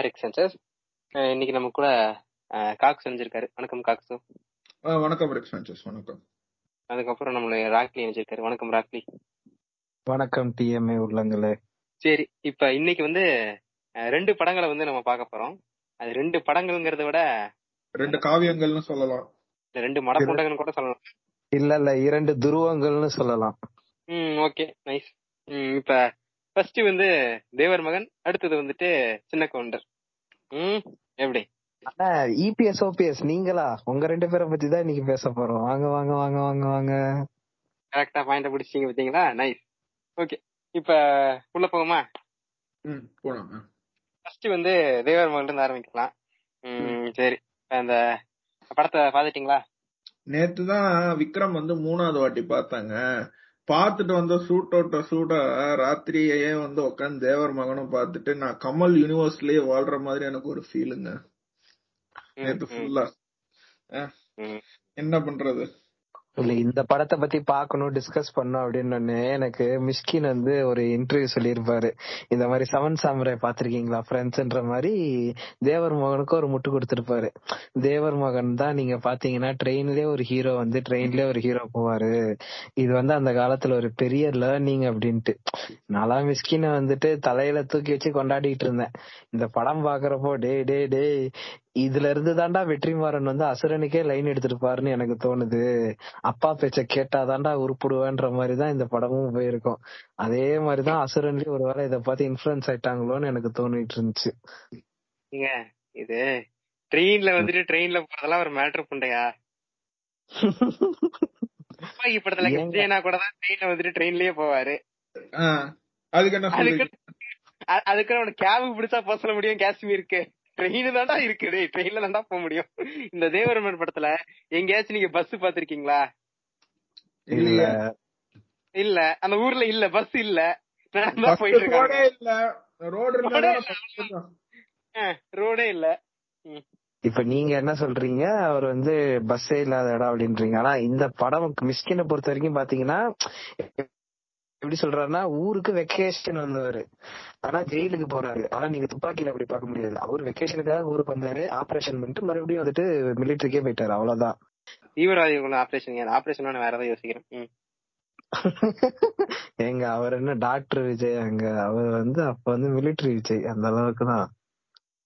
வணக்கம் நான் rig census இன்னைக்கு நம்ம கூட காக்ஸ் செஞ்சிருக்காரு வணக்கம் காக்ஸு வணக்கம் ரிக் சாnchez வணக்கம். அதுக்கப்புறம் நம்மளுடைய ராக்லி இணைஞ்சிருக்காரு. வணக்கம் ராக்லி வணக்கம் டிஎம்ஏ உள்ளங்களே. சரி இப்ப இன்னைக்கு வந்து ரெண்டு படங்களை வந்து நம்ம பார்க்க போறோம். அது ரெண்டு படங்கள்ங்கிறத விட ரெண்டு காவியங்கள்னு சொல்லலாம். இந்த ரெண்டு மடப்புண்டகன்னு கூட சொல்லலாம். இல்ல இல்ல இரண்டு துருவங்கள்னு சொல்லலாம். ம் ஓகே நைஸ். ம் இப்ப ஃபர்ஸ்ட் வந்து தேவர் மகன் அடுத்தது வந்துட்டு சின்ன கவுண்டர் எப்படி? இபிஎஸ் ஓபிஎஸ் நீங்களா? உங்க ரெண்டு பேரை பத்தி தான் இன்னைக்கு பேச போறோம். வாங்க வாங்க வாங்க வாங்க வாங்க. கரெக்டா பாயிண்ட பிடிச்சிங்க பாத்தீங்களா நைஸ் ஓகே இப்ப உள்ள போகுமா ம் போலாம் ஃபர்ஸ்ட் வந்து தேவர் மகன்ல இருந்து ஆரம்பிக்கலாம். ம் சரி. அந்த படத்தை பாத்துட்டீங்களா நேத்து தான் விக்ரம் வந்து மூணாவது வாட்டி பார்த்தாங்க. பார்த்துட்டு வந்த சூட் அவுட்ட சூட ராத்திரியே வந்து உட்காந்து தேவர் மகனும் பார்த்துட்டு நான் கமல் யூனிவர்ஸ்லயே வாழ்ற மாதிரி எனக்கு ஒரு ஃபீலுங்க நேத்து ஃபுல்லா. என்ன பண்றது? இல்ல இந்த படத்தை பத்தி பாக்கணும் டிஸ்கஸ் பண்ணும் அப்படின்னு எனக்கு மிஷ்கின் வந்து ஒரு இன்டர்வியூ சொல்லியிருப்பாரு. இந்த மாதிரி செவன் சாமுரை பாத்திருக்கீங்களா ஃப்ரெண்ட்ஸ்ன்ற மாதிரி தேவர் மகனுக்கு ஒரு முட்டு கொடுத்திருப்பாரு. தேவர் மகன் தான் நீங்க பாத்தீங்கன்னா ட்ரெயின்லயே ஒரு ஹீரோ வந்து ட்ரெயின்லயே ஒரு ஹீரோ போவாரு. இது வந்து அந்த காலத்துல ஒரு பெரிய லேர்னிங் அப்படின்ட்டு. நல்லா மிஸ்கினை வந்துட்டு தலையில தூக்கி வச்சு கொண்டாடிட்டு இருந்தேன். இந்த படம் பாக்குறப்போ டே டே டே இதுல இருந்து தாண்டா வெற்றிமாறன் வந்து அசுரனுக்கே லைன் எடுத்துட்டு பாருன்னு எனக்கு தோணுது. அப்பா பேச்ச கேட்டாதான்டா உருப்படுவேன்ற மாதிரிதான் இந்த படமும் போயிருக்கும். அதே மாதிரிதான் அசுரன்லயும் ஒருவேளை இத பார்த்து இன்ஃபுளுன்ஸ் ஆயிட்டாங்களோன்னு எனக்கு தோணிட்டு இருந்துச்சு. இது ட்ரெயின்ல வந்துட்டு ட்ரெயின்ல போறதெல்லாம் ஒரு மேட்ரு புண்டையா? படத்துல? விஜயனா கூட தான் ட்ரெயின்ல வந்துட்டு ட்ரெயின்லயே போவாரு. ஆ, அதுக்கு என்ன அதுக்கு சொல்றீங்க? அ- அதுக்கு அவன கேப் பிடிச்சா போக சொல்ல முடியும் காஷ்மீருக்கு. ட்ரெயின் தான்டா இருக்கு. டேய் ட்ரெயின்ல தான்டா போக முடியும். இந்த தேவரமன் படத்துல எங்கேயாச்சும் நீங்க பஸ் பாத்திருக்கீங்களா இல்ல? இல்ல. அந்த ஊர்ல இல்ல. பஸ் இல்ல. நடந்தா போயிட்டு இருக்காங்க. இல்ல. ரோடு ரோடே இருந்தா ரோடே இல்ல. இப்ப நீங்க என்ன சொல்றீங்க? அவர் வந்து பஸ்ஸே இல்லாத இடம் அப்படின்றீங்க. ஆனா இந்த படம் மிஸ்கினை பொறுத்த வரைக்கும் பாத்தீங்கன்னா எப்படி சொல்றாருன்னா ஊருக்கு வெக்கேஷன் வந்தவரு. ஆனா ஜெயிலுக்கு போறாரு. ஆனா நீங்க துப்பாக்கியில அப்படி பார்க்க முடியாது. அவர் வெக்கேஷனுக்காக ஊருக்கு வந்தாரு. ஆபரேஷன் பண்ணிட்டு மறுபடியும் வந்துட்டு மிலிட்டரிக்கே போயிட்டாரு. அவ்வளவுதான். தீவிரவாதிகள் ஆபரேஷன் ஆபரேஷன் வேற ஏதாவது யோசிக்கிறேன். ம். ஏங்க அவர் என்ன டாக்டர் விஜய்? அங்க அவர் வந்து அப்ப வந்து மிலிட்டரி விஜய். அந்த அளவுக்கு தான்.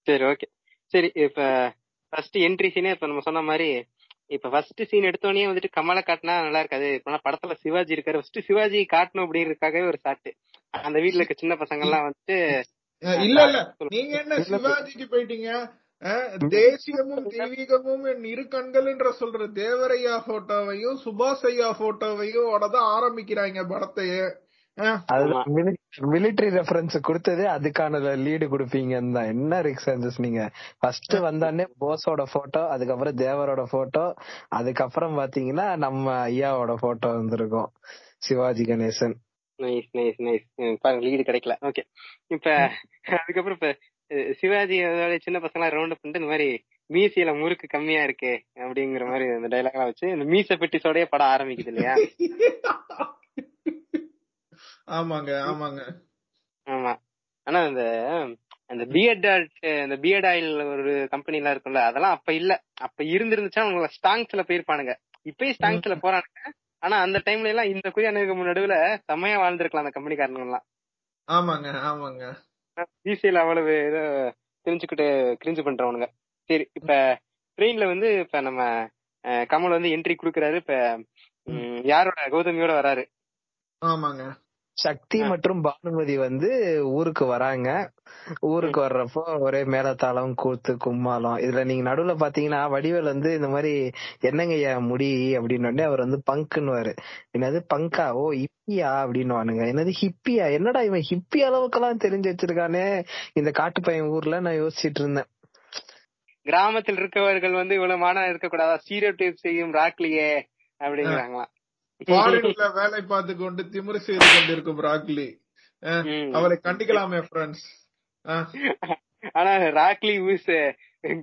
சரி ஓகே சரி இப்ப ஃபர்ஸ்ட் என்ட்ரி சீனே இப்ப நம்ம சொன்ன மாதிரி இப்ப ஃபர்ஸ்ட் சீன் எடுத்தோடனே வந்துட்டு கமலை காட்டினா நல்லா இருக்காது. இப்ப படத்துல சிவாஜி இருக்காரு. ஃபர்ஸ்ட் சிவாஜி காட்டணும் அப்படின்றதுக்காகவே ஒரு சாட்டு அந்த வீட்ல இருக்க சின்ன பசங்க எல்லாம் வந்துட்டு இல்ல இல்ல. நீங்க என்ன சிவாஜிக்கு போயிட்டீங்க? தேசியமும் தெய்வீகமும் என் இரு கண்கள் என்ற சொல்ற தேவரையா போட்டோவையும் சுபாஷ் ஐயா போட்டோவையும் தான் ஆரம்பிக்கிறாங்க படத்தையே. மிலிட்டரி ரெஃபரன்ஸ் கொடுத்ததே அதுக்கான லீடு கொடுப்பீங்கன்னு தான். என்ன ரிக் சான்சஸ் நீங்க? ஃபர்ஸ்ட் வந்தானே போஸோட போட்டோ அதுக்கப்புறம் தேவரோட போட்டோ அதுக்கப்புறம் பாத்தீங்கன்னா நம்ம ஐயாவோட போட்டோ வந்திருக்கும். Sivaji Ganesan. Nice nice nice பாருங்க லீடு கிடைக்கல. ஓகே இப்ப அதுக்கப்புறம் இப்ப சிவாஜி சின்ன பசங்க ரவுண்ட் பண்ணிட்டு இந்த மாதிரி மீசியில முறுக்கு கம்மியா இருக்கு அப்படிங்கிற மாதிரி அந்த டைலாக் எல்லாம் வச்சு இந்த மீச பெட்டிஸோடய படம் ஆரம்பிக்குது இல்லையா? ஆமாங்க ஆமாங்க. ஆமா. ஆனா அந்த அந்த பிஎட் அந்த பிஎட் ஆயில் ஒரு கம்பெனி எல்லாம் இருக்கும்ல அதெல்லாம் அப்ப இல்ல. அப்ப இருந்திருந்துச்சா அவங்க ஸ்டாங்ஸ்ல போயிருப்பானுங்க. இப்பயும் ஸ்டாங்ஸ்ல போறானுங்க. ஆனா அந்த டைம்ல எல்லாம் இந்த குறி அணுகு நடுவுல செம்மையா வாழ்ந்திருக்கலாம் அந்த கம்பெனிக்காரங்க எல்லாம் ஆமாங்க ஆமாங்க. பிசிஎல் அவ்வளவு ஏதோ தெரிஞ்சுக்கிட்டு கிரிஞ்சு பண்றவனுங்க. சரி இப்ப ட்ரெயின்ல வந்து இப்ப நம்ம கமல் வந்து என்ட்ரி குடுக்கறாரு. இப்ப யாரோட? கௌதமியோட வராரு. ஆமாங்க. சக்தி மற்றும் பானுமதி வந்து ஊருக்கு வராங்க. ஊருக்கு வர்றப்போ ஒரே மேலத்தாளம் கூத்து கும்மாளம். இதுல நீங்க நடுவுல பாத்தீங்கன்னா வடிவேல் வந்து இந்த மாதிரி என்னங்க என் முடி? அப்படின்னு அவர் வந்து பங்குன்னுவாரு. என்னது பங்கா ஓ ஹிப்பியா? அப்படின்னு என்னது ஹிப்பியா? என்னடா இவன் ஹிப்பி அளவுக்கெல்லாம் தெரிஞ்சு வச்சிருக்கானே? இந்த காட்டு பையன் ஊர்ல நான் யோசிச்சிட்டு இருந்தேன். கிராமத்தில் இருக்கவர்கள் வந்து இவ்வளவு மானம் இருக்கக்கூடாதா? ஸ்டீரியோடைப் செய்யும் ராக்லியே அப்படிங்கிறாங்களாம் ஃபாரின்ல வேலை பார்த்து கொண்டு திமிரு செய்து கொண்டிருக்கும் ராக்லி. அவரை கண்டிக்கலாமே ஃப்ரெண்ட்ஸ் ஆனா ராக்லி ஊஸ்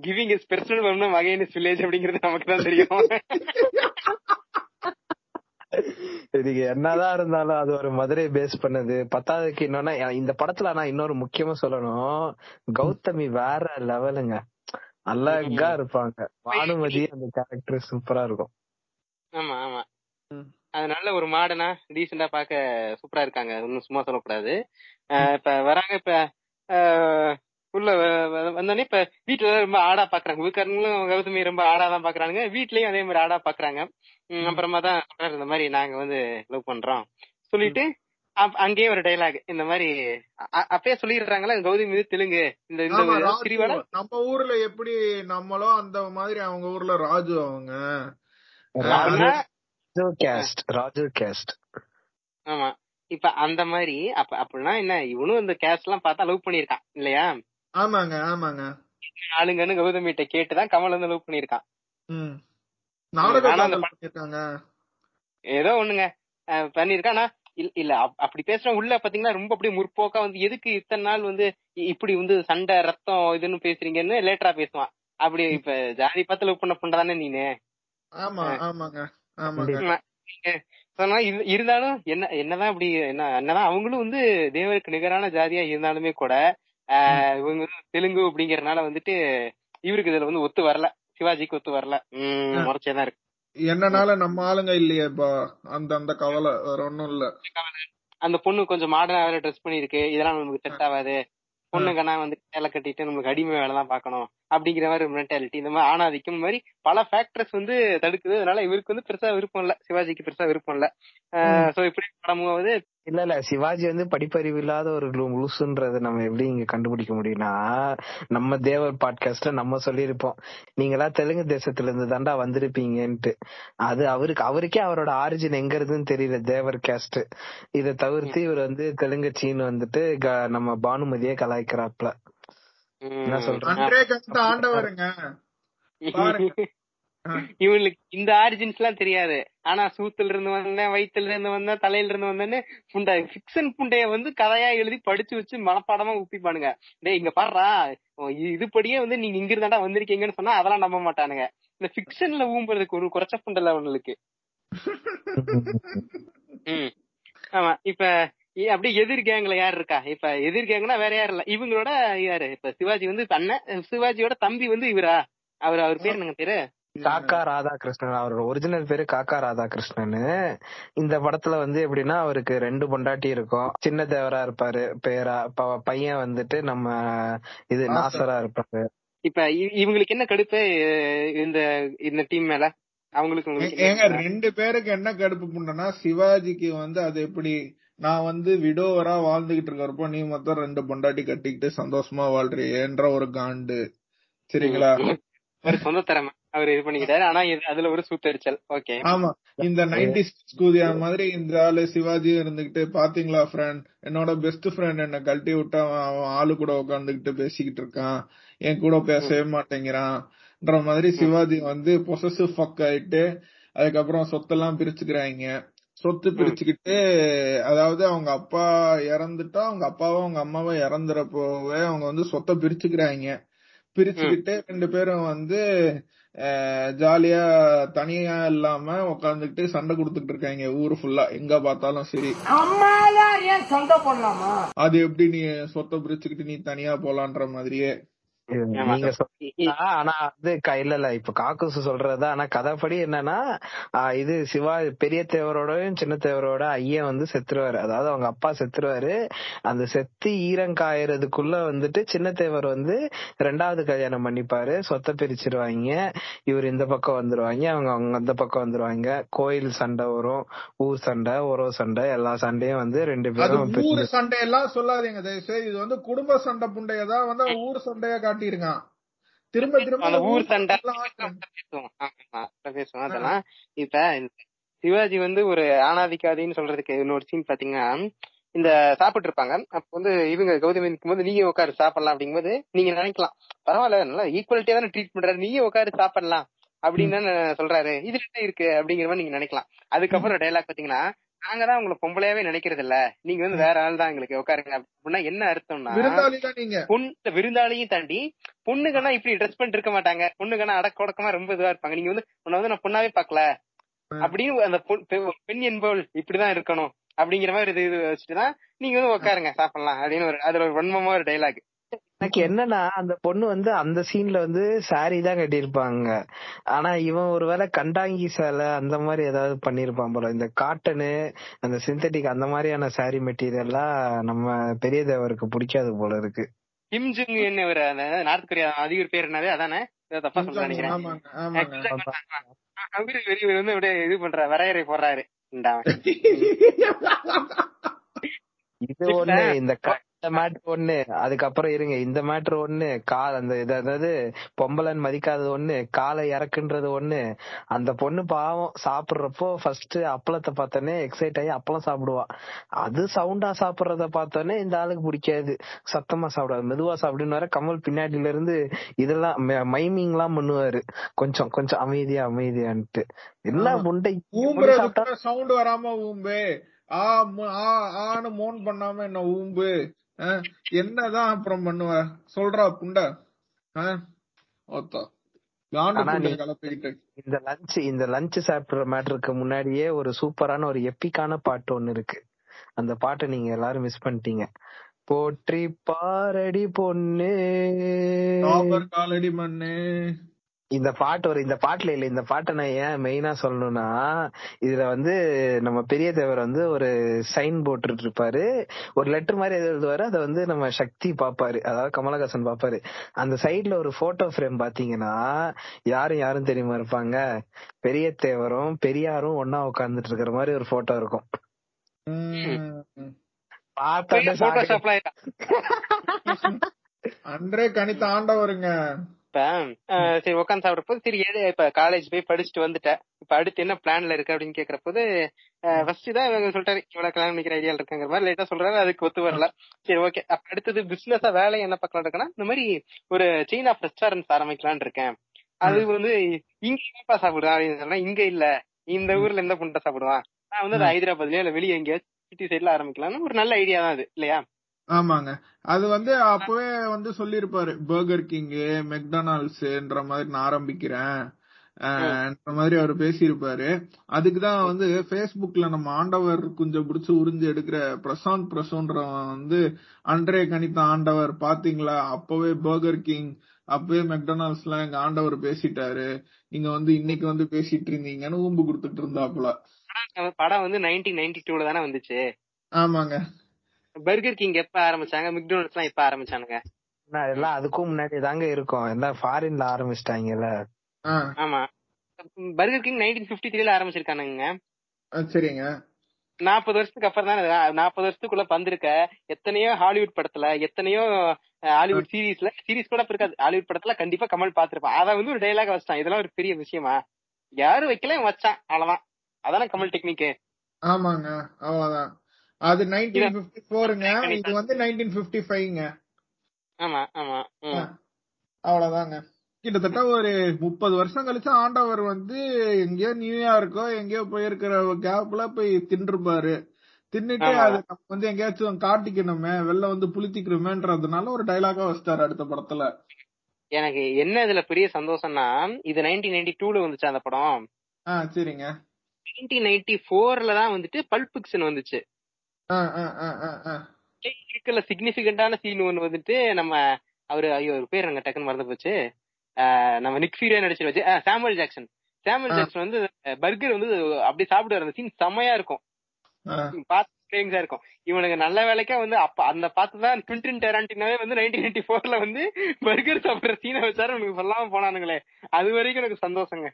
கிவிங் இஸ் பெர்சனல் பண்ண வகையின் வில்லேஜ் அப்படிங்கிறது நமக்கு தான் தெரியும். இதுக்கு என்னதான் இருந்தாலும் அது ஒரு மதுரை பேஸ் பண்ணது. பத்தாவதுக்கு இன்னொன்னா இந்த படத்துல நான் இன்னொரு முக்கியமா சொல்லணும். கௌதமி வேற லெவலுங்க அழகா இருப்பாங்க. பானுமதி அந்த கேரக்டர் சூப்பரா இருக்கும். ஆமா ஆமா. நல்ல ஒரு மாடனா டீசெண்டா பாக்க சூப்பரா இருக்காங்க. ஒன்னும் சும்மா சொல்லக்கூடாது. இப்ப வராங்க இப்ப உள்ள வந்தோடனே இப்ப வீட்டுல ரொம்ப ஆடா பாக்குறாங்க. வீட்டுக்காரங்களும் கௌதமி ரொம்ப ஆடா தான் பாக்குறாங்க வீட்லயும் அதே மாதிரி ஆடா பாக்குறாங்க. அப்புறமா தான் சொல்றாரு இந்த மாதிரி நாங்க வந்து லவ் பண்றோம். சொல்லிட்டு அங்கேயே ஒரு டைலாக் இந்த மாதிரி அப்பயே சொல்லிடுறாங்களா? கௌதமி மீது தெலுங்கு. இந்த இந்த நம்ம ஊர்ல எப்படி நம்மளும் அந்த மாதிரி அவங்க ஊர்ல ராஜு அவங்க. ராஜு கேஸ்ட் ராஜு கேஸ்ட் ஆமா. இப்ப அந்த மாதிரி அப்ப அப்படின்னா என்ன இவனும் இந்த கேஸ்ட் எல்லாம் பார்த்தா லவ் பண்ணிருக்கான் இல்லையா? ஆமாங்க ஆமாங்க. ஆளுங்கன்னு கௌதமிட்ட கேட்டுதான் கமல் வந்து லவ் பண்ணிருக்கான் ஏதோ ஒண்ணுங்க. பண்ணிருக்கான் இல்ல- இல்ல அப்- அப்படி பேசுற உள்ள பாத்தீங்கன்னா ரொம்ப அப்படியே முற்போக்கா வந்து எதுக்கு இத்தனை நாள் வந்து இப்படி வந்து சண்டை ரத்தம் இதுன்னு பேசுறீங்கன்னு லேட்டரா பேசுவான். அப்படி இப்ப ஜாதி பார்த்து லவ் பண்ண பொண்ணு தானே நீனு? ஆமா ஆமாங்க. இருந்தாலும் என்ன என்னதான் இப்படி என்ன என்னதான் அவங்களும் வந்து தேவருக்கு நிகரான ஜாதியா இருந்தாலுமே கூட இவங்க தெலுங்கு அப்படிங்கறதுனால வந்துட்டு இவருக்கு இதுல வந்து ஒத்து வரல. சிவாஜிக்கு ஒத்து வரல. உம் முறைச்சேதான் இருக்கு. என்னனால நம்ம ஆளுங்க இல்லையேப்பா அந்த அந்த கவலை வேற ஒண்ணும் இல்ல. அந்த பொண்ணு கொஞ்சம் மாடர்னா வேற ட்ரெஸ் பண்ணிருக்கு இதெல்லாம் நமக்கு செட் ஆகாது. பொண்ணுங்கன்னா வந்து வேலை கட்டிட்டு நமக்கு அடிமை வேலை தான் பார்க்கணும் அப்படிங்கிற மாதிரி மென்டாலிட்டி இந்த மாதிரி ஆணாதிக்கம் மாதிரி பல ஃபேக்டர்ஸ் வந்து தடுக்குது. அதனால இவருக்கு வந்து பெருசா விருப்பம் இல்ல. சிவாஜிக்கு பெருசா விருப்பம் இல்ல. சோ இப்படி படமும் வந்து இல்ல இல்ல. சிவாஜி வந்து படிப்பறிவு இல்லாத ஒரு லூசுன்றத நம்ம எப்படி இங்க கண்டுபிடிக்க முடியும்னா நம்ம தேவர் பாட்காஸ்ட்ல நம்ம சொல்லியிருப்போம். நீங்களா தெலுங்கு தேசத்துல இருந்து தாண்டா வந்திருப்பீங்கன்ட்டு. அது அவருக்கு அவருக்கே அவரோட ஆரிஜின் எங்க இருக்குன்னு தெரியல தேவர் கேஸ்ட் இத தவிர்த்து இவர் வந்து தெலுங்கு சீன் வந்துட்டு க- நம்ம பானுமதியே கலாய்க்கிறாப்ல என்ன சொல்ற? அன்றே கஷ்ட ஆண்டவருங்க. இவனுக்கு இந்த ஆரிஜின்ஸ் எல்லாம் தெரியாது. ஆனா சூத்துல இருந்து வந்தேன் வயித்துல இருந்து வந்தேன் தலையில இருந்து வந்தேன்னு புண்டை பிக்சன் புண்டைய வந்து கதையா எழுதி படிச்சு வச்சு மனப்பாடமா உப்பிப்பானுங்க டேய் இங்க பாடுறா இதுபடியே வந்து நீங்க இங்க இருந்தாடா வந்திருக்கீங்கன்னு சொன்னா அதெல்லாம் நம்ப மாட்டானுங்க. இந்த பிக்சன்ல ஊம்புறதுக்கு ஒரு குறைச்ச புண்டல அவனுக்கு. உம் ஆமா இப்ப இ- அப்படியே எதிர் கேங்ல யார் இருக்கா? இப்ப எதிர் கேங்னா வேற யாரும் இல்ல. இவங்களோட யாரு? இப்ப சிவாஜி வந்து தன்ன சிவாஜியோட தம்பி வந்து இவரா? அவர் அவர் பேர் என்னங்க பேரு? காக்கா ராதாகிருஷ்ணன் அவரோட ஒரிஜினல் பேரு காக்கா ராதாகிருஷ்ணன் இந்த படத்துல வந்து எப்படின்னா அவருக்கு ரெண்டு பொண்டாட்டி இருக்கும். சின்ன தேவரா இருப்பாரு பேரா பையன் வந்துட்டு நம்ம இது நாசர். இருப்பாரு. இப்ப இ- இவங்களுக்கு என்ன கடுப்பு இந்த இந்த டீம் மேல? அவங்களுக்கு ஏங்க ரெண்டு பேருக்கு என்ன கடுப்பு புண்டனா சிவாஜிக்கு வந்து அது எப்படி நான் வந்து விடோவரா வாழ்ந்துகிட்டு இருக்கிறப்போ நீ மொத்தம் ரெண்டு பொண்டாட்டி கட்டிக்கிட்டு சந்தோஷமா வாழ்றியேன்ற ஒரு காண்டு. சரிங்களா? ஒரு சொந்த திறமை அவர் இது பண்ணிக்கிட்டாரு. ஆனா இது- அதுல ஒரு சூத்தரிச்சல். ஓகே ஆமா. இந்த நைன்டி கூதியா மாதிரி இந்த ஆளு சிவாஜி இருந்துகிட்டு பாத்தீங்களா ஃப்ரெண்ட் என்னோட பெஸ்ட் ஃப்ரெண்ட் என்ன கழட்டி விட்டு அவன் அவன் ஆளு கூட உட்காந்துக்கிட்டு பேசிக்கிட்டு இருக்கான். என் கூட பேசவே மாட்டேங்கிறான்ன்ற மாதிரி சிவாஜி வந்து பொசசிவ் ஃபக் ஆயிட்டு அதுக்கப்புறம் சொத்தெல்லாம் பிரிச்சுக்கிறாங்க. சொத்து பிரிச்சுக்கிட்டு அதாவது அவங்க அப்பா இறந்துட்டா அவங்க அப்பாவும் அவங்க அம்மாவும் இறந்துறப்போவே அவங்க வந்து சொத்தை பிரிச்சுக்கிறாங்க. பிரிச்சுக்கிட்டு ரெண்டு பேரும் வந்து ஜாலியா தனியா இல்லாம உட்காந்துக்கிட்டு சண்டை கொடுத்துட்டு இருக்காங்க. ஊரு ஃபுல்லா எங்க பார்த்தாலும் சரி. அது எப்படி நீ சொத்தை பிரிச்சுக்கிட்டு நீ தனியா போலான்ற மாதிரியே. நீங்க ஆனா அது க- இல்ல இல்ல இப்ப காக்குசு சொல்றதா ஆனா கதைப்படி என்னன்னா இது சிவா பெரிய தேவரோடயும் சின்ன தேவரோட ஐயன் வந்து செத்துருவாரு. அதாவது அவங்க அப்பா செத்துருவாரு. அந்த செத்து ஈரம் காயறதுக்குள்ள வந்துட்டு சின்ன தேவர் வந்து ரெண்டாவது கல்யாணம் பண்ணிப்பாரு. சொத்தை பிரிச்சிருவாங்க. இவர் இந்த பக்கம் வந்துருவாங்க அவங்க அவங்க அந்த பக்கம் வந்துருவாங்க. கோயில் சண்டை வரும் ஊர் சண்டை உறவு சண்டை எல்லா சண்டையும் வந்து ரெண்டு அது பேரும் ஊர் பிரிஞ்சு சண்டையெல்லாம் சொல்லாதீங்க இது வந்து குடும்ப சண்டை புண்டைய தான் வந்து ஊர் சண்டைய காட்டியிருக்கான் திரும்ப திரும்ப ஊர் சண்டை. பேசுவோம். அதெல்லாம் இப்ப சிவாஜி வந்து ஒரு ஆணாதிக்காதின்னு சொல்றதுக்கு இன்னொரு சீன் பாத்தீங்கன்னா இந்த சாப்பிட்டு இருப்பாங்க அப்ப வந்து இவங்க கௌதமி இருக்கும்போது நீங்க உட்காரு சாப்பிடலாம். அப்படிங்கும்போது நீங்க நினைக்கலாம். பரவாயில்ல நல்லா ஈக்குவலிட்டியா தானே ட்ரீட் பண்றாரு. நீங்க உட்காரு சாப்பிடலாம். அப்படின்னு சொல்றாரு. இதுல என்ன இருக்கு? அப்படிங்கிற மாதிரி நீங்க நினைக்கலாம். அதுக்கப்புறம் டைலாக் பாத்தீங்கன்னா நாங்க தான் உங்களை பொம்பளையாவே நினைக்கிறது இல்ல நீங்க வந்து வேற ஆள் தான் எங்களுக்கு உட்காருங்க. அப்படின்னா என்ன அர்த்தம்னா பொண்ணு விருந்தாளியும் தாண்டி பொண்ணுங்கன்னா இப்படி ட்ரெஸ் பண்ணிட்டு இருக்க மாட்டாங்க. பொண்ணுங்கன்னா அடக்க உடக்கமா ரொம்ப இதுவா இருப்பாங்க. நீங்க வந்து உன்னை வந்து நான் பொண்ணாவே பாக்கல அப்படின்னு அந்த பொண்- என்பவள் இப்படிதான் இருக்கணும். அப்படிங்கிற மாதிரி இது இது வச்சுட்டுதான் நீங்க வந்து உட்காருங்க. சாப்பிடலாம். அப்படின்னு ஒரு அதுல ஒரு வன்மமா ஒரு டைலாக் எனக்கு என்னன்னா அந்த பொண்ணு வந்து அந்த சீன்ல வந்து சாரி தான் கட்டியிருப்பாங்க. ஆனா இவன் ஒருவேளை கண்டாங்கி சேலை அந்த மாதிரி ஏதாவது பண்ணிருப்பான் போல. இந்த காட்டனு அந்த சிந்தட்டிக் அந்த மாதிரியான சாரி மெட்டீரியல்லாம் நம்ம பெரிய தேவருக்கு பிடிக்காது போல இருக்கு. கிம் ஜுங் என்ன ஒரு அந்த நார்த் கொரியா அதிகர் பேர் என்னது? அதானே? தப்பா சொல்ல நினைக்கிறேன். வந்து அப்படியே இது பண்ற வரையறை போடுறாரு. இந்தா. இது ஒண்ணு இந்த இந்த மேட்ரு ஒண்ணு. அதுக்கப்புறம் இருங்க. இந்த மேட்ரு ஒண்ணு. கால் அந்த அதாவது பொம்பளைன்னு மதிக்காதது ஒண்ணு காலை இறக்குன்றது ஒண்ணு. அந்த பொண்ணு பாவம் சாப்பிடுறப்போ ஃபர்ஸ்ட் அப்பளத்தை பார்த்தோன்னே எக்ஸைட் ஆகி அப்பளம் சாப்பிடுவா. அது சவுண்டா சாப்பிடுறத பார்த்தோன்னே இந்த ஆளுக்கு பிடிக்காது. சத்தமா சாப்பிடாது. மெதுவா சாப்பிடுன்னு வர கமல் பின்னாடில இருந்து இதெல்லாம் மைமிங் எல்லாம் பண்ணுவாரு. கொஞ்சம் கொஞ்சம் அமைதியா அமைதியான்ட்டு. எல்லா ஆமா. முண்டை சவுண்ட் வராம ஊம்பு. ஆ மு- ஆ ஆன்னு மோன் பண்ணாம என்ன ஊம்பு. என்னதான் அப்புறம் பண்ணுவ? சொல்றா புண்டை. இந்த லஞ்ச் இந்த லஞ்ச் சாப்பிடுற மேட்டருக்கு முன்னாடியே ஒரு சூப்பரான ஒரு எப்பிக்கான பாட்டு ஒண்ணு இருக்கு. அந்த பாட்டை நீங்க எல்லாரும் மிஸ் பண்ணிட்டீங்க. போற்றி பாரடி பொண்ணு. காலடி மண்ணு. இந்த பாட்டு ஒரு இந்த பாட்டுல இல்ல இந்த பாட்டை நான் ஏன் மெயினா சொல்லணும்னா இதுல வந்து நம்ம பெரிய தேவர் வந்து ஒரு சைன் போட்டுட்டு இருப்பாரு ஒரு லெட்டர் மாதிரி எது எழுதுவாரு அதை வந்து நம்ம சக்தி பாப்பாரு அதாவது கமலஹாசன் பாப்பாரு அந்த சைடுல ஒரு போட்டோ ஃப்ரேம் பாத்தீங்கன்னா யாரும் யாரும் தெரியுமா இருப்பாங்க? பெரிய தேவரும் பெரியாரும் ஒன்னா உட்கார்ந்துட்டு இருக்கிற மாதிரி ஒரு போட்டோ இருக்கும். அன்றே கணித்த ஆண்டவருங்க. இப்ப சரி உட்காந்து சாப்பிடுற சரி ஏழு இப்ப காலேஜ் போய் படிச்சுட்டு வந்துட்டேன். இப்ப அடுத்து என்ன பிளான்ல இருக்கு அப்படின்னு கேக்குற போது ஃபர்ஸ்ட் தான் இவங்க சொல்லிட்டாரு இவ்வளவு கல்யாணம் பண்ணிக்கிற ஐடியா இருக்குங்கிற மாதிரி லேட்டா சொல்றாரு அதுக்கு ஒத்து வரல. சரி ஓகே அப்ப அடுத்தது பிசினஸா வேலை என்ன பார்க்கலாம் இருக்குன்னா இந்த மாதிரி ஒரு செயின் ஆஃப் ரெஸ்டாரண்ட்ஸ் ஆரம்பிக்கலாம்னு இருக்கேன். அது வந்து இங்க என்னப்பா சாப்பிடுவான் அப்படின்னு சொன்னா இங்க இல்ல. இந்த ஊர்ல எந்த புண்டை சாப்பிடுவான். நான் வந்து ஹைதராபாத்லயோ இல்ல வெளியே எங்கேயாச்சும் சிட்டி சைட்ல ஆரம்பிக்கலாம்னு ஒரு நல்ல ஐடியா தான் அது இல்லையா? ஆமாங்க. அது வந்து அப்பவே வந்து சொல்லிருப்பாரு பர்கர் கிங் மெக்டொனால்ட்ஸ்ன்ற மாதிரி நான் ஆரம்பிக்கிறேன் மாதிரி அவர் பேசியிருப்பாரு. அதுக்குதான் வந்து Facebookல நம்ம ஆண்டவர் கொஞ்சம் பிடிச்சு உறிஞ்சு எடுக்கிற பிரசாந்த் பிரசோன்றவன் வந்து அன்றே கணித்த ஆண்டவர் பாத்தீங்களா? அப்பவே பர்கர் கிங் அப்பவே மெக்டொனால்ட்ஸ் எல்லாம் எங்க ஆண்டவர் பேசிட்டாரு. நீங்க வந்து இன்னைக்கு வந்து பேசிட்டு இருந்தீங்கன்னு ஊம்பு கொடுத்துட்டு இருந்தாப்புல. படம் வந்து நைன்டீன் நைன்டி டூல தானே வந்துச்சு? ஆமாங்க. பர்கர் கிங் எப்ப ஆரம்பிச்சாங்க? மெக்டோனல்ட்ஸ் எல்லாம் எப்ப ஆரம்பிச்சானுங்க? எல்லாம் அதுக்கும் முன்னாடி தாங்க இருக்கும். எல்லாம் ஃபாரின்ல ஆரம்பிச்சிட்டாங்கல்ல. ஆமா. பர்கர் கிங் நைன்டீன் பிப்டி த்ரீல ஆரம்பிச்சிருக்கானுங்க. சரிங்க. நாற்பது வருஷத்துக்கு அப்புறம் தான் நாற்பது வருஷத்துக்குள்ள வந்திருக்க. எத்தனையோ ஹாலிவுட் படத்துல எத்தனையோ ஹாலிவுட் சீரீஸ்ல சீரீஸ் கூட இப்ப இருக்காது. ஹாலிவுட் படத்துல கண்டிப்பா கமல் பாத்திருப்பான் அத வந்து ஒரு டைலாக் வச்சான் இதெல்லாம் ஒரு பெரிய விஷயமா? யாரும் வைக்கல வச்சான். அவ்வளவுதான். அதான கமல் டெக்னிக் ஆமாங்க. அவ்வளவுதான். அது நைன்டீன் பிப்டி ஃபோருங்க இது வந்து நைன்டீன் பிப்டி ஃபைவ்ங்க ஆமா ஆமா. அவ்வளவுதாங்க. கிட்டத்தட்ட ஒரு முப்பது வருஷம் கழிச்சு ஆண்டவர் வந்து எங்கேயோ நியூயார்க்கோ எங்கேயோ போயிருக்கிற கேப்ல போய் தின்றுப்பாரு. தின்னுட்டு. அது நம்ம வந்து எங்கேயாச்சும் காட்டிக்கணுமே வெளில வந்து புளித்திக்கணுமேன்றதுனால ஒரு டைலாகா வச்சிட்டாரு அடுத்த படத்துல. எனக்கு என்ன இதுல பெரிய சந்தோஷம்னா இது நைன்டீன் நைன்டி டூல வந்துச்சு அந்த படம்? ஆ சரிங்க. நைன்டீன் நைன்டி போர்ல தான் வந்துட்டு பல்ப் ஃபிக்ஷன் வந்துச்சு. இருக்கல சிக்னிபிகண்டான சீன் ஒண்ணு வந்துட்டு நம்ம அவரு ஐயோ ஒரு பேர் அங்க டக்குன்னு மறந்து போச்சு. நம்ம நிக் ஃபியூரியா நடிச்சு வச்சு சாமுவல் ஜாக்சன் சாமுவல். ஜாக்சன் வந்து பர்கர் வந்து அப்படி சாப்பிடுவார். அந்த சீன் செம்மையா இருக்கும். பார்த்து இருக்கும். இவனுக்கு நல்ல வேலைக்கா வந்து அப்ப அந்த பார்த்து தான் குவிண்டின் டெராண்டினாவே வந்து நைன்டீன் நைன்டி ஃபோர்ல வந்து பர்கர் சாப்பிடுற சீனை வச்சாரு. உனக்கு சொல்லாம போனானுங்களே. அது வரைக்கும் எனக்கு சந்தோஷங்க.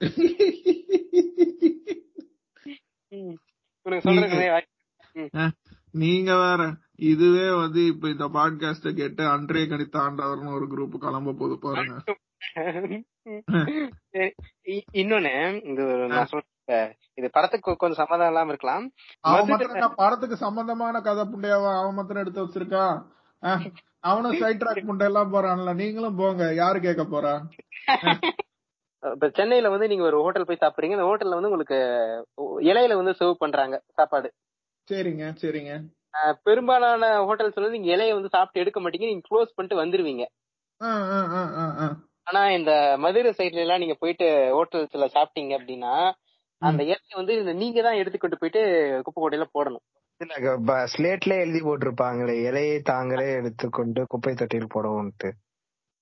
உனக்கு வாய்- நீங்க வேற இதுவே வந்து இப்ப இந்த பாட்காஸ்ட கேட்டு அன்றைய கணித்த ஆண்டவர்னு ஒரு குரூப் கிளம்ப போது பாருங்க. இன்னொன்னு இந்த ஒரு நான் சொல்ற இது படத்துக்கு கொஞ்சம் சம்மதம் இல்லாம இருக்கலாம். அவன் மாத்திரம் படத்துக்கு சம்பந்தமான கதை புண்டையாவ அவன் மாத்திரம் எடுத்து வச்சிருக்கான் அவனும் சைட் ட்ராக் புண்டை எல்லாம் போறான்ல. நீங்களும் போங்க யாரு கேட்க போறா? இப்ப சென்னையில வந்து நீங்க ஒரு ஹோட்டல் போய் சாப்பிடுறீங்க. அந்த ஹோட்டல்ல வந்து உங்களுக்கு இலையில வந்து சர்வ் பண்றாங்க சாப்பாடு. சரிங்க சரிங்க. பெரும்பாலான ஹோட்டல்ஸ் வந்து நீங்க இலைய வந்து சாப்பிட்டு எடுக்க மாட்டீங்க நீங்க க்ளோஸ் பண்ணிட்டு வந்துருவீங்க. ஆ, ஆ, ஆ, ஆ, ஆ. ஆனா இந்த மதுரை சைட்ல எல்லாம் நீங்க போயிட்டு ஹோட்டல்ஸ்ல சாப்பிட்டீங்க அப்படின்னா அந்த இலைய வந்து இந்த நீங்க தான் எடுத்துக்கிட்டு போயிட்டு குப்பை கொட்டையில போடணும். இல்ல ஸ்லேட்ல எழுதி போட்டிருப்பாங்களே இலையை தாங்களே எடுத்துக்கொண்டு குப்பை தொட்டியில் போடவும்ட்டு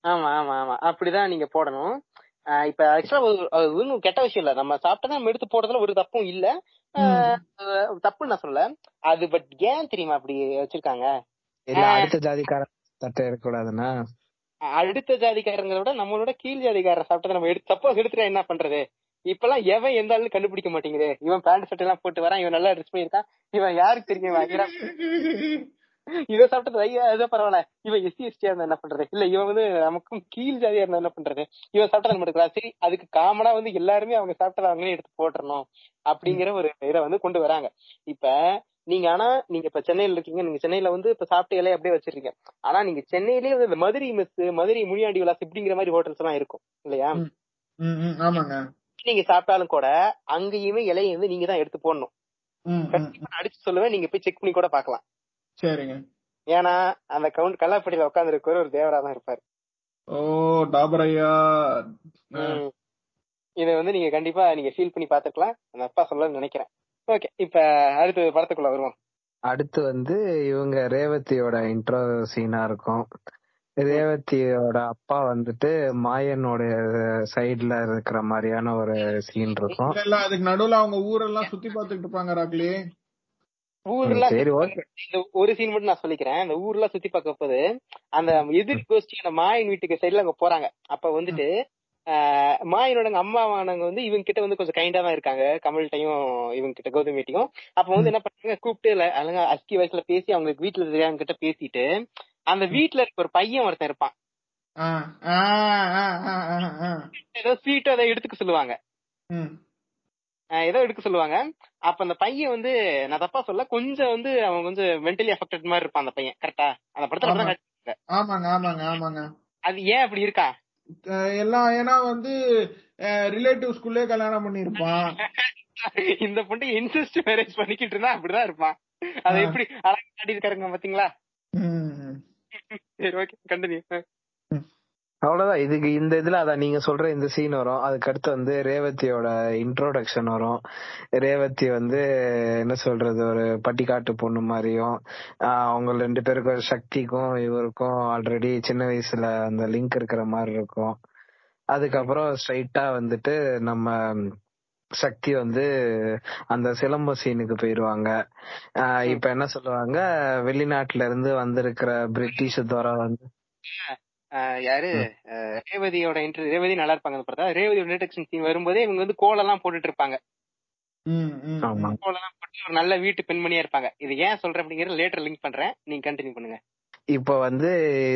ஆமா ஆமா ஆமா. அப்படிதான் நீங்க போடணும். ஆஹ் இப்ப ஆக்சுவலா ஒன்றும் கெட்ட விஷயம் இல்ல. நம்ம சாப்பிட்டா நம்ம எடுத்து போடுறதுல ஒரு தப்பும் இல்ல. தப்புன்னு நான் சொல்லல. அது பட் ஏன் தெரியுமா அப்படி வச்சிருக்காங்க? அடுத்த ஜாதிக்கார தட்டை எடுக்கக்கூடாதுன்னா? அடுத்த ஜாதிக்காரங்களை விட நம்மளோட கீழ் ஜாதிக்காரரை சாப்பிட்டதை நம்ம எடுத்து சப்போஸ் எடுத்துட்டா என்ன பண்றது? இப்பெல்லாம் எவன் எந்த ஆளும் கண்டுபிடிக்க மாட்டேங்குது? இவன் பேண்ட் ஷர்ட் எல்லாம் போட்டு வரான் இவன் நல்லா ட்ரெஸ் பண்ணிருக்கான் இவன் யாருக்கு தெரியும்? இவன் சாப்பிட்டது ஐயா ஏதோ பரவாயில்ல. இவன் எஸ்சி எஸ்டியா இருந்தா என்ன பண்றது? இல்ல இவன் வந்து நமக்கும் கீழ் ஜாதியா இருந்தா என்ன பண்றது? இவன் சாப்பிட்டதை நம்ம எடுக்கலாம் சரி அதுக்கு காமனா வந்து எல்லாருமே அவங்க சாப்பிட்டதை அவங்களே எடுத்து போட்டுறணும் அப்படிங்கிற ஒரு இதை வந்து கொண்டு வராங்க. இப்ப நீங்க ஆனா நீங்க இப்ப சென்னையில இருக்கீங்க. நீங்க சென்னையில வந்து இப்ப சாப்பிட்ட இலையை அப்படியே வச்சிருக்கீங்க. ஆனா நீங்க சென்னையிலேயே வந்து இந்த மதுரை மெஸ் மதுரை முனியாண்டி விலாஸ் இப்படிங்கிற மாதிரி ஹோட்டல்ஸ் எல்லாம் இருக்கும் இல்லையா? ஆமாங்க. நீங்க சாப்பிட்டாலும் கூட அங்கேயுமே இலையை வந்து நீங்க தான் எடுத்து போடணும். அடிச்சு சொல்லுவேன் நீங்க போய் செக் பண்ணி கூட பாக்கலாம் சரிங்க. ஏன்னா அந்த கவுண்ட் கல்லாப்பட்டியில உட்கார்ந்து இருக்கிற ஒரு தேவரா தான் இருப்பாரு. ஓ டாபரையா. இத வந்து நீங்க கண்டிப்பா நீங்க ஃபீல் பண்ணி பாத்துக்கலாம் அந்த அப்பா சொல்லணும்னு நினைக்கிறேன். ஓகே இப்ப அடுத்து படத்துக்குள்ள வருவோம். அடுத்து வந்து இவங்க ரேவதியோட இன்ட்ரோ சீனா இருக்கும். ரேவதியோட அப்பா வந்துட்டு மாயனோட சைடுல இருக்கிற மாதிரியான ஒரு சீன் இருக்கும். அதுக்கு நடுவுல அவங்க ஊரெல்லாம் சுத்தி பாத்துக்கிட்டு இருப்பாங்க ராக்லி ஊர்ல இந்த ஒரு சீன் மட்டும் நான் சொல்லிக்கிறேன். அந்த ஊர்ல சுத்தி பார்க்க போது அந்த எதிர் கோஷ்டி அந்த மாயன் வீட்டுக்கு சைடுல அங்க போறாங்க. அப்ப வந்துட்டு மாயனோட அம்மாவானவங்க வந்து இவங்க கிட்ட வந்து கொஞ்சம் கைண்டா தான் இருக்காங்க. கமல்கிட்டயும் இவங்க கிட்ட கௌதம் வீட்டையும் அப்ப வந்து என்ன பண்றாங்க கூப்பிட்டு ல- அழகா அஸ்கி வயசுல பேசி அவங்களுக்கு வீட்டுல இருக்கிறவங்க கிட்ட பேசிட்டு அந்த வீட்டுல இருக்க ஒரு பையன் ஒருத்தன் இருப்பான். ஏதோ ஸ்வீட்டோ அதை எடுத்துக்க சொல்லுவாங்க. ஏதோ எடுக்க சொல்லுவாங்க. அப்ப அந்த பையன் வந்து நான் தப்பா சொல்ல கொஞ்சம் வந்து அவன் கொஞ்சம் மென்டலி அஃபெக்டட் மாதிரி இருப்பான் அந்த பையன் கரெக்டா அந்த படத்துல. ஆமாங்க ஆமாங்க ஆமாங்க. அது ஏன் அப்படி இருக்கா? எல்லாம் ஏன்னா வந்து ரிலேட்டிவ்ஸ்குள்ளே கல்யாணம் பண்ணிருப்பான் இந்த பொண்ணு இன்செஸ்ட் மேரேஜ் பண்ணிக்கிட்டு இருந்தா அப்படிதான் இருப்பான். அதை. எப்படி அழகா காட்டியிருக்காருங்க பாத்தீங்களா? ம். சரி ஓகே கண்டினியூ அவ்வளவுதான். இதுக்கு இந்த இதுல அதான் நீங்க சொல்ற இந்த சீன் வரும். அதுக்கு அடுத்து வந்து ரேவதியோட இன்ட்ரோடக்ஷன் வரும். ரேவதி வந்து என்ன சொல்றது ஒரு பட்டிக்காட்டு பொண்ணு மாதிரியும் அவங்க ரெண்டு பேருக்கும் சக்திக்கும் இவருக்கும் ஆல்ரெடி சின்ன வயசுல அந்த லிங்க் இருக்கிற மாதிரி இருக்கும். அதுக்கப்புறம் ஸ்ட்ரைட்டா வந்துட்டு நம்ம சக்தி வந்து அந்த சிலம்ப சீனுக்கு போயிருவாங்க. இப்ப என்ன சொல்லுவாங்க வெளிநாட்டுல இருந்து வந்திருக்கிற பிரிட்டிஷ் துறை வந்து யாரு? ரேவதியோட இன்டர் ரேவதி நல்லா இருப்பாங்க படத்துல. ரேவதியோட இன்ட்ரடக்ஷன் சீன் வரும்போதே இவங்க வந்து கோலெல்லாம் போட்டுட்டு இருப்பாங்க. ம், ம், ஆமா. ம். கோலெல்லாம் போட்டு ஒரு நல்ல வீட்டு பெண்மணியா இருப்பாங்க. இது ஏன் சொல்றேன் அப்படிங்கறது லேட்டர் லிங்க் பண்றேன். நீங்க கண்டினியூ பண்ணுங்க. இப்ப வந்து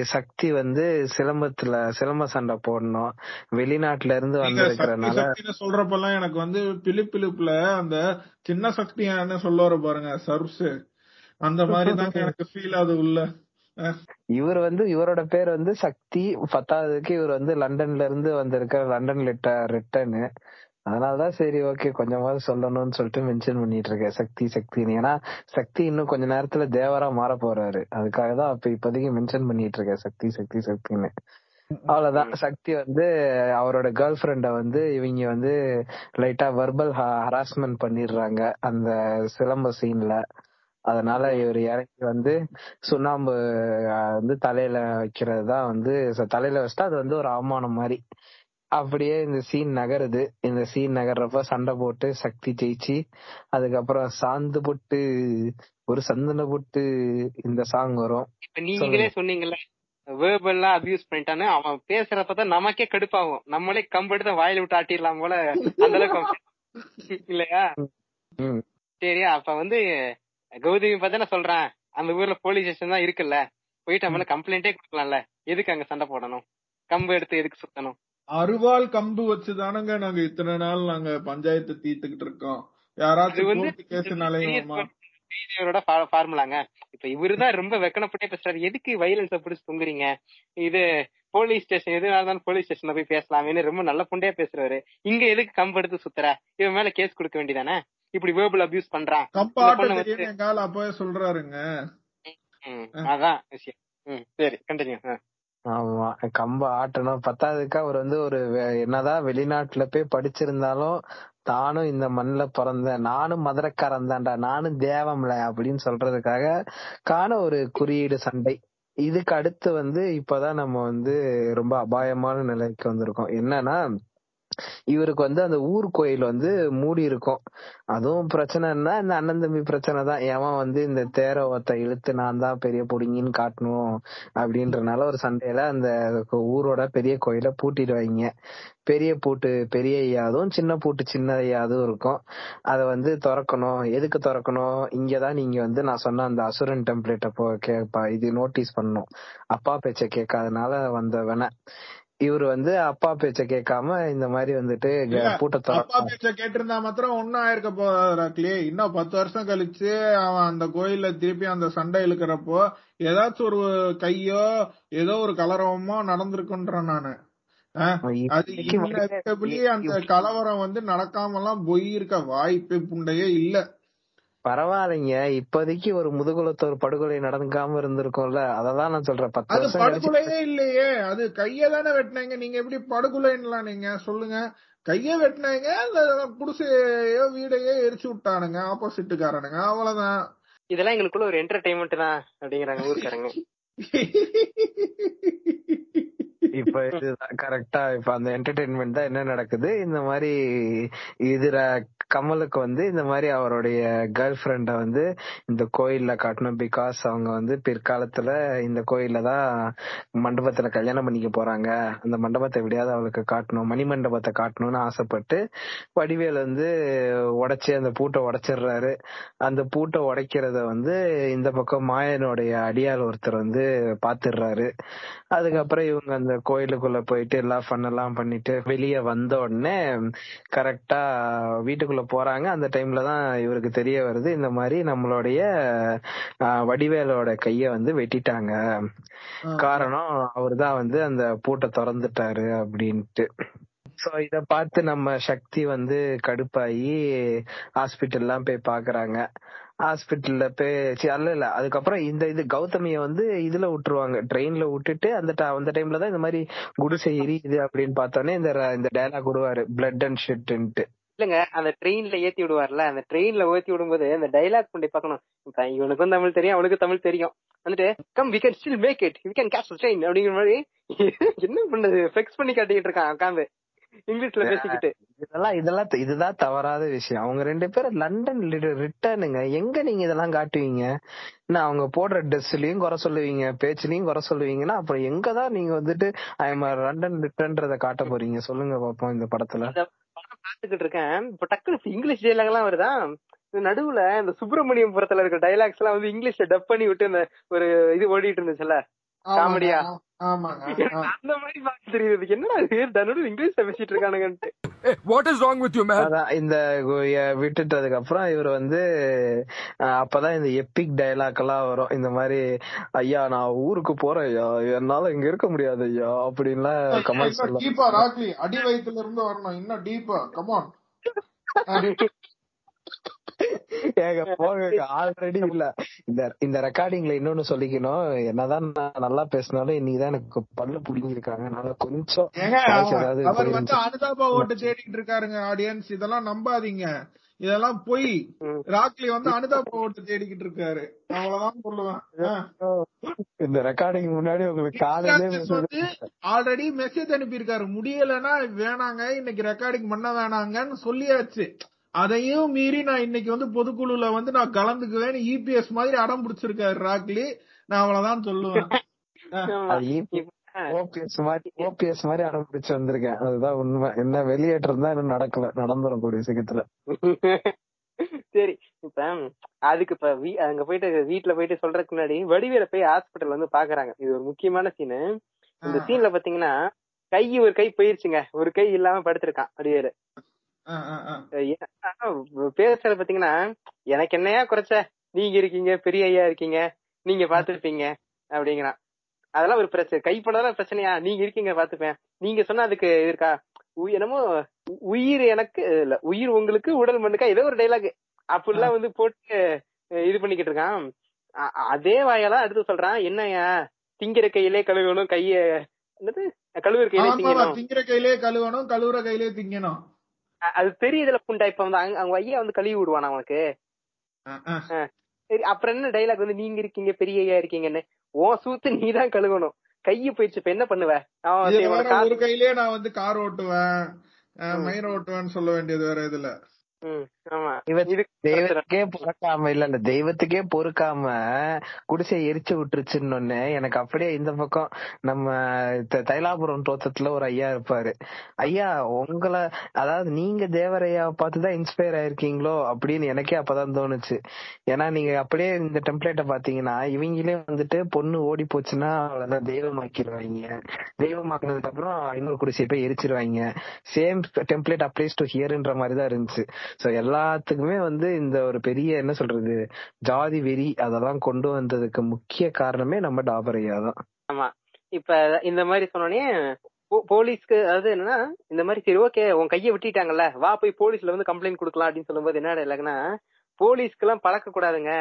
சக்தி வந்து சிலம்பத்துல சிலம்ப சண்டை போடணும். வெளிநாட்டுல இருந்து வந்திருக்கிறனால சொல்றப்பெல்லாம் எனக்கு வந்து பிலிப் பிலிப்ல அந்த சின்ன சக்தி என்ன சொல்ல வர பாருங்க சர்வ்ஸ் அந்த மாதிரி தாங்க எனக்கு ஃபீல் ஆகுது உள்ள. இவர் வந்து இவரோட பேர் வந்து சக்தி. பத்தாவதுக்கு இவர் வந்து லண்டன்ல இருந்து வந்திருக்கிற லண்டன் லெட்டர் ரிட்டர்னு அதனாலதான் சரி ஓகே கொஞ்சமாவது சொல்லணும்னு சொல்லிட்டு மென்ஷன் பண்ணிட்டு இருக்கேன் சக்தி சக்தின்னு. ஏன்னா சக்தி இன்னும் கொஞ்ச நேரத்துல தேவரா மாற போறாரு. அதுக்காக தான் அப்ப இப்போதைக்கு மென்ஷன் பண்ணிட்டு இருக்கேன் சக்தி சக்தி சக்தின்னு. அவ்வளவுதான். சக்தி வந்து அவரோட கேர்ள் ஃப்ரெண்ட வந்து இவங்க வந்து லைட்டா வெர்பல் ஹராஸ்மெண்ட் பண்ணிடுறாங்க. அந்த சிலம்ப சீன்ல அதனால இவர் இறங்கி வந்து சுண்ணாம்பு வந்து தலையில வைக்கிறது தான் வந்து தலையில வச்சுட்டா அது வந்து ஒரு அவமானம் மாதிரி அப்படியே இந்த சீன் நகருது. இந்த சீன் நகர்றப்ப சண்டை போட்டு சக்தி ஜெயிச்சு அதுக்கப்புறம் சாந்து போட்டு ஒரு சந்தன போட்டு இந்த சாங் வரும். இப்ப நீங்களே சொன்னீங்கல்ல வேர்பல்லாம் அபியூஸ் பண்ணிட்டான்னு அவன் பேசுறப்பதான் நமக்கே கடுப்பாகும். நம்மளே கம்பெடுத்து வாயில விட்டு ஆட்டிடலாம் போல அந்த அளவுக்கு இல்லையா. சரி அப்ப வந்து கௌதமி பார்த்தா நான் சொல்றேன் அந்த ஊர்ல போலீஸ் ஸ்டேஷன் தான் இருக்குல்ல போயிட்டு நம்மள கம்ப்ளைண்டே கொடுக்கலாம்ல எதுக்கு அங்க சண்டை போடணும்? கம்பு எடுத்து எதுக்கு சுத்தணும்? அருவாள் கம்பு வச்சுதானுங்க நாங்க இத்தனை நாள் நாங்க பஞ்சாயத்து தீர்த்துக்கிட்டு இருக்கோம். யாராச்சும் இவரோட ஃபார்முலாங்க இப்ப இவருதான் ரொம்ப வெக்கனப்பட்டே பேசுறாரு. எதுக்கு வைலன்ஸ பிடிச்சு தொங்குறீங்க? இது போலீஸ் ஸ்டேஷன் எது இருந்தாலும் போலீஸ் ஸ்டேஷன்ல போய் பேசலாமேன்னு ரொம்ப நல்ல புண்டையா பேசுறாரு. இங்க எதுக்கு கம்பு எடுத்து சுத்துற? இவன் மேல கேஸ் கொடுக்க வேண்டியதானே? இப்படி வேர்பல் அபியூஸ் பண்றான். அப்பவே சொல்றாருங்க. அதான் விஷயம். சரி கண்டினியூ ஆமா கம்ப ஆட்டணும். பத்தாவதுக்கு அவர் வந்து ஒரு என்னதான் வெளிநாட்டுல போய் படிச்சிருந்தாலும் தானும் இந்த மண்ணுல பிறந்தேன். நானும் மதுரக்காரன் தான்டா நானும் தேவம்ல அப்படின்னு சொல்றதுக்காக காண ஒரு குறியீடு சண்டை. இதுக்கு அடுத்து வந்து இப்பதான் நம்ம வந்து ரொம்ப அபாயமான நிலைக்கு வந்திருக்கோம். என்னன்னா இவருக்கு வந்து அந்த ஊர் கோயில் வந்து மூடி இருக்கும். அதுவும் பிரச்சனைன்னா இந்த அண்ணன் தம்பி பிரச்சனை தான். ஏன் வந்து இந்த தேரோவத்தை இழுத்து நான் தான் பெரிய புடிங்கின்னு காட்டணும் அப்படின்றனால ஒரு சண்டையில அந்த ஊரோட பெரிய கோயிலை பூட்டிடுவாங்க பெரிய பூட்டு பெரிய ஐயாதும் சின்ன பூட்டு சின்ன ஐயாதும் இருக்கும். அதை வந்து திறக்கணும். எதுக்கு திறக்கணும்? இங்கதான் நீங்க வந்து நான் சொன்ன அந்த அசுரன் டெம்ப்ளேட்டை போ கேப்பா இது நோட்டீஸ் பண்ணும் அப்பா பேச்ச கேட்காதனால வந்தவன இவர் வந்து அப்பா பேச்ச கேட்காம இந்த மாதிரி வந்துட்டு க- இல்ல, பூட்டை அப்பா பேச்ச கேட்டிருந்தா மாத்திரம் ஒன்னும் ஆயிருக்க போறாக்லயே இன்னும் பத்து வருஷம் கழிச்சு அவன் அந்த கோயில்ல திருப்பி அந்த சண்டை இழுக்கிறப்போ ஏதாச்சும் ஒரு கையோ ஏதோ ஒரு கலரவமோ நடந்திருக்குன்றேன் நானு. அது அந்த கலவரம் வந்து நடக்காமலாம் போயிருக்க வாய்ப்பு புண்டையே இல்ல. பரவாயில்லைங்க. இப்போதைக்கு ஒரு முதுகுலத்தோர் படுகொலை நடக்காம இருந்திருக்கும்ல. அததான் நான் சொல்றேன். பத்து அது படுகொலையே இல்லையே. அது கைய தானே வெட்டினாங்க. நீங்க எப்படி படுகொலைன்னுலாம் நீங்க சொல்லுங்க. கைய வெட்டினாங்க. அந்த குடிசையோ வீடையோ எரிச்சு விட்டானுங்க. ஆப்போசிட்டுக்காரனுங்க. அவ்வளவுதான். இதெல்லாம் எங்களுக்குள்ள ஒரு என்டர்டைன்மெண்ட் தான் அப்படிங்கிறாங்க ஊருக்காரங்க. இப்ப இதுதான் கரெக்டா இப்ப அந்த என்டர்டைன்மெண்ட் தான் என்ன நடக்குது? இந்த மாதிரி இதுல கமலுக்கு வந்து இந்த மாதிரி அவருடைய கேர்ள் ஃபிரெண்ட வந்து இந்த கோயில்ல காட்டணும். பிகாஸ் அவங்க வந்து பிற்காலத்துல இந்த கோயில்ல தான் மண்டபத்துல கல்யாணம் பண்ணிக்க போறாங்க. அந்த மண்டபத்தை எப்படியாவது அவளுக்கு காட்டணும். மணி மண்டபத்தை காட்டணும்னு ஆசைப்பட்டு வடிவேல் வந்து உடைச்சு அந்த பூட்டை உடைச்சிடுறாரு. அந்த பூட்டை உடைக்கிறத வந்து இந்த பக்கம் மாயனுடைய அடியால் ஒருத்தர் வந்து பாத்துடுறாரு அதுக்கப்புறம் இவங்க அந்த கோயிலுக்குள்ள போயிட்டு எல்லாம் ஃபன் எல்லாம் பண்ணிட்டு வெளியே வந்த உடனே கரெக்டா வீட்டுக்குள்ள போறாங்க. அந்த டைம்ல தான் இவருக்கு தெரிய வருது. இந்த மாதிரி நம்மளுடைய வடிவேலோட கைய வந்து வெட்டிட்டாங்க. காரணம் அவர்தான் வந்து அந்த பூட்டை திறந்துட்டாரு அப்படின்ட்டு. சோ இத பார்த்து நம்ம சக்தி வந்து கடுப்பாயி ஹாஸ்பிட்டல்லாம் போய் பாக்குறாங்க ஹாஸ்பிட்டல்ல போய் அல்ல இல்ல. அதுக்கப்புறம் இந்த இது கௌதமிய வந்து இதுல விட்டுருவாங்க. ட்ரெயின்ல விட்டுட்டு அந்த அந்த டைம்ல தான் இந்த மாதிரி குடிசை எரியுது அப்படின்னு பார்த்தோன்னே இந்த இந்த டயலாக் விடுவாரு. பிளட் அண்ட் ஷெட்ன்ட்டு இல்லங்க அந்த ட்ரெயின்ல ஏத்தி விடுவார்ல. அந்த ட்ரெயின்ல ஏத்தி விடும்போது அந்த டைலாக் பண்ணி பார்க்கணும். இவனுக்கும் தமிழ் தெரியும் அவனுக்கு தமிழ் தெரியும். வந்துட்டு come we can still make it we can catch train அப்படிங்கிற மாதிரி என்ன பண்ணது? ஃபிக்ஸ் பண்ணி காட்டிட்டு இருக்கான் உட்காந்து இங்கிலீஷ்ல பேசிக்கிட்டு. இதெல்லாம் இதெல்லாம் இதுதான் தவறாத விஷயம். அவங்க ரெண்டு பேரும் லண்டன் ரிட்டர்னுங்க எங்க நீங்க இதெல்லாம் காட்டுவீங்க? நான் அவங்க போடுற ட்ரெஸ்லயும் குறை சொல்லுவீங்க பேச்சுலயும் குறை சொல்லுவீங்கன்னா அப்புறம் எங்கதான் நீங்க வந்துட்டு ஐஎம் லண்டன் ரிட்டர்ன்றத காட்ட போறீங்க? சொல்லுங்க பாப்போம் இந்த படத்துல. பாத்துக்கிட்டு இருக்கேன். இப்ப டக்குனு இங்கிலீஷ் டைலாக் எல்லாம் வருதா? நடுவுல இந்த சுப்பிரமணியபுரத்துல இருக்க டைலாக்ஸ் எல்லாம் வந்து இங்கிலீஷ்ல டப் பண்ணி விட்டு இந்த ஒரு இது ஓடிட்டு இருந்துச்சுல்ல? காமெடியா? அந்த மாதிரி பார்க்க தெரியுது. என்னடா இது? நடுவுல இங்கிலீஷ்ல பேசிட்டு இருக்கானுங்கன்ட்டு. What is wrong with you, man? அதான் இந்த விட்டுட்டதுக்கு அப்புறம் இவர் வந்து அப்பதான் இந்த எப்பிக் டயலாக் எல்லாம் வரும். இந்த மாதிரி ஐயா நான் ஊருக்கு போறேன் ஐயா. என்னால இங்க இருக்க முடியாது ஐயா அப்படின்லாம் கமல் டீப்பா ராக்லி? அடி வயித்துல இருந்து வரணும். இன்னும் டீப்பா கமான் ஏங்க போங்க ஆல்ரெடி இல்ல. இந்த இந்த ரெக்கார்டிங்ல இன்னொன்னு சொல்லிக்கணும். என்னதான் நான் நல்லா பேசினாலும் இன்னைக்குதான் எனக்கு பல்லு புடிங்கிருக்காங்க அதனால கொஞ்சம் அவர் வந்து. அனுதாபா ஓட்டு தேடிட்டு இருக்காருங்க ஆடியன்ஸ் இதெல்லாம் நம்பாதீங்க. இதெல்லாம் பொய். ராக்லி வந்து அனுதாபாவோட தேடிக்கிட்டு இருக்காரு. அவ்வளவுதான் சொல்லுவேன். இந்த ரெக்கார்டிங் முன்னாடி உங்களுக்கு காலையிலே ஆல்ரெடி மெசேஜ் அனுப்பியிருக்காரு. முடியலன்னா வேணாங்க இன்னைக்கு ரெக்கார்டிங் பண்ண வேணாங்கன்னு சொல்லியாச்சு. அதையும் மீறி நான் இன்னைக்கு வந்து பொதுக்குழுல வந்து நான் கலந்துக்குவேன் இபிஎஸ் மாதிரி அடம் பிடிச்சிருக்காரு ராக்லி நான் அவ்வளவுதான் சொல்லுவேன். ஓபிஎஸ் மாதிரி ஓபிஎஸ் மாதிரி அடம் பிடிச்சு வந்திருக்கேன். அதுதான் உண்மை. என்ன வெளியேற்றம் தான் இன்னும் நடக்கல. நடந்துரும் கூடிய சீக்கிரத்துல. சரி இப்ப அதுக்கு இப்ப வீ- அங்க போயிட்டு வீட்டுல போயிட்டு சொல்றதுக்கு முன்னாடி வடிவேல போய் ஹாஸ்பிட்டல் வந்து பாக்குறாங்க. இது ஒரு முக்கியமான சீனு இந்த. சீன்ல பாத்தீங்கன்னா கை ஒரு கை போயிருச்சுங்க. ஒரு கை இல்லாம படுத்திருக்கான் வடிவேலு. பேசுறது பாத்தீங்கன்னா எனக்கு என்னையா குறைச்ச? நீங்க இருக்கீங்க பெரிய ஐயா இருக்கீங்க நீங்க பாத்துருப்பீங்க அப்படிங்கிறான். அதெல்லாம் ஒரு பிரச்சனை. கை பண்ணதான் பிரச்சனையா? நீங்க இருக்கீங்க பாத்துப்பேன். நீங்க சொன்னா அதுக்கு இருக்கா? என்னமோ உயிர் எனக்கு இல்ல உயிர் உங்களுக்கு உடல் மண்ணுக்கா? ஏதோ ஒரு டைலாக் அப்படிலாம் வந்து போட்டு இது பண்ணிக்கிட்டு இருக்கான். அதே வாயெல்லாம் அடுத்து சொல்றான் என்னய்யா? திங்கிற கையிலே கழுவணும் கைய என்னது? கழுவுற கையிலே திங்கணும். திங்கிற கையிலே கழுவணும் கழுவுற கையிலே திங்கணும். அது தெரியுதுல புண்டா இப்ப வந்து அவங்க ஐயா வந்து கழுவி விடுவானா அவனுக்கு. சரி அப்புறம் என்ன டைலாக் வந்து நீங்க இருக்கீங்க பெரிய ஐயா இருக்கீங்கன்னு. ஓ சூத்து நீதான் கழுவணும். கைய போயிடுச்சு இப்ப என்ன பண்ணுவ? அவன் இதுல சரி, வேற உனக்கு ஒரு கையிலேயே நான் வந்து கார் ஓட்டுவேன். மயிர் ஓட்டுவேன்னு சொல்ல வேண்டியது வேற இதுல. தெய்வத்துக்கே பொறுக்காம இல்ல இல்ல தெய்வத்துக்கே பொறுக்காம குடிசை எரிச்சு விட்டுருச்சுன்னு எனக்கு அப்படியே இந்த பக்கம் நம்ம தைலாபுரம் தோட்டத்துல ஒரு ஐயா இருப்பாரு. ஐயா உங்களை அதாவது நீங்க தேவரையாவை பார்த்துதான் இன்ஸ்பயர் ஆயிருக்கீங்களோ அப்படின்னு எனக்கே அப்பதான் தோணுச்சு. ஏன்னா நீங்க அப்படியே இந்த டெம்ப்ளேட்டை பாத்தீங்கன்னா இவங்களே வந்துட்டு பொண்ணு ஓடி போச்சுன்னா அவ்வளவுதான் தெய்வமாக்கிடுவாங்க. தெய்வமாக்குனதுக்கு அப்புறம் இன்னொரு குடிசையை போய் எரிச்சிருவாங்க. சேம் டெம்ப்ளேட் அப்ளைஸ் டு ஹியர்ன்ற மாதிரி தான் இருந்துச்சு சோ எல்லாத்துக்குமே வந்து இந்த ஒரு பெரிய என்ன சொல்றது ஜாதி வெறி அதெல்லாம் கொண்டு வந்ததுக்கு முக்கிய காரணமே நம்ம டாபரையா தான். ஆமா. இப்ப இந்த மாதிரி சொன்னோடனே போ- போலீஸ்க்கு அதாவது என்னன்னா இந்த மாதிரி சரி ஓகே உன் கைய விட்டுட்டாங்கல்ல வா போய் போலீஸ்ல வந்து கம்ப்ளைண்ட் கொடுக்கலாம் அப்படின்னு சொல்லும்போது என்ன இல்லைன்னா போலீஸ்க்கு எல்லாம் பழக்க கூடாதுங்க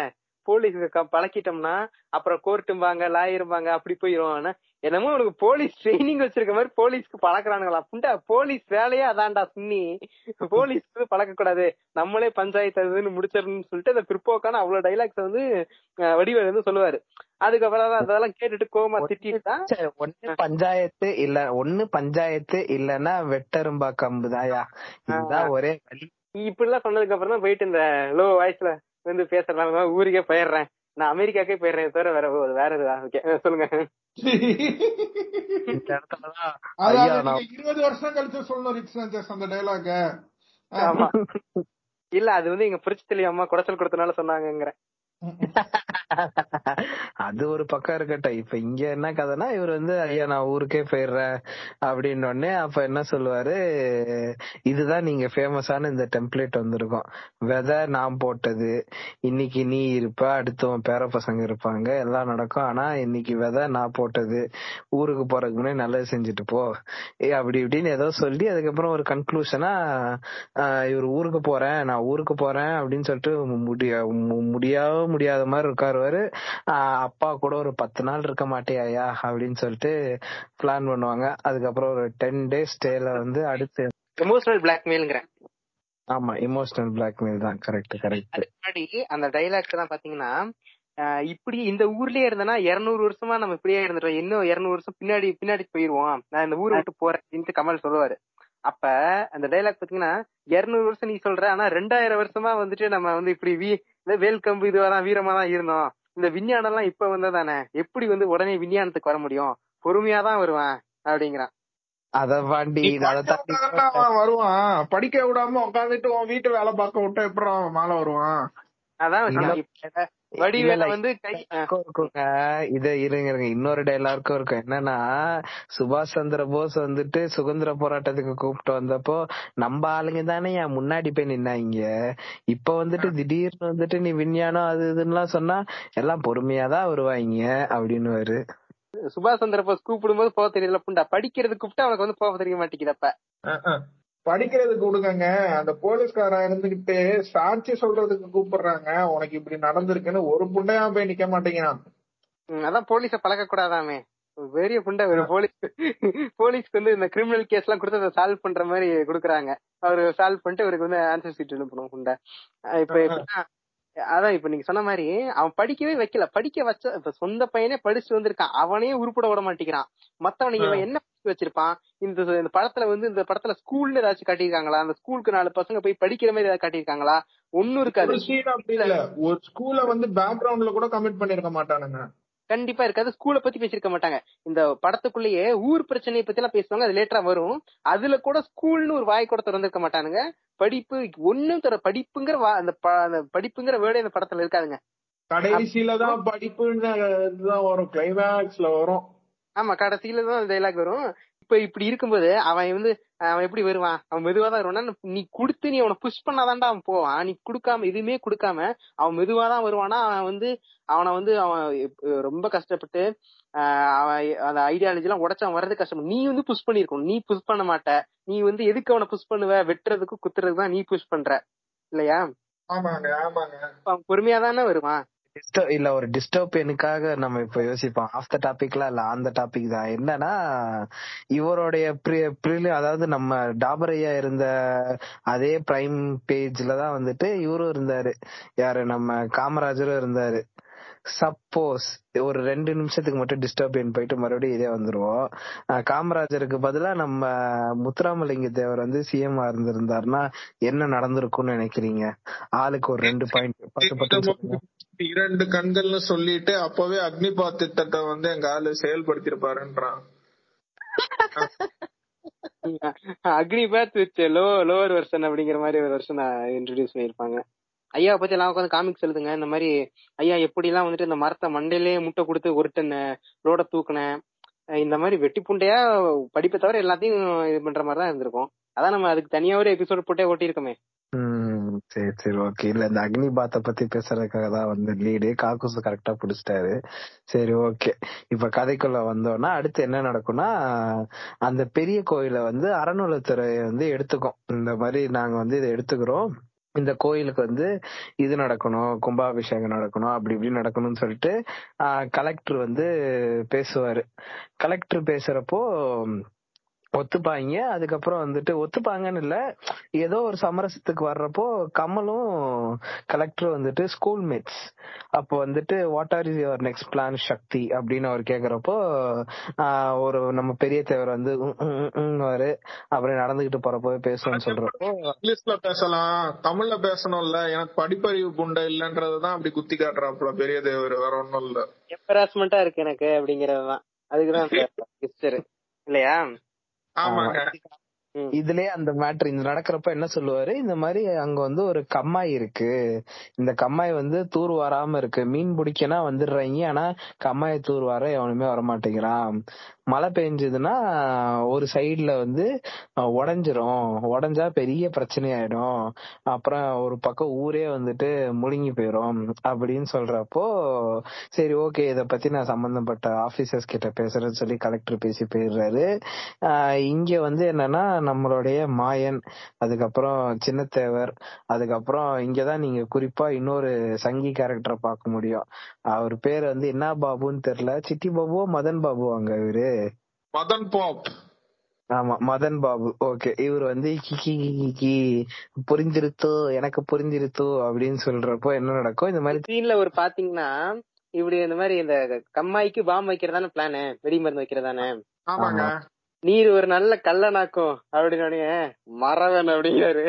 போலீஸ்க்கு பழக்கிட்டோம்னா அப்புறம் கோர்ட்டும்பாங்க லாயரும்பாங்க அப்படி போயிரும். ஆனா என்னமோ உனக்கு போலீஸ் ட்ரைனிங் வச்சிருக்க மாதிரி போலீஸ்க்கு பழக்குறானுங்களா? புண்டா போலீஸ் வேலையே அதான்டா சுண்ணி போலீஸ்க்கு பழக்க கூடாது நம்மளே பஞ்சாயத்து அதுன்னு முடிச்சிடணும்னு சொல்லிட்டு அந்த பிற்போக்கான அவ்வளவு டைலாக்ஸ் வந்து வடிவேலு வந்து சொல்லுவாரு. அதுக்கப்புறம் அதெல்லாம் கேட்டுட்டு கோமா திட்டிட்டு ஒண்ணு பஞ்சாயத்து இல்ல ஒண்ணு பஞ்சாயத்து இல்லன்னா வெட்டரும்பா கம்புதாயா இதுதான் ஒரே இப்படி எல்லாம் சொன்னதுக்கு அப்புறம் தான் போயிட்டு இந்த லோ வாய்ஸ்ல வந்து பேசுறதுனால ஊருக்கே போயிடுறேன். நான் அமெரிக்காக்கே போயிடுறேன். தவிர வேற வேற இதுவா ஓகே சொல்லுங்க. இருபது வருஷம் கழிச்சு சொல்லணும் அந்த டைலாக ஆமா. இல்ல அது வந்து எங்க புரிச்சு அம்மா குடைச்சல் கொடுத்தனால சொன்னாங்கங்கிற. அது ஒரு பக்கம் இருக்கட்டும். இப்ப இங்க என்ன கதைனா இவர் வந்து ஐயா நான் ஊருக்கே போயிடுறேன். அப்படின்னு உடனே அப்ப என்ன சொல்லுவாரு? இதுதான் நீங்க ஃபேமஸான இந்த டெம்ப்ளேட் வந்திருக்கும். விதை நான் போட்டது. இன்னைக்கு நீ இருப்ப அடுத்து உன் பேர பசங்க இருப்பாங்க. எல்லாம் நடக்கும். ஆனா இன்னைக்கு விதை நான் போட்டது. ஊருக்கு போறதுக்கு முன்னாடி நல்லது செஞ்சுட்டு போ. ஏ அப்படி இப்படின்னு ஏதோ சொல்லி அதுக்கப்புறம் ஒரு கன்க்ளூஷனா இவர் ஊருக்கு போறேன். நான் ஊருக்கு போறேன். அப்படின்னு சொல்லிட்டு முடிய மு- முடியாம முடியாத மாதிரி ஆஹ் அப்பா கூட ஒரு பத்து நாள் இருக்க மாட்டேயா அப்படின்னு சொல்லிட்டு பிளான் பண்ணுவாங்க. அதுக்கப்புறம் ஒரு டென் டேஸ் ஸ்டேல வந்து அடுத்து எமோஷனல் பிளாக்மெயில்ங்கிற ஆமா இமோஷனல் பிளாக்மெயில் தான். கரெக்ட் கரெக்ட் முன்னாடி அந்த டைலாக்ஸ் எல்லாம் பாத்தீங்கன்னா இப்படி இந்த ஊர்லயே இருந்தனா இருநூறு வருஷமா நம்ம இப்படியே இருந்துட்டோம். இன்னும் இருநூறு வருஷம் பின்னாடி பின்னாடி போயிருவோம். நான் இந்த ஊரை விட்டு போறேன் அப்படின்ட்டு கமல் சொல்லுவாரு. அப்ப அந்த டைலாக் பாத்தீங்கன்னா இருநூறு வருஷம் நீ சொல்ற ஆனா ரெண்டாயிரம் வருஷமா வந்துட்டு நம்ம வந்து இப்படி வீ வேல்கம்பு இதுவெல்லாம் வீரமா தான் இருந்தோம். இந்த விஞ்ஞானம் எல்லாம் இப்ப வந்ததானே? எப்படி வந்து உடனே விஞ்ஞானத்துக்கு வர முடியும்? பொறுமையா தான் வருவான் அப்படிங்கிறான். வருவான். படிக்க விடாம உட்காந்துட்டு உன் வீட்டு வேலை பார்க்க விட்டா எப்படி மேல வருவான்? அதான் வடிவேல வந்து இத இருங்க இருங்க இன்னொரு டைலாக்கும் இருக்கும். என்னன்னா சுபாஷ் சந்திர போஸ் வந்துட்டு சுதந்திர போராட்டத்துக்கு கூப்பிட்டு வந்தப்போ நம்ம ஆளுங்க தானே என் முன்னாடி போய் நின்னாங்க. இப்ப வந்துட்டு திடீர்னு வந்துட்டு நீ விஞ்ஞானம் அது இதுன்னுலாம் சொன்னா எல்லாம் பொறுமையாதான் வருவாங்க அப்படின்னு சுபாஷ் சந்திர போஸ் கூப்பிடும்போது போக தெரியல. புண்டா படிக்கிறது கூப்பிட்டா அவனுக்கு வந்து போக தெரிய மாட்டேங்குது அப்ப. அஹ் அஹ். படிக்கிறதுக்கு கொடுங்கங்க அந்த போலீஸ்காரன் இருந்துகிட்டு சாட்சி சொல்றதுக்கு கூப்பிடுறாங்க. உனக்கு இப்படி நடந்திருக்குன்னு ஒரு புண்டையா போய் நிக்க மாட்டேங்கிறான். அதான் போலீஸ பழக்க கூடாதாமே. பெரிய புண்டை ஒரு போலீஸ் போலீஸ்க்கு வந்து இந்த கிரிமினல் கேஸ் எல்லாம் கொடுத்து அதை சால்வ் பண்ற மாதிரி கொடுக்குறாங்க. அவரு சால்வ் பண்ணிட்டு இவருக்கு வந்து ஆன்சர் ஷீட் அனுப்பணும் புண்டை. இப்ப அதான் இப்ப நீங்க சொன்ன மாதிரி அவன் படிக்கவே வைக்கல. படிக்க வச்ச இப்ப சொந்த பையனே படிச்சுட்டு வந்திருக்கான். அவனே உருப்பட விட மாட்டேங்கிறான். மத்தவன் இவன் என்ன படிச்சு வச்சிருப்பான். இந்த இந்த படத்துல வந்து இந்த படத்துல ஸ்கூல்ல ஏதாச்சும் காட்டியிருக்காங்களா? அந்த ஸ்கூலுக்கு நாலு பசங்க போய் படிக்கிற மாதிரி ஏதாவது காட்டியிருக்காங்களா? ஒண்ணும் இருக்காது. ஒரு ஸ்கூல்ல வந்து பேக்ரவுண்ட்ல கூட கமிட் பண்ணிருக்க மாட்டானுங்க. கண்டிப்பா இருக்காது ஸ்கூலை பத்தி பேசிருக்க மாட்டாங்க. இந்த படத்துக்குள்ளேயே ஊர் பிரச்சனையை பத்தி எல்லாம் பேசுவாங்க. அது லேட்டரா வரும். அதுல கூட ஸ்கூல்னு ஒரு வாய் கூட திறந்திருக்க மாட்டானுங்க. படிப்பு ஒண்ணும் தர படிப்புங்கிற அந்த படிப்புங்கிற வேர்டே இந்த படத்துல இருக்காதுங்க. கடைசியில தான் படிப்புன்னு இதுதான் வரும். கிளைமேக்ஸ்ல வரும். ஆமா கடைசியில தான் டைலாக் வரும். இப்ப இப்படி இருக்கும்போது அவன் வந்து அவன் எப்படி வருவான்? அவன் மெதுவா தான் வருவானா. நீ கொடுத்து நீ அவனை புஷ் பண்ணாதான்டா அவன் போவான். நீ கொடுக்காம எதுவுமே கொடுக்காம அவன் மெதுவா தான் வருவானா? அவன் வந்து அவனை வந்து அவன் ரொம்ப கஷ்டப்பட்டு அவன் அந்த ஐடியாலஜி எல்லாம் உடச்சு அவன் வர்றது கஷ்டம். நீ வந்து புஷ் பண்ணிருக்கணும். நீ புஷ் பண்ண மாட்ட. நீ வந்து எதுக்கு அவனை புஷ் பண்ணுவ? வெட்டுறதுக்கு குத்துறதுக்கு தான் நீ புஷ் பண்ற. இல்லையா? ஆமாங்க ஆமாங்க. அவன் பொறுமையா தானே வருவான். இல்ல ஒரு டிஸ்டோபியனுக்காக நம்ம இப்ப யோசிப்போம். ஆஃப் த டாபிக்லாம் இல்ல அந்த டாபிக் தான். என்னன்னா இவருடைய அதாவது நம்ம டாபரையா இருந்த அதே பிரைம் பேஜ்ல தான் வந்துட்டு இவரும் இருந்தாரு. யாரு? நம்ம காமராஜரும் இருந்தாரு. சப்போஸ் ஒரு ரெண்டு நிமிஷத்துக்கு மட்டும் டிஸ்டர்பியன் போயிட்டு மறுபடியும் இதே வந்துருவோம். காமராஜருக்கு பதிலா நம்ம முத்துராமலிங்க தேவர் வந்து சிஎம் இருந்திருந்தாருன்னா என்ன நடந்திருக்கும்னு நினைக்கிறீங்க? ஆளுக்கு ஒரு ரெண்டு பாயிண்ட் பத்து பத்து. இரண்டு கண்கள்னு சொல்லிட்டு அப்பவே அக்னிபாத் திட்டத்தை வந்து எங்க ஆளு செயல்படுத்திருப்பாருன்றான் Agnipath with low lower version அப்படிங்கிற மாதிரி ஒரு வெர்ஷன் இன்ட்ரடியூஸ் பண்ணிருப்பாங்க ஐயா பத்தி எல்லாம் உட்காந்து காமிக்ஸ் எழுதுங்க. இந்த மாதிரி ஐயா எப்படி எல்லாம் வந்துட்டு இந்த மரத்தை மண்டையிலே முட்டை கொடுத்து ஒரு டன் தூக்குனேன் இந்த மாதிரி வெட்டி புண்டையா படிப்பை தவிர எல்லாத்தையும் இது பண்ற மாதிரி தான் இருந்திருக்கும். அதான் நம்ம அதுக்கு தனியா ஒரு எபிசோட் போட்டே ஓட்டியிருக்கோமே. ம் சரி சரி ஓகே இல்ல இந்த அக்னி பாத்த பத்தி பேசுறதுக்காக தான் வந்து லீடு காக்கூஸ் கரெக்டா பிடிச்சிட்டாரு. சரி ஓகே இப்ப கதைக்குள்ள வந்தோம்னா அடுத்து என்ன நடக்கும்னா அந்த பெரிய கோயிலை வந்து அறநூலத்துறை வந்து எடுத்துக்கும். இந்த மாதிரி நாங்க வந்து இதை எடுத்துக்கிறோம். இந்த கோயிலுக்கு வந்து இது நடக்கணும் கும்பாபிஷேகம் நடக்கணும் அப்படி இப்படி நடக்கணும்னு சொல்லிட்டு கலெக்டர் வந்து பேசுவாரு. கலெக்டர் பேசுறப்போ ஒத்துப்பாங்க. அதுக்கப்புறம் வந்துட்டு ஒத்துப்பாங்கன்னு இல்ல. ஏதோ ஒரு சமரசத்துக்கு வர்றப்போ கமலும் கலெக்டர் வந்துட்டு ஸ்கூல் மேட்ஸ் அப்போ வந்துட்டு what are is your next plan Sakthi அப்படின்னு அவர் கேக்குறப்போ ஆஹ் ஒரு நம்ம பெரிய தேவர் வந்து உம் உம் உம் உம்னுவாரு. அப்புறம் நடந்துகிட்டு போறப்போ பேசுவோம்னு சொல்றப்போ இங்கிலீஷ்ல பேசலாம்? தமிழ்ல பேசணும்ல. எனக்கு படிப்பறிவு புண்டை இல்லன்றதுதான் அப்படி குத்தி காட்டுறாப்புல பெரிய தேவர். வேற ஒண்ணும் இல்ல. எம்பராஸ்மெண்டா இருக்கு எனக்கு அப்படிங்கறதுதான். அதுக்குதான் ஹிஸ்டர் இல்லையா? ஆமாங்க. இதுலயே அந்த மேட்ரு இந்த நடக்கிறப்ப என்ன சொல்லுவாரு? இந்த மாதிரி அங்க வந்து ஒரு கம்மாய் இருக்கு. இந்த கம்மாய் வந்து தூர் வராம இருக்கு. மீன் பிடிக்கனா வந்துடுறாங்க. ஆனா கம்மாயை தூர் வர எவனுமே வரமாட்டேங்கிறான். மழை பெஞ்சதுன்னா ஒரு சைடுல வந்து உடஞ்சிரும். உடஞ்சா பெரிய பிரச்சனை ஆயிடும் அப்புறம் ஒரு பக்கம் ஊரே வந்துட்டு முழுங்கி போயிடும் அப்படின்னு சொல்றப்போ சரி ஓகே இத பத்தி நான் சம்பந்தப்பட்ட ஆபீசர்ஸ் கிட்ட பேசுறேன்னு சொல்லி கலெக்டர் பேசி போயிடுறாரு. இங்க வந்து என்னன்னா நம்மளுடைய மாயன் அதுக்கப்புறம் சின்னத்தேவர் அதுக்கப்புறம் இங்கதான் நீங்க குறிப்பா இன்னொரு சங்கி கேரக்டரை பார்க்க முடியும். அவர் பேர் வந்து என்ன பாபுன்னு தெரியல. சிட்டி பாபுவோ மதன் பாபுவாங்க இவரு? மதன் பாப். ஆமா மதன் பாபு. ஓகே இவர் வந்து கிக்கி கிக்கி புரிஞ்சிருத்தோ எனக்கு புரிஞ்சிருத்தோ அப்படின்னு சொல்றப்போ என்ன நடக்கும்? இந்த மாதிரி சீன்ல ஒரு பாத்தீங்கன்னா இப்படி இந்த மாதிரி இந்த கம்மாய்க்கு பாம் வைக்கிறதானே பிளானு வெடி மருந்து வைக்கிறதானே? ஆமாங்க. ஆமா. நீர் ஒரு நல்ல கல்லனாக்கும் அப்படின்னு மறவன் அப்படிங்கிறாரு.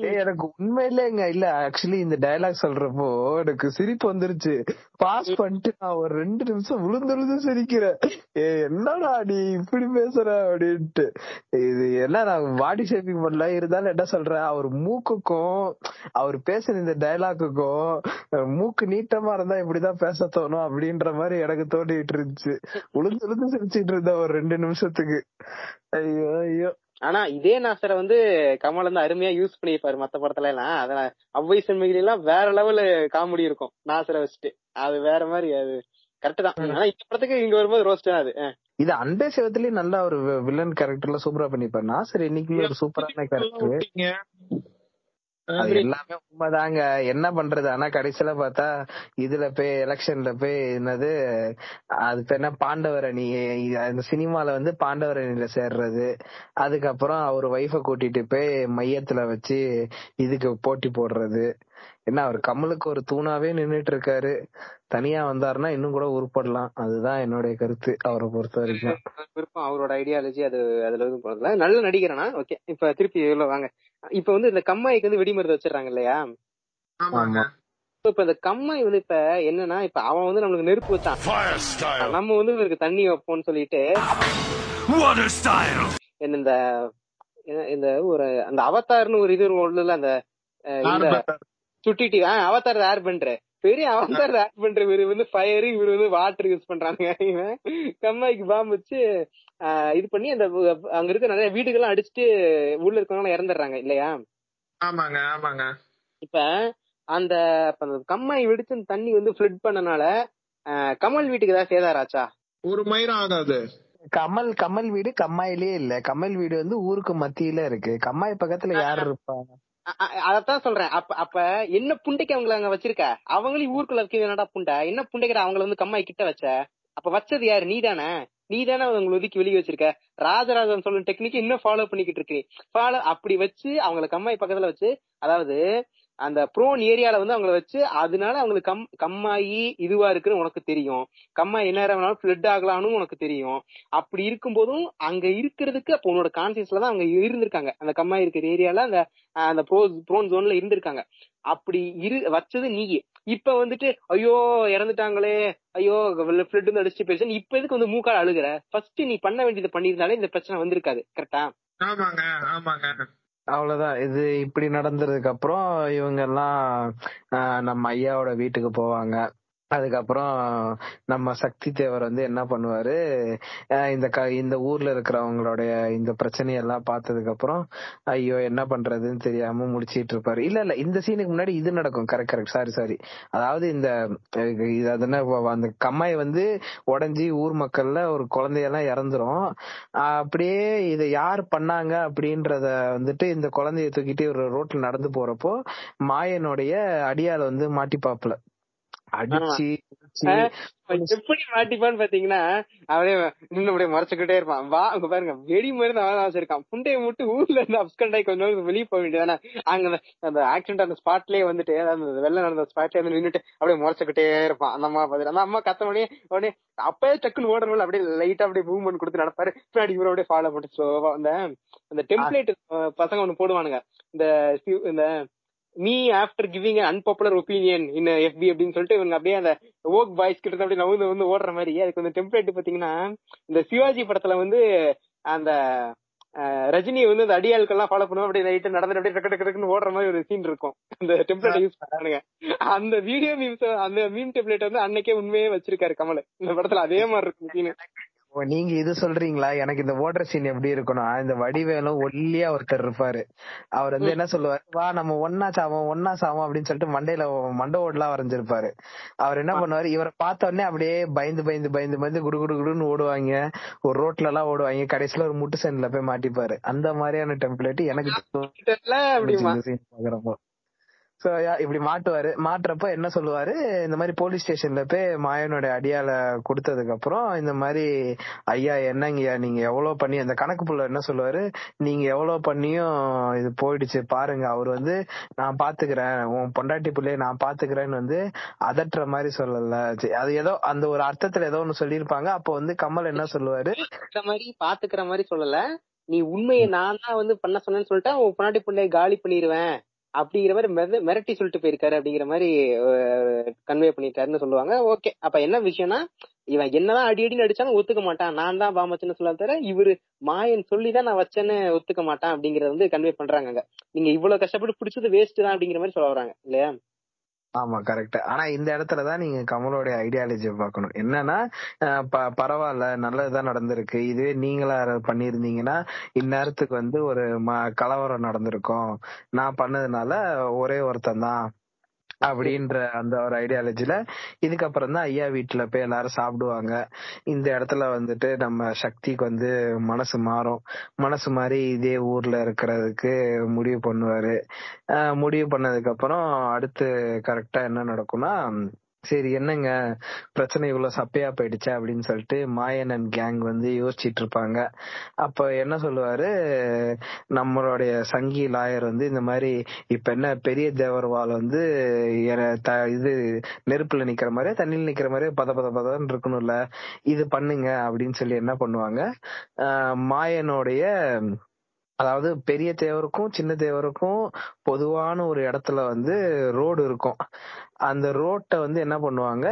எனக்கு உண்மையிலேங்க இல்ல. ஆக்சுவலி இந்த டயலாக் சொல்றப்போ எனக்கு சிரிப்பு வந்துருச்சு. பாஸ் பண்ணிட்டு நான் ஒரு ரெண்டு நிமிஷம் விழுந்து விழுந்து சிரிக்கிறேன். ஏ என்னடா நீ இப்படி பேசுற அப்படின்ட்டு. இது என்ன நான் பாடி ஷேப்பிங் பண்ணல. இருந்தாலும் என்ன சொல்றேன் அவர் மூக்குக்கும் அவர் பேசுற இந்த டயலாக்குக்கும் மூக்கு நீட்டமா இருந்தா இப்படிதான் பேச தோணும் அப்படின்ற மாதிரி எனக்கு தோண்டிட்டு இருந்துச்சு. உளுந்து சிரிச்சிட்டு இருந்தேன் ஒரு ரெண்டு நிமிஷத்துக்கு. ஐயோ ஐயோ. ஆனா இதே நாசரை வந்து கமல் வந்து அருமையா யூஸ் பண்ணிருப்பாரு மத்த படத்துல எல்லாம் அதெல்லாம் அவ்வை சென்மிகிரி எல்லாம் வேற லெவலு காமெடி இருக்கும். நாசரை வச்சுட்டு. அது வேற மாதிரி அது கரெக்ட் தான். ஆனா இந்த படத்துக்கு இங்க வரும்போது ரோஸ்ட் தான் அது. இது அன்பே சிவத்திலயும் நல்ல ஒரு வில்லன் கேரக்டர்ல சூப்பரா பண்ணிப்பாரு நாசர் என்னைக்குமே ஒரு சூப்பரான கேரக்டர். அது எல்லாமே உண்மைதாங்க. என்ன பண்றது? ஆனா கடைசியில பார்த்தா இதுல போய் எலெக்ஷன்ல போய் என்னது அது என்ன பாண்டவர் அணி இது- அந்த சினிமால வந்து பாண்டவர் அணியில சேர்றது. அதுக்கப்புறம் அவர் ஒய்ஃப கூட்டிட்டு போய் மையத்துல வச்சு இதுக்கு போட்டி போடுறது. என்ன அவர் கமலுக்கு ஒரு தூணாவே நின்னுட்டு இருக்காரு தனியா வந்தாருன்னா இன்னும் கூட உருப்படலாம். அதுதான் என்னுடைய கருத்து அவரை பொறுத்த வரைக்கும். விருப்பம் அவரோட ஐடியாலஜி அது அதுல எதுவும் நல்ல நடிகரனா ஓகே இப்ப திருப்பி இவ்வளவு வாங்க. இப்ப வந்து இந்த கம்மாய்க்கு வந்து வெடிமருந்து வச்சிடறாங்க இல்லையா இப்ப இந்த கம்மாய் வந்து இப்ப என்னன்னா இப்ப அவன் வந்து நம்மளுக்கு நெருப்பு வச்சான். Fire style. நம்ம வந்து இவருக்கு தண்ணி வைப்போம்னு சொல்லிட்டு Water style. என்ன இந்த இந்த ஒரு அந்த அவதார்னு ஒரு இது ஒண்ணுல அந்த சுட்டிட்டி அவதார் ஏர் பண்ற பெரிய அவதார் ஏர் பண்ற இவரு வந்து ஃபயர் இவரு வந்து வாட்டர் யூஸ் பண்றாங்க இவன் கம்மாய்க்கு பாம்பு வச்சு இது பண்ணி அந்த அங்க இருக்க நிறைய வீடுகள்லாம் அடிச்சுட்டு உள்ள இருக்கவங்க இறந்துடுறாங்க இல்லையா? ஆமாங்க ஆமாங்க. இப்ப அந்த கம்மாய் வெடிச்சு அந்த தண்ணி வந்து ஃபிளட் பண்ணனால ஆஹ், கமல் வீட்டுக்கு ஏதாவது சேதாராச்சா? ஒரு மயிரம் ஆகாது. கமல் கமல் வீடு கம்மாயிலே இல்ல. கமல் வீடு வந்து ஊருக்கு மத்தியில இருக்கு. கம்மாய் பக்கத்துல யார் இருப்பா? அ- அ- அதத்தான் சொல்றேன். அப்ப அப்ப என்ன புண்டைக்கு அவங்கள அங்க வச்சிருக்க? அவங்களையும் ஊருக்குள்ள இருக்க என்னடா புண்டை? என்ன புண்டைக்கிற அவங்கள வந்து கம்மாய் கிட்ட வச்ச? அப்ப வச்சது யாரு? நீ தானே அவங்களை ஒதுக்கி வெளியே வச்சிருக்க? ராஜராஜன் சொல்லும் டெக்னிக் இன்னும் ஃபாலோ பண்ணிக்கிட்டு இருக்கு ஃபாலோ அப்படி வச்சு அவங்கள கம்மாய் பக்கத்துல வச்சு அதாவது அந்த ப்ரோன் ஏரியால வந்து அவங்கள வச்சு அதனால அவங்களுக்கு கம் கம்மாயி இதுவா இருக்குன்னு உனக்கு தெரியும். கம்மாய் என்ன நேரம் வேணாலும் ஃபிளட் ஆகலாம்னு உனக்கு தெரியும். அப்படி இருக்கும்போதும் அங்க இருக்கிறதுக்கு அப்ப உன்னோட கான்சியஸ்ல தான் அவங்க இருந்திருக்காங்க. அந்த கம்மாய் இருக்கிற ஏரியால அந்த அந்த ப்ரோ ப்ரோன் ஜோன்ல இருந்திருக்காங்க. அப்படி இரு வச்சது நீ இப்ப வந்துட்டு ஐயோ இறந்துட்டாங்களே ஐயோ ஃபிளட் அடிச்சுட்டு போயிருச்சு இப்ப எதுக்கு வந்து மூக்கால அழுகுற? ஃபர்ஸ்ட் நீ பண்ண வேண்டியதை பண்ணியிருந்தாலே இந்த பிரச்சனை வந்திருக்காது கரெக்டா ஆமாங்க ஆமாங்க. அவ்வளவுதான். இது இப்படி நடந்ததுக்கு அப்புறம் இவங்க எல்லாம் நம்ம ஐயாவோட வீட்டுக்கு போவாங்க. அதுக்கப்புறம் நம்ம சக்தி தேவர் வந்து என்ன பண்ணுவாரு? ஆஹ் இந்த க இந்த ஊர்ல இருக்கிறவங்களுடைய இந்த பிரச்சனையெல்லாம் பார்த்ததுக்கு அப்புறம் ஐயோ என்ன பண்றதுன்னு தெரியாம முடிச்சிட்டு இருப்பாரு. இல்ல இல்ல இந்த சீனுக்கு முன்னாடி இது நடக்கும். கரெக்ட் கரெக்ட் சாரி சாரி அதாவது இந்த இது அது என்ன அந்த கம்மாய் வந்து உடஞ்சி ஊர் மக்கள்ல ஒரு குழந்தையெல்லாம் இறந்துரும். அப்படியே இதை யார் பண்ணாங்க அப்படின்றத வந்துட்டு இந்த குழந்தைய தூக்கிட்டு ஒரு ரோட்ல நடந்து போறப்போ மாயனுடைய அடியால வந்து மாட்டி பாப்பல அடிச்சு, அவன் எப்படி மாட்டிப்பான்னு பாத்தீங்கன்னா அப்படியே இன்னும் அப்படியே மறைச்சுக்கிட்டே இருப்பான். வா அங்க பாருங்க. வெடி அவன் தான் வச்சிருக்கான். புண்டையை மட்டும் ஊர்ல இருந்து அப்ஸ்கண்டாய் கொஞ்ச நேரம் வெளியே போக வேண்டியதானே அங்க அந்த- ஆக்சிடென்ட் அந்த ஸ்பாட்லயே வந்துட்டு அதாவது அந்த வெள்ளம் நடந்த ஸ்பாட்லயே வந்து நின்னுட்டு அப்படியே முறைச்சுக்கிட்டே இருப்பான். அந்த அம்மா பாத்துட்டு அந்த அம்மா கத்த உடனே உடனே அப்பயே டக்குன்னு ஓடணும் அப்படியே லைட்டா அப்படியே மூவ்மெண்ட் கொடுத்து நடப்பாரு. பின்னாடி இவரை அப்படியே ஃபாலோ பண்ணிட்டு ஸ்லோவா அந்த அந்த டெம்ப்ளேட் பசங்க ஒண்ணு போடுவானுங்க. இந்த me after giving unpopular opinion in எஃபி அப்படின்னு சொல்லிட்டு இவங்க அப்படியே அந்த ஓக் பாய்ஸ் கிட்ட அப்படியே நவுந்து வந்து ஓடுற மாதிரி. அதுக்கு வந்து டெம்ப்ளேட் பாத்தீங்கன்னா இந்த சிவாஜி படத்துல வந்து அந்த ரஜினி வந்து அந்த அடியாளுக்கெல்லாம் ஃபாலோ பண்ணுவோம். அப்படியே லைட்டு நடந்துட்டு அப்படியே டக்கு டக்கு டக்குன்னு ஓடுற மாதிரி ஒரு சீன் இருக்கும். அந்த டெம்ப்ளேட் யூஸ் பண்ணானுங்க அந்த வீடியோ மீம்ஸ் அந்த மீம் டெம்ப்ளேட் வந்து அன்னைக்கே உண்மையே வச்சிருக்காரு கமல். இந்த படத்துல அதே மாதிரி இருக்கும் சீன் நீங்க இது சொல்றீங்களா? எனக்கு இந்த ஓடுற சீன் எப்படி இருக்கும்னா இந்த வடிவேலும் ஒல்லியா ஒருத்தர் இருப்பாரு. அவர் வந்து என்ன சொல்லுவாரு? வா நம்ம ஒன்னா சாவோம் ஒன்னா சாவோம் அப்படின்னு சொல்லிட்டு மண்டையில மண்டை ஓடலாம் வரைஞ்சிருப்பாரு. அவர் என்ன பண்ணுவாரு? இவரை பார்த்த உடனே அப்படியே பயந்து பயந்து பயந்து பயந்து குடு குடு குடுன்னு ஓடுவாங்க. ஒரு ரோட்ல எல்லாம் ஓடுவாங்க. கடைசியில ஒரு முட்டு சைன்ல போய் மாட்டிப்பாரு. அந்த மாதிரியான டெம்ப்ளேட் எனக்கு சோ இப்படி மாட்டுவாரு. மாட்டுறப்ப என்ன சொல்லுவாரு? இந்த மாதிரி போலீஸ் ஸ்டேஷன்ல போய் மாயனோட அடியால கொடுத்ததுக்கு அப்புறம் இந்த மாதிரி ஐயா என்னங்கய்யா நீங்க எவ்வளவு பண்ணி அந்த கணக்கு புள்ள என்ன சொல்லுவாரு? நீங்க எவ்வளவு பண்ணியும் இது போயிடுச்சு. பாருங்க அவர் வந்து நான் பாத்துக்கிறேன். உன் பொண்டாட்டி பிள்ளைய நான் பாத்துக்கிறேன்னு வந்து அதட்டுற மாதிரி சொல்லல. அது ஏதோ அந்த ஒரு அர்த்தத்துல ஏதோ ஒண்ணு சொல்லியிருப்பாங்க. அப்போ வந்து கமல் என்ன சொல்லுவாரு? பாத்துக்கிற மாதிரி பாத்துக்கிற மாதிரி சொல்லல. நீ உண்மையை நான் தான் வந்து பண்ண சொன்னேன்னு சொல்லிட்டா உன் பொண்டாட்டி பிள்ளைய காலி பண்ணிடுவேன் அப்படிங்கிற மாதிரி மிரட்டி சொல்லிட்டு போயிருக்காரு அப்படிங்கிற மாதிரி கன்வே பண்ணிட்டாருன்னு சொல்லுவாங்க. ஓகே அப்ப என்ன விஷயம்னா இவன் என்னதான் அடி அடின்னு அடிச்சாலும் ஒத்துக்க மாட்டான். நான் தான் பாம்பச்சுன்னு சொல்ல தவிர இவரு மாயன் சொல்லிதான் நான் வச்சேன்னு ஒத்துக்க மாட்டான் அப்படிங்கறத வந்து கன்வே பண்றாங்க நீங்க இவ்வளவு கஷ்டப்பட்டு பிடிச்சது வேஸ்ட் தான் அப்படிங்கிற மாதிரி சொல்ல வராங்க இல்லையா? ஆமா கரெக்ட் ஆனா இந்த இடத்துலதான் நீங்க கமலோட ஐடியாலஜியை பார்க்கணும். என்னன்னா ப- பரவாயில்ல நல்லதுதான் நடந்திருக்கு. இதுவே நீங்களா பண்ணிருந்தீங்கன்னா இந்நேரத்துக்கு வந்து ஒரு ம- கலவரம் நடந்திருக்கும். நான் பண்ணதுனால ஒரே ஒருத்தன் தான். அப்படின்ற அந்த ஒரு ஐடியாலஜில இதுக்கப்புறம் தான் ஐயா வீட்டுல போய் எல்லாரும் சாப்பிடுவாங்க. இந்த இடத்துல வந்துட்டு நம்ம சக்திக்கு வந்து மனசு மாறும். மனசு மாறி இதே ஊர்ல இருக்கிறதுக்கு முடிவு பண்ணுவாரு. ஆஹ் முடிவு பண்ணதுக்கு அப்புறம் அடுத்து கரெக்டா என்ன நடக்கும்னா சரி என்னங்க? பிரச்சனை இவ்வளவு சப்பையா போயிடுச்சா? அப்படின்னு சொல்லிட்டு மாயன் அண்ட் கேங் வந்து யோசிச்சிட்டு இருப்பாங்க. அப்ப என்ன சொல்லுவாரு? நம்மளுடைய சங்கி லாயர் வந்து இந்த மாதிரி இப்ப என்ன பெரிய தேவர்வால் வந்து த- இது நெருப்புல நிக்கிற மாதிரியே தண்ணியில் நிக்கிற மாதிரியே பத பத பதன்னு இருக்கணும்ல. இது பண்ணுங்க அப்படின்னு சொல்லி என்ன பண்ணுவாங்க? மாயனுடைய அதாவது பெரிய தேவருக்கும் சின்ன தேவருக்கும் பொதுவான ஒரு இடத்துல வந்து ரோடு இருக்கும். அந்த ரோட்டை வந்து என்ன பண்ணுவாங்க?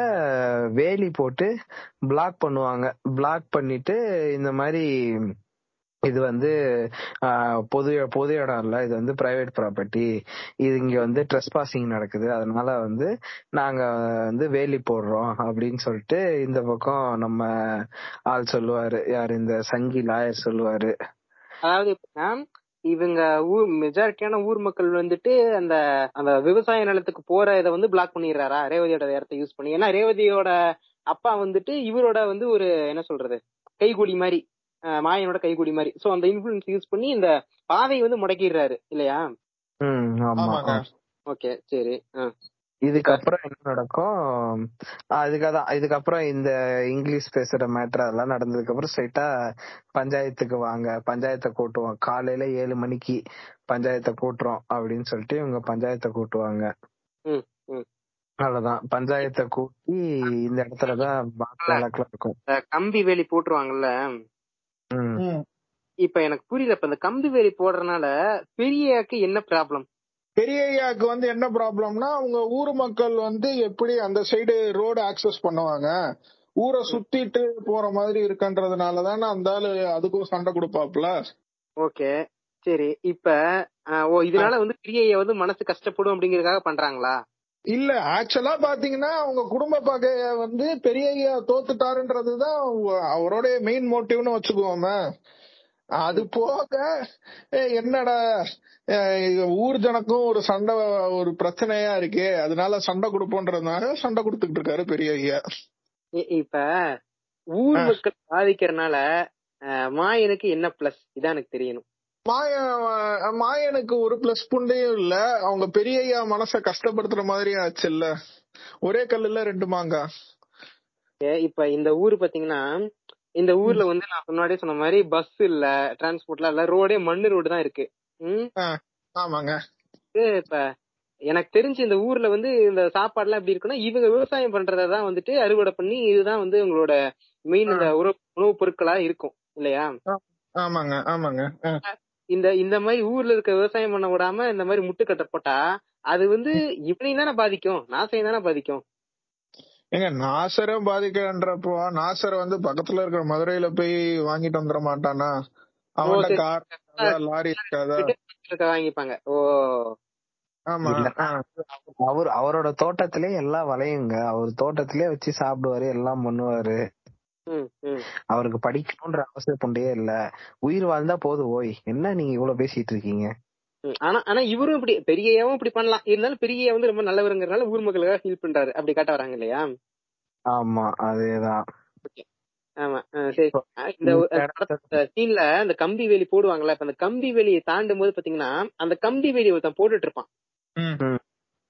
வேலி போட்டு பிளாக் பண்ணுவாங்க. பிளாக் பண்ணிட்டு இந்த மாதிரி இது வந்து பொது பொது இடம் இல்ல. இது வந்து பிரைவேட் ப்ராப்பர்ட்டி இது இங்க வந்து ட்ரெஸ் பாசிங் நடக்குது. அதனால வந்து நாங்க வந்து வேலி போடுறோம் அப்படின்னு சொல்லிட்டு இந்த பக்கம் நம்ம ஆள் சொல்லுவாரு. யார்? இந்த சங்கி லாயர் சொல்லுவாரு. அதாவது எப்படின்னா இவங்க ஊர் மெஜாரிட்டியான ஊர் மக்கள் வந்துட்டு அந்த அந்த விவசாய நிலத்துக்கு போற இதை வந்து பிளாக் பண்ணிடுறாரா? ரேவதியோட இடத்த யூஸ் பண்ணி. ஏன்னா ரேவதியோட அப்பா வந்துட்டு இவரோட வந்து ஒரு என்ன சொல்றது கைகூலி மாதிரி மாயனோட கைகூலி மாதிரி. சோ அந்த இன்ஃபுளுன்ஸ் யூஸ் பண்ணி இந்த பாதையை வந்து முடக்கிடுறாரு இல்லையா? ம் ஆமா. ஆமாங்க. ஓகே சரி. ஆ. இதுக்கப்புறம் என்ன நடக்கும்? அதுக்காதான் இதுக்கப்புறம் இந்த இங்கிலீஷ் பேசுற மேட்டர் அதெல்லாம் நடந்ததுக்கு அப்புறம் ஸ்ட்ரைட்டா பஞ்சாயத்துக்கு வாங்க. பஞ்சாயத்தை கூட்டுவோம். காலையில ஏழு மணிக்கு பஞ்சாயத்தை கூட்டுறோம் அப்படின்னு சொல்லிட்டு இவங்க பஞ்சாயத்தை கூட்டுவாங்க. ம், ம். அவ்வளவுதான். பஞ்சாயத்தை கூட்டி இந்த இடத்துலதான் இருக்கும். கம்பி வேலி போட்டுருவாங்கல்ல? ம். ம். இப்ப எனக்கு புரியல இப்ப இந்த கம்பி வேலி போடுறதுனால பெரியாக்கு என்ன ப்ராப்ளம் பெரிய வந்து என்ன ப்ராப்ளம்னா அவங்க ஊர் மக்கள் வந்து எப்படி அந்த சைடு ரோடு ஆக்சஸ் பண்ணுவாங்க? ஊரை சுத்திட்டு போற மாதிரி இருக்குன்றதுனால தானே அந்த ஆளு அதுக்கும் சண்டை கொடுப்பாப்ல ஓகே. சரி. இப்ப ஓ இதனால வந்து பெரிய வந்து மனசு கஷ்டப்படும் அப்படிங்கறதுக்காக பண்றாங்களா? இல்ல ஆக்சுவலா பாத்தீங்கன்னா அவங்க குடும்ப பகைய வந்து பெரிய ஐயா தோத்துட்டாருன்றதுதான் அவ- அவருடைய மெயின் மோட்டிவ்னு வச்சுக்குவோமே அது போக என்னடா ஊர் ஜனக்கும் ஒரு சண்டை ஒரு பிரச்சனையா இருக்கே அதனால சண்டை கொடுப்போன்றதுனால சண்டை கொடுத்துக்கிட்டு இருக்காரு பெரிய ஐயா. இப்ப ஊர். மக்கள் பாதிக்கிறதுனால அஹ், மாயனுக்கு என்ன பிளஸ் இதான் எனக்கு தெரியணும். மாய மாயனுக்கு ஒரு பிளஸ் புண்டையும் இல்ல. அவங்க பெரிய ஐயா மனச கஷ்டப்படுத்துற மாதிரி ஆச்சு இல்ல ஒரே கல்லுல ரெண்டு மாங்காய் ஏ, இப்ப இந்த ஊர் பாத்தீங்கன்னா இந்த ஊர்ல வந்து நான் முன்னாடியே சொன்ன மாதிரி பஸ் இல்ல டிரான்ஸ்போர்ட்லாம் இல்ல ரோடே மண்ணு ரோடு தான் இருக்கு. ஆமாங்க. இப்ப எனக்கு தெரிஞ்சு இந்த ஊர்ல வந்து இந்த சாப்பாடு எல்லாம் எப்படி இருக்குன்னா இவங்க விவசாயம் பண்றதான் வந்துட்டு அறுவடை பண்ணி இதுதான் வந்து உங்களோட மெயின் இந்த உணவு பொருட்களா இருக்கும் இல்லையா? ஆமாங்க ஆமாங்க. இந்த இந்த மாதிரி ஊர்ல இருக்க விவசாயம் பண்ண விடாம இந்த மாதிரி முட்டுக்கட்டை போட்டா அது வந்து இவனையும் தானே பாதிக்கும் நாசையும் தானே பாதிக்கும். ஏங்க நாசரும் பாதிக்கன்றப்போ நாசர் வந்து பக்கத்துல இருக்கிற மதுரையில போய் வாங்கிட்டு வந்துட மாட்டானா? அவன்கிட்ட சரி. கார் லாரி இருக்காதா? இருக்க வாங்கிப்பாங்க. ஓ. ஆமா. அவர் அவரோட தோட்டத்திலே எல்லாம் வளையுங்க அவர் தோட்டத்திலே வச்சு சாப்பிடுவாரு எல்லாம் பண்ணுவாரு. ம் ம். அவருக்கு படிக்கணும்ன்ற அவசியம் கொண்டே இல்ல. உயிர் வாழ்ந்தா போதும் ஓய். என்ன நீங்க இவ்வளவு பேசிட்டு இருக்கீங்க. ஆனா ஆனா இவரும் இப்படி பெரியவும் இப்படி பண்ணலாம். இருந்தாலும் பெரிய வந்து ரொம்ப நல்லவருங்கிறனால ஊர் மக்களுக்காக ஃபீல் பண்றாரு. அப்படி காட்ட வராங்க இல்லையா? ஆமா அதேதான். ஆமா சரி. இந்த சீன்ல இந்த கம்பி வேலி போடுவாங்கல்ல இப்ப அந்த கம்பி வேலியை தாண்டும் போது பாத்தீங்கன்னா அந்த கம்பி வேலி ஒருத்தன் போட்டுட்டு இருப்பான் ம்.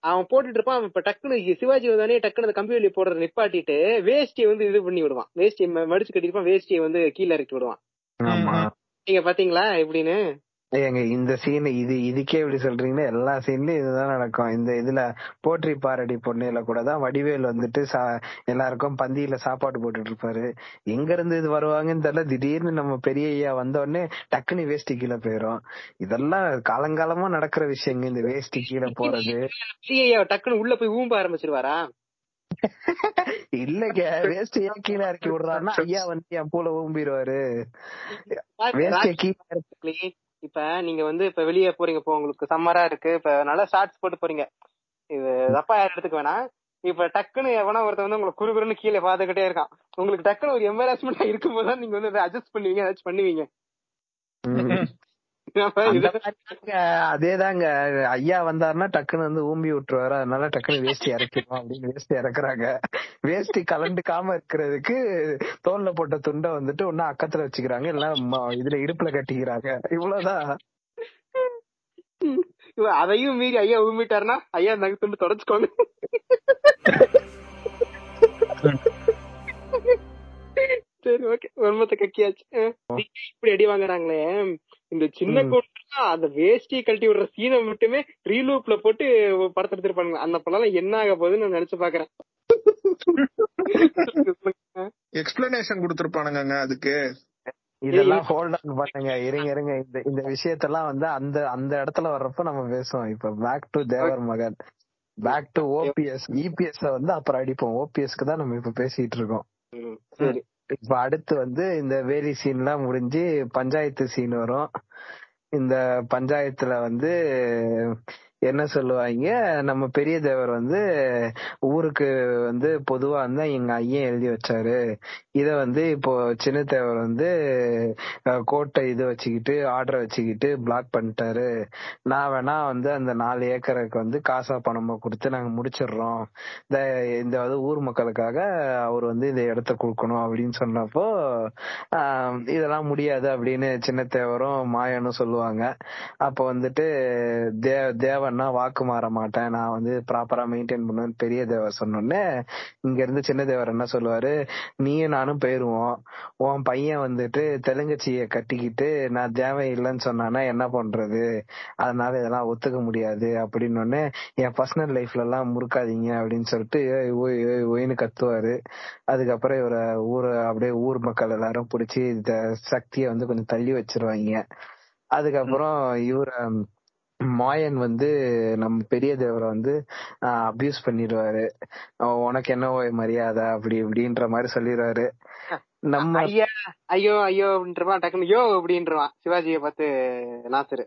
அவன் போட்டுட்டு இருப்பான் இப்ப டக்குனு சிவாஜி வந்தானே டக்குனு அந்த கம்பி வேலி போடுறத நிப்பாட்டிட்டு வேஷ்டியை வந்து இது பண்ணி விடுவான். வேஷ்டியை மடிச்சு கட்டிருப்பான் வேஷ்டியை வந்து கீழே இறக்கி விடுவான். ஆமா. நீங்க பாத்தீங்களா எப்படின்னு? ஏங்க இந்த சீன் இது இதுக்கே இப்படி சொல்றீங்கன்னா எல்லா சீன்லயும் இதுதான் நடக்கும். இந்த இதுல போற்றி பாரடி பொண்ணுல கூட தான் வடிவேல் வந்துட்டு எல்லாருக்கும் பந்தியில சாப்பாடு போட்டுட்டு இருப்பாரு. எங்க இருந்து இது வருவாங்கன்னு தெரியல. திடீர்னு நம்ம பெரிய ஐயா வந்த உடனே டக்குனு வேஷ்டி கீழே போயிரும். இதெல்லாம் காலங்காலமா நடக்கிற விஷயங்க இந்த வேஷ்டி கீழே போறது. பெரிய டக்குனு உள்ள போய் ஊம்ப ஆரம்பிச்சிருவாரா? இல்லங்க வேஷ்டி ஏன் கீழே இறக்கி விடுறாருன்னா ஐயா வந்து என் பூல ஊம்பிடுவாரு ராஜ் கீழே இப்ப நீங்க வந்து இப்ப வெளியே போறீங்க இப்போ உங்களுக்கு சம்மரா இருக்கு இப்ப நல்லா ஷார்ட்ஸ் போட்டு போறீங்க. இது தப்பா யாரும் எடுத்துக்க வேணாம். இப்ப டக்குன்னு எவனா ஒருத்த வந்து உங்களுக்கு குறுகுறுன்னு கீழே பாத்துக்கிட்டே இருக்கான். உங்களுக்கு டக்குன்னு ஒரு எம்பாரஸ்மெண்ட் இருக்கும்போது நீங்க வந்து அதை அட்ஜஸ்ட் பண்ணுவீங்க ஏதாச்சும் பண்ணுவீங்க. அதேதாங்க. ஐயா வந்தாருன்னா டக்குன்னு வந்து ஊம்பி விட்டுருவாரு. அதனால டக்குன்னு வேஷ்டி இறக்கிடுவோம் அப்படின்னு வேஷ்டி இறக்குறாங்க வேஷ்டி கலண்டுக்காம இருக்கிறதுக்கு தோல்ல போட்ட துண்டை வந்துட்டு ஒண்ணு அக்கத்துல வச்சுக்கிறாங்க. இல்ல இதுல இடுப்புல கட்டிக்கிறாங்க. இவ்வளவுதான். இவ அதையும் மீறி ஐயா ஊம்பிட்டாருன்னா ஐயா நகை துண்டு தொடச்சுக்கோங்க. சரி ஓகே. கக்கியாச்சு. அஹ். நீங்க இப்படி அடி வாங்குறாங்களே. இந்த சின்ன. கோட்டா அந்த வேஷ்டி கழட்டி விடுற சீனை மட்டுமே ரீலூப்ல போட்டு படத்தை எடுத்துருப்பாங்க அந்த படம் என்ன ஆக போகுதுன்னு நான் நினைச்சு பாக்குறேன் எக்ஸ்பிளனேஷன் கொடுத்திருப்பானுங்க அதுக்கு. இதெல்லாம் ஹோல்ட் ஆன் பண்ணுங்க. இருங்க இருங்க. இந்த இந்த விஷயத்தெல்லாம் வந்து அந்த அந்த இடத்துல வர்றப்ப நம்ம பேசுவோம். இப்ப பேக் டு தேவர் மகன். பேக் டு ஓபிஎஸ் இபிஎஸ் வந்து அப்புறம் அடிப்போம். ஓபிஎஸ்க்கு தான் நம்ம இப்ப பேசிட்டு இருக்கோம். சரி. இப்ப அடுத்து வந்து இந்த வேலி சீன்லாம் முடிஞ்சு பஞ்சாயத்து சீன் வரும். இந்த பஞ்சாயத்துல வந்து என்ன சொல்லுவாங்க நம்ம பெரிய தேவர் வந்து ஊருக்கு வந்து பொதுவா இருந்தா எங்க ஐயன் எழுதி வச்சாரு. இத வந்து இப்போ சின்ன தேவர் வந்து கோட்டை இது வச்சுக்கிட்டு ஆர்டர் வச்சுக்கிட்டு பிளாக் பண்ணிட்டாரு. நான் வேணா வந்து அந்த நாலு ஏக்கருக்கு வந்து காசா பணமா கொடுத்து நாங்க முடிச்சிடுறோம். இந்த இந்த வந்து ஊர் மக்களுக்காக அவர் வந்து இந்த இடத்த கொடுக்கணும் அப்படின்னு சொன்னப்போ ஆஹ் இதெல்லாம் முடியாது அப்படின்னு சின்ன தேவரும் மாயனும் சொல்லுவாங்க. அப்ப வந்துட்டு தேவன் நான் வாக்கு மாற மாட்டேன். நான் வந்து ப்ராப்பரா மெயின்டைன் பண்ணுவேன் பெரிய தேவர் சொன்னோடனே இங்க இருந்து சின்ன தேவர் என்ன சொல்லுவாரு? நீயும் நானும் போயிருவோம். உன் பையன் வந்துட்டு தெலுங்கச்சிய கட்டிக்கிட்டு நான் தேவை இல்லைன்னு சொன்னானா என்ன பண்றது? அதனால இதெல்லாம் ஒத்துக்க முடியாது அப்படின்னு உடனே என் பர்சனல் லைஃப்ல எல்லாம் முறுக்காதீங்க அப்படின்னு சொல்லிட்டு ஏய் ஓய் ஓய்னு கத்துவாரு. அதுக்கப்புறம் இவரை ஊரை அப்படியே ஊர் மக்கள் எல்லாரும் பிடிச்சி இந்த சக்தியை வந்து கொஞ்சம் தள்ளி வச்சிருவாங்க. அதுக்கப்புறம் இவர மாயன் வந்து நம்ம பெரிய தேவரை வந்து அபியூஸ் பண்ணிடுவாரு. உனக்கு என்ன மரியாதை அப்படி இப்படின்ற மாதிரி சொல்லிடுவாரு. நம்ம ஐயா ஐயோ ஐயோ அப்படின்றவான் டக்குனு யோ அப்படின்றவான். சிவாஜியை பார்த்து நாசரு.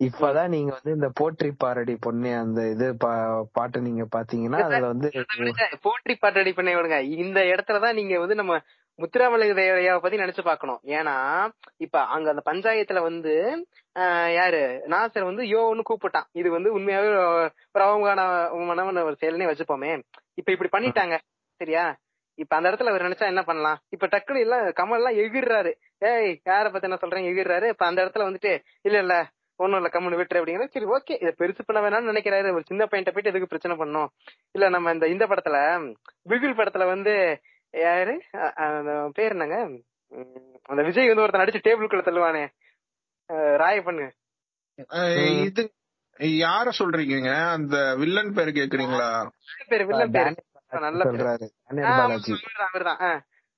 இப்பதான் நீங்க வந்து இந்த போற்றி பாரடி பொண்ணு அந்த இது பாட்டு நீங்க பாத்தீங்கன்னா அதுல வந்து போற்றி அடி பண்ணி விடுங்க. இந்த இடத்துலதான் நீங்க வந்து நம்ம முத்துராமலிங்க தேவரையாவை பத்தி நினைச்சு பார்க்கணும். ஏன்னா இப்ப அங்க அந்த பஞ்சாயத்துல வந்து ஆஹ் யாரு? நாசர் வந்து யோன்னு கூப்பிட்டான். இது வந்து உண்மையாவே ஒரு அவமான ஒரு செயல்னே வச்சுப்போமே. இப்ப இப்படி பண்ணிட்டாங்க. சரியா? இப்ப அந்த இடத்துல அவர் நினைச்சா என்ன பண்ணலாம்? இப்ப டக்குனு எல்லாம் கமல் எல்லாம் எகிர்றாரு. ஏய் யார பத்தி என்ன சொல்றேன் எகிர்றாரு. இப்ப அந்த இடத்துல வந்துட்டு இல்ல இல்ல ஒண்ணும் இல்ல கம்முனு விட்டுரு அப்படிங்கிற சரி ஓகே. இதை பெருசு பண்ண வேணாம்னு நினைக்கிறாரு. ஒரு சின்ன பையன் போயிட்டு எதுக்கு பிரச்சனை பண்ணும் இல்ல நம்ம இந்த இந்த படத்துல பிகில் படத்துல வந்து யாரு? அந்த பேர் என்னங்க? உம், அந்த விஜய் வந்து ஒருத்தன் அடிச்சு டேபிளுக்குள்ள தள்ளுவானே. ராய பண்ணு இது யார சொல்றீங்க அந்த வில்லன் பேர் கேக்குறீங்களா? பேர் வில்லன் பேரு. நல்ல பேரு. சொல்றாரு. அவர்தான்.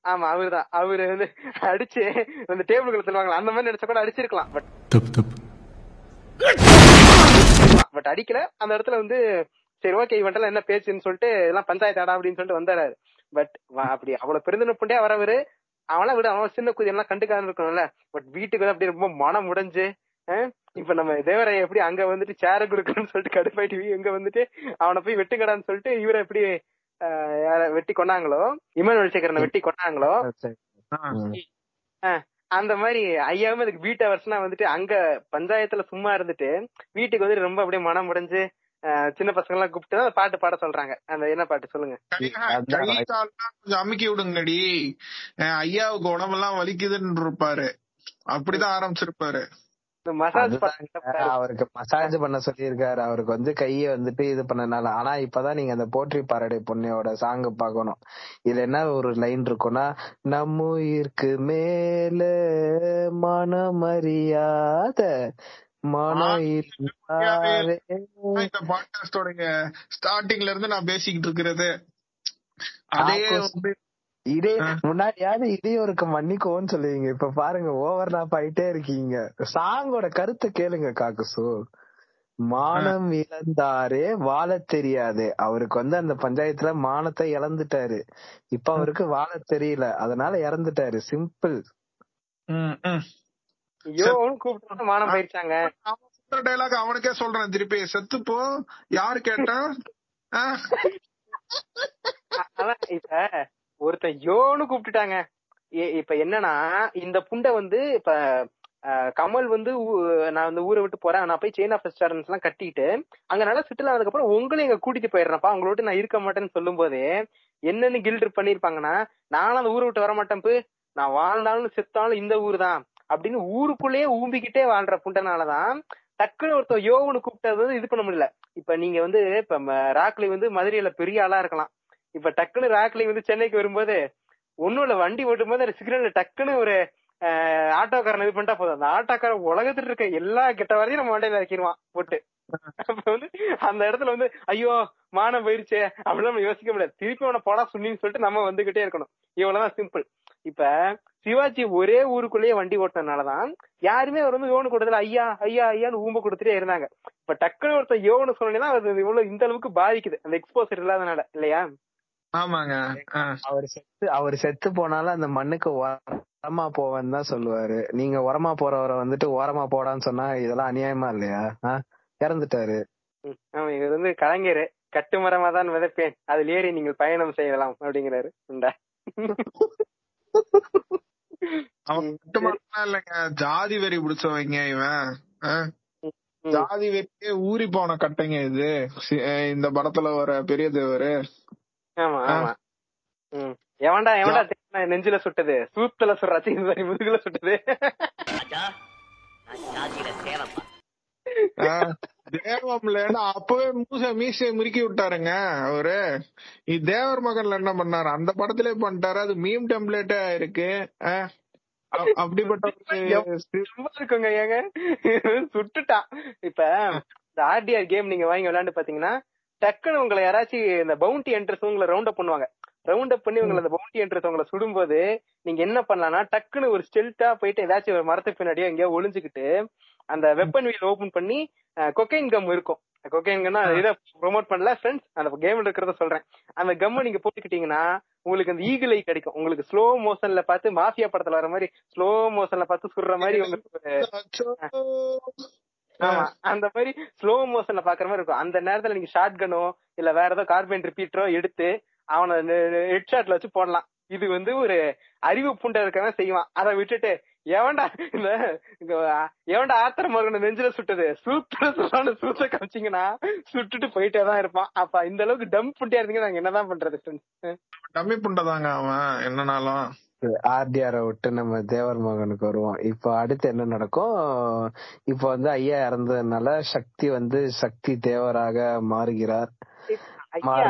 ஆமா அவர்தான் அவரு வந்து அடிச்சு அந்த டேபிளுக்குள்ள தள்ளுவாங்க அந்த மாதிரி நினைச்சா கூட அடிச்சிருக்கலாம் பட். பட் அடிக்கல. அந்த இடத்துல வந்து சரி ஓகே இவன்ட்டெல்லாம் என்ன பேச்சுன்னு சொல்லிட்டு எல்லாம் பஞ்சாயத்து ஆடா அப்படின்னு சொல்லிட்டு வந்தாரு. பட் அப்படி அவ்வளவு பெருந்தனப்புண்டே வரவரு அவனா விட அவன் சின்ன குதி எல்லாம் கண்டுக்காம இருக்கணும்ல. பட் வீட்டுக்கு வந்து அப்படியே ரொம்ப மனம் உடைஞ்சு அஹ், இப்ப நம்ம தேவரைய எப்படி அங்க வந்துட்டு சேர கொடுக்கணும்னு சொல்லிட்டு கடுப்பாயிட்டு எங்க வந்துட்டு அவனை போய் வெட்டுக்கடான்னு சொல்லிட்டு இவரை எப்படி வெட்டி கொண்டாங்களோ இமன் வெளிச்சேகரனை வெட்டி கொண்டாங்களோ அந்த மாதிரி ஐயாவும் அதுக்கு பீட் ஹவர்ஸ்னா வந்துட்டு அங்க பஞ்சாயத்துல சும்மா இருந்துட்டு வீட்டுக்கு வந்து ரொம்ப அப்படியே மனம் உடைஞ்சு அஹ், சின்ன பசங்க எல்லாம் கூப்பிட்டு பாட்டு பாட சொல்றாங்க. அந்த என்ன பாட்டு சொல்லுங்க. கொஞ்சம் அமுக்கி விடுங்கடி. ஐயாவுக்கு உடம்பெல்லாம் வலிக்குதுன்னு இருப்பாரு அப்படிதான் ஆரம்பிச்சிருப்பாரு. அவருக்கு மசாஜ் பண்ண சொல்லியிருக்காரு. அவருக்கு வந்து கைய வந்துட்டு இது பண்ணனால. ஆனா இப்பதான் நீங்க அந்த போற்றி பாரடை பொண்ணையோட சாங் பார்க்கணும். இதுல என்ன ஒரு லைன் இருக்கும்னா நம்ம உயிருக்கு மேல மனமறியாத இந்த பாட்காஸ்டோட ஸ்டார்டிங்ல இருந்து நான் பேசிக்கிட்டு இருக்கிறது. அதே இதே. முன்னாடியாவது இதையோருக்கு மன்னிக்கோன்னு சொல்லுவீங்க. இப்ப பாருங்க ஓவர் லாப் ஆயிட்டே இருக்கீங்க. சாங்கோட கருத்தை கேளுங்க காக்குசு. மானம் இழந்தாரே வாழ தெரியாது. அவருக்கு வந்து அந்த பஞ்சாயத்துல மானத்தை இழந்துட்டாரு. இப்ப அவருக்கு வாழ தெரியல. அதனால இறந்துட்டாரு. சிம்பிள். மானம் போயிருச்சாங்க. டைலாக் அவனுக்கே சொல்றேன் திருப்பி. செத்துப்போ யாரு கேட்டா? ஆ? அ- அதான் இப்ப ஒருத்தன் யோன்னு கூப்பிட்டுட்டாங்க. இப்ப என்னன்னா இந்த புண்டை வந்து இப்ப கமல் வந்து நான் வந்து ஊரை விட்டு போறேன். நான் போய் செயின் ஆஃப் ரெஸ்டாரண்ட்ஸ் எல்லாம் கட்டிட்டு அங்க நல்லா செட்டில் ஆனதுக்கு அப்புறம் உங்களையும் எங்க கூட்டிட்டு போயிடுறேன்ப்பா. விட்டு நான் இருக்க மாட்டேன்னு சொல்லும் போதே என்னன்னு கில்டர் பண்ணிருப்பாங்கன்னா நானும் அந்த ஊரை விட்டு வர மாட்டேன். நான் வாழ்ந்தாலும் செத்தாலும் இந்த ஊர் தான். அப்படின்னு ஊருக்குள்ளேயே ஊம்பிக்கிட்டே வாழ்ற புண்டனாலதான் டக்குன்னு ஒருத்தர் யோகன்னு கூப்பிட்டது வந்து இது பண்ண முடியல. இப்ப நீங்க வந்து இப்ப ராக்லி வந்து மதுரையில பெரிய ஆளா இருக்கலாம். இப்ப டக்குன்னு ராக்லி வந்து சென்னைக்கு வரும்போது ஒன்னும் இல்ல வண்டி ஓட்டும் போது சிக்னல்ல டக்குன்னு ஒரு ஆட்டோக்காரன் இது பண்ணிட்டா போதும். அந்த ஆட்டோக்காரன் உலகத்துல இருக்க எல்லா கெட்ட வரையும் நம்ம மண்டையில இறக்கிடுவான் போட்டு. வந்து அந்த இடத்துல வந்து ஐயோ மானம் போயிருச்சே அப்படின்னு நம்ம யோசிக்க முடியாது. திருப்பி அவனை போடா சொன்னின்னு சொல்லிட்டு நம்ம வந்துகிட்டே இருக்கணும். இவ்வளவுதான் சிம்பிள் இப்ப சிவாஜி ஒரே ஊருக்குள்ளேயே வண்டி ஓட்டினதுனாலதான் யாருமே அவர் வந்து யோனு கொடுத்தல ஐயா ஐயா ஐயான்னு ஊம்ப கொடுத்துட்டே இருந்தாங்க. இப்ப டக்குன்னு ஒருத்தர் யோனு சொன்னீங்கன்னா அது இவ்வளவு இந்த அளவுக்கு பாதிக்குது. அந்த எக்ஸ்போசர் இல்லாதனால இல்லையா? ஆமாங்க. அவர் செத்து அவர் செத்து போனாலும் அந்த மண்ணுக்கு உரமா போவேன்னு தான் சொல்லுவாரு. நீங்க உரமா போறவரை வந்துட்டு ஓரமா போடான்னு சொன்னா இதெல்லாம் அநியாயமா இல்லையா? இறந்துட்டாரு. ஆமா இவர் வந்து கலைஞர். கட்டுமரமா தான் விதைப்பேன். அதில் ஏறி நீங்கள் பயணம் செய்யலாம் அப்படிங்கிறாரு. உண்டா? அவன் மட்டும் இல்லைங்க. ஜாதி வெறி பிடிச்சவங்க இவன். ஜாதி வெறியே ஊறி போன கட்டைங்க இது. இந்த படத்துல வர பெரிய தேவரு. ஆமா ஆ. ஆமா. ம். எவன்டா எவன்டா நெஞ்சில சுட்டது? சூத்துல சுடுறாச்சு இந்த மாதிரி முதுகுல சுட்டது. ஆ, தேவம்லன்னு அப்பவே மூச மீசையை முறுக்கி விட்டாருங்க அவரு. தேவர் மகன்ல என்ன பண்ணாரு? அந்த படத்திலே பண்ணிட்டாரு. அது மீம் டெம்ப்ளேட்டா இருக்கு அப்படிப்பட்ட இருக்குங்க ஏங்க. சுட்டுட்டான் இப்ப இந்த ஆர்டிஆர் கேம் நீங்க வாங்கி விளையாண்டு பாத்தீங்கன்னா டக்குன்னு உங்களை யாராச்சும் இந்த பவுண்டி என்ட்ரஸ் உங்களை ரவுண்ட் அப் பண்ணுவாங்க. ரவுண்ட் அப் பண்ணி உங்களை அந்த பவுண்டி என்ட்ரஸ் உங்களை சுடும்போது நீங்க என்ன பண்ணலாம்னா டக்குன்னு ஒரு ஸ்டெல்ட்டா போயிட்டு ஏதாச்சும் ஒரு மரத்துக்கு பின்னாடியோ எங்கேயோ ஒளிஞ்சுக்கிட்டு அந்த வெப்பன் வீல் ஓபன் பண்ணி கொக்கைன் கம் இருக்கும். கொக்கைன் கம்னா இதை ப்ரோமோட் பண்ணல ஃப்ரெண்ட்ஸ் அந்த கேம்ல இருக்கிறத சொல்றேன். அந்த கம்மை நீங்க போட்டுக்கிட்டீங்கன்னா உங்களுக்கு அந்த ஈகிள் ஐ கிடைக்கும். உங்களுக்கு ஸ்லோ மோஷன்ல பார்த்து மாஃபியா படத்துல வர மாதிரி ஸ்லோ மோஷன்ல பார்த்து சுடுற மாதிரி உங்களுக்கு. ஆமா அந்த மாதிரி ஸ்லோ மோஷன்ல பாக்குற மாதிரி இருக்கும். அந்த நேரத்துல நீங்க ஷார்ட் கனோ இல்ல வேற ஏதோ கார்பன் ரிப்பீட்டரோ எடுத்து அவனை ஹெட் ஷாட்ல வச்சு போடலாம். இது வந்து ஒரு அறிவு புண்டை இருக்கவன் செய்வான். அதை விட்டுட்டு எவன்டா இந்த இந்த எவன்டா ஆத்திர மகன நெஞ்சில சுட்டது. சூத்துல சுடான்னு சூத்த காமிச்சீங்கன்னா சுட்டுட்டு போயிட்டே தான் இருப்பான். அப்ப இந்த அளவுக்கு டம் புண்டியா இருந்தீங்க நாங்க என்னதான் பண்றது? டம்மி புண்டதாங்க அவன் என்னனாலும். ஆர்டிஆர விட்டு நம்ம தேவர் மகனுக்கு வருவோம் இப்போ அடுத்து என்ன நடக்கும்? இப்போ வந்து ஐயா இறந்ததுனால சக்தி வந்து சக்தி தேவராக மாறுகிறார். ஐயா.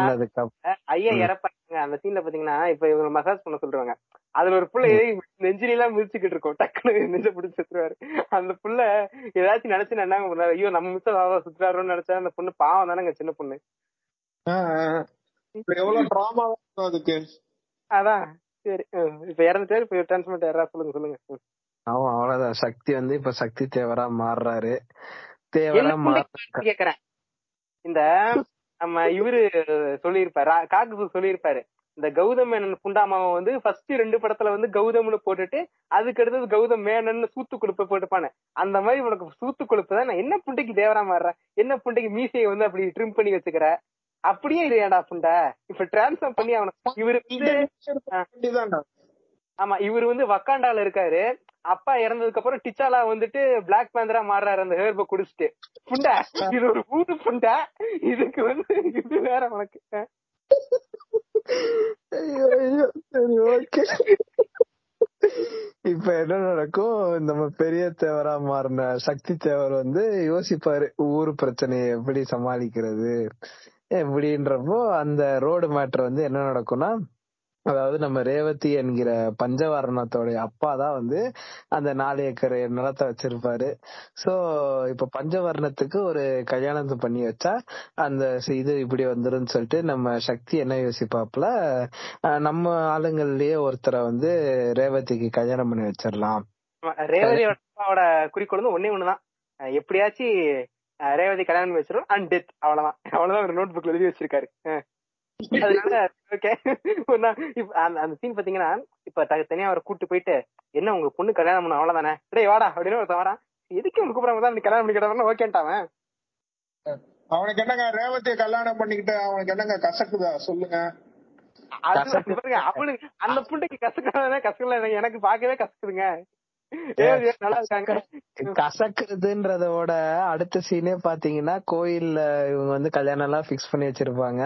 இறப்பாங்க அந்த சீன்ல பாத்தீங்கன்னா இப்ப இவங்க மசாஜ் பண்ண சொல்றாங்க. அதுல ஒரு புள்ள நெஞ்சில எல்லாம் மிதிச்சுக்கிட்டு இருக்கும். டக்குனு நெஞ்ச பிடிச்சி சுத்துறாரு அந்த புள்ள ஏதாச்சும் நினைச்சு நான் என்னங்க பண்ணாரு ஐயோ நம்ம மிஸ் சுத்துறாருன்னு நினைச்சா அந்த பொண்ணு பாவம் தானங்க சின்ன பொண்ணு. எவ்வளவு டிராமா அதுக்கு? அதான். சரி. இப்ப இறந்துட்டாரு இப்ப டிரான்ஸ்மெண்ட் யாரா சொல்லுங்க சொல்லுங்க. ஆமா அவ்வளவுதான். சக்தி வந்து இப்ப சக்தி தேவரா மாறுறாரு. தேவரா மாற கேக்குறேன்? இந்த நம்ம இவரு சொல்லியிருப்பாரு. காக்கு சொல்லியிருப்பாரு. இந்த கௌதம் மேனன் புண்டாமாவை வந்து ஃபர்ஸ்ட் ரெண்டு படத்துல வந்து கௌதம்னு போட்டுட்டு அதுக்கு அடுத்தது கௌதம் மேனன் சூத்து கொழுப்பு போட்டுப்பானு. அந்த மாதிரி உனக்கு சூத்து கொழுப்பு தான். நான் என்ன புண்டைக்கு தேவரா மாறுற என்ன புண்டைக்கு மீசையை வந்து அப்படி ட்ரிம் பண்ணி வச்சுக்கிற? அப்படியே இல்லையாடா புண்டை? இப்ப டிரான்ஸ்ஃபார் பண்ணி அவன இவரு. ஆமா இவர் வந்து வக்காண்டால இருக்காரு. அப்பா இறந்ததுக்கு அப்புறம் டிச்சாலா வந்துட்டு பிளாக் பேந்தரா மாறுறாரு அந்த ஹேர்ப குடிச்சிட்டு. புண்டா. இது ஒரு ஊரு புண்டா. இதுக்கு வந்து இது வேற உனக்கு. ஐயோ, ஓகே. இப்ப என்ன நடக்கும்? நம்ம பெரிய தேவரா மாறின சக்தி தேவர் வந்து யோசிப்பாரு ஊர் பிரச்சனையை எப்படி சமாளிக்கிறது? எப்படின்றப்போ அந்த ரோடு மேட்டர் வந்து என்ன நடக்கும்னா அதாவது நம்ம ரேவதி என்கிற பஞ்சவர்ணத்தோட அப்பா தான் வந்து அந்த நாலு ஏக்கர் நிலத்தை வச்சிருப்பாரு. சோ இப்ப பஞ்சவர்ணத்துக்கு ஒரு கல்யாணத்தை பண்ணி வச்சா அந்த இது இப்படி வந்துரும்னு சொல்லிட்டு நம்ம சக்தி என்ன யோசிப்பாப்புல நம்ம ஆளுங்கள்லயே ஒருத்தரை வந்து ரேவதிக்கு கல்யாணம் பண்ணி வச்சிடலாம். ரேவதியோட அப்பாவோட குறிக்கோள் வந்து ஒன்னே ஒண்ணுதான் எப்படியாச்சும் ரேவதி கல்யாணம் பண்ணி வச்சிடும் அண்ட் டெத் அவ்வளவுதான். அவ்வளவுதான் ஒரு நோட் புக்ல எழுதி வச்சிருக்காரு. அதனால ஓகே அந்த சீன் பாத்தீங்கன்னா இப்ப தனியா அவரை கூட்டு போயிட்டு என்ன உங்க பொண்ணு கல்யாணம் பண்ண அவ்வளவுதானே? டேய் வாடா அப்படின்னு ஒருத்தன் வரான் எதுக்கு உனக்கு கூப்பிடாம தான் கல்யாணம் பண்ணிக்கிட்டவன ஓகேன்ட்டாவன் அவனுக்கு என்னங்க ரேவதியை கல்யாணம் பண்ணிக்கிட்டு அவனுக்கு என்னங்க கசக்குதா? சொல்லுங்க. அவனுக்கு அந்த புண்டைக்கு கசக்காத கசக்கல எனக்கு பார்க்கவே கசக்குதுங்க. ரேவதி நல்லா இருக்காங்க. கசக்குறதுன்றத விட அடுத்த சீனே பாத்தீங்கன்னா கோயில்ல இவங்க வந்து கல்யாணம் எல்லாம் பிக்ஸ் பண்ணி வச்சிருப்பாங்க.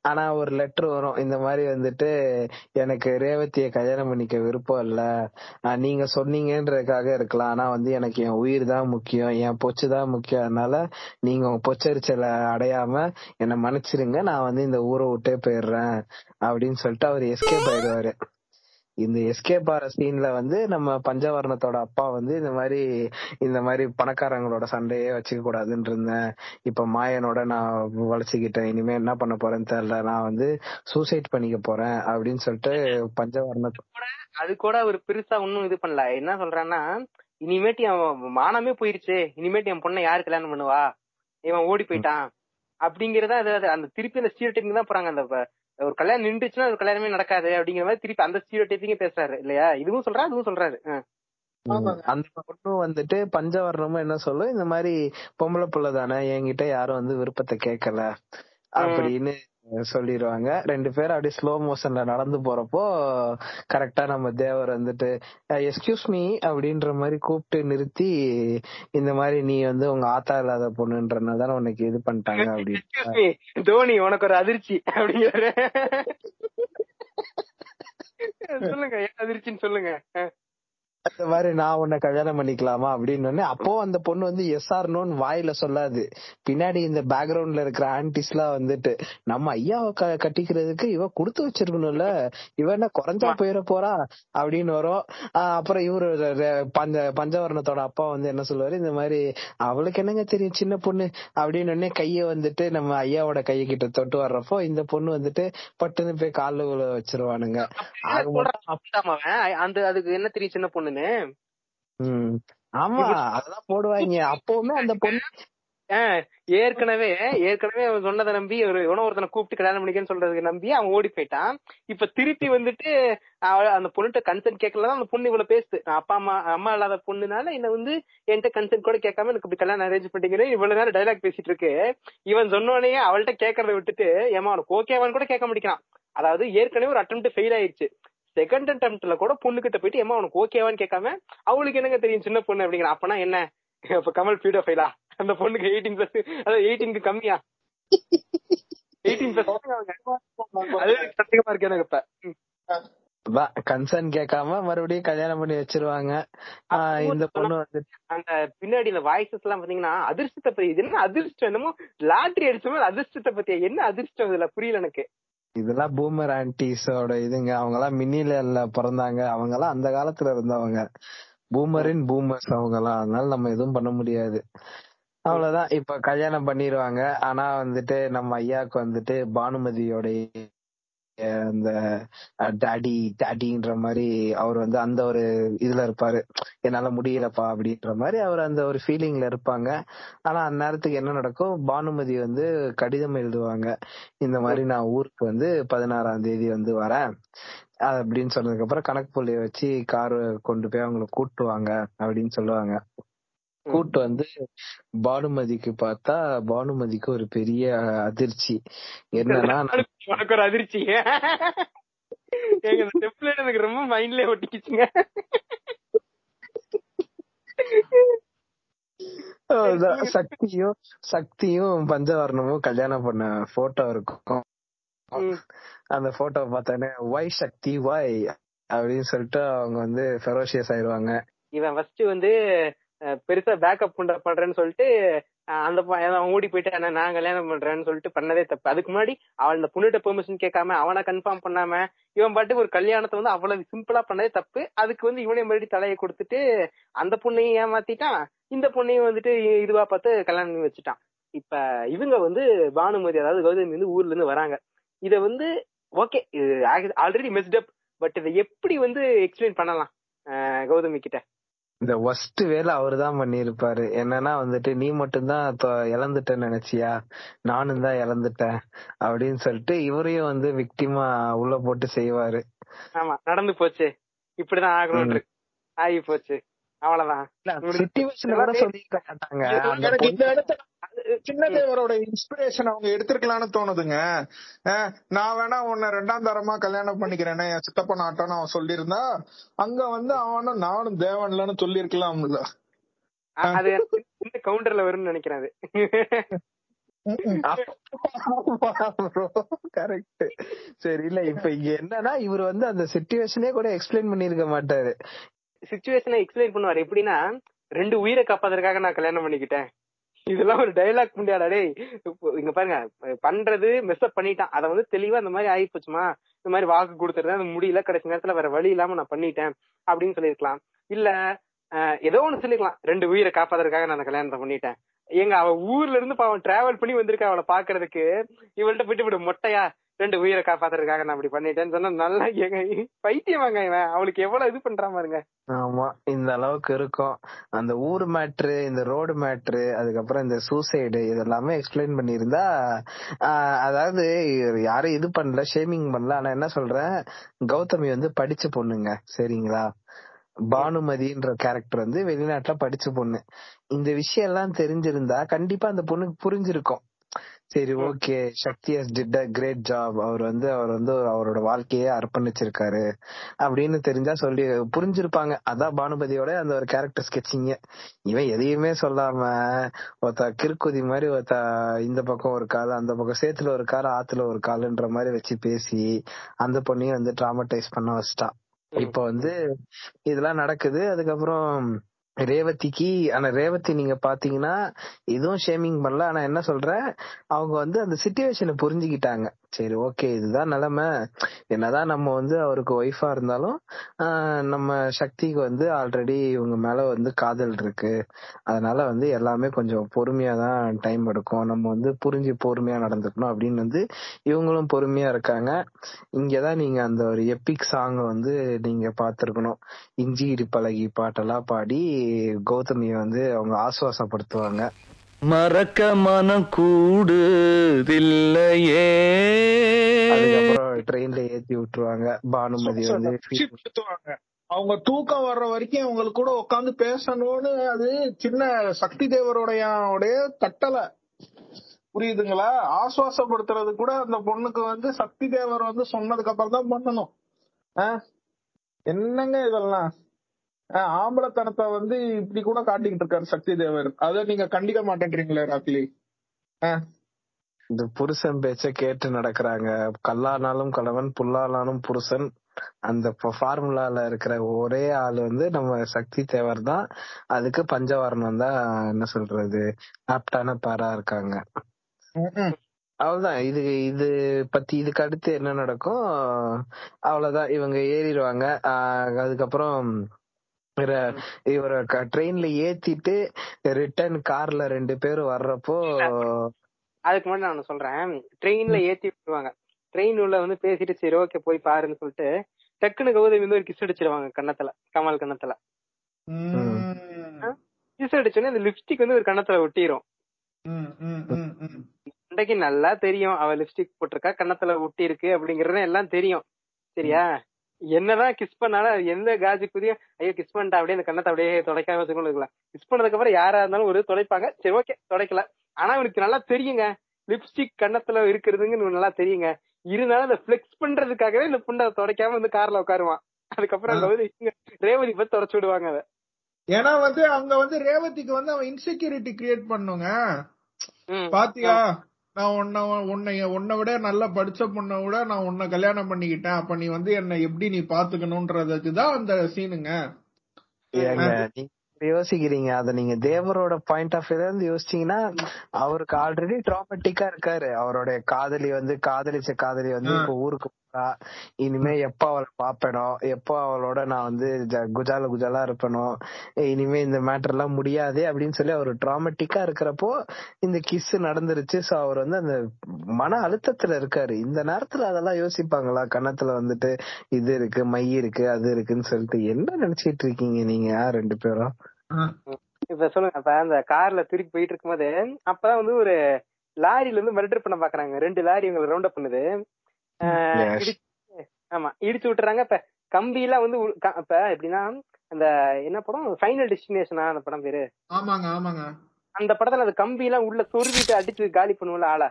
ஆனா ஒரு லெட்டர் வரும். இந்த மாதிரி வந்துட்டு எனக்கு ரேவதிய கல்யாணம் பண்ணிக்க விருப்பம் இல்ல. நீங்க சொன்னீங்கன்றதுக்காக இருக்கலாம். ஆனா வந்து எனக்கு என் உயிர் தான் முக்கியம். என் பொச்சு தான் முக்கியம். அதனால நீங்க உங்க பொச்சரிச்சலை அடையாம என்ன மன்னிச்சிருங்க. நான் வந்து இந்த ஊரை விட்டே போயிடுறேன். அப்படின்னு சொல்லிட்டு அவர் எஸ்கேப் ஆயிடுவாரு. இந்த எஸ்கேப் ஆற சீன்ல வந்து நம்ம பஞ்சவர்ணத்தோட அப்பா வந்து இந்த மாதிரி இந்த மாதிரி பணக்காரங்களோட சண்டையே வச்சுக்க கூடாதுன்னு இருந்தேன். இப்ப மாயனோட நான் வளைச்சுக்கிட்டேன் இனிமே என்ன பண்ண போறேன்னு தெரியல. நான் வந்து சூசைட் பண்ணிக்க போறேன் அப்படின்னு சொல்லிட்டு பஞ்சவர்ண அது கூட அவர் பெருசா ஒன்னும் இது பண்ணல. என்ன சொல்றான்னா இனிமேட்டு அவன் மானமே போயிருச்சு. இனிமேட்டு என் பொண்ணை யாரு கல்யாணம் பண்ணுவா? இவன் ஓடி போயிட்டான். அப்படிங்கறத அந்த திருப்பி அந்த ஸ்டீரியோ தான் போறாங்க அந்த ஒரு கல்யாணம் நின்றுச்சுன்னா ஒரு கல்யாணமே நடக்காது அப்படிங்கிற மாதிரி திருப்பி அந்த ஸ்டீரியோ பேசுறாரு இல்லையா? இதுவும் சொல்றாரு அதுவும் சொல்றாரு. அந்த பொண்ணு வந்துட்டு பஞ்சவர்ணமும் என்ன சொல்லும்? இந்த மாதிரி பொம்பளை புள்ள தானே என்கிட்ட யாரும் வந்து விருப்பத்தை கேட்கல அப்படின்னு சொல்லிடுவாங்க ரெண்டு பேரும் அப்படியே ஸ்லோ மோஷன்ல நடந்து போறப்போ கரெக்டா நம்ம தேவர் வந்துட்டு எஸ்கியூஸ் மீ அப்படின்ற மாதிரி கூப்பிட்டு நிறுத்தி இந்த மாதிரி நீ வந்து உங்க ஆத்தா இல்லாத பொண்ணுன்றனால உனக்கு இது பண்ணிட்டாங்க அப்படின்னு தோனி உனக்கு ஒரு அதிர்ச்சி அப்படிங்கிறாரு. சொல்லுங்க ஏன் அதிர்ச்சின்னு சொல்லுங்க. அந்த மாதிரி நான் உன்னை கல்யாணம் பண்ணிக்கலாமா அப்படின்னு அப்போ அந்த பொண்ணு வந்து எஸ் ஆர் நோன்னு வாயில சொல்லாது. பின்னாடி இந்த பேக்ரவுண்ட்ல இருக்கிற ஆன்டிஸ் எல்லாம் வந்துட்டு நம்ம ஐயாவை கட்டிக்கிறதுக்கு இவ கொடுத்து வச்சிருக்கணும்ல. இவ என்ன குறைஞ்சா போயிட போறா அப்படின்னு வரும். அப்புறம் இவரு பஞ்ச பஞ்சவர்ணத்தோட அப்பா வந்து என்ன சொல்லுவாரு? இந்த மாதிரி அவளுக்கு என்னங்க தெரியும் சின்ன பொண்ணு? அப்படின்னு உடனே கைய வந்துட்டு நம்ம ஐயாவோட கைய கிட்ட தொட்டு வர்றப்போ இந்த பொண்ணு வந்துட்டு பட்டுன்னு போய் கால்ல வச்சிருவானுங்க. அந்த அதுக்கு என்ன தெரியும் சின்ன பொண்ணுன்னு ம். ஆமா அதெல்லாம் போடுவாங்க அப்பவுமே அந்த பொண்ணு ஏற்கனவே ஏற்கனவே அவன் சொன்னதை நம்பி ஒரு எவனோ ஒருத்தனை கூப்பிட்டு கல்யாணம் பண்ணிக்கன்னு சொல்றதுக்கு நம்பி அவன் ஓடி போயிட்டான். இப்ப திருப்பி வந்துட்டு அந்த பொண்ணுகிட்ட கன்சென்ட் கேட்கல அந்த பொண்ணு இவ்வளவு பேசுது. நான் அப்பா அம்மா அம்மா இல்லாத பொண்ணுனால என்ன வந்து என்கிட்ட கன்சென்ட் கூட கேட்காம எனக்கு இப்படி கல்யாணம் அரேஞ்ச் பண்ணிக்கிறேன் இவ்வளவு நேரம் டைலாக் பேசிட்டு இருக்கு. இவன் சொன்னோடனே அவள்கிட்ட கேட்கறத விட்டுட்டு ஏமா அவனுக்கு ஓகேவான்னு கூட கேட்க முடிக்கிறான் அதாவது ஏற்கனவே ஒரு அட்டம் ஃபெயில் ஆயிடுச்சு செகண்ட் அட்டம்ப்ட்ல கூட பொண்ணு கிட்ட போயிட்டு ஏமா உனக்கு ஓகேவான்னு கேட்காம அவளுக்கு என்னங்க தெரியும் சின்ன பொண்ணு? அப்படிங்கிற அப்பனா என்ன? இப்ப கமல் பீடோ ஃபைலா அந்த பொண்ணுக்கு எயிட்டீன் பிளஸ் அதாவது எயிட்டீனுக்கு கம்மியா? எயிட்டீன் பிளஸ் அது இருக்கு எனக்கு இப்ப. கன்சர்ன் கேட்காம மறுபடியும் கல்யாணம் பண்ணி வச்சிருவாங்க. இந்த பொண்ணு வந்து அந்த பின்னாடி இந்த வாய்ஸஸ் எல்லாம் பாத்தீங்கன்னா அதிர்ஷ்டத்தை பத்தி இது என்ன அதிர்ஷ்டம் என்னமோ லாட்டரி அடிச்ச மாதிரி அதிர்ஷ்டத்தை பத்தி என்ன அதிர்ஷ்டம் இதுல? புரியல எனக்கு. இதெல்லாம் பூமர் ஆன்டிஸோட இதுங்க. அவங்க எல்லாம் மின்னில பிறந்தாங்க. அவங்க எல்லாம் அந்த காலத்துல இருந்தவங்க. பூமரின் பூமர்ஸ் அவங்க எல்லாம் அதனால நம்ம எதுவும் பண்ண முடியாது. அவ்வளவுதான். இப்ப கல்யாணம் பண்ணிடுவாங்க ஆனா வந்துட்டு நம்ம ஐயாவுக்கு வந்துட்டு பானுமதியோட அந்த டாடி டாடின்ற மாதிரி அவர் வந்து அந்த ஒரு இதுல இருப்பாரு. என்னால முடியலப்பா அப்படின்ற மாதிரி அவர் அந்த ஒரு ஃபீலிங்ல இருப்பாங்க. ஆனா அந்த நேரத்துக்கு என்ன நடக்கும்? பானுமதி வந்து கடிதம் எழுதுவாங்க. இந்த மாதிரி நான் ஊருக்கு வந்து பதினாறாம் தேதி வந்து வரேன். அப்படின்னு சொன்னதுக்கு அப்புறம் கணக்கு புள்ளிய வச்சு கார் கொண்டு போய் அவங்கள கூட்டுவாங்க அப்படின்னு சொல்லுவாங்க. கூட்டு வந்து பானுமதிக்கு பார்த்தா பானுமதிக்கு ஒரு பெரிய அதிர்ச்சி. என்னன்னா உனக்கு ஒரு அதிர்ச்சி. எனக்கு ரொம்ப மைண்ட்லயே ஒட்டிக்கிச்சுங்க. சக்தியும் சக்தியும் பஞ்சவர்ணமும் கல்யாணம் பண்ண போட்டோ இருக்கும். அந்த போட்டோ பார்த்தோன்னே ஒய் சக்தி ஒய் அப்படின்னு சொல்லிட்டு அவங்க வந்து ஃபெரோஷியஸ் ஆயிடுவாங்க இவன் ஃபர்ஸ்ட் வந்து பெருசா பேக்கப் கொண்ட பண்றேன்னு சொல்லிட்டு அந்த ப- அவன் ஓடி போயிட்டு நான் கல்யாணம் பண்றேன்னு சொல்லிட்டு பண்ணதே தப்பு. அதுக்கு முன்னாடி அவள் அந்த பொண்ணுகிட்ட பெர்மிஷன் கேட்காம அவனை கன்ஃபார்ம் பண்ணாம இவன் பாட்டுக்கு ஒரு கல்யாணத்தை வந்து அவ்வளவு சிம்பிளா பண்ணதே தப்பு. அதுக்கு வந்து இவனே மறுபடியும் தலையை கொடுத்துட்டு அந்த பொண்ணையும் ஏமாத்திட்டான். இந்த பொண்ணையும் வந்துட்டு இதுவா பார்த்து கல்யாணம் பண்ணி வச்சுட்டான். இப்ப இவங்க வந்து பானுமதி அதாவது கௌதமி வந்து ஊர்ல இருந்து வராங்க. இத வந்து ஓகே ஆல்ரெடி மெஸ்டப் பட் இதை எப்படி வந்து எக்ஸ்பிளைன் பண்ணலாம் அஹ், கௌதமி கிட்ட? இந்த ஒஸ்ட் வேலை அவரு தான் பண்ணிருப்பாரு என்னன்னா வந்துட்டு நீ மட்டும்தான் இழந்துட்டேன்னு நினைச்சியா? நானும் தான் இழந்துட்டேன். அப்படின்னு சொல்லிட்டு இவரையும் வந்து விக்டிமா உள்ள போட்டு செய்வாரு. ஆமா நடந்து போச்சு. இப்படிதான் ஆகணும் ஆகி போச்சு. அவ்வளவுதான். சுச்சுவேஷன் கூட சொல்லிருக்க மாட்டாங்க அந்த எனக்கு இந்த பொண்ணு- இடத்துல அது சின்ன தேவரோட இன்ஸ்பிரேஷன் அவங்க எடுத்திருக்கலாம்னு தோணுதுங்க. நான் வேணா உன்னை ரெண்டாம் தரமா கல்யாணம் பண்ணிக்கிறேன்னு என் சித்தப்ப நாட்டம்னு அவன் சொல்லியிருந்தா அங்க வந்து அவனும் நானும் தேவன்லன்னு சொல்லியிருக்கலாம்ல. அது கவுண்டர்ல வரும்னு நினைக்கிறேன் கரெக்ட் சரி இல்ல இப்ப இங்க என்னன்னா இவர் வந்து அந்த சிச்சுவேஷனே கூட எக்ஸ்பிளைன் பண்ணிருக்க மாட்டாரு. சுச்சுவேஷனை எக்ஸ்பிளைன் பண்ணுவார். எப்படின்னா ரெண்டு உயிரை காப்பாத்துறதுக்காக நான் கல்யாணம் பண்ணிக்கிட்டேன். இதெல்லாம் ஒரு டைலாக் முடியாடா டேய் இங்க பாருங்க பண்றது மெஸ்அப் பண்ணிட்டான். அத வந்து தெளிவா இந்த மாதிரி ஆயிப்போச்சுமா இந்த மாதிரி வாக்கு கொடுத்துருந்தேன் அது முடியல கடைசி நேரத்துல வேற வழி இல்லாம நான் பண்ணிட்டேன் அப்படின்னு சொல்லியிருக்கலாம். இல்ல ஏதோ ஒண்ணு சொல்லிக்கலாம் ரெண்டு உயிரை காப்பாதற்காக நான் அந்த கல்யாணத்தை பண்ணிட்டேன். எங்க அவ ஊர்ல இருந்து பாவன் டிராவல் பண்ணி வந்திருக்கா அவளை பாக்குறதுக்கு இவள்கிட்ட போயிட்டு விடு மொட்டையா ரெண்டு உயிரை காப்பாத்துறதுக்காக நான் அப்படி பண்ணிட்டேன்னு சொன்னா நல்லா ஏங்க பைத்தியமாங்க இவன். அவளுக்கு எவ்வளவு இது பண்றா பாருங்க. ஆமா இந்த அளவுக்கு இருக்கும். அந்த ஊர் மேட்ரு இந்த ரோடு மேட்ரு அதுக்கப்புறம் இந்த சூசைடு இதெல்லாமே எக்ஸ்பிளைன் பண்ணியிருந்தா அதாவது யாரும் இது பண்ணல ஷேமிங் பண்ணல. ஆனா என்ன சொல்றேன்? கௌதமி வந்து படிச்ச பொண்ணுங்க. சரிங்களா? பானுமதின்ற கேரக்டர் வந்து வெளிநாட்டுல படிச்ச பொண்ணு. இந்த விஷயம் எல்லாம் தெரிஞ்சிருந்தா கண்டிப்பா அந்த பொண்ணுக்கு புரிஞ்சிருக்கும். சரி okay. Sakthi has did a great job அவர் வந்து அவர் வந்து அவரோட வாழ்க்கையே அர்ப்பணிச்சிருக்காரு அப்படின்னு தெரிஞ்சா சொல்லி புரிஞ்சிருப்பாங்க. அதான் பானுபதியோட அந்த ஒரு கேரக்டர் ஸ்கெட்சிங்க இவன் எதையுமே சொல்லாம ஒருத்த கிறுக்குதி மாதிரி ஒருத்த இந்த பக்கம் ஒரு கால் அந்த பக்கம் சேத்துல ஒரு கால் ஆத்துல ஒரு காலுன்ற மாதிரி வச்சு பேசி அந்த பொண்ணையும் வந்து டிராமடைஸ் பண்ண வச்சிட்டான் இப்ப வந்து இதெல்லாம் நடக்குது. அதுக்கப்புறம் ரேவதிக்கு ஆனா ரேவதி நீங்க பாத்தீங்கன்னா இதுவும் ஷேமிங் பண்ணல. ஆனா என்ன சொல்ற அவங்க வந்து அந்த சிச்சுவேஷனை புரிஞ்சுக்கிட்டாங்க. சரி ஓகே இதுதான் நிலைமை. என்னதான் நம்ம வந்து அவருக்கு ஒய்ஃபா இருந்தாலும் நம்ம சக்திக்கு வந்து ஆல்ரெடி இவங்க மேல வந்து காதல் இருக்கு. அதனால வந்து எல்லாமே கொஞ்சம் பொறுமையா தான் டைம் எடுக்கும். நம்ம வந்து புரிஞ்சு பொறுமையா நடந்துக்கணும் அப்படின்னு வந்து இவங்களும் பொறுமையா இருக்காங்க. இங்கதான் நீங்க அந்த ஒரு எப்பிக் சாங் வந்து நீங்க பார்த்திருக்கணும். இஞ்சி இடி பழகி பாட்டெல்லாம் பாடி கௌதமிய வந்து அவங்க ஆசுவாசப்படுத்துவாங்க. மறக்க மனம் கூடுதில்லையே. ட்ரெயின்ல ஏத்தி விட்டுருவாங்க. பானுமதி வந்து. அவங்க தூக்கம் வர்ற வரைக்கும் அவங்களுக்கு கூட உட்காந்து பேசணும்னு அது சின்ன சக்தி தேவருடைய உடைய கட்டளை. புரியுதுங்களா? ஆசுவாசப்படுத்துறது கூட அந்த பொண்ணுக்கு வந்து சக்தி தேவர் வந்து சொன்னதுக்கு அப்புறம் தான் பண்ணணும்? என்னங்க இதெல்லாம்? ஆம்பளத்தனத்தை வந்து இப்படி கூட காட்டிக்கிட்டு இருக்காரு சக்தி தேவர் அதை நீங்க கண்டிக்க மாட்டேன்றீங்களே ராக்லி இந்த புருஷன் பேச்ச கேட்டு நடக்கிறாங்க. கல்லானாலும் கணவன் புல்லானாலும் புருஷன். அந்த ஃபார்முலால இருக்கிற ஒரே ஆள் வந்து நம்ம சக்தி தேவர் தான். அதுக்கு பஞ்சவர்ணம் தான் என்ன சொல்றது ஆப்டான பேரா இருக்காங்க. அவ்வளவுதான். இது இது பத்தி இதுக்கு அடுத்து என்ன நடக்கும்? அவ்வளவுதான். இவங்க ஏறிடுவாங்க. அதுக்கப்புறம் இவர- இவர ட்ரெயின்ல ஏத்திட்டு ரிட்டர்ன் கார்ல ரெண்டு பேரும் வர்றப்போ அதுக்கு முன்னாடி நான் ஒண்ணு சொல்றேன். ட்ரெயின்ல ஏத்தி விட்டுருவாங்க. ட்ரெயின் உள்ள வந்து பேசிட்டு சரி ஓகே போய் பாருன்னு சொல்லிட்டு டக்குனு கௌதமி வந்து ஒரு கிஸ் அடிச்சிருவாங்க கன்னத்துல கமல் கன்னத்துல. கிஸ் அடிச்சோடனே அந்த லிப்ஸ்டிக் வந்து ஒரு கன்னத்துல ஒட்டிரும். இன்றைக்கு நல்லா தெரியும் அவ லிப்ஸ்டிக் போட்டிருக்கா கன்னத்துல ஒட்டி இருக்கு அப்படிங்கறது எல்லாம் தெரியும். சரியா? என்னதான் கிஸ் பண்ணாலும் எந்த காஜி குதியும் ஐயோ கிஸ் பண்ணிட்டா அப்படியே அந்த கன்னத்தை அப்படியே துடைக்காம வச்சுக்கொண்டு இருக்கலாம். கிஸ் பண்ணதுக்கு அப்புறம் யாரா இருந்தாலும் ஒரு துடைப்பாங்க. சரி ஓகே துடைக்கல ஆனா இவனுக்கு நல்லா தெரியுங்க. லிப்ஸ்டிக் கன்னத்துல இருக்கிறதுங்க நல்லா தெரியுங்க. இருந்தாலும் அதை பிளெக்ஸ் பண்றதுக்காகவே இந்த புண்டை துடைக்காம வந்து கார்ல உட்காருவான். அதுக்கப்புறம் ரேவதி பத்தி தொடச்சு விடுவாங்க அதை. ஏன்னா வந்து அங்க வந்து ரேவதிக்கு வந்து அவன் இன்செக்யூரிட்டி கிரியேட் பண்ணுங்க. பாத்தியா? நான் உன்னை உன்னை உன்னை விட நல்லா படிச்ச பொண்ணை விட நான் உன்னை கல்யாணம் பண்ணிக்கிட்டேன். அப்ப நீ வந்து என்ன எப்படி நீ பாத்துக்கணும்ன்றதுக்கு தான் அந்த சீனுங்க யோசிக்கிறீங்க. அத நீங்க தேவரோட பாயிண்ட் ஆஃப் வியூல இருந்து யோசிச்சீங்கன்னா அவருக்கு ஆல்ரெடி டிராமட்டிக்கா இருக்காரு. அவருடைய காதலி வந்து காதலிச்ச காதலி வந்து இப்ப ஊருக்கு இனிமே எப்ப அவளை பாப்பேனோ எப்போ அவளோட நான் வந்து குஜால குஜாலா இருப்பேனோ இனிமே இந்த மேட்டர் எல்லாம் முடியாது அப்படின்னு சொல்லி அவர் டிராமட்டிக்கா இருக்கிறப்போ இந்த கிஸ் நடந்துருச்சு. சோ அவர் வந்து அந்த மன அழுத்தத்துல இருக்காரு. இந்த நேரத்துல அதெல்லாம் யோசிப்பாங்களா? கன்னத்துல வந்துட்டு இது இருக்கு மை இருக்கு அது இருக்குன்னு சொல்லிட்டு என்ன நினைச்சிட்டு இருக்கீங்க நீங்க ரெண்டு பேரும்? இப்ப சொல்லுங்க இப்ப அந்த கார்ல திருப்பி போயிட்டு இருக்கும்போது அப்பதான் வந்து ஒரு லாரில இருந்து மர்டர் பண்ண பாக்குறாங்க. ரெண்டு லாரி இவங்க ரவுண்ட் அப் பண்ணுது. ஆமா இடிச்சு விட்டுறாங்க. இப்ப கம்பி எல்லாம் வந்து இப்ப எப்படின்னா அந்த என்ன படம்? ஃபைனல் டெஸ்டினேஷனா அந்த படம் பேரு? ஆமாங்க ஆமாங்க. அந்த படத்துல அந்த கம்பி எல்லாம் உள்ள சொருவிட்டு அடிச்சு காலி பண்ணுவோம்ல ஆளா.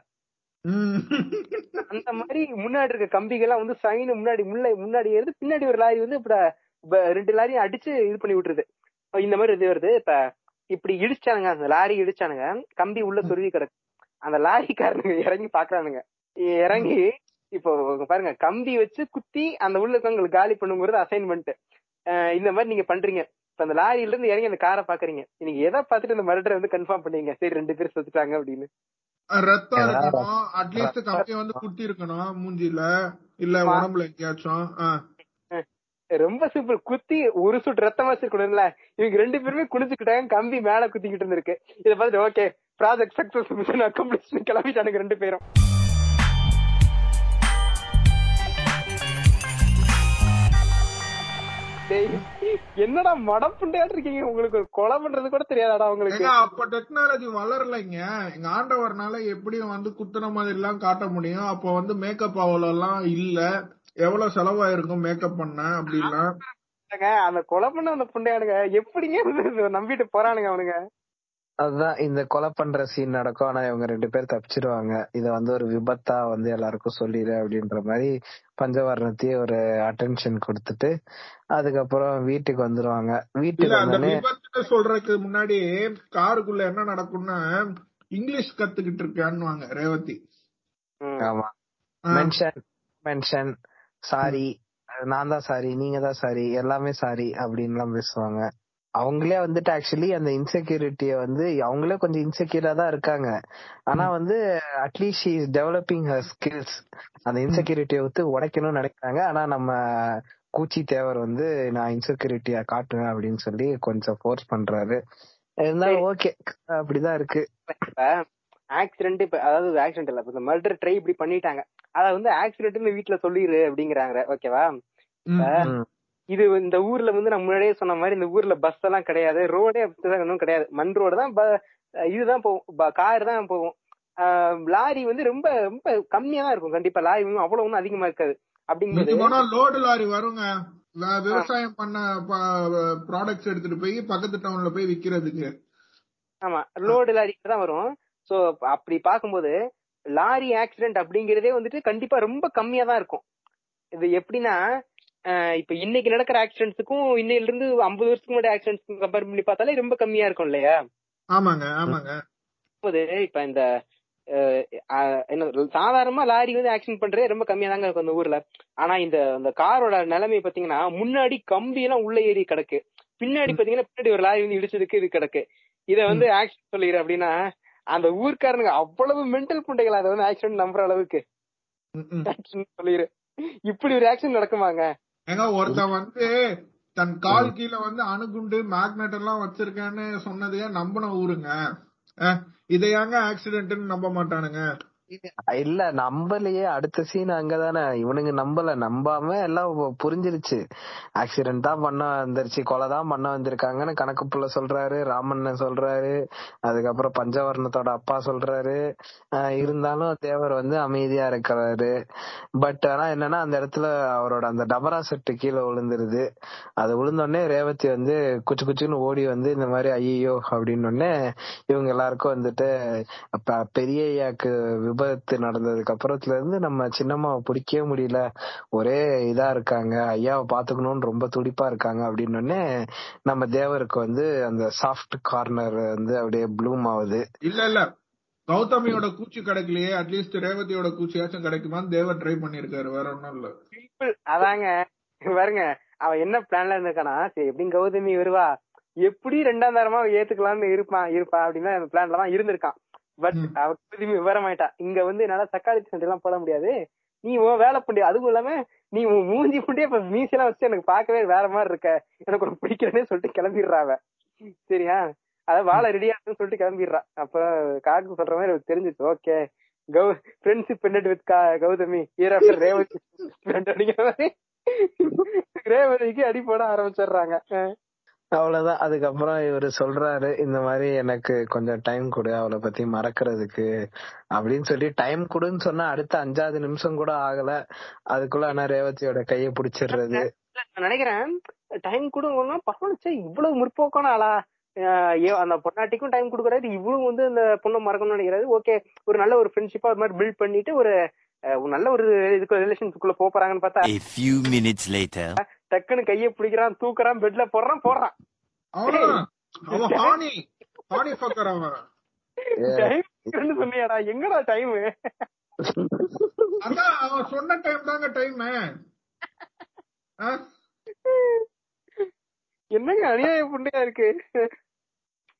அந்த மாதிரி முன்னாடி இருக்க கம்பிகள்லாம் வந்து சைன் முன்னாடி முள்ள முன்னாடி ஏறுது பின்னாடி ஒரு லாரி வந்து இப்ப ரெண்டு லாரியும் அடிச்சு இது பண்ணி விட்டுருது. இந்த மாதிரி இது வருது. இப்ப இப்படி இடிச்சானுங்க அந்த லாரி இடிச்சானுங்க கம்பி உள்ள சொருவி கிடக்கு. அந்த லாரிக்காரனுங்க இறங்கி பாக்குறானுங்க. இறங்கி இப்போ பாருங்க கம்பி வச்சு குத்தி அந்த உள்ள இருக்கவங்களுக்கு காலி பண்ணுங்கிறது அசைன்மெண்ட் இந்த மாதிரி நீங்க பண்றீங்க. இப்ப அந்த லாரியில இருந்து இறங்கி அந்த காரை பாக்குறீங்க. நீங்க எதை பார்த்துட்டு இந்த மர்டரை வந்து கன்ஃபார்ம் பண்ணீங்க? சரி ரெண்டு பேர் செத்துட்டாங்க அப்படின்னு. ரத்தம் இருக்கணும். அட்லீஸ்ட் கம்பிய வந்து குத்தி இருக்கணும் மூஞ்சில இல்ல. உடம்புல எங்கேயாச்சும். ரொம்ப சிம்பிள் குத்தி ஒரு சுட்டு ரத்தமா இருக்கணும்ல இவங்க ரெண்டு பேருமே குடிச்சுக்கிட்டாங்க கம்பி மேல குத்திக்கிட்டு இருந்திருக்கு. இத பார்த்துட்டு okay project success mission accomplish கிளம்பிட்டானுங்க ரெண்டு பேரும். என்னடா மடப்புண்டையாட்டு இருக்கீங்க? உங்களுக்கு கொலை பண்றது கூட தெரியாதாடா உங்களுக்கு? அப்ப டெக்னாலஜி வளரலைங்க. எங்க ஆண்டவர்னால எப்படியும் வந்து குத்துன மாதிரி எல்லாம் காட்ட முடியும். அப்ப வந்து மேக்கப் அவ்வளவு எல்லாம் இல்ல. எவ்வளவு செலவாயிருக்கும் மேக்கப் பண்ண ஏங்க, அந்த கொலை பண்ண அந்த புண்டையானுங்க எப்படிங்க நம்பிட்டு போறானுங்க அவனுங்க? அதுதான் இந்த கொலை பண்ற சீன் நடக்கும். ஆனா இவங்க ரெண்டு பேர் தப்பிச்சிருவாங்க. இத வந்து ஒரு விபத்தா வந்து எல்லாருக்கும் சொல்லிடு அப்படின்ற மாதிரி பஞ்சவர்ணத்தையே ஒரு அட்டென்ஷன் கொடுத்துட்டு அதுக்கப்புறம் வீட்டுக்கு வந்துருவாங்க. வீட்டுக்கு சொல்றதுக்கு முன்னாடி காருக்குள்ள என்ன நடக்கும்னா இங்கிலீஷ் கத்துக்கிட்டு இருக்கான்னுவாங்க ரேவதி. ஆமா. மென்ஷன் மென்ஷன் சாரி நான் தான் சாரி நீங்க தான் சாரி எல்லாமே சாரி அப்படின்லாம் பேசுவாங்க. அவங்களே வந்துட்டு ஆக்சுவலி அந்த இன்செக்யூரிட்டிய வந்து அவங்களே கொஞ்சம் இன்செக்யூரா தான் இருக்காங்க. ஆனா வந்து at least is developing her skills அந்த இன்செக்யூரிட்டியை வந்து உடைக்கணும்னு நினைக்கிறாங்க. ஆனா நம்ம கூச்சி தேவர் வந்து நான் இன்செக்யூரிட்டியா காட்டுவேன் அப்படின்னு சொல்லி கொஞ்சம் ஃபோர்ஸ் பண்றாரு. இருந்தாலும் ஓகே அப்படிதான் இருக்கு. ஆக்சிடென்ட் இப்ப அதாவது ஆக்சிடென்ட் இல்ல. இந்த மர்டர் ட்ரை இப்படி பண்ணிட்டாங்க. அத வந்து ஆக்சிடென்ட்னு வீட்ல சொல்லிரு அப்படிங்கிறாங்க. ஓகேவா. இது இந்த ஊர்ல வந்து நான் முன்னாடியே சொன்ன மாதிரி இந்த ஊர்ல பஸ் எல்லாம் கிடையாது. ரோடே அப்படிதான் ஒன்றும் கிடையாது. மண் ரோடு தான் இதுதான் போகும். கார் தான் போகும். லாரி வந்து ரொம்ப ரொம்ப கம்மியா தான் இருக்கும். கண்டிப்பா லாரி அவ்வளவு ஒன்றும் அதிகமா இருக்காது. போனா லோடு லாரி வருங்க. விவசாயம் பண்ண ப்ராடக்ட்ஸ் எடுத்துட்டு போய் பக்கத்து டவுன்ல போய் விக்கிறதுக்கு. ஆமா லோடு லாரி தான் வரும். சோ அப்படி பார்க்கும்போது லாரி ஆக்சிடென்ட் அப்படிங்கறதே வந்துட்டு கண்டிப்பா ரொம்ப கம்மியா தான் இருக்கும். இது எப்படின்னா இப்ப இன்னைக்கு நடக்கிற ஆக்சிடென்ட்ஸுக்கும் இன்னையில இருந்து ஐம்பது வருஷத்துக்கு முன்னாடி ஆக்சிடென்ட்ஸ் கம்பேர் பண்ணி பார்த்தாலே ரொம்ப கம்மியா இருக்கும் இல்லையா? ஆமாங்க ஆமாங்க. போது இப்ப இந்த என்ன சாதாரணமா லாரி வந்து ஆக்சிடென்ட் பண்றதே ரொம்ப கம்மியா தாங்க இருக்கும் அந்த ஊர்ல. ஆனா இந்த இந்த காரோட நிலைமை பாத்தீங்கன்னா முன்னாடி கம்பி எல்லாம் உள்ள ஏறி கிடக்கு. பின்னாடி பாத்தீங்கன்னா பின்னாடி ஒரு லாரி வந்து இடிச்சதுக்கு இது கிடக்கு. இத வந்து ஆக்சிடென்ட் சொல்லிடுற அப்படின்னா அந்த ஊர்க்காரனுங்க அவ்வளவு மென்டல் புண்டைகள் அதை வந்து ஆக்சிடென்ட் நம்புற அளவுக்கு. ஆக்சிடென்ட் சொல்லிடு இப்படி ஒரு ஆக்சிடென்ட் நடக்குமாங்க? ஏங்க ஒருத்தன் வந்து தன் கால் கீழ வந்து அணுகுண்டு மேக்னெட் எல்லாம் வச்சிருக்கேன்னு சொன்னதையே நம்பின ஊருங்க. இதையாங்க ஆக்சிடென்ட்னு நம்ப மாட்டானுங்க? இல்ல நம்பலையே. அடுத்த சீன் அங்கதானே. இவனுங்க நம்பல. நம்பாம எல்லாம் புரிஞ்சிருச்சு. ஆக்சிடென்ட் தான் பண்ண வந்துருச்சு. கொலை தான் பண்ண வந்திருக்காங்கன்னு கணக்கு புள்ள சொல்றாரு. ராமண்ணன் சொல்றாரு. அதுக்கப்புறம் பஞ்சவர்ணத்தோட அப்பா சொல்றாரு. ஆஹ் இருந்தாலும் தேவர் வந்து அமைதியா இருக்கிறாரு. பட் ஆனா என்னன்னா அந்த இடத்துல அவரோட அந்த டபரா செட்டு கீழே விழுந்துருது. அது விழுந்தோடனே ரேவதி வந்து குச்சு குச்சுன்னு ஓடி வந்து இந்த மாதிரி ஐயோ அப்படின்னு உடனே இவங்க எல்லாருக்கும் வந்துட்டு பெரிய ஐயாக்கு விபத்து நடந்ததுக்கு அப்புறத்துல இருந்து நம்ம சின்னம்மாவை பிடிக்கவே முடியல. ஒரே இதா இருக்காங்க. ஐயாவை பாத்துக்கணும்னு ரொம்ப துடிப்பா இருக்காங்க அப்படின்னு உடனே நம்ம தேவருக்கு வந்து அந்த சாஃப்ட் கார்னர் வந்து அப்படியே ப்ளூம் ஆகுது. இல்ல இல்ல. கௌதமியோட கூச்சி கிடைக்கலையே. அட்லீஸ்ட் ரேவதியோட கூச்சியாச்சும் கிடைக்குமான்னு தேவர் ட்ரை பண்ணிருக்காரு வேற ஒண்ணும் இல்ல. சிம்பிள் அதாங்க. பாருங்க. அவன் என்ன பிளான்ல இருந்திருக்கானா? சரி எப்படியும் கௌதமி வருவா. எப்படி ரெண்டாம் தரமா ஏத்துக்கலாம்னு இருப்பான் இருப்பா அப்படின்னு அந்த பிளான்ல தான் இருந்திருக்கான். பட். அவ கௌதமி விவரமாயிட்டா. இங்க வந்து என்னால தக்காளி சண்டை எல்லாம் போட முடியாது. நீ உன் வேலை பண்ணி அதுவும் இல்லாம நீ உன் மூஞ்சி புண்டியே இப்ப மீசெல்லாம் வச்சு எனக்கு பார்க்கவே வேற மாதிரி இருக்க. எனக்கு ஒரு பிடிக்கிறேனே சொல்லிட்டு கிளம்பிடுறா அவ. சரியா? அதாவது வாழை ரெடியா இருக்குன்னு சொல்லிட்டு கிளம்பிடுறா. அப்ப காக்கு சொல்ற மாதிரி அவருக்கு தெரிஞ்சிச்சு. Okay cow friendship bonded with Gautami. Year after Revathi அப்படிங்கிற மாதிரி. ரேவதிக்கு அடி போட ஆரம்பிச்சிடுறாங்க. அவ்வளவுதான். அதுக்கப்புறம் இவரு சொல்றாரு இந்த மாதிரி எனக்கு கொஞ்சம் டைம் கொடு அவளை பத்தி மறக்கிறதுக்கு அப்படின்னு சொல்லி டைம் கொடுன்னு சொன்னா அடுத்த அஞ்சாவது நிமிஷம் கூட ஆகல. அதுக்குள்ள ஆனா ரேவதியோட கைய பிடிச்சிடுறது. நான் நினைக்கிறேன் டைம் கொடுங்கன்னா பரவாயில்ல இவ்வளவு முற்போக்கான ஆளா அந்த பொண்ணாட்டிக்கும் டைம் கொடுக்கறாரு. இவளும் வந்து அந்த பொண்ணை மறக்கணும்னு நினைக்கிறாரு. ஓகே ஒரு நல்ல ஒரு ஃப்ரெண்ட்ஷிப்பா அது மாதிரி பில்ட் பண்ணிட்டு ஒரு நல்ல ஒரு இதுக்கு ரிலேஷன்ஷிப்குள்ள போறாங்கன்னு பார்த்தா A few minutes later. டக்குன்னு கையை பிடிக்கிறான் தூக்குறான் பெட்ல போடுறான் போடுறான். அவன் ஹானி ஹானி ஃபக்கர் அவன். டைம் சொன்னியாடா எங்கடா டைம் அதான் அவன் சொன்ன டைம் தாங்க டைம் என்னங்க அநியாய புண்டையா இருக்கு?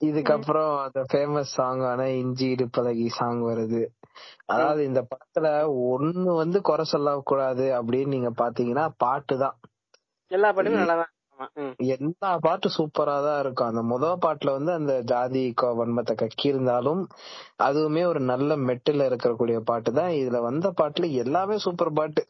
இதுக்கப்புறம் அந்த ஃபேமஸ் சாங் ஆன இஞ்சி இடுப்பழகி சாங் வருது. அதாவது இந்த படத்துல ஒண்ணு வந்து குறை சொல்லக்கூடாது அப்படின்னு நீங்க பாத்தீங்கன்னா பாட்டு தான். எல்லா பாட்டுமே நல்லா எல்லா பாட்டு சூப்பரா தான் இருக்கும். அந்த முத பாட்டுல வந்து அந்த ஜாதி கொ- வன்மத்தை கக்கி இருந்தாலும் அதுவுமே ஒரு நல்ல மெட்டில் இருக்கக்கூடிய பாட்டு தான். இதுல வந்த பாட்டுல எல்லாமே சூப்பர் பாட்டு.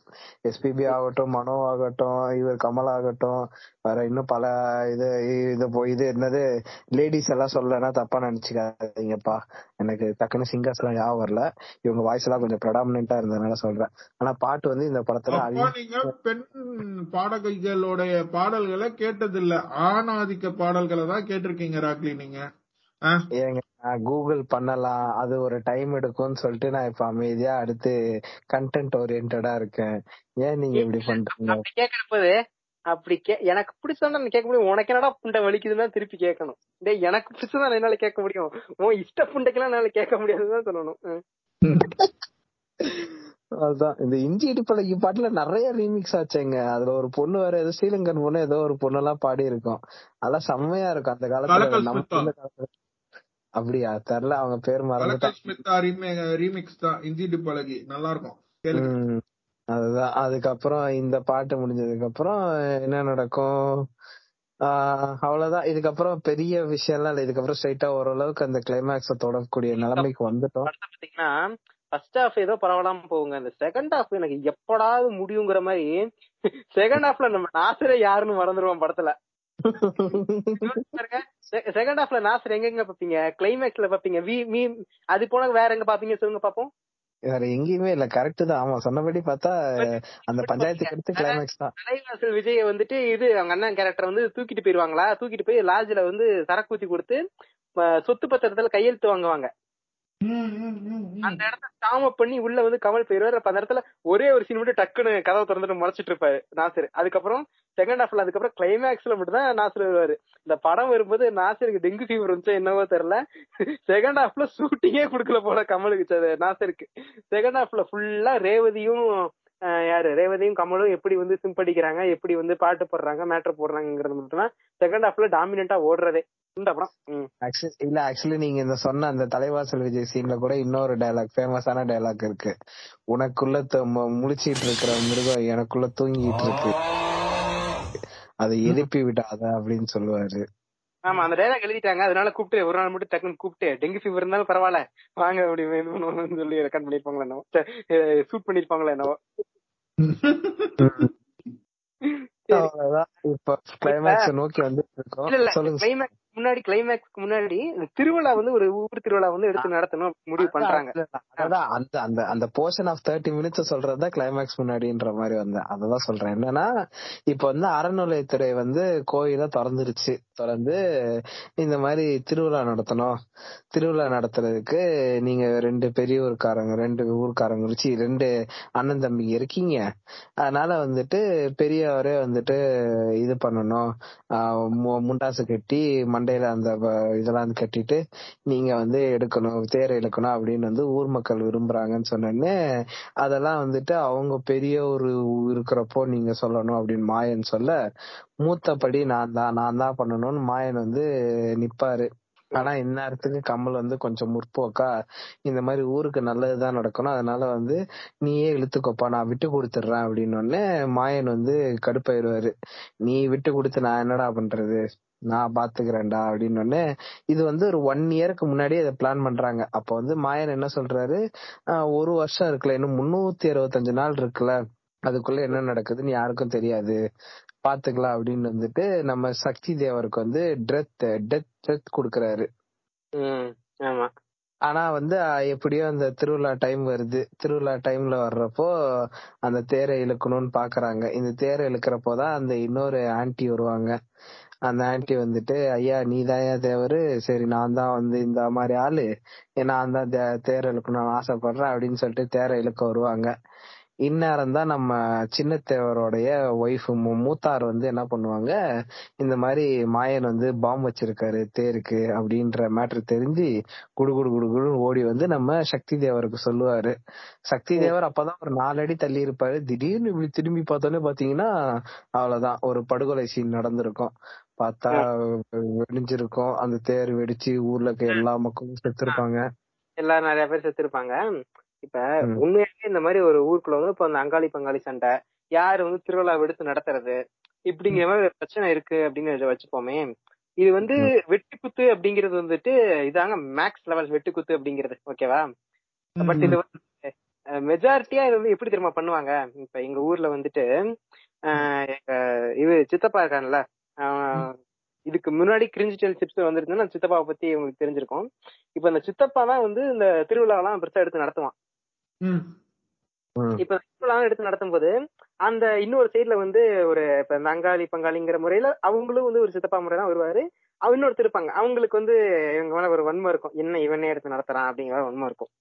எஸ்பிபி ஆகட்டும் மனோ ஆகட்டும் இவர் கமல் ஆகட்டும் வேற இன்னும் பல இது இது போ- இது என்னது லேடிஸ் எல்லாம் சொல்லனா தப்பா நினைச்சுக்காதீங்கப்பா. எனக்கு டக்குன்னு சிங்கர்ஸ் எல்லாம் ஞாபகம் வரல. இவங்க வாய்ஸ் எல்லாம் கொஞ்சம் ப்ரெடாமினா இருந்ததுனால சொல்றேன். ஆனா பாட்டு வந்து இந்த படத்துல பெண் பாடகிகளுடைய பாடல்களை கேட்டதில்ல. ஆணாதிக்க பாடல்களை தான் கேட்டிருக்கீங்க ராக்லி நீங்க? ஏங்க நான் கூகுள் பண்ணலாம். அது ஒரு டைம் எடுக்கும்னு சொல்லிட்டு நான் இப்ப அமைதியா அடுத்து கண்டென்ட் ஓரியன்டா இருக்கேன். ஏன் நீங்க இப்படி பண்றீங்க? அப்படி கே எனக்கு பிடிச்சதான் நான் கேட்க முடியும். உனக்கு என்னடா புண்டை வலிக்குதுன்னா திருப்பி கேட்கணும். டேய் எனக்கு பிடிச்சதான் என்னால கேட்க முடியும். உன் இஷ்ட புண்டைக்கெல்லாம் என்னால கேட்க முடியாதுன்னு சொல்லணும். அதுதான் இந்த இஞ்சி இடுப்பழகி பாட்டுல நிறைய ரீமிக்ஸ் ஆச்சுங்க. அதுல ஒரு பொண்ணு வேற ஏதோ ஸ்ரீலங்கன் பொண்ணு ஏதோ ஒரு பொண்ணு எல்லாம் பாடி இருக்கும் அதெல்லாம் செம்மையா இருக்கும் அந்த காலத்துல. நம்ம அப்படியா? தெரியல அவங்க பேர் ஸ்மிதா ரீமிக்ஸ் தான். இஞ்சிட்டு பழகி நல்லா இருக்கும். அதுதான். அதுக்கப்புறம் இந்த பாட்டு முடிஞ்சதுக்கு அப்புறம் என்ன நடக்கும்? அவ்வளவுதான். இதுக்கப்புறம் பெரிய விஷயம் எல்லாம் இல்ல. இதுக்கப்புறம் ஸ்ட்ரைட்டா ஓரளவுக்கு அந்த கிளைமேக்ஸ தொடரக்கூடிய நிலைமைக்கு வந்துட்டோம். பாத்தீங்கன்னா ஃபர்ஸ்ட் ஹாஃப் ஏதோ பரவாயில்லாம போகுங்க. இந்த செகண்ட் ஹாஃப் எனக்கு எப்படாவது முடியுங்கிற மாதிரி செகண்ட் ஹாஃப்ல நம்ம நாசரே யாருன்னு மறந்துடுவோம் படத்துல. செகண்ட் ஹாஃப்ல நாசர் எங்கெங்க பாப்பீங்க கிளைமேக்ஸ்ல பாப்பீங்க வி மீ அது போனா வேற எங்க பாப்பீங்க சொல்லுங்க பாப்போம் வேற எங்கேயுமே இல்ல. கரெக்ட் தான். ஆமா சொன்னபடி பார்த்தா அந்த பஞ்சாயத்துக்கு அடுத்து கிளைமேக்ஸ் தான். தலைவாசல் விஜய வந்துட்டு இது அவங்க அண்ணன் கேரக்டர் வந்து தூக்கிட்டு போயிருவாங்களா? தூக்கிட்டு போய் லாட்ஜ்ல வந்து சரக்கு ஊத்தி கொடுத்து சொத்து பத்திரத்துல கையெழுத்து வாங்குவாங்க. அந்த இடத்த ஸ்டாம் அப் பண்ணி உள்ள வந்து கமல் போயிருவாரு. அப்ப அந்த இடத்துல ஒரே ஒரு சீன் மட்டும் டக்குன்னு கதவை திறந்துட்டு முறைச்சிட்டு இருப்பாரு. நாசர். அதுக்கப்புறம் செகண்ட் ஹாஃப்ல அதுக்கப்புறம் கிளைமேக்ஸ்ல மட்டும் தான் நாசர் வருவாரு. இந்த படம் வரும்போது நாசருக்கு டெங்கு ஃபீவர் இருந்துச்சோ என்னவோ தெரியல. செகண்ட் ஹாஃப்ல ஷூட்டிங்கே கொடுக்கல போல கமலுக்கு நாசருக்கு. செகண்ட் ஹாஃப்ல ஃபுல்லா ரேவதியும் யாரு? ரேவதியும் கமலும் எப்படி வந்து சிம்படிக்கிறாங்க எப்படி வந்து பாட்டு போடுறாங்க மேட்டர் போடுறாங்கிறது மட்டும் தான் செகண்ட் ஹாஃப்ல டாமினண்டா ஓடுறதே. இந்த படம். இல்ல ஆக்சுவலி நீங்க இந்த சொன்ன அந்த தலைவாசல் விஜய் சீன்ல கூட இன்னொரு டயலாக் ஃபேமஸான டயலாக் இருக்கு. உனக்குள்ள த- மு- முழிச்சிட்டு இருக்கிற மிருகம் எனக்குள்ள தூங்கிட்டு இருக்கு. அதை எழுப்பி விடாத அப்படின்னு சொல்லுவாரு. ஆமா அந்த டைலாக் எழுதிட்டாங்க. அதனால கூப்பிட்டு ஒரு நாள் மட்டும் டக்குன்னு கூப்பிட்டு டெங்கு ஃபீவர் இருந்தாலும் பரவாயில்ல. வாங்க அப்படி பண்ணுவோம்னு சொல்லி ரெக்கார்ட் பண்ணிருப்பாங்களா என்னவோ. ஷூட் பண்ணிருப்பாங்களா என்னவோ. இப்ப கிளைமேக்ஸ் நோக்கி இல்ல சொல்லுங்க முன்னாடி கிளைமேக்ஸ்க்கு முன்னாடி திருவிழா வந்து ஒரு ஊர் திருவிழா வந்து எடுத்து நடத்தணும் முடிவு பண்றாங்க. அதான் அந்த அந்த அந்த போர்ஷன் ஆஃப் தேர்ட்டி மினிட்ஸ் சொல்றதுதான் கிளைமேக்ஸ் முன்னாடின்ற மாதிரி வந்தேன். அததான் சொல்றேன். என்னன்னா இப்ப வந்து அறநிலையத்துறை வந்து கோயில திறந்துருச்சு. தொடர்ந்து இந்த மாதிரி திருவிழா நடத்தணும். திருவிழா நடத்துறதுக்கு நீங்க ரெண்டு பெரிய ஊர்க்காரங்க ரெண்டு ஊர்க்காரங்க வச்சு ரெண்டு அண்ணன் தம்பிங்க இருக்கீங்க. அதனால வந்துட்டு பெரியவரே வந்துட்டு இது பண்ணணும். ஆஹ் முண்டாசு கட்டி மண்டையில அந்த இதெல்லாம் கட்டிட்டு நீங்க வந்து எடுக்கணும் தேர் இழுக்கணும் அப்படின்னு வந்து ஊர் மக்கள் விரும்புறாங்கன்னு சொன்னோடனே அதெல்லாம் வந்துட்டு அவங்க பெரிய ஒரு இருக்கிறப்போ நீங்க சொல்லணும் அப்படின்னு மாயன் சொல்ல மூத்தபடி நான் தான் நான் தான் பண்ணணும்னு மாயன் வந்து நிப்பாரு. ஆனா இந்நேரத்துக்கு கமல் வந்து கொஞ்சம் முற்போக்கா இந்த மாதிரி ஊருக்கு நல்லதுதான் நடக்கணும். அதனால வந்து நீயே இழுத்துக்கோப்பா நான் விட்டு கொடுத்துடுறேன் அப்படின்னு உடனே மாயன் வந்து கடுப்பாயிருவாரு. நீ விட்டு கொடுத்து நான் என்னடா பண்றது? நான் பாத்துக்கிறேன்டா அப்படின்னு உடனே இது வந்து ஒரு ஒன் இயருக்கு முன்னாடியே இதை பிளான் பண்றாங்க. அப்ப வந்து மாயன் என்ன சொல்றாரு? "ஆஹ், ஒரு வருஷம் இருக்குல்ல இன்னும் முன்னூத்தி அறுபத்தஞ்சு நாள் இருக்குல்ல அதுக்குள்ள என்ன நடக்குதுன்னு யாருக்கும் தெரியாது. பாத்துக்கலாம் அப்படின்னு வந்துட்டு நம்ம சக்தி தேவருக்கு வந்து டெத் டெத் டெத் கொடுக்கறாரு. ஆனா வந்து எப்படியோ அந்த திருவிழா டைம் வருது. திருவிழா டைம்ல வர்றப்போ அந்த தேரை இழுக்கணும்னு பாக்குறாங்க. இந்த தேரை இழுக்கிறப்போதான் அந்த இன்னொரு ஆன்ட்டி வருவாங்க. அந்த ஆன்ட்டி வந்துட்டு ஐயா நீ தான் தேவரு? சரி நான் தான் வந்து இந்த மாதிரி ஆளு. நான் தான் தேர் இழுக்கணும்னு ஆசைப்படுறேன் அப்படின்னு சொல்லிட்டு தேரை இழுக்க வருவாங்க. இந்நேரம் தான் நம்ம சின்ன தேவரோடைய ஒய்ஃப் மூத்தார் வந்து என்ன பண்ணுவாங்க? இந்த மாதிரி மாயன் வந்து பாம்பு வச்சிருக்காரு தேருக்கு அப்படின்ற மேட்ரு தெரிஞ்சு குடு குடு குடு குடுன்னு ஓடி வந்து நம்ம சக்தி தேவருக்கு சொல்லுவாரு. சக்தி தேவர் அப்பதான் ஒரு நாலு அடி தள்ளி இருப்பாரு. திடீர்னு இப்படி திரும்பி பார்த்தோன்னே பாத்தீங்கன்னா அவ்வளவுதான். ஒரு படுகொலை சீன் நடந்திருக்கும். பார்த்தா வெடிஞ்சிருக்கும். அந்த தேர் வெடிச்சு ஊர்ல இருக்க எல்லா மக்களும் செத்துருப்பாங்க. எல்லாரும் நிறைய பேர் செத்துருப்பாங்க. இப்ப. உண்மையாவே இந்த மாதிரி ஒரு ஊருக்குள்ள வந்து இப்ப அந்த அங்காளி பங்காளி சண்டை யாரு வந்து திருவிழா எடுத்து நடத்துறது இப்படிங்கிற மாதிரி ஒரு பிரச்சனை இருக்கு அப்படின்னு வச்சுப்போமே. இது வந்து வெட்டு குத்து அப்படிங்கிறது வந்துட்டு இதாங்க மேக்ஸ் லெவல் வெட்டு குத்து அப்படிங்கிறது ஓகேவா பட் இது வந்து மெஜாரிட்டியா இது வந்து எப்படி தெரியுமா பண்ணுவாங்க? இப்ப எங்க ஊர்ல வந்துட்டு எங்க இது சித்தப்பா இருக்கான்ல இதுக்கு முன்னாடி கிரிஞ்சி டெல் சிப்ஸ் வந்துருந்தா சித்தப்பாவை பத்தி உங்களுக்கு தெரிஞ்சிருக்கும். இப்ப இந்த சித்தப்பா தான் வந்து இந்த திருவிழாவெல்லாம் பெருசா எடுத்து நடத்துவான். இப்ப திருவிழா எடுத்து நடத்தும் போது அந்த இன்னொரு சைடுல வந்து ஒரு இப்ப இந்த அங்காளி பங்காளிங்கிற முறையில அவங்களும் வந்து ஒரு சித்தப்பா முறை தான் வருவாரு. அவ இன்னொருத்தர் இருப்பாங்க அவங்களுக்கு வந்து இவங்க மேல ஒரு வன்மை இருக்கும். என்ன இவனே எடுத்து நடத்துறான் அப்படிங்கிற வன்மை இருக்கும்.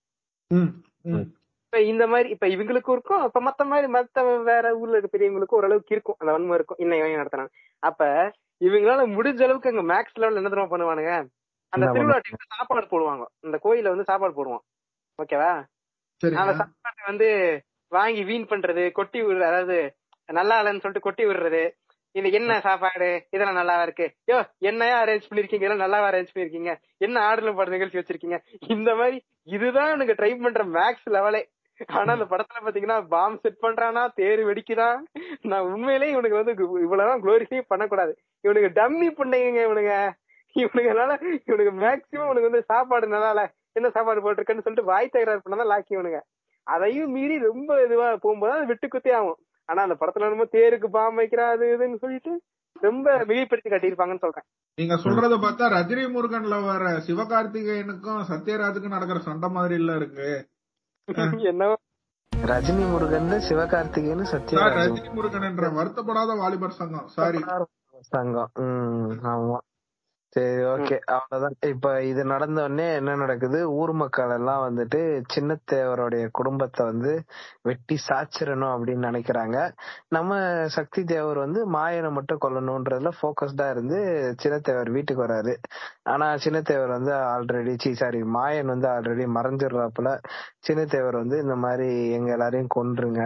ம். ம். இப்ப இந்த மாதிரி இப்ப இவங்களுக்கும் இருக்கும். அப்ப மத்த மாதிரி மத்த வேற ஊர்ல இருக்க பெரியவங்களுக்கும் ஓரளவுக்கு இருக்கும். அந்த வன்மை இருக்கும். இன்னும் இவன் நடத்துறான்? அப்ப இவங்களால முடிஞ்ச அளவுக்கு அங்க மேக்ஸ் லெவல் என்ன தெரியுமா பண்ணுவானுங்க? அந்த திருவிழா டைம்ல சாப்பாடு போடுவாங்க. இந்த கோயில வந்து சாப்பாடு போடுவோம் ஓகேவா? அந்த சாப்பாட்டை வந்து வாங்கி வீண் பண்றது கொட்டி விடுறது அதாவது நல்லா இல்லைன்னு சொல்லிட்டு கொட்டி விடுறது. இது என்ன சாப்பாடு? இதெல்லாம் நல்லாவா இருக்கு? யோ என்னையா அரேஞ்ச் பண்ணிருக்கீங்க இதெல்லாம் நல்லாவா அரேஞ்ச் பண்ணிருக்கீங்க என்ன ஆர்டர்ல பட நிகழ்ச்சி வச்சிருக்கீங்க? இந்த மாதிரி இதுதான் எனக்கு ட்ரை பண்ற மேக்ஸ் லெவலே ஆனா அந்த படத்துல பாத்தீங்கன்னா பாம் செட் பண்றானா தேர் வெடிக்குதான் நான் உண்மையிலேயே இவனுக்கு வந்து இவ்வளவுதான் குளோரிஃபை பண்ணக்கூடாது. இவனுக்கு டம்மி பண்ணீங்க இவனுங்க. இவனுங்கனால இவனுக்கு மேக்சிமம் இவனுக்கு வந்து சாப்பாடு நல்லா இல்ல என்ன சாப்பாடு போட்டிருக்கேன்னு சொல்லிட்டு வாய் தகராறு பண்ணதான் லாக்கி இவனுங்க. அதையும் மீறி ரொம்ப இதுவா போகும்போது அது விட்டு குத்தே ஆகும். ஆனா அந்த படத்துல என்னமோ தேருக்கு பாம் வைக்கிறா அது இதுன்னு சொல்லிட்டு ரொம்ப மிகைப்படுத்தி காட்டியிருப்பாங்கன்னு சொல்றேன். நீங்க சொல்றத பார்த்தா ரஜினி முருகன்ல வர சிவகார்த்திகேயனுக்கும் சத்யராஜுக்கும் நடக்கிற சண்டை மாதிரி இல்ல இருக்கு என்னவோ. ரஜினி முருகன் சிவகார்த்திகேயன் சத்யராஜ். ரஜினி முருகன் என்ற வருத்தப்படாத வாலிபர் சங்கம். சாரி சங்கம். உம் ஆமா. சரி ஓகே அவ்வளவுதான். இப்ப இது நடந்த உடனே என்ன நடக்குது? ஊர் மக்கள் எல்லாம் வந்துட்டு சின்னத்தேவருடைய குடும்பத்தை வந்து வெட்டி சாச்சிடணும் அப்படின்னு நினைக்கிறாங்க. நம்ம சக்தி தேவர் வந்து மாயனை மட்டும் கொல்லணும்ன்றதுல போக்கஸ்டா இருந்து சின்னத்தேவர் வீட்டுக்கு வராரு ஆனா சின்னத்தேவர் வந்து ஆல்ரெடி சி சாரி மாயன் வந்து ஆல்ரெடி மறைஞ்சிடுறாப்புல. சின்னத்தேவர் வந்து இந்த மாதிரி எங்க எல்லாரையும் கொன்றுங்க.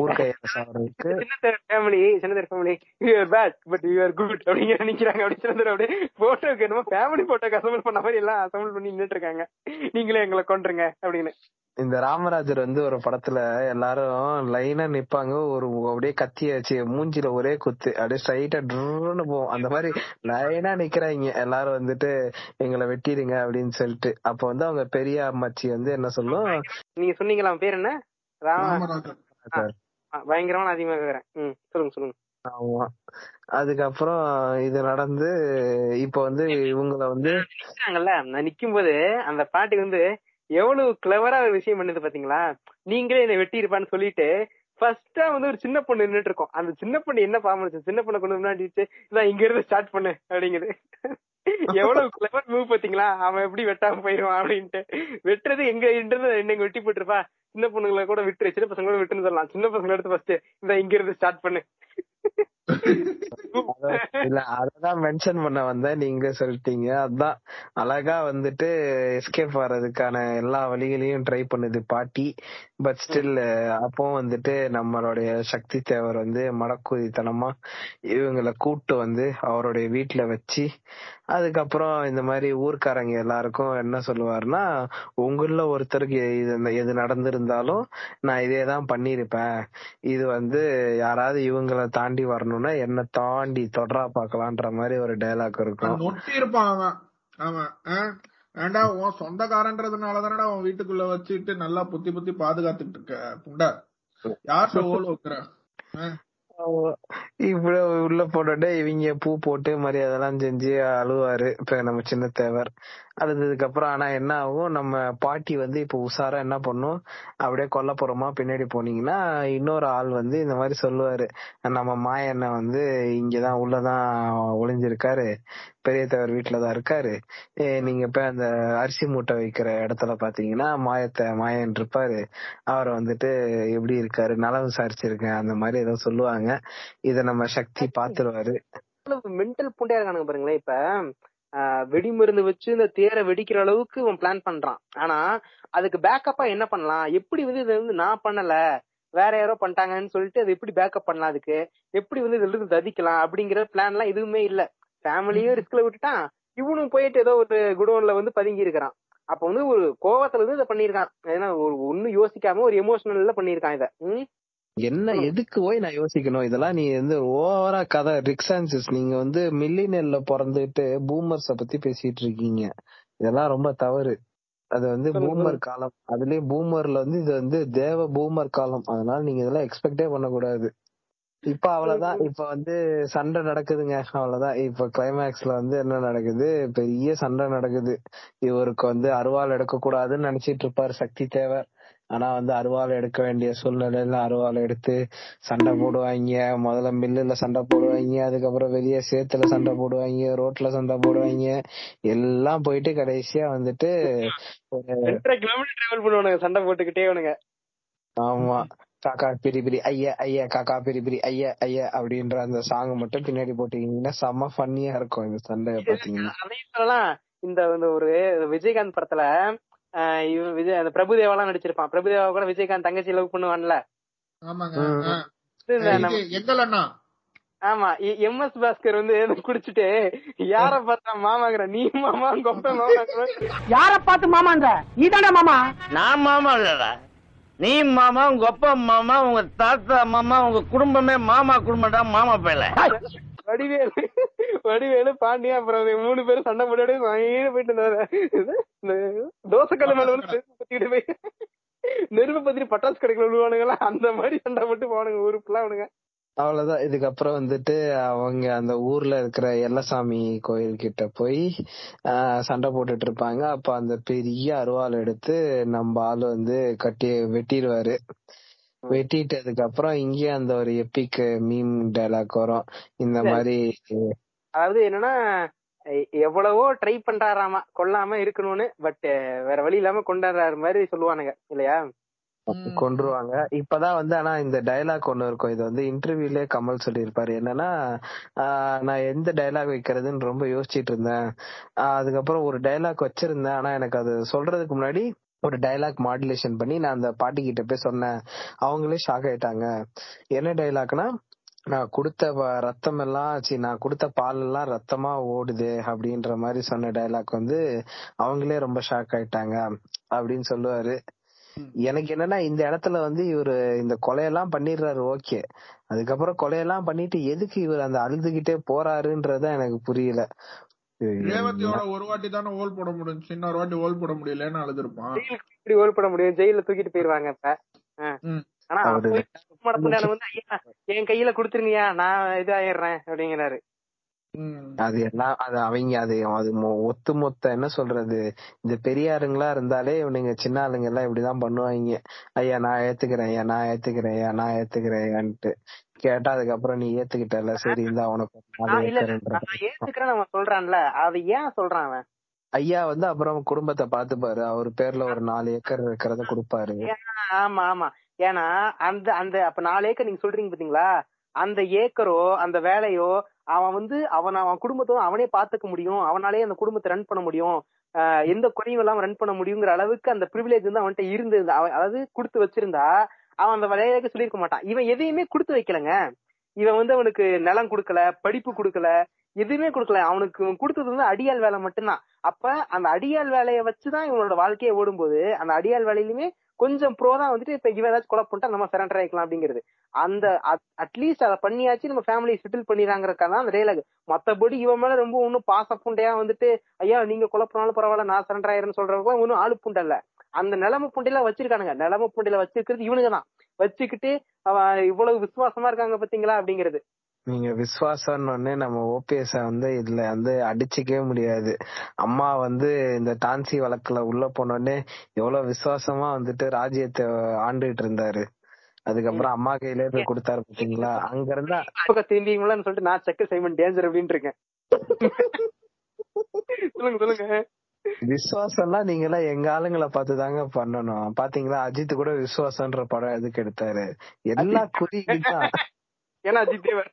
ஊர் கையில சாவறதுக்கு சின்ன ஃபேமிலி சின்ன family you are bad but you are good அப்படிங்கிற நினைக்கிறாங்க. அப்படி அப்படியே போட்டோக்கு என்னமோ ஃபேமிலி போட்டோக்கு அசம்பிள் பண்ண மாதிரி எல்லாம் அசம்பிள் பண்ணி நின்னுட்டு இருக்காங்க. நீங்களே எங்களை கொன்றுங்க அப்படின்னு. இந்த ராமராஜர் வந்து ஒரு படத்துல எல்லாரும் லைனா நிப்பாங்க ஒரு அப்படியே கத்திய வச்சு மூஞ்சில ஒரே குத்து அப்படியே ஸ்ட்ரைட்டா ட்ருன்னு போவோம். அந்த மாதிரி லைனா நிக்கிறாங்க. எல்லாரும் வந்துட்டு எங்களை வெட்டிடுங்க அப்படின்னு சொல்லிட்டு. அப்ப வந்து அவங்க பெரிய அம்மாச்சி வந்து என்ன சொல்லும்? நீங்க சொன்னீங்களா? பேர் என்ன? ராம ராமராஜன். ஆ, பயங்கரமான அதிகமா சொல்லுங்க சொல்லுங்க. ஆமா. அதுக்கப்புறம் இது நடந்து இப்ப வந்து இவங்கள வந்து நிக்கும் போது அந்த பாட்டுக்கு வந்து எவ்வளவு கிளவரா ஒரு விஷயம் பண்ணுது பாத்தீங்களா? நீங்களே என்ன வெட்டி இருப்பான்னு சொல்லிட்டு ஃபர்ஸ்டா வந்து ஒரு சின்ன பொண்ணு நின்னுட்டு இருக்கோம். அந்த சின்ன பொண்ணு என்ன பாம்பு சின்ன பொண்ணை கொண்டு முன்னாடி இதான் இங்க இருந்து ஸ்டார்ட் பண்ணு அப்படிங்குது. எவ்வளவு கிளவர் மூவ் பாத்தீங்களா அவன் எப்படி வெட்டாம போயிருவான் அப்படின்ட்டு. வெட்டுறது எங்க இருந்து என்னங்க வெட்டி போட்டுருப்பா. சின்ன பொண்ணுங்களை கூட விட்டுரு. சின்ன பசங்க கூட விட்டுன்னு சொல்லலாம். சின்ன பசங்களை எடுத்து ஃபர்ஸ்ட் இந்த இங்க இருந்து ஸ்டார்ட் பண்ணு. இல்ல அததான் மென்ஷன் பண்ண வந்தேன். நீங்க சொல்லிட்டீங்க. அதான். அழகா வந்துட்டு எஸ்கேப் வர்றதுக்கான எல்லா வழிகளையும் ட்ரை பண்ணுது பாட்டி. பட் ஸ்டில் அப்போ வந்துட்டு நம்மளுடைய சக்தி தேவர் வந்து மடக்குதித்தனமா இவங்களை கூட்டு வந்து அவருடைய வீட்டுல வச்சு அதுக்கப்புறம் இந்த மாதிரி ஊர்க்காரங்க எல்லாருக்கும் என்ன சொல்லுவாருன்னா உங்கள ஒருத்தருக்கு இது எது நடந்திருந்தாலும் நான் இதே தான் பண்ணிருப்பேன் இது வந்து யாராவது இவங்கள தாண்டி வரணும்னா என்ன தாண்டி தொடரா பாக்கலான்ற மாதிரி ஒரு டைலாக் இருக்கும். நொட்டி இருப்பான் அவன். அவன் ஆ? ஏன்டா உன் சொந்தக்காரன்றதுனால தானடா உன் வீட்டுக்குள்ள வச்சுட்டு நல்லா புத்தி புத்தி பாதுகாத்துட்டு இருக்க புண்டா? யார் ஓல வைக்கிற? இவ்வளவு உள்ள போட்டுட்டு இவங்க பூ போட்டு மரியாதை எல்லாம் செஞ்சு அழுவாரு. இப்ப நம்ம சின்ன தேவர். அழுததுக்கு அப்புறம் ஆனா என்ன ஆகும்? நம்ம பாட்டி வந்து இப்ப உஷாரா என்ன பண்ணும்? அப்படியே கொல்லப்புறமா பின்னாடி போனீங்கன்னா இன்னொரு ஆள் வந்து இந்த மாதிரி சொல்லுவாரு. நம்ம மாயண்ணன் வந்து இங்கதான் உள்ளதான் ஒளிஞ்சிருக்காரு. பெரிய தவர் வீட்டுலதான் இருக்காரு. நீங்க போய் அந்த அரிசி மூட்டை வைக்கிற இடத்துல பாத்தீங்கன்னா மாயத்தை மாயன் இருப்பாரு. அவர் வந்துட்டு எப்படி இருக்காரு? நலம் விசாரிச்சிருக்கேன். அந்த மாதிரி ஏதோ சொல்லுவாங்க. இத நம்ம சக்தி பாத்துருவாரு. மென்டல் புண்டையா இருக்கானுங்க பாருங்களேன் இப்ப. வெடிமருந்து வச்சு இந்த தேரை வெடிக்கிற அளவுக்கு இவன் பிளான் பண்றான். ஆனா அதுக்கு பேக்கப்பா என்ன பண்ணலாம்? எப்படி வந்து இதை வந்து நான் பண்ணல? வேற யாரோ பண்ணிட்டாங்கன்னு சொல்லிட்டு அது எப்படி பேக்கப் பண்ணலாம் அதுக்கு? எப்படி வந்து இதுல இருந்து ததிக்கலாம் அப்படிங்கிற பிளான் எல்லாம் எதுவுமே இல்ல. ஃபேமிலியும் ரிஸ்க்ல விட்டுட்டான். இவனும் போயிட்டு ஏதோ ஒரு குடோன்ல வந்து பதுங்கி இருக்கிறான். அப்ப வந்து ஒரு கோவத்துல இருந்து இதை பண்ணிருக்கான் ஏன்னா ஒரு ஒண்ணு யோசிக்காம ஒரு எமோஷனல்ல பண்ணிருக்கான் இத? என்ன எதுக்கு போய் நான் யோசிக்கணும்? இதெல்லாம் நீ வந்து ஓவரா கதை ரிக்ஸான்சிஸ் நீங்க வந்து மில்லினியல்ல பிறந்துட்டு பூமர்ஸ பத்தி பேசிட்டு இருக்கீங்க. இதெல்லாம் ரொம்ப தவறு. அது வந்து பூமர் காலம். அதுலயும் பூமர்ல வந்து இது வந்து தேவ பூமர் காலம். அதனால நீங்க இதெல்லாம் எக்ஸ்பெக்டே பண்ணக்கூடாது. இப்ப அவ்வளவுதான். இப்ப வந்து சண்டை நடக்குதுங்க. அவ்வளவுதான். இப்ப கிளைமேக்ஸ்ல வந்து என்ன நடக்குது? பெரிய சண்டை நடக்குது. இவருக்கு வந்து அருவாள் எடுக்க கூடாதுன்னு நினைச்சிட்டு இருப்பாரு சக்தி தேவர். ஆனா வந்து அருவாள் எடுக்க வேண்டிய சூழ்நிலையில அருவாள் எடுத்து சண்டை போடுவாங்க. முதல்ல மில்லுல சண்டை போடுவாங்க. அதுக்கப்புறம் வெளியே சேத்துல சண்டை போடுவாங்க. ரோட்ல சண்டை போடுவாங்க. எல்லாம் போயிட்டு கடைசியா வந்துட்டு கிலோமீட்டர் டிராவல் பண்ணுவானுங்க. சண்டை போட்டுக்கிட்டே அவனுங்க ஆமா. காக்கா பிரி பிரி ஐயா ஐயா காக்கா பிரி பிரி ஐயா ஐயா அப்படின்ற அந்த சாங் மட்டும் பின்னாடி போட்டீங்கன்னா செம்ம ஃபன்னியா இருக்கும் இந்த சண்டை பாத்தீங்கன்னா இந்த ஒரு விஜயகாந்த் படத்துல இவன் விஜய் அந்த பிரபுதேவாலாம் நடிச்சிருப்பான். பிரபுதேவா கூட விஜயகாந்த் தங்கச்சி லவ் பண்ணுவான்ல. ஆமா எம் எஸ் பாஸ்கர் வந்து குடிச்சிட்டு யார பார்த்தா மாமாங்கிற? நீ மாமா கொப்ப மாமாங்கிற? யார பார்த்து மாமான்ற நீதானே மாமா? நான் மாமா இல்லடா. நீ மாமா உங்க அப்பா மாமா உங்க தாத்தா மாமா உங்க குடும்பமே மாமா குடும்பம்டா மாமா பேல வடிவேலு வடிவேலு பாண்டியா அப்புறம் மூணு பேரும் சண்டை போட்டு வாங்கிட்டு போயிட்டு இருந்தாரு. இந்த தோசைக்கல்லு மேல வந்து பத்திக்கிட்டு போய் நெருப்பு பத்திரி பட்டாசு கடைக்குள்ள விழுவானுங்களா? அந்த மாதிரி சண்டை போட்டு போவானுங்க ஊருக்குள்ள அவனுங்க. அவ்வளவுதான். இதுக்கப்புறம் வந்துட்டு அவங்க அந்த ஊர்ல இருக்கிற எல்லசாமி கோயில் கிட்ட போய் ஆஹ், சண்டை போட்டுட்டு இருப்பாங்க. அப்ப அந்த பெரிய அருவாள் எடுத்து நம்ம ஆளு வந்து கட்டி வெட்டிடுவாரு. வெட்டிட்டதுக்கு அப்புறம் இங்கே அந்த ஒரு எப்பிக் மீம் டைலாக் வரும். இந்த மாதிரி அதாவது என்னன்னா எவ்வளவோ ட்ரை பண்றாராமா கொல்லாம இருக்கணும்னு பட் வேற வழி இல்லாம கொண்டாடுறாரு மாதிரி சொல்லுவானுங்க இல்லையா? கொன்றுவாங்க. இப்பதான் வந்து ஆனா இந்த டைலாக் ஒண்ணு இருக்கும். இது வந்து இன்டர்வியூலயே கமல் சொல்லியிருப்பாரு. என்னன்னா நான் எந்த டைலாக் வைக்கிறதுன்னு ரொம்ப யோசிச்சிட்டு இருந்தேன். அதுக்கப்புறம் ஒரு டைலாக் வச்சிருந்தேன். ஆனா எனக்கு அது சொல்றதுக்கு முன்னாடி ஒரு டைலாக் மாடுலேஷன் பண்ணி நான் அந்த பாட்டி கிட்ட போய் சொன்னேன். அவங்களே ஷாக் ஆயிட்டாங்க. என்ன டைலாக்னா நான் கொடுத்த ரத்தம் எல்லாம் சி நான் கொடுத்த பால் எல்லாம் ரத்தமா ஓடுது அப்படின்ற மாதிரி சொன்ன டைலாக் வந்து அவங்களே ரொம்ப ஷாக் ஆயிட்டாங்க அப்படின்னு சொல்லுவாரு. எனக்கு என்னன்னா இந்த இடத்துல வந்து இவரு இந்த கொலையெல்லாம் பண்ணிடுறாரு ஓகே. அதுக்கப்புறம் கொலையெல்லாம் பண்ணிட்டு எதுக்கு இவர் அந்த அழுதுகிட்டே போறாருன்றத எனக்கு புரியல. ரேவதியோட ஒரு வாட்டி தானே ஓல் போட முடியும். இன்னொரு வாட்டி ஓல் போட முடியலன்னு அழுதுருப்பான். ஜெயிலுக்கு இப்படி ஓல் பண்ண முடியும்? ஜெயில தூக்கிட்டு போயிருவாங்க இப்ப. ஆனா வந்து என் கையில குடுத்துருங்கயா நான் இதாயிடுறேன் அப்படிங்கிறாரு. அது எல்லாம் அது அவங்க அது அது மொ- ஒத்து மொத்த என்ன சொல்றது? இந்த பெரியாருங்களா இருந்தாலே இவனுங்க சின்ன ஆளுங்க எல்லாம் இப்படிதான் பண்ணுவாங்க. ஐயா நான் ஏத்துக்கிறேன் ஐயா நான் ஏத்துக்கிறேன் ஐயா நான் ஏத்துக்கிறேன்ட்டு கேட்டா அதுக்கப்புறம் நீ ஏத்துக்கிட்டல சரி இந்த அவனுக்கு ஏத்துக்கிறேன் அவன் சொல்றான்ல. அது ஏன் சொல்றான் அவன்? ஐயா வந்து அப்புறம் குடும்பத்தை பாத்துப்பாரு. அவர் பேர்ல ஒரு நாலு ஏக்கர் இருக்கிறத கொடுப்பாரு. ஆமா ஆமா. ஏன்னா அந்த அந்த அப்ப நாலு ஏக்கர் நீங்க சொல்றீங்க பாத்தீங்களா? அந்த ஏக்கரோ அந்த வேலையோ அவன் வந்து அவன் அவன் குடும்பத்தோ அவனே பாத்துக்க முடியும். அவனாலே அந்த குடும்பத்தை ரன் பண்ண முடியும். எந்த குறையும் இல்லாம ரன் பண்ண முடியுங்கிற அளவுக்கு அந்த ப்ரிவிலேஜ் வந்து அவன்கிட்ட இருந்தது. அவன் அதாவது கொடுத்து வச்சிருந்தா அவன் அந்த விளையாட்டு சொல்லியிருக்க மாட்டான். இவன் எதையுமே கொடுத்து வைக்கலங்க. இவன் வந்து அவனுக்கு நிலம் கொடுக்கல படிப்பு கொடுக்கல எதுவுமே கொடுக்கல. அவனுக்கு கொடுத்தது வந்து அடியால் வேலை மட்டும்தான். அப்ப அந்த அடியாள் வேலையை வச்சுதான் இவனோட வாழ்க்கையை ஓடும்போது அந்த அடியாள் வேலையிலுமே கொஞ்சம் ப்ரோ தான் வந்துட்டு இப்ப இவன் ஏதாச்சும் கொலை பண்ணிட்டா நம்ம சரண்டர் ஆயிக்கலாம் அப்படிங்கிறது. அந்த அட்லீஸ்ட் அதை பண்ணியாச்சு நம்ம ஃபேமிலி செட்டில் பண்ணிடுறாங்கிறக்கா தான் அந்த டேலாக் மத்தபடி இவன் மேல ரொம்ப ஒன்னும் பாச புண்டையா வந்துட்டு ஐயா நீங்க கொலை பண்ணாலும் பரவாயில்ல நான் சரண்டர் ஆயிரேன்னு சொல்றவங்க ஒன்னும் ஆளு புண்டை அந்த நிலைமை புண்டையில வச்சிருக்கானுங்க. நிலைமை புண்டையில வச்சிருக்கிறது இவனுங்க தான் வச்சுக்கிட்டு அவன் இவ்வளவு விசுவாசமா இருக்காங்க பாத்தீங்களா அப்படிங்கிறது. நீங்க விசுவாசம்னு உடனே நம்ம ஓபிஎஸ் வந்து இதுல வந்து அடிச்சுக்கவே முடியாது. அம்மா வந்து இந்த டான்சி வழக்குல உள்ள போன உடனே எவ்வளவு விசுவாசமா வந்துட்டு ராஜ்யத்தை ஆண்டுட்டு இருந்தாரு. அதுக்கப்புறம் அம்மா கையிலே போய் கொடுத்தாரு பாத்தீங்களா? அங்க இருந்தா பக்கம் திரும்பிங்களான்னு சொல்லிட்டு நான் செக் சைமன் டேஞ்சர் அப்படின்னு இருக்கேன். சொல்லுங்க சொல்லுங்க. விசுவாசம்லாம் நீங்க எல்லாம் எங்க ஆளுங்களை பார்த்து தாங்க பண்ணணும். பாத்தீங்களா? அஜித் கூட விசுவாசம்ன்ற படம் எதுக்கு எடுத்தாரு? எல்லா குறிதான் ஏன்னா அஜித் தேவர்.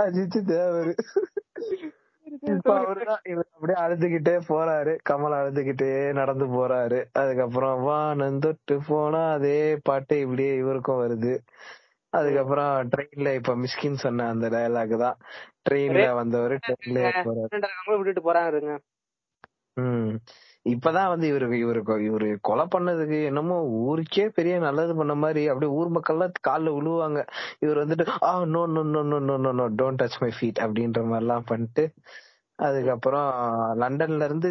அஜித் தேவர். இப்ப அவருதான் இவர் அப்படியே அழுதுகிட்டே போறாரு. கமல் அழுதுகிட்டே நடந்து போறாரு. அதுக்கப்புறம் வானம் தொட்டு போனா அதே பாட்டு இப்படியே இவருக்கும் வருது. அதுக்கப்புறம் ட்ரெயின்ல இப்ப மிஸ்கின் சொன்ன அந்த டயலாக் தான். ட்ரெயின்ல வந்தவர் அவங்களும் விட்டுட்டு போறாங்க ம். இப்பதான் வந்து இவருக்கு இவருக்கு இவரு கொலை பண்ணதுக்கு என்னமோ ஊருக்கே பெரிய நல்லது பண்ண மாதிரி அப்படியே ஊர் மக்கள்லாம் கால்ல விழுவாங்க இவர் வந்துட்டு ஆ no no no no no no don't touch my feet அப்படின்ற மாதிரி எல்லாம் பண்ணிட்டு அதுக்கப்புறம் லண்டன்ல இருந்து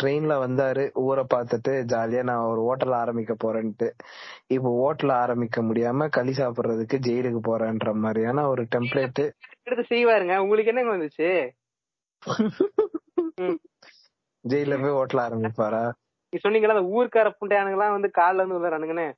ட்ரெயின்ல வந்தாரு. ஊரை பார்த்துட்டு ஜாலியா நான் ஒரு ஹோட்டல் ஆரம்பிக்க போறேன்ட்டு. இப்போ ஹோட்டல் ஆரம்பிக்க முடியாம களி சாப்பிடுறதுக்கு ஜெயிலுக்கு போறேன்ற மாதிரியான ஒரு டெம்ப்ளேட் எடுத்து செய்வாருங்க. உங்களுக்கு என்னங்க வந்துச்சு? ஜெயில போய் ஹோட்டல் ஆரம்பிப்பாரா? நீ சொன்னீங்களா அந்த ஊர்க்கார புண்டையானுங்கலாம் வந்து கால்ல வந்து விழுறானுங்கன்னு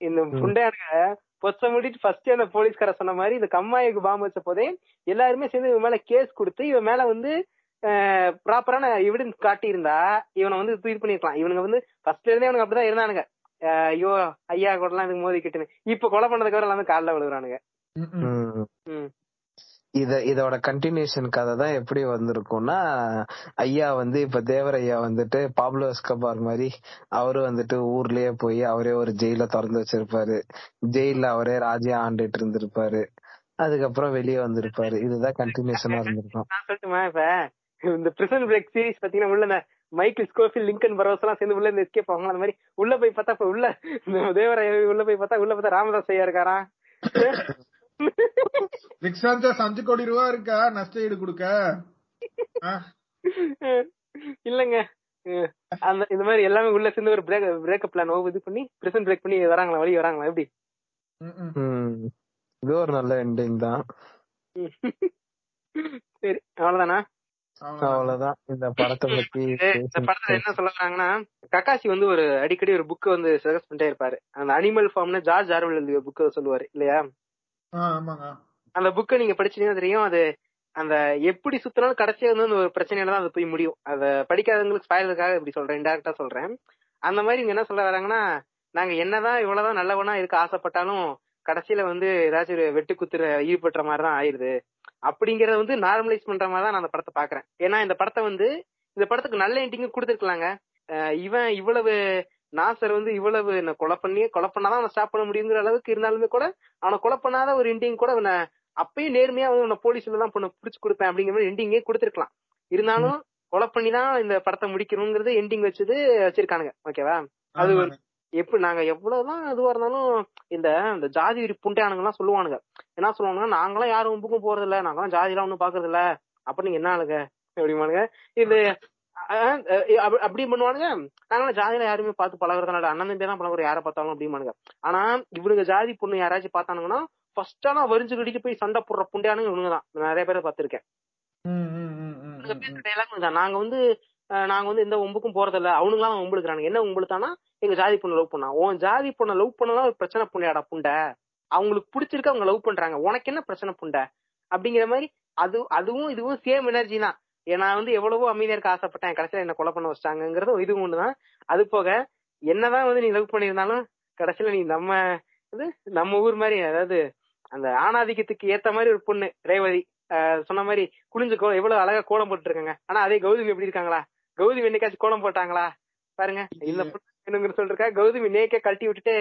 இந்த புண்டையானுங்க பொச்ச முடிட்டு ஃபர்ஸ்ட் அந்த போலீஸ்கார சொன்ன மாதிரி இந்த கம்மாய்க்கு பாம்பு வச்ச போதே எல்லாருமே சேர்ந்து இவன் மேல கேஸ் கொடுத்து இவன் மேல வந்து ப்ராப்பரான எவிடன்ஸ் காட்டியிருந்தா இவனை வந்து இது பண்ணிருக்கலாம் இவனுங்க வந்து ஃபர்ஸ்ட்ல இருந்தே அவனுக்கு அப்படிதான் இருந்தானுங்க. அஹ் ஐயோ ஐயா கூட எல்லாம் இதுக்கு மோதிக்கிட்டுன்னு இப்ப கொலை பண்ணதுக்கு அப்புறம் எல்லாமே காலில் விழுகுறானுங்க. ம். இத இதோட கண்டினியூஷன் கதை தான் எப்படி வந்திருக்கும்னா ஐயா வந்து இப்ப தேவர் ஐயா வந்துட்டு பாப்லோ எஸ்கபார் மாதிரி அவரு வந்துட்டு ஊர்லயே போய் அவரே ஒரு ஜெயில திறந்து வச்சிருப்பாரு. ஜெயில அவரே ராஜ்யா ஆண்டுட்டு இருந்திருப்பாரு. அதுக்கப்புறம் வெளியே வந்திருப்பாரு. இதுதான் கண்டினியூஷனா இருந்திருக்கும். நான் சொல்லட்டுமா இப்ப? இந்த பிரிசன் பிரேக் சீரிஸ் பாத்தீங்கன்னா உள்ள இந்த மைக்கேல் ஸ்கோஃபில் லிங்கன் பரோஸ் எல்லாம் சேர்ந்து உள்ள இந்த எஸ்கேப் ஆகும். அந்த மாதிரி உள்ள போய் பார்த்தா இப்ப உள்ள இந்த தேவராய உள்ள போய் பார்த்தா உள்ள பார்த்தா ராமதாஸ் ஐயா இருக்காரா? விக்ஸான்சாஸ் அஞ்சு கோடி ரூபா இருக்கா? நஷ்ட ஈடு கொடுக்க? இல்லங்க. அந்த இந்த மாதிரி எல்லாமே உள்ள சேர்ந்து ஒரு பிரேக் பிரேக்கப் பிளான் இது பண்ணி பிரிசன் பிரேக் பண்ணி வராங்களா? வழி வராங்களா? எப்படி? ம், ம். ம். இது ஒரு நல்ல எண்டிங் தான். சரி அவ்வளவுதானா? அவ்வளவுதான். இந்த படத்தை பத்தி இந்த படத்துல என்ன சொல்ல வராங்கன்னா கக்காசி வந்து ஒரு அடிக்கடி ஒரு புக் வந்து சஜஸ்ட் பண்ணிட்டே இருப்பாரு. அந்த அனிமல் ஃபார்ம்னு ஜார்ஜ் ஆர்வல் எழுதிய புக் சொல்லுவாரு இல்லையா? அந்த புக்கை நீங்க படிச்சீங்கன்னா தெரியும் அது அந்த எப்படி சுத்தினாலும் கடைசியா வந்து ஒரு பிரச்சனையில தான் அது போய் முடியும். அத படிக்காதவங்களுக்கு ஸ்பாயிலுக்காக இப்படி சொல்றேன் இன்டெரக்டா சொல்றேன். அந்த மாதிரி இவங்க என்ன சொல்ல வராங்கன்னா நாங்க என்னதான் இவ்வளவுதான் நல்லவனா இருக்க ஆசைப்பட்டாலும் கடைசியில வந்து ஏதாச்சும் ஒரு வெட்டு குத்துற ஈடுபடுற மாதிரி தான் ஆயிருது அப்படிங்கறத வந்து நார்மலைஸ் பண்ற மாதிரி தான் நான் அந்த படத்தை பாக்குறேன் ஏன்னா இந்த படத்தை வந்து இந்த படத்துக்கு நல்ல எண்டிங் கொடுத்துருக்கலாங்க. இவன் இவ்வளவு நாசர் வந்து இவ்வளவு என்ன கொலை பண்ணி கொலை பண்ணாதான் அவனை ஸ்டாப் பண்ண முடியுங்கிற அளவுக்கு இருந்தாலுமே கூட அவனை கொலை பண்ணாத ஒரு எண்டிங் கூட அவனை அப்பயும் நேர்மையா வந்து உன்னை போலீஸ்ல தான் பொண்ணு புடிச்சு கொடுப்பேன் அப்படிங்கிற மாதிரி எண்டிங்கே கொடுத்துருக்கலாம். இருந்தாலும் கொலை பண்ணி தான் இந்த படத்தை முடிக்கணுங்கிறது எண்டிங் வச்சது வச்சிருக்கானுங்க. ஓகேவா? அது. எப்படி நாங்க எவ்வளவுதான் இதுவா இருந்தாலும் இந்த இந்த ஜாதி புண்டையானுங்க எல்லாம் சொல்லுவானுங்க. என்ன சொல்லுவாங்கன்னா நாங்களாம் யாரும் உம்புக்கும் போறது இல்ல நாங்களாம் ஜாதி எல்லாம் ஒண்ணும் பாக்குறது இல்ல அப்ப நீங்க என்ன ஆளுங்க? அப்படிமானுங்க இது அப்படி பண்ணுவானுங்க. நாங்களாம் ஜாதியில யாருமே பார்த்து பழகுறதுனால அண்ணன் தம்பி தான் பழகுற யாரை பார்த்தாலும் அப்படிமானுங்க ஆனா இவனுங்க ஜாதி பொண்ணு யாராச்சும் பார்த்தானுங்கன்னா ஃபர்ஸ்ட் ஆனா வரிஞ்சு கடிக்கு போய் சண்டை போடுற புண்டையானுங்க இவனுங்க தான். நிறைய பேரை பார்த்திருக்கேன். நாங்க வந்து நாங்க வந்து எந்த ஒம்புக்கும் போறதில்ல. அவனுங்களாம் ஒம்புழுக்கிறாங்க என்ன ஒம்புடுத்தானா எங்க ஜாதி பொண்ணு லவ் பண்ணா. உன் ஜாதி பொண்ணை லவ் பண்ணலாம் ஒரு பிரச்சனை புண்டையாடா புண்டை. அவங்களுக்கு பிடிச்சிருக்கு அவங்க லவ் பண்றாங்க. உனக்கு என்ன பிரச்சனை புண்டை? அப்படிங்கிற மாதிரி அது அதுவும் இதுவும் சேம் எனர்ஜி தான். நான் வந்து எவ்வளவோ அமைதியா இருக்க ஆசைப்பட்டேன். கடைசியில என்ன கொலை பண்ண வச்சிட்டாங்கிறது இதுவும் ஒண்ணுதான் அது போக என்னதான் வந்து நீ லவ் பண்ணியிருந்தாலும் கடைசியில நீ நம்ம இது நம்ம ஊர் மாதிரி அதாவது அந்த ஆணாதிக்கத்துக்கு ஏத்த மாதிரி ஒரு பொண்ணு ரேவதி. ஆஹ் சொன்ன மாதிரி குளிஞ்சு கோ எவ்வளவு அழகா கோலம் போட்டு இருக்காங்க ஆனா அதே கௌதமி எப்படி இருக்காங்களா? கௌதமி என்னைக்காச்சும் கோலம் போட்டாங்களா? பாருங்க. இந்த பொண்ணு சொல்லிருக்கா. கௌதமி நேக்கே கழட்டி விட்டுட்டு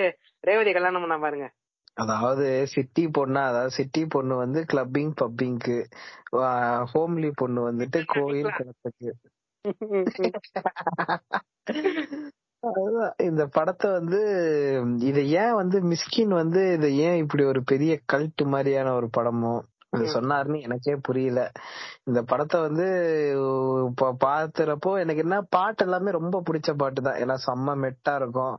ரேவதியை கல்யாணம் பண்ணா பாருங்க. அதாவது சிட்டி பொண்ணு? அதாவது சிட்டி பொண்ணு வந்து கிளப்பிங் பப்பிங்க்கு ஹோம்லி பொண்ணு வந்துட்டு கோயில் அதுதான் இந்த படத்தை வந்து இத ஏன் வந்து மிஸ்கின் வந்து இத ஏன் இப்படி ஒரு பெரிய கல்ட் மாதிரியான ஒரு படமோ அது சொன்னாருன்னு எனக்கே புரியல. இந்த படத்தை வந்து பாத்துறப்போ எனக்கு என்ன பாட்டு எல்லாமே ரொம்ப பிடிச்ச பாட்டு தான். ஏன்னா செம்ம மெட்டா இருக்கும்.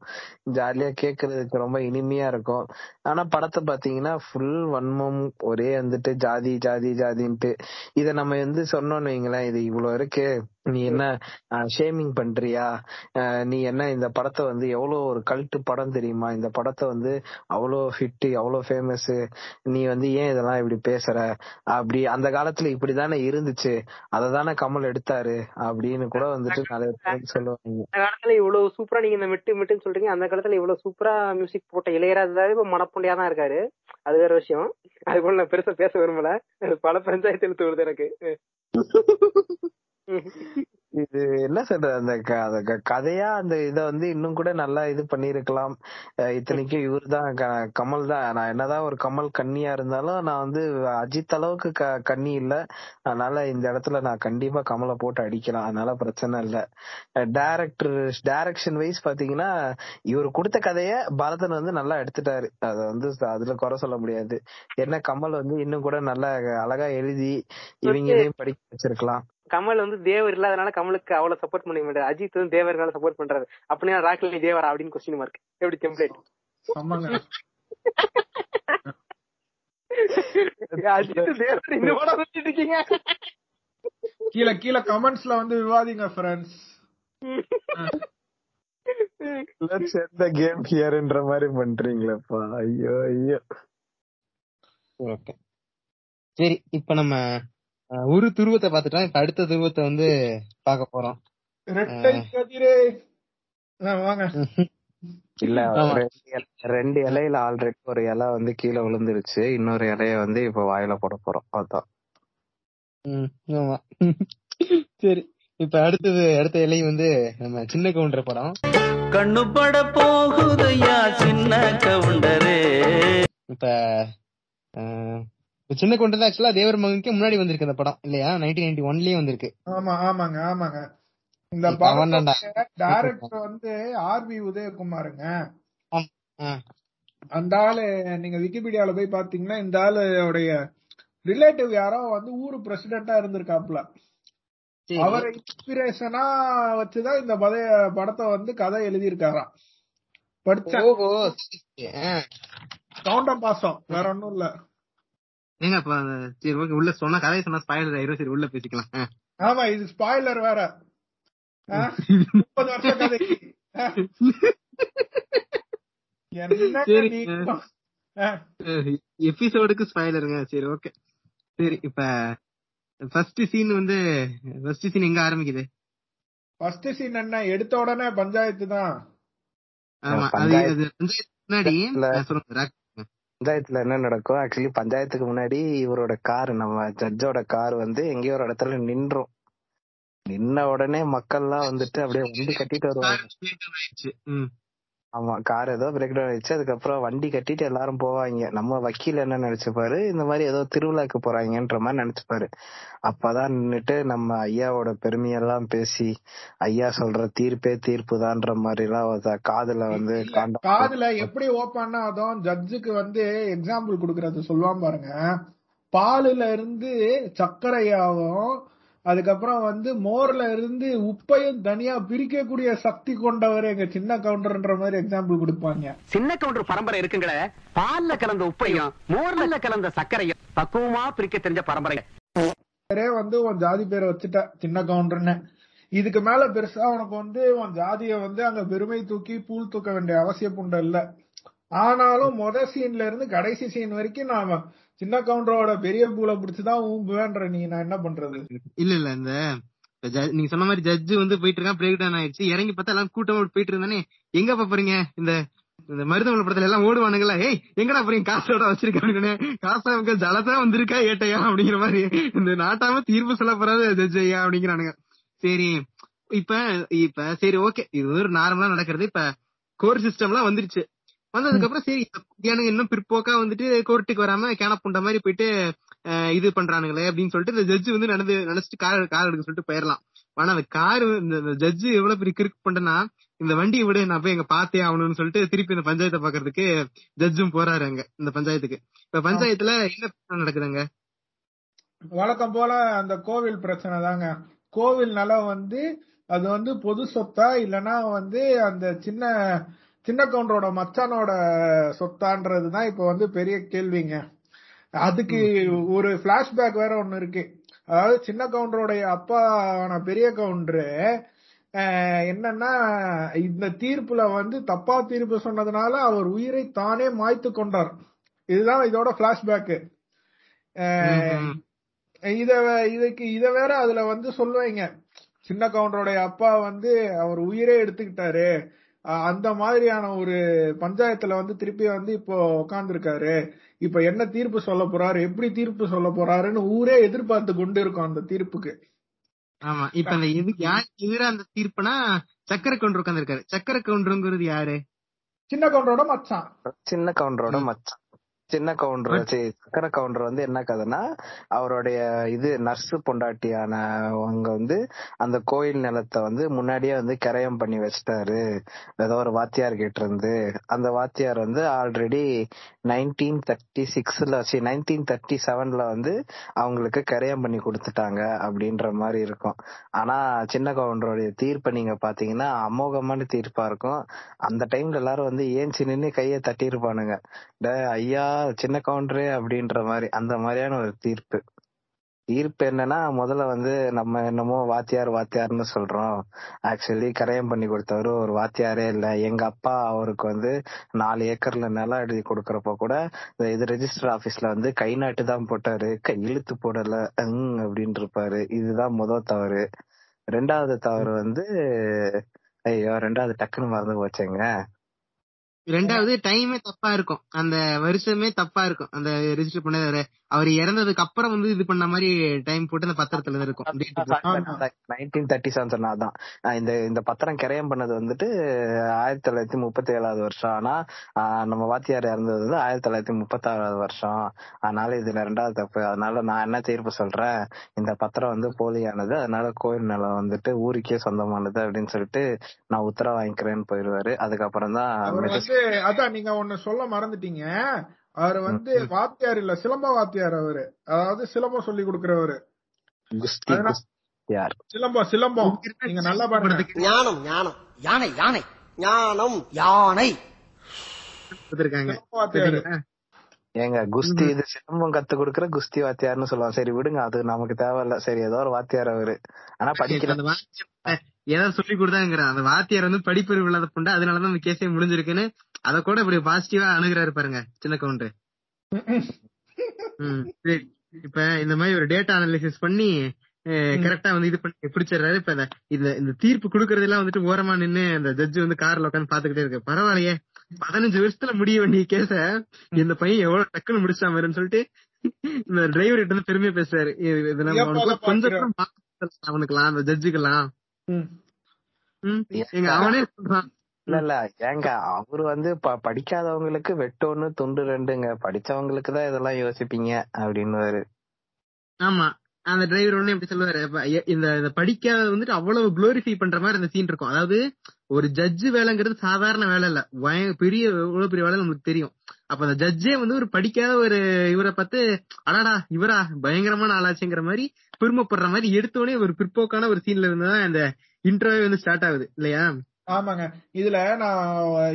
ஜாலியா கேக்குறதுக்கு ரொம்ப இனிமையா இருக்கும். ஆனா படத்தை பாத்தீங்கன்னா ஃபுல் வன்மம் ஒரே வந்துட்டு ஜாதி ஜாதி ஜாதின்ட்டு. இத நம்ம வந்து சொன்னோம்னு வைங்களேன் இது இவ்வளவு இருக்கு. நீ என்ன ஷேமிங் பண்றியா? நீ என்ன இந்த படத்தை வந்து எவ்வளவு ஒரு கல்ட்டு படம் தெரியுமா? இந்த படத்தை வந்து அவ்வளோ ஹிட் அவ்வளோ ஃபேமஸ் நீ வந்து ஏன் இதெல்லாம் இப்படி பேசுற? அப்படி அந்த காலத்துல இப்படிதானே இருந்துச்சு. அததானே கமல் எடுத்தாரு. அப்படின்னு கூட வந்துட்டு நிறைய பேர் சொல்லுவாங்க. அந்த காலத்துல இவ்வளவு சூப்பரா நீங்க இந்த மெட்டு மெட்டுன்னு சொல்றீங்க. அந்த காலத்துல இவ்வளவு சூப்பரா மியூசிக் போட்ட இளையராஜாவே இப்ப மனப்புண்டியா தான் இருக்காரு. அது வேற விஷயம். அது போல நான் பெருசா பேச விரும்பல. அது பல பஞ்சாயத்து எழுத்து வருது எனக்கு. இது என்ன சொல்றது அந்த கதையா அந்த இத வந்து இன்னும் கூட நல்லா இது பண்ணிருக்கலாம் இத்தனைக்கும் இவர் தான் கமல் தான். நான் என்னதான் ஒரு கமல் கன்னியா இருந்தாலும் நான் வந்து அஜித் அளவுக்கு க- கன்னி இல்ல. அதனால இந்த இடத்துல நான் கண்டிப்பா கமலை போட்டு அடிக்கலாம். அதனால பிரச்சனை இல்ல. டைரக்டர் டைரக்ஷன் வைஸ் பாத்தீங்கன்னா இவர் கொடுத்த கதைய பரதன் வந்து நல்லா எடுத்துட்டாரு. அத வந்து அதுல குறை சொல்ல முடியாது. என்ன கமல் வந்து இன்னும் கூட நல்லா அழகா எழுதி இவங்களையும் படிக்க வச்சிருக்கலாம். கமல் வந்து தேவர் இல்லாதனால கமலுக்கு அவ்வளவு சப்போர்ட் பண்ண மாட்டாரு அஜித் வந்து தேவர்னால சப்போர்ட் பண்றாரு. அப்படின்னா ராக்லி தேவரா அப்படின்னு கொஸ்டின் மார்க் எப்படி டெம்ப்ளேட் ஆமாங்க. அஜித் தேவர் இந்த படம் வச்சுட்டு இருக்கீங்க. கீழே கீழே கமெண்ட்ஸ்ல வந்து விவாதிங்க ஃப்ரெண்ட்ஸ் லெட்ஸ் த கேம் ஹியர்ன்ற மாதிரி பண்றீங்களேப்பா. ஐயோ ஐயோ. ஓகே சரி இப்ப நம்ம ஒரு துருவத்தை பார்த்துட்டோம் இப்ப அடுத்த துருவத்தை வந்து பார்க்க போறோம். இல்ல. ரெண்டு இலை- ரெண்டு இலையில ஆல்ரெடி ஒரு இலை வந்து கீழே விழுந்துருச்சு. இன்னொரு இலைய வந்து இப்ப வாயில போட போறோம். அதான். ம், ஆமா. சரி இப்ப அடுத்தது அடுத்த இலை வந்து நம்ம சின்ன கவுண்டர் படம் கண்ணு பட போகுதையா சின்ன கவுண்டரே. இப்ப சின்ன கவுண்டர் தான் ஆக்சுவலா தேவர் மகனுக்கு முன்னாடி வந்திருக்கு அந்த படம் இல்லையா நைன்டீன் நைன்டி ஒன்லயே வந்திருக்கு ஆமா ஆமாங்க ஆமாங்க இந்த. படத்தோட டைரக்டர் வந்து ஆர்பி உதயகுமாருங்க ஆ, அந்த ஆளு நீங்க விக்கிபீடியால போய் பாத்தீங்கன்னா இந்த ஆளுடைய ரிலேட்டிவ் யாரோ வந்து ஊரு பிரசிடென்டா இருந்திருக்காப்ல. அவரை இன்ஸ்பிரேஷனா வச்சுதான் இந்த பதைய படத்தை வந்து கதை எழுதியிருக்காராம். ஆ. கவுண்டம் பாசம் வேற ஒண்ணும் இல்ல ஏங்க அப்ப சரி ஓகே உள்ள சொன்னா கதையை சொன்னா ஸ்பாயிலர் ஆயிரும். சரி உள்ள பேசிக்கலாம். ஆமா இது ஸ்பாய்லர் வேற? முப்பது வருஷம்? ஆ, எபிசோடுக்கு ஸ்பாயிலருங்க சரி ஓகே சரி இப்ப ஃபர்ஸ்ட் சீன் வந்து ஃபர்ஸ்ட் சீன் எங்க ஆரம்பிக்குது? ஃபர்ஸ்ட் சீன் என்ன? எடுத்த உடனே பஞ்சாயத்து தான். ஆமா அது பஞ்சாயத்து. அது பஞ்சாயத்து. முன்னாடி இல்ல. ஆ, சொல்லுங்க ராக். பஞ்சாயத்துல என்ன நடக்கும் ஆக்சுவலி பஞ்சாயத்துக்கு முன்னாடி இவரோட கார் நம்ம ஜட்ஜோட கார் வந்து எங்கேயோ ஒரு இடத்துல நின்றோம். நின்ன உடனே மக்கள்லாம் வந்துட்டு அப்படியே வண்டி கட்டிட்டு வருவாங்க. ஆமா கார் ஏதோ பிரேக் டவுன் ஆயிடுச்சு. அதுக்கப்புறம் வண்டி கட்டிட்டு எல்லாரும் போவாங்க. நம்ம வக்கீல் என்ன நினைச்சுப்பாரு? இந்த மாதிரி ஏதோ திருவிழாக்கு போறாங்கன்ற மாதிரி நினைச்சுப்பாரு. அப்பதான் நின்னுட்டு நம்ம ஐயாவோட பெருமையெல்லாம் பேசி ஐயா சொல்ற தீர்ப்பே தீர்ப்புதான்ற மாதிரி எல்லாம் காதுல வந்து காதுல எப்படி ஓப்பன்னா அதுவும் ஜட்ஜுக்கு வந்து எக்ஸாம்பிள் கொடுக்கறது சொல்லுவான் பாருங்க. பாலுல இருந்து சர்க்கரையாவும் அதுக்கப்புறம் வந்து மோர்ல இருந்து உப்பையும் தனியா பிரிக்கக்கூடிய சக்தி கொண்டவர் எங்க சின்ன கவுண்டர்ன்ற மாதிரி எக்ஸாம்பிள் கொடுப்பாங்க. சின்ன கவுண்டர் பரம்பரை இருக்குங்களே. பால்ல கலந்த உப்பையும் மோர்ல கலந்த சர்க்கரையும் பக்குவமா பிரிக்க தெரிஞ்ச பரம்பரை பேரே வந்து உன் ஜாதி பேரை வச்சுட்ட சின்ன கவுண்டர்னு. இதுக்கு மேல பெருசா உனக்கு வந்து உன் ஜாதிய வந்து அங்க பெருமை தூக்கி பூல் தூக்க வேண்டிய அவசியம் புண்ட இல்ல. ஆனாலும் முத சீன்ல இருந்து கடைசி சீன் வரைக்கும் நாம சின்ன கவுண்டரோட பெரிய பூலை பிடிச்சுதான் ஊம்புவேன்ற நீ நான் என்ன பண்றது? இல்ல இல்ல இந்த இப்ப ஜ- நீங்க சொன்ன மாதிரி ஜட்ஜ் வந்து போயிட்டு இருக்கான் பிரேக் டவுன் ஆயிடுச்சு. இறங்கி பார்த்தா எல்லாம் கூட்டமா போயிட்டு இருந்தானே. எங்க போறீங்க? இந்த இந்த மருதமலை படத்துல எல்லாம் ஓடுவானுங்களா ஏய் எங்கடா போறீங்க? காசோட வச்சிருக்காங்க காசா அவங்க ஜலதா வந்திருக்கா ஏட்டையா? அப்படிங்கிற மாதிரி. இந்த நாட்டாம தீர்ப்பு சொல்ல போறாது ஜட்ஜ் ஐயா அப்படிங்கிறானுங்க. சரி இப்ப இப்ப சரி ஓகே இது ஒரு நார்மலா நடக்கிறது. இப்ப கோர் சிஸ்டம்லாம் வந்துருச்சு. வந்ததுக்கு அப்புறம் சரி எனக்கு இன்னும் பிற்போக்கா வந்துட்டு கோர்ட்டுக்கு வராம கேனப்புண்ட மாதிரி போயிட்டு இது பண்றானுங்களே அப்படின்னு சொல்லிட்டு இந்த ஜட்ஜ் வந்து நடந்து நினைச்சிட்டு கார் கார் எடுக்க சொல்லிட்டு போயிடலாம் ஆனா அந்த கார் இந்த ஜட்ஜ் எவ்வளவு பெரிய கிறுக்கு பண்றேன்னா இந்த வண்டியை விட நான் போய் எங்க பார்த்தே ஆகணும்னு சொல்லிட்டு திருப்பி இந்த பஞ்சாயத்தை பாக்குறதுக்கு ஜட்ஜும் போறாரு அங்க இந்த பஞ்சாயத்துக்கு. இப்ப பஞ்சாயத்துல என்ன பிரச்சனை நடக்குதுங்க? வழக்கம் போல அந்த கோவில் பிரச்சனை தாங்க. கோவில் நிலம் வந்து அது வந்து பொது சொத்தா இல்லனா வந்து அந்த சின்ன சின்ன கவுண்டரோட மச்சானோட சொத்தான்றது தான் இப்ப வந்து பெரிய கேள்விங்க. அதுக்கு ஒரு பிளாஷ்பேக் வேற ஒண்ணு இருக்கு. அதாவது சின்ன கவுண்டருடைய அப்பாவான பெரிய கவுண்டரு என்னன்னா இந்த தீர்ப்புல வந்து தப்பா தீர்ப்பு சொன்னதுனால அவர் உயிரை தானே மாய்த்து கொண்டார். இதுதான் இதோட பிளாஷ்பேக் இத இதுக்கு இத வேற அதுல வந்து சொல்லுவாங்க. சின்ன கவுண்டருடைய அப்பா வந்து அவர் உயிரே எடுத்துக்கிட்டாரு. அந்த மாதிரியான ஒரு பஞ்சாயத்துல வந்து திருப்பி வந்து இப்போ உட்கார்ந்துருக்காரு இப்ப என்ன தீர்ப்பு சொல்ல போறாரு? எப்படி தீர்ப்பு சொல்ல போறாருன்னு ஊரே எதிர்பார்த்து கொண்டு இருக்கும் அந்த தீர்ப்புக்கு. ஆமா. இப்ப அந்த எது யார் எதிர அந்த தீர்ப்புனா சக்கரை கவுண்டர் உட்காந்துருக்காரு சக்கரை கவுண்டருங்கிறது யாரு? சின்ன கவுண்டரோட மச்சான். சின்ன கவுண்டரோட மச்சான். சின்ன கவுண்டர் சக்கர கவுண்டர் வந்து என்ன கதைன்னா அவருடைய இது நர்ஸ் பொண்டாட்டியான அவங்க வந்து அந்த கோயில் நிலத்தை வந்து முன்னாடியே வந்து கரையம் பண்ணி வச்சிட்டாரு. ஏதோ ஒரு வாத்தியார் கிட்ட இருந்து. அந்த வாத்தியார் வந்து ஆல்ரெடி நைன்டீன் தேர்ட்டி சிக்ஸ்ல சரி நைன்டீன் தேர்ட்டி செவன்ல வந்து அவங்களுக்கு கரையம் பண்ணி கொடுத்துட்டாங்க அப்படின்ற மாதிரி இருக்கும். ஆனா சின்ன கவுண்டருடைய தீர்ப்பை நீங்க பாத்தீங்கன்னா அமோகமான தீர்ப்பா இருக்கும். அந்த டைம்ல எல்லாரும் வந்து ஏஞ்சி நின்னு கையை தட்டியிருப்பானுங்க. ஐயா சின்ன கவுண்டரு அப்படின்ற மாதிரி அந்த மாதிரியான ஒரு தீர்ப்பு. தீர்ப்பு என்னன்னா முதல்ல வந்து நம்ம என்னமோ வாத்தியார் வாத்தியார்னு சொல்றோம். ஆக்சுவலி கரையம் பண்ணி கொடுத்தவரு ஒரு வாத்தியாரே இல்ல. எங்க அப்பா அவருக்கு வந்து நாலு ஏக்கர்ல நிலம் எழுதி கொடுக்கறப்ப கூட இது ரெஜிஸ்டர் ஆபீஸ்ல வந்து கை நாட்டு தான் போட்டாரு கை இழுத்து போடல ம் அப்படின்னு இருப்பாரு இதுதான் முதல் தவறு. ரெண்டாவது தவறு வந்து ஐயோ ரெண்டாவது டக்குன்னு மறந்து போச்சேங்க. ரெண்டாவது டைமே தப்பா இருக்கும். அந்த வருஷமே தப்பா இருக்கும். அந்த ரெஜிஸ்டர் பண்ண அவர் இறந்ததுக்கு அப்புறம் வந்து இது பண்ண மாதிரி டைம் போட்டு அந்த பத்திரத்துல இருக்கும். நைன்டீன் தேர்ட்டி செவன் ஆஹ் இந்த இந்த பத்திரம் கிரயம் பண்ணது வந்துட்டு ஆயிரத்தி தொள்ளாயிரத்தி முப்பத்தி ஏழாவது வருஷம். ஆனா நம்ம வாத்தியார் இறந்தது வந்து ஆயிரத்தி தொள்ளாயிரத்தி முப்பத்தி ஆறாவது வருஷம். அதனால இதுல ரெண்டாவது தப்பு. அதனால நான் என்ன தீர்ப்பு சொல்றேன்? இந்த பத்திரம் வந்து போலியானது. அதனால கோயில் நிலம் வந்துட்டு ஊருக்கே சொந்தமானது அப்படின்னு சொல்லிட்டு நான் உத்தரவு வாங்கிக்கிறேன்னு போயிருவாரு அதுக்கப்புறம் தான் அதான் நீங்க ஒண்ணு சொல்ல மறந்துட்டீங்க. அவர் வந்து வாத்தியார் இல்ல சிலம்ப வாத்தியார் அவரு. அதாவது சிலம்பம் சொல்லி கொடுக்கறவரு. சிலம்பம். சிலம்பம் நீங்க நல்லா பாருங்க. ஞானம் ஞானம். யானை யானை. ஞானம். யானை. கொடுத்திருக்காங்க. சிலம்ப வாத்தியார். சரிங்களா? ஏங்க குஸ்தி இது சிலம்பம் கத்து கொடுக்கற குஸ்தி வாத்தியார்னு சொல்லுவாங்க சரி விடுங்க. அது நமக்கு தேவையில்ல. சரி ஏதோ ஒரு வாத்தியார் அவரு. ஆனா வாத்தியார் ஏதாவது சொல்லி கொடுத்தாங்கிற அந்த வாத்தியார் வந்து படிப்பறிவு இல்லாத புண்டை அதனாலதான் அந்த கேஸே முடிஞ்சிருக்குன்னு அத கூட இப்படி பாசிட்டிவா அணுகுறாரு பாருங்க சின்ன கவுண்டர் இப்ப இந்த மாதிரி ஒரு டேட்டா அனாலிசிஸ் பண்ணி கரெக்டா வந்து இது பண்ணி பிடிச்சிடுறாரு. இப்ப இந்த- இந்த தீர்ப்பு கொடுக்கறதெல்லாம் வந்துட்டு ஓரமா நின்னு அந்த ஜட்ஜ் வந்து கார்ல உட்காந்து பாத்துக்கிட்டே இருக்கு பரவாயில்லையே பதினஞ்சு வருஷத்துல முடிய வேண்டிய கேஸ இந்த பையன் எவ்வளவு டக்குன்னு முடிச்சான் வருன்னு சொல்லிட்டு இந்த டிரைவர் கிட்ட வந்து பெருமையா பேசுறாரு. இது- இது நம்ம வியப்பால அவனுக்கு கொஞ்சம் அவனுக்குலாம் அந்த ஜட்ஜுக்கெல்லாம் எங்க அவனே சொல்றான். இல்ல இல்ல ஏங்க அவரு வந்து ப- படிக்காதவங்களுக்கு வெட்டொன்னு துண்டு ரெண்டுங்க. படிச்சவங்களுக்கு தான் இதெல்லாம் யோசிப்பீங்க அப்படின்னு ஆமா. அந்த டிரைவர் ஒண்ணு எப்படி சொல்லுவாரு. இந்த படிக்காத வந்துட்டு அவ்வளவு குளோரிஃபை பண்ற மாதிரி அந்த சீன் இருக்கும். அதாவது ஒரு ஜட்ஜு வேலைங்கிறது சாதாரண வேலை இல்ல. பெரிய எவ்வளவு பெரிய வேலை நமக்கு தெரியும். அப்ப அந்த ஜட்ஜே வந்து ஒரு படிக்காத ஒரு இவரை பார்த்து அடாடா இவரா பயங்கரமான ஆளாச்சுங்கிற மாதிரி பெருமைப்படுற மாதிரி எடுத்தோடனே ஒரு பிற்போக்கான ஒரு சீன்ல இருந்துதான் அந்த இன்டர்வியூ வந்து ஸ்டார்ட் ஆகுது. இல்லையா? ஆமாங்க. இதுல நான்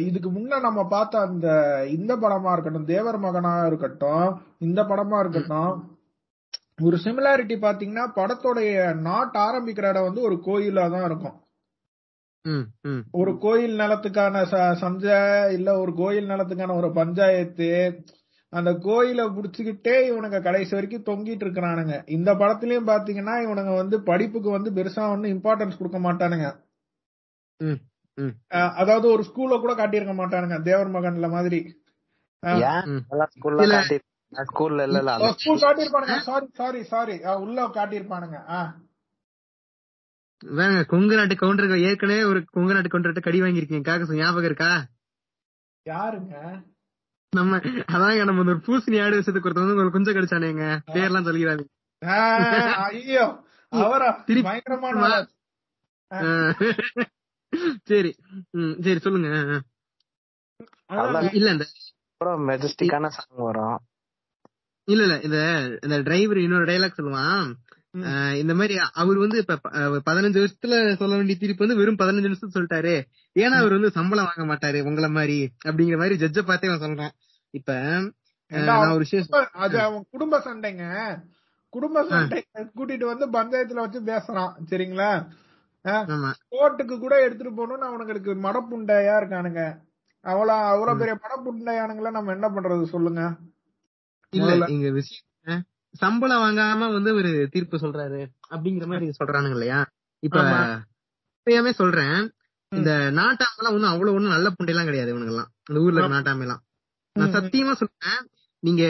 இதுக்கு முன்ன நம்ம பார்த்த அந்த இந்த படமா இருக்கட்டும் தேவர் மகனா இருக்கட்டும் இந்த படமா இருக்கட்டும் ஒரு சிமிலாரிட்டி பாத்தீங்கன்னா படத்தோடைய நாட் ஆரம்பிக்கிற இடம் வந்து ஒரு கோயிலா தான் இருக்கும். ஒரு கோயில் நிலத்துக்கான சஞ்சை இல்ல ஒரு கோயில் நிலத்துக்கான ஒரு பஞ்சாயத்து அந்த கோயிலை புடிச்சுக்கிட்டே இவனுங்க கடைசி வரைக்கும் தொங்கிட்டு இருக்கிறானுங்க. இந்த படத்துலயும் பாத்தீங்கன்னா இவனுங்க வந்து படிப்புக்கு வந்து பெருசா ஒன்னும் இம்பார்ட்டன்ஸ் கொடுக்க மாட்டானுங்க. அதாவது ஒரு ஸ்கூல்ல கூட காட்டியிருக்க மாட்டானுங்க தேவர் மகன்ல மாதிரி. ஸ்கூல்ல இல்ல. இல்ல ஸ்கூல் காட்டியிருப்பானுங்க. சாரி சாரி சாரி உள்ள காட்டியிருப்பானுங்க. ஆஹ் வேங்க கொங்கு நாட்டு கவுண்டருக்கு ஏற்கனவே ஒரு கொங்கு நாட்டு கவுண்டர்கிட்ட கடி வாங்கியிருக்கீங்க. ஞாபகம் இருக்கா? யாருங்க? நம்ம அதாங்க நம்ம ஒரு பூசணி ஆடு விஷயத்துக்கு ஒருத்தர் வந்து உங்களுக்கு கொஞ்சம் கடிச்சானேங்க. பேர்லாம் சொல்லிக்கிறாங்க ஐயோ. அவரா? பயங்கரமான. சரி. ம், சரி சொல்லுங்க. இல்ல இந்த அப்புறம் மெஜஸ்டிக்கான சாங் வரும். இல்ல இல்ல இந்த இந்த டிரைவர் இன்னொரு டைலாக் சொல்லுவான். இந்த மாதிரி அவர் வந்து இப்ப பதினஞ்சு வருஷத்துல சொல்ல வேண்டிய தீர்ப்பு வந்து வெறும் பதினஞ்சு நிமிஷம் சொல்லிட்டாரு. ஏன்னா அவர் வந்து சம்பளம் வாங்க மாட்டாரு உங்கள மாதிரி அப்படிங்கிற மாதிரி ஜட்ஜ பார்த்தே அவன் சொல்றான். இப்ப நான் ஒரு விஷயம் அது அவன் குடும்ப சண்டைங்க. குடும்ப சண்டை கூட்டிட்டு வந்து பஞ்சாயத்துல வச்சு பேசுறான். சரிங்களா? கோர்ட்டுக்கு கூட எடுத்துட்டு போகணும்னு அவனுங்களுக்கு மடப்புண்டையா இருக்கானுங்க. அவ்வளவு அவ்வளவு பெரிய மடப்புண்டையானுங்கள நம்ம என்ன பண்றது சொல்லுங்க. இல்ல. இங்க விஷயம் சம்பளம் வாங்காம வந்து ஒரு தீர்ப்பு சொல்றாரு அப்படிங்கிற மாதிரி சொல்றானுங்க இல்லையா? இப்ப. உண்மையாவே சொல்றேன் இந்த நாட்டாமெல்லாம் ஒண்ணும் அவ்வளவு ஒண்ணும் நல்ல புண்டையெல்லாம் கிடையாது இவனுங்கெல்லாம். இந்த ஊர்ல இருக்க நாட்டாமெல்லாம் நான். சத்தியமா சொல்றேன் நீங்க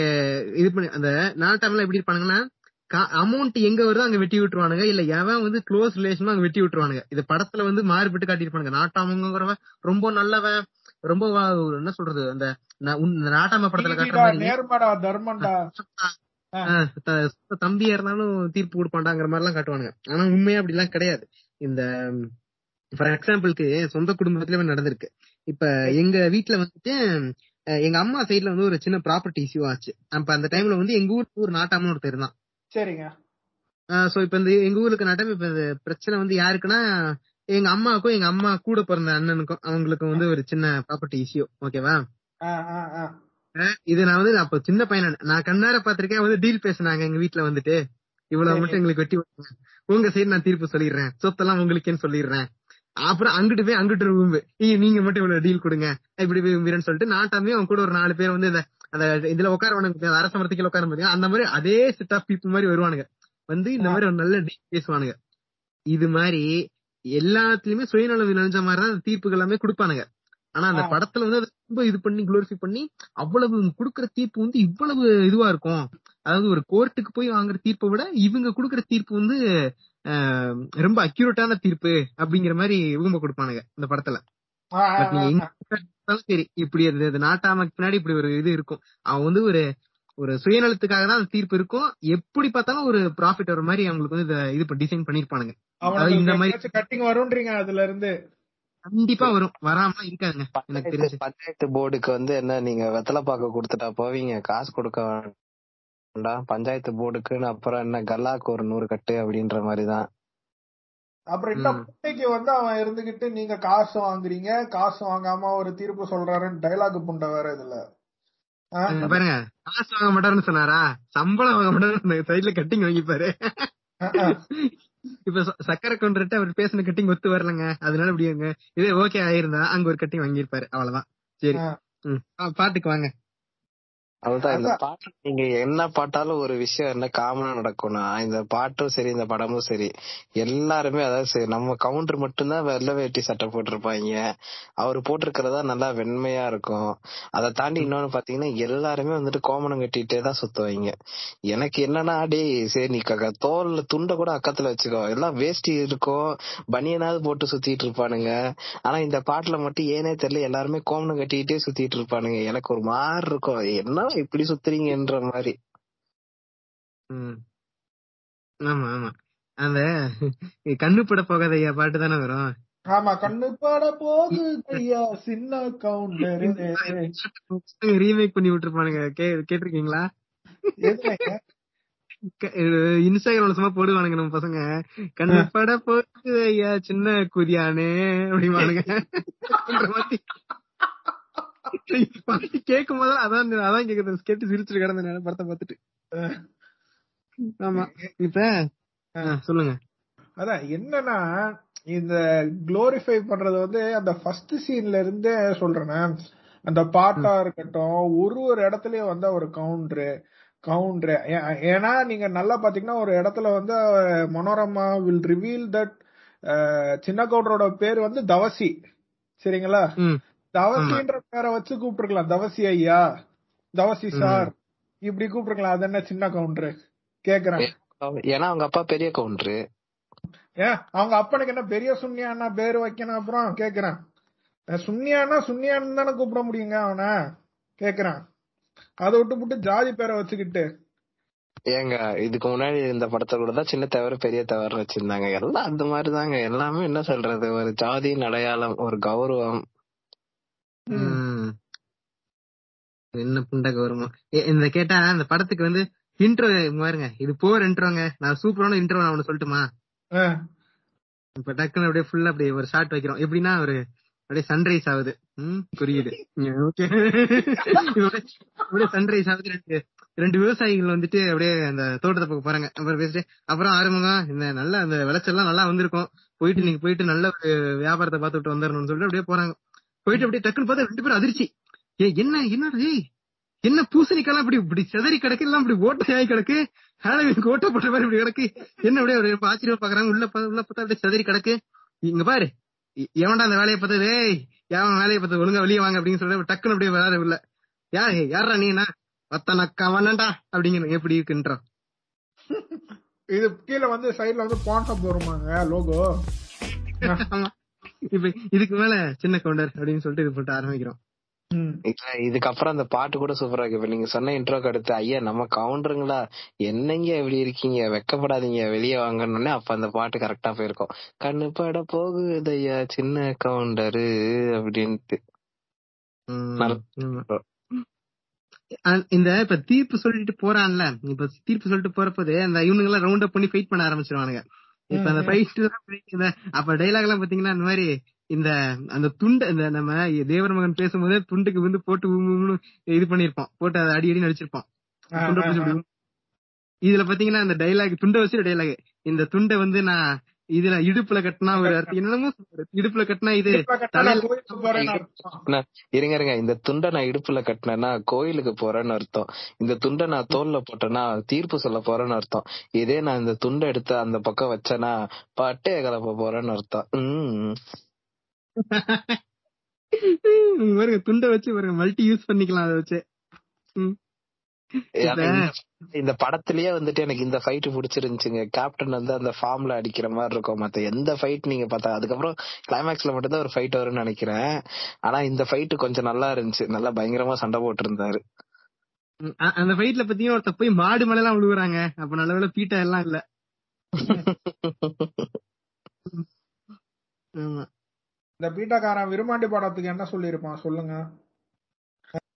இது பண்ணி அந்த நாட்டாமெல்லாம் எப்படி இருப்பானுங்கன்னா அமௌண்ட் எங்க வருதோ அங்க வெட்டி விட்டுருவானுங்க. இல்ல எவன் வந்து க்ளோஸ் ரிலேஷனோ அங்க வெட்டி விட்டுருவானுங்க. இது படத்துல வந்து மாறுபட்டு காட்டியிருப்பானுங்க. நாட்டாமங்கிறவன் ரொம்ப நல்லவன். ரொம்ப என்ன சொல்றது? அந்த நாட்டாம படத்துல காட்டுற மாதிரி தம்பியா இருந்தாலும் தீர்ப்பு கொடுப்பாண்டாங்கிற மாதிரி எல்லாம் காட்டுவானுங்க. ஆனா உண்மையா அப்படி எல்லாம் கிடையாது. இந்த ஃபார் எக்ஸாம்பிளுக்கு சொந்த குடும்பத்திலயே நடந்திருக்கு. இப்ப எங்க வீட்ல வந்துட்டு எங்க அம்மா சைடுல வந்து ஒரு சின்ன ப்ராப்பர்ட்டி இஷ்யூ ஆச்சு. அப்ப அந்த டைம்ல வந்து எங்க ஊருக்கு ஒரு நாட்டாம ஒருத்தர் இருந்தான். சரிங்க. சோ இப்ப இந்த எங்க ஊருக்கு நாட்டம் இப்ப பிரச்சனை வந்து யாருக்குன்னா எங்க அம்மாவுக்கும் எங்க அம்மா கூட பிறந்த அண்ணனுக்கும் அவங்களுக்கும் வந்து ஒரு சின்ன ப்ராப்பர்ட்டி இஷ்யூ ஓகேவா இது நான் வந்து அப்ப சின்ன பையன் நான் கண்ணார பாத்திருக்கேன் வந்து டீல் பேசுனாங்க எங்க வீட்ல வந்துட்டு. இவ்வளவு. மட்டும் எங்களுக்கு வெட்டி. உங்க சைடு நான் தீர்ப்பு சொல்லிடுறேன். சொத்தெல்லாம் உங்களுக்கேன்னு சொல்லிடுறேன்? அப்புறம் அங்கிட்டு போய் அங்கிட்டு ரூம்பு நீங்க மட்டும் இவ்வளவு டீல் கொடுங்க. இப்படி போய் சொல்லிட்டு நாட்டாமே அவன் கூட ஒரு நாலு பேர் வந்து இந்த அந்த இதுல உட்கார அரச மரத்துக்கு உட்கார முடியும் அந்த மாதிரி அதே செட் ஆஃப் பீப்புள் மாதிரி வருவானுங்க. வந்து இந்த மாதிரி ஒரு நல்ல டீல் பேசுவானுங்க. இது மாதிரி எல்லாத்துலயுமே சுயநலம் நினைஞ்ச மாதிரி தான் தீர்ப்புகள் எல்லாமே கொடுப்பானுங்க. ஆனா அந்த. படத்துல வந்து ரொம்ப இது பண்ணி குளோரிஃபை பண்ணி அவ்வளவு கொடுக்கற தீர்ப்பு வந்து இவ்வளவு இதுவா இருக்கும். அதாவது ஒரு கோர்ட்டுக்கு போய் வாங்குற தீர்ப்பை விட இவங்க கொடுக்கற தீர்ப்பு வந்து ரொம்ப அக்யூரேட்டான தீர்ப்பு அப்படிங்கிற மாதிரி இவங்க கொடுப்பானுங்க இந்த படத்துல. சரி. இப்படி அது நாட்டாமக்கு பின்னாடி இப்படி ஒரு இது இருக்கும். அவன் வந்து ஒரு ஒரு சுயநலத்துக்காக தான் அந்த தீர்ப்பு இருக்கும். எப்படி பார்த்தாலும் ஒரு ப்ராஃபிட் வர மாதிரி அவங்களுக்கு வந்து இத இது டிசைன் பண்ணிருப்பானுங்க. இந்த மாதிரி- கட்டிங் வரும்ன்றீங்க அதுல இருந்து கண்டிப்பா வரும். வராம இருக்காதுங்க எனக்கு பஞ்சாயத்து தெரிஞ்சு. பஞ்சாயத்து போர்டுக்கு வந்து என்ன நீங்க வெத்தலை பாக்க கொடுத்துட்டா போவீங்க. காசு கொடுக்க வேண்டாம். பஞ்சாயத்து போர்டுக்குன்னு அப்புறம் என்ன கல்லாக்கு ஒரு நூறு கட்டு அப்படின்ற மாதிரிதான் அப்புறம் இந்த ம். புண்டைக்கு வந்து அவன் இருந்துகிட்டு நீங்க காசு வாங்குறீங்க காசு வாங்காம ஒரு தீர்ப்பு சொல்றாருன்னு டைலாக் புண்டை வேற இதுல. பாருங்க. காசு வாங்க மாட்டாருன்னு சொன்னாரா? சம்பளம் வாங்க மாட்டாரு சைட்ல கட்டிங் வாங்கிப்பாரு. இப்ப சக்கரை கொண்டுட்டு அவர் பேசின கட்டிங் ஒத்து வரலங்க. அதனால இப்படிங்க இதே ஓகே ஆயிருந்தா அங்க ஒரு கட்டிங் வாங்கியிருப்பாரு. அவ்வளவுதான். சரி. பாட்டுக்கு வாங்க. அதுதான் இந்த. பாட்டு நீங்க என்ன பாட்டாலும் ஒரு விஷயம் என்ன காமனா நடக்கும்னா இந்த பாட்டும் சரி இந்த படமும் சரி எல்லாருமே அதாவது நம்ம கவுண்டர் மட்டும்தான் வெள்ளை வேட்டி சட்டை போட்டிருப்பாங்க. அவர் போட்டிருக்கிறதா நல்லா வெண்மையா இருக்கும். அதை தாண்டி இன்னொன்னு பாத்தீங்கன்னா எல்லாருமே வந்துட்டு கோமணம் கட்டிட்டே தான் சுத்துவாங்க. எனக்கு என்னன்னா டேய் சரி நீ தோல்ல துண்டை கூட அக்கத்துல வச்சுக்கோ. எல்லாம் வேஷ்டி இருக்கும். பனியனாவது போட்டு சுத்திட்டு இருப்பானுங்க. ஆனா இந்த பாட்டுல மட்டும் ஏனே தெரியல எல்லாருமே கோமணம் கட்டிக்கிட்டே சுத்திட்டு இருப்பானுங்க. எனக்கு ஒரு மாதிரி இருக்கும். என்ன இப்படி சுத்துறீங்கன்ற மாதிரி. ம். ஆமா ஆமா. அந்த கண்ணு பட போகாத ஐயா பாட்டு தானே வரும்? ஆமா கண்ணு பட போகுது ஐயா சின்ன கவுண்டர் ரீமேக் பண்ணி விட்டுருப்பானுங்க. கே கேட்டிருக்கீங்களா? இன்ஸ்டாகிராம்ல சும்மா போடுவானுங்க நம்ம பசங்க. கண்ணு பட போகுது ஐயா சின்ன குதியானே அப்படிமானுங்க பாட்டு கேட்கும் போது அதான் அதான் கேக்குது. கேட்டு சிரிச்சுட்டு கிடந்த படத்தை பார்த்துட்டு. ஆமா. இப்ப சொல்லுங்க. அதான் என்னன்னா இந்த குளோரிஃபை பண்றது வந்து அந்த ஃபர்ஸ்ட் சீன்ல இருந்தே சொல்றேனே. அந்த பாட்டா இருக்கட்டும் ஒரு ஒரு இடத்துலயும் வந்து ஒரு கவுண்டரு கவுண்டரு ஏன்னா நீங்க நல்லா பாத்தீங்கன்னா ஒரு இடத்துல வந்து மனோரமா வில் ரிவீல் தட் சின்ன கவுண்டரோட பேர் வந்து தவசி. சரிங்களா? தவசின்ற பேரை வச்சு கூப்பிட்டுருக்கலாம். தவசி ஐயா தவசி சார் இப்படி கூப்பிட்டுருக்கலாம். அது என்ன சின்ன கவுண்டரு கேக்குறேன். ஏன்னா அவங்க அப்பா பெரிய கவுண்டரு ஏன் அவங்க அப்பனுக்கு என்ன பெரிய சுன்னியானா பேர் வைக்கணும் அப்புறம் கேக்குறேன். அஹ் சுன்னியானா சுன்னியான்னு தானே கூப்பிட முடியுங்க அவனை? கேக்குறேன். அதை விட்டு விட்டு ஜாதி பேரை வச்சுக்கிட்டு. ஏங்க இதுக்கு முன்னாடி இந்த படத்துல கூட தான் சின்ன தவறு பெரிய தவறு வச்சிருந்தாங்க. எல்லாம் அந்த மாதிரி தாங்க எல்லாமே என்ன சொல்றது? ஒரு ஜாதியின் அடையாளம் ஒரு கௌரவம். என்ன புண்டக வருமோ? இந்த கேட்டா அந்த படத்துக்கு வந்து இன்ட்ரோ பாருங்க. இது போர் இன்ட்ரோங்க நான் சூப்பரான இன்ட்ரோ நான் சொல்லட்டுமா. இப்ப டக்குன்னு அப்படியே ஃபுல்லா அப்படியே ஒரு ஷாட் வைக்கிறோம். எப்படின்னா ஒரு அப்படியே சன்ரைஸ் ஆகுது. ம் புரியுது. ஓகே அப்படியே சன்ரைஸ் ஆகுது. ரெண்டு ரெண்டு விவசாயிகள் வந்துட்டு அப்படியே அந்த தோட்டத்தை பக்கம் போறாங்க. அப்புறம் பேசிட்டு அப்புறம் ஆரம்பம் இந்த நல்ல அந்த விளைச்சல்லாம் நல்லா வந்திருக்கும். போயிட்டு நீங்க போயிட்டு நல்ல ஒரு வியாபாரத்தை பார்த்துட்டு வந்துடணும்னு சொல்லிட்டு அப்படியே போறாங்க. போயிட்டு அப்படியே டக்குன்னு பார்த்தா ரெண்டு பேரும் அதிர்ச்சி. ஏ என்ன என்னடா என்ன பூசணிக்காலாம் இப்படி இப்படி செதறி கிடக்கு எல்லாம் இப்படி ஓட்டையாகி கிடக்கு ஹாலோவீனுக்கு ஓட்ட போட்ட மாதிரி இப்படி கிடக்கு. என்ன அப்படியே ஒரு ஆச்சரியம் பாக்குறாங்க உள்ள உள்ள பார்த்தா அப்படியே செதறி கிடக்கு. இங்க பாரு எவன்டா அந்த வேலையை பார்த்தது? ஏய் எவன் வேலையை பார்த்து ஒழுங்கா வெளியே வாங்க அப்படின்னு சொல்லிட்டு டக்குன்னு அப்படியே வராது உள்ள. யாரா நீ என்ன? வத்தனக்கா வண்ணண்டா அப்படிங்கிற எப்படி இருக்குன்றோம். இது கீழே வந்து சைடுல வந்து பாண்ட் வருமாங்க லோகோ இப்ப இதுக்கு மேல சின்ன கவுண்டர் அப்படின்னு சொல்லிட்டு இது போட்டு ஆரம்பிக்கிறோம். இல்ல இதுக்கப்புறம் அந்த பாட்டு கூட சூப்பரா இருக்கு. இப்ப நீங்க சொன்ன இன்ட்ரோக்கு அடுத்து ஐயா நம்ம கவுண்டருங்களா? என்னங்க இப்படி இருக்கீங்க? வெக்கப்படாதீங்க. வெளியே வாங்கணும்னே அப்ப அந்த பாட்டு கரெக்டா போயிருக்கும். கண்ணு பட போகுது ஐயா சின்ன கவுண்டரு? அப்படின்ட்டு. இந்த இப்ப தீர்ப்பு சொல்லிட்டு போறான்ல. இப்ப தீர்ப்பு சொல்லிட்டு போறப்போது அந்த இவனுங்க எல்லாம் ரவுண்ட் அப் பண்ணி ஃபைட் பண்ண ஆரம்பிச்சிருவானுங்க. இப்ப அந்த ஃபைட் அப்ப டைலாக் எல்லாம் பாத்தீங்கன்னா இந்த மாதிரி இந்த அந்த துண்டு இந்த நம்ம தேவர் மகன் பேசும்போது துண்டுக்கு வந்து போட்டு உம் உம்னு இது பண்ணிருப்போம் போட்டு அதை அடி அடி உம். இதுல பாத்தீங்கன்னா இந்த டைலாக் துண்டை வச்சு டைலாக் இந்த துண்டை வந்து நான் இதுல இடுப்புல கட்டினா ஒரு அர்த்தம். என்னமோ. இடுப்புல கட்டினா இது இருங்க இருங்க. இந்த துண்டை நான் இடுப்புல கட்டினேன்னா கோயிலுக்கு போறேன்னு அர்த்தம். இந்த துண்டை நான் தோல்ல போட்டேன்னா தீர்ப்பு சொல்ல போறேன்னு அர்த்தம். இதே நான் இந்த துண்டை எடுத்து அந்த பக்கம் வச்சேன்னா பட்டைய கலப்ப போறேன்னு அர்த்தம். உம் பாருங்க. துண்டை வச்சு பாருங்க. மல்டி யூஸ் பண்ணிக்கலாம் அதை வச்சு. இந்த- இந்த படத்திலேயே வந்துட்டு எனக்கு இந்த ஃபைட் பிடிச்சிருந்துச்சுங்க. கேப்டன் வந்து அந்த ஃபார்ம்ல அடிக்கிற மாதிரி இருக்கும். மத்த எந்த ஃபைட் நீங்க பார்த்தா அதுக்கப்புறம் கிளைமேக்ஸ்ல மட்டும் தான் ஒரு ஃபைட் வரும்னு நினைக்கிறேன். ஆனா இந்த ஃபைட் கொஞ்சம் நல்லா இருந்துச்சு. நல்லா பயங்கரமா சண்டை போட்டு இருந்தாரு அந்த ஃபைட்ல பாத்தீங்கன்னா ஒருத்த போய் மாடு மேல எல்லாம் விழுகுறாங்க அப்ப நல்ல பீட்டா எல்லாம் இல்ல. ஆமா. இந்த பீட்டாக்காரன் விரும்மாண்டி படத்துக்கு என்ன சொல்லியிருப்பான்? சொல்லுங்க.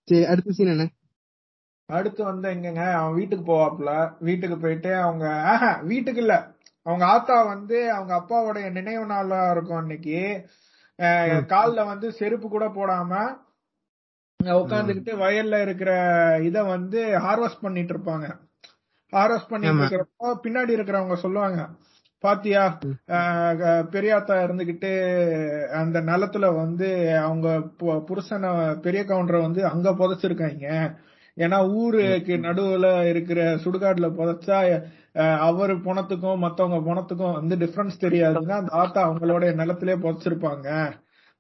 சரி அடுத்த சீன் என்ன? அடுத்து வந்து எங்கங்க? அவன் வீட்டுக்கு போவாப்ல வீட்டுக்கு போயிட்டு அவங்க ஆஹா வீட்டுக்கு இல்ல. அவங்க ஆத்தா வந்து அவங்க அப்பாவோடைய நினைவு நாளா இருக்கும் அன்னைக்கு. கால்ல வந்து செருப்பு கூட போடாம உட்காந்துக்கிட்டு வயல்ல இருக்கிற இத வந்து ஹார்வெஸ்ட் பண்ணிட்டு இருப்பாங்க. ஹார்வெஸ்ட் பண்ணிட்டு. இருக்கிறப்போ பின்னாடி இருக்கிறவங்க சொல்லுவாங்க பாத்தியா பெரியாத்தா இருந்துகிட்டு அந்த நிலத்துல வந்து அவங்க புருஷனை பெரிய கவுண்டரை வந்து அங்க புதைச்சிருக்காங்க ஏன்னா ஊருக்கு நடுவுல இருக்கிற சுடுகாட்டுல புதைச்சா அவரு பணத்துக்கும் மத்தவங்க பணத்துக்கும் வந்து டிஃபரன்ஸ் தெரியாதுன்னா அந்த ஆத்தா அவங்களோட நிலத்திலே புதைச்சிருப்பாங்க.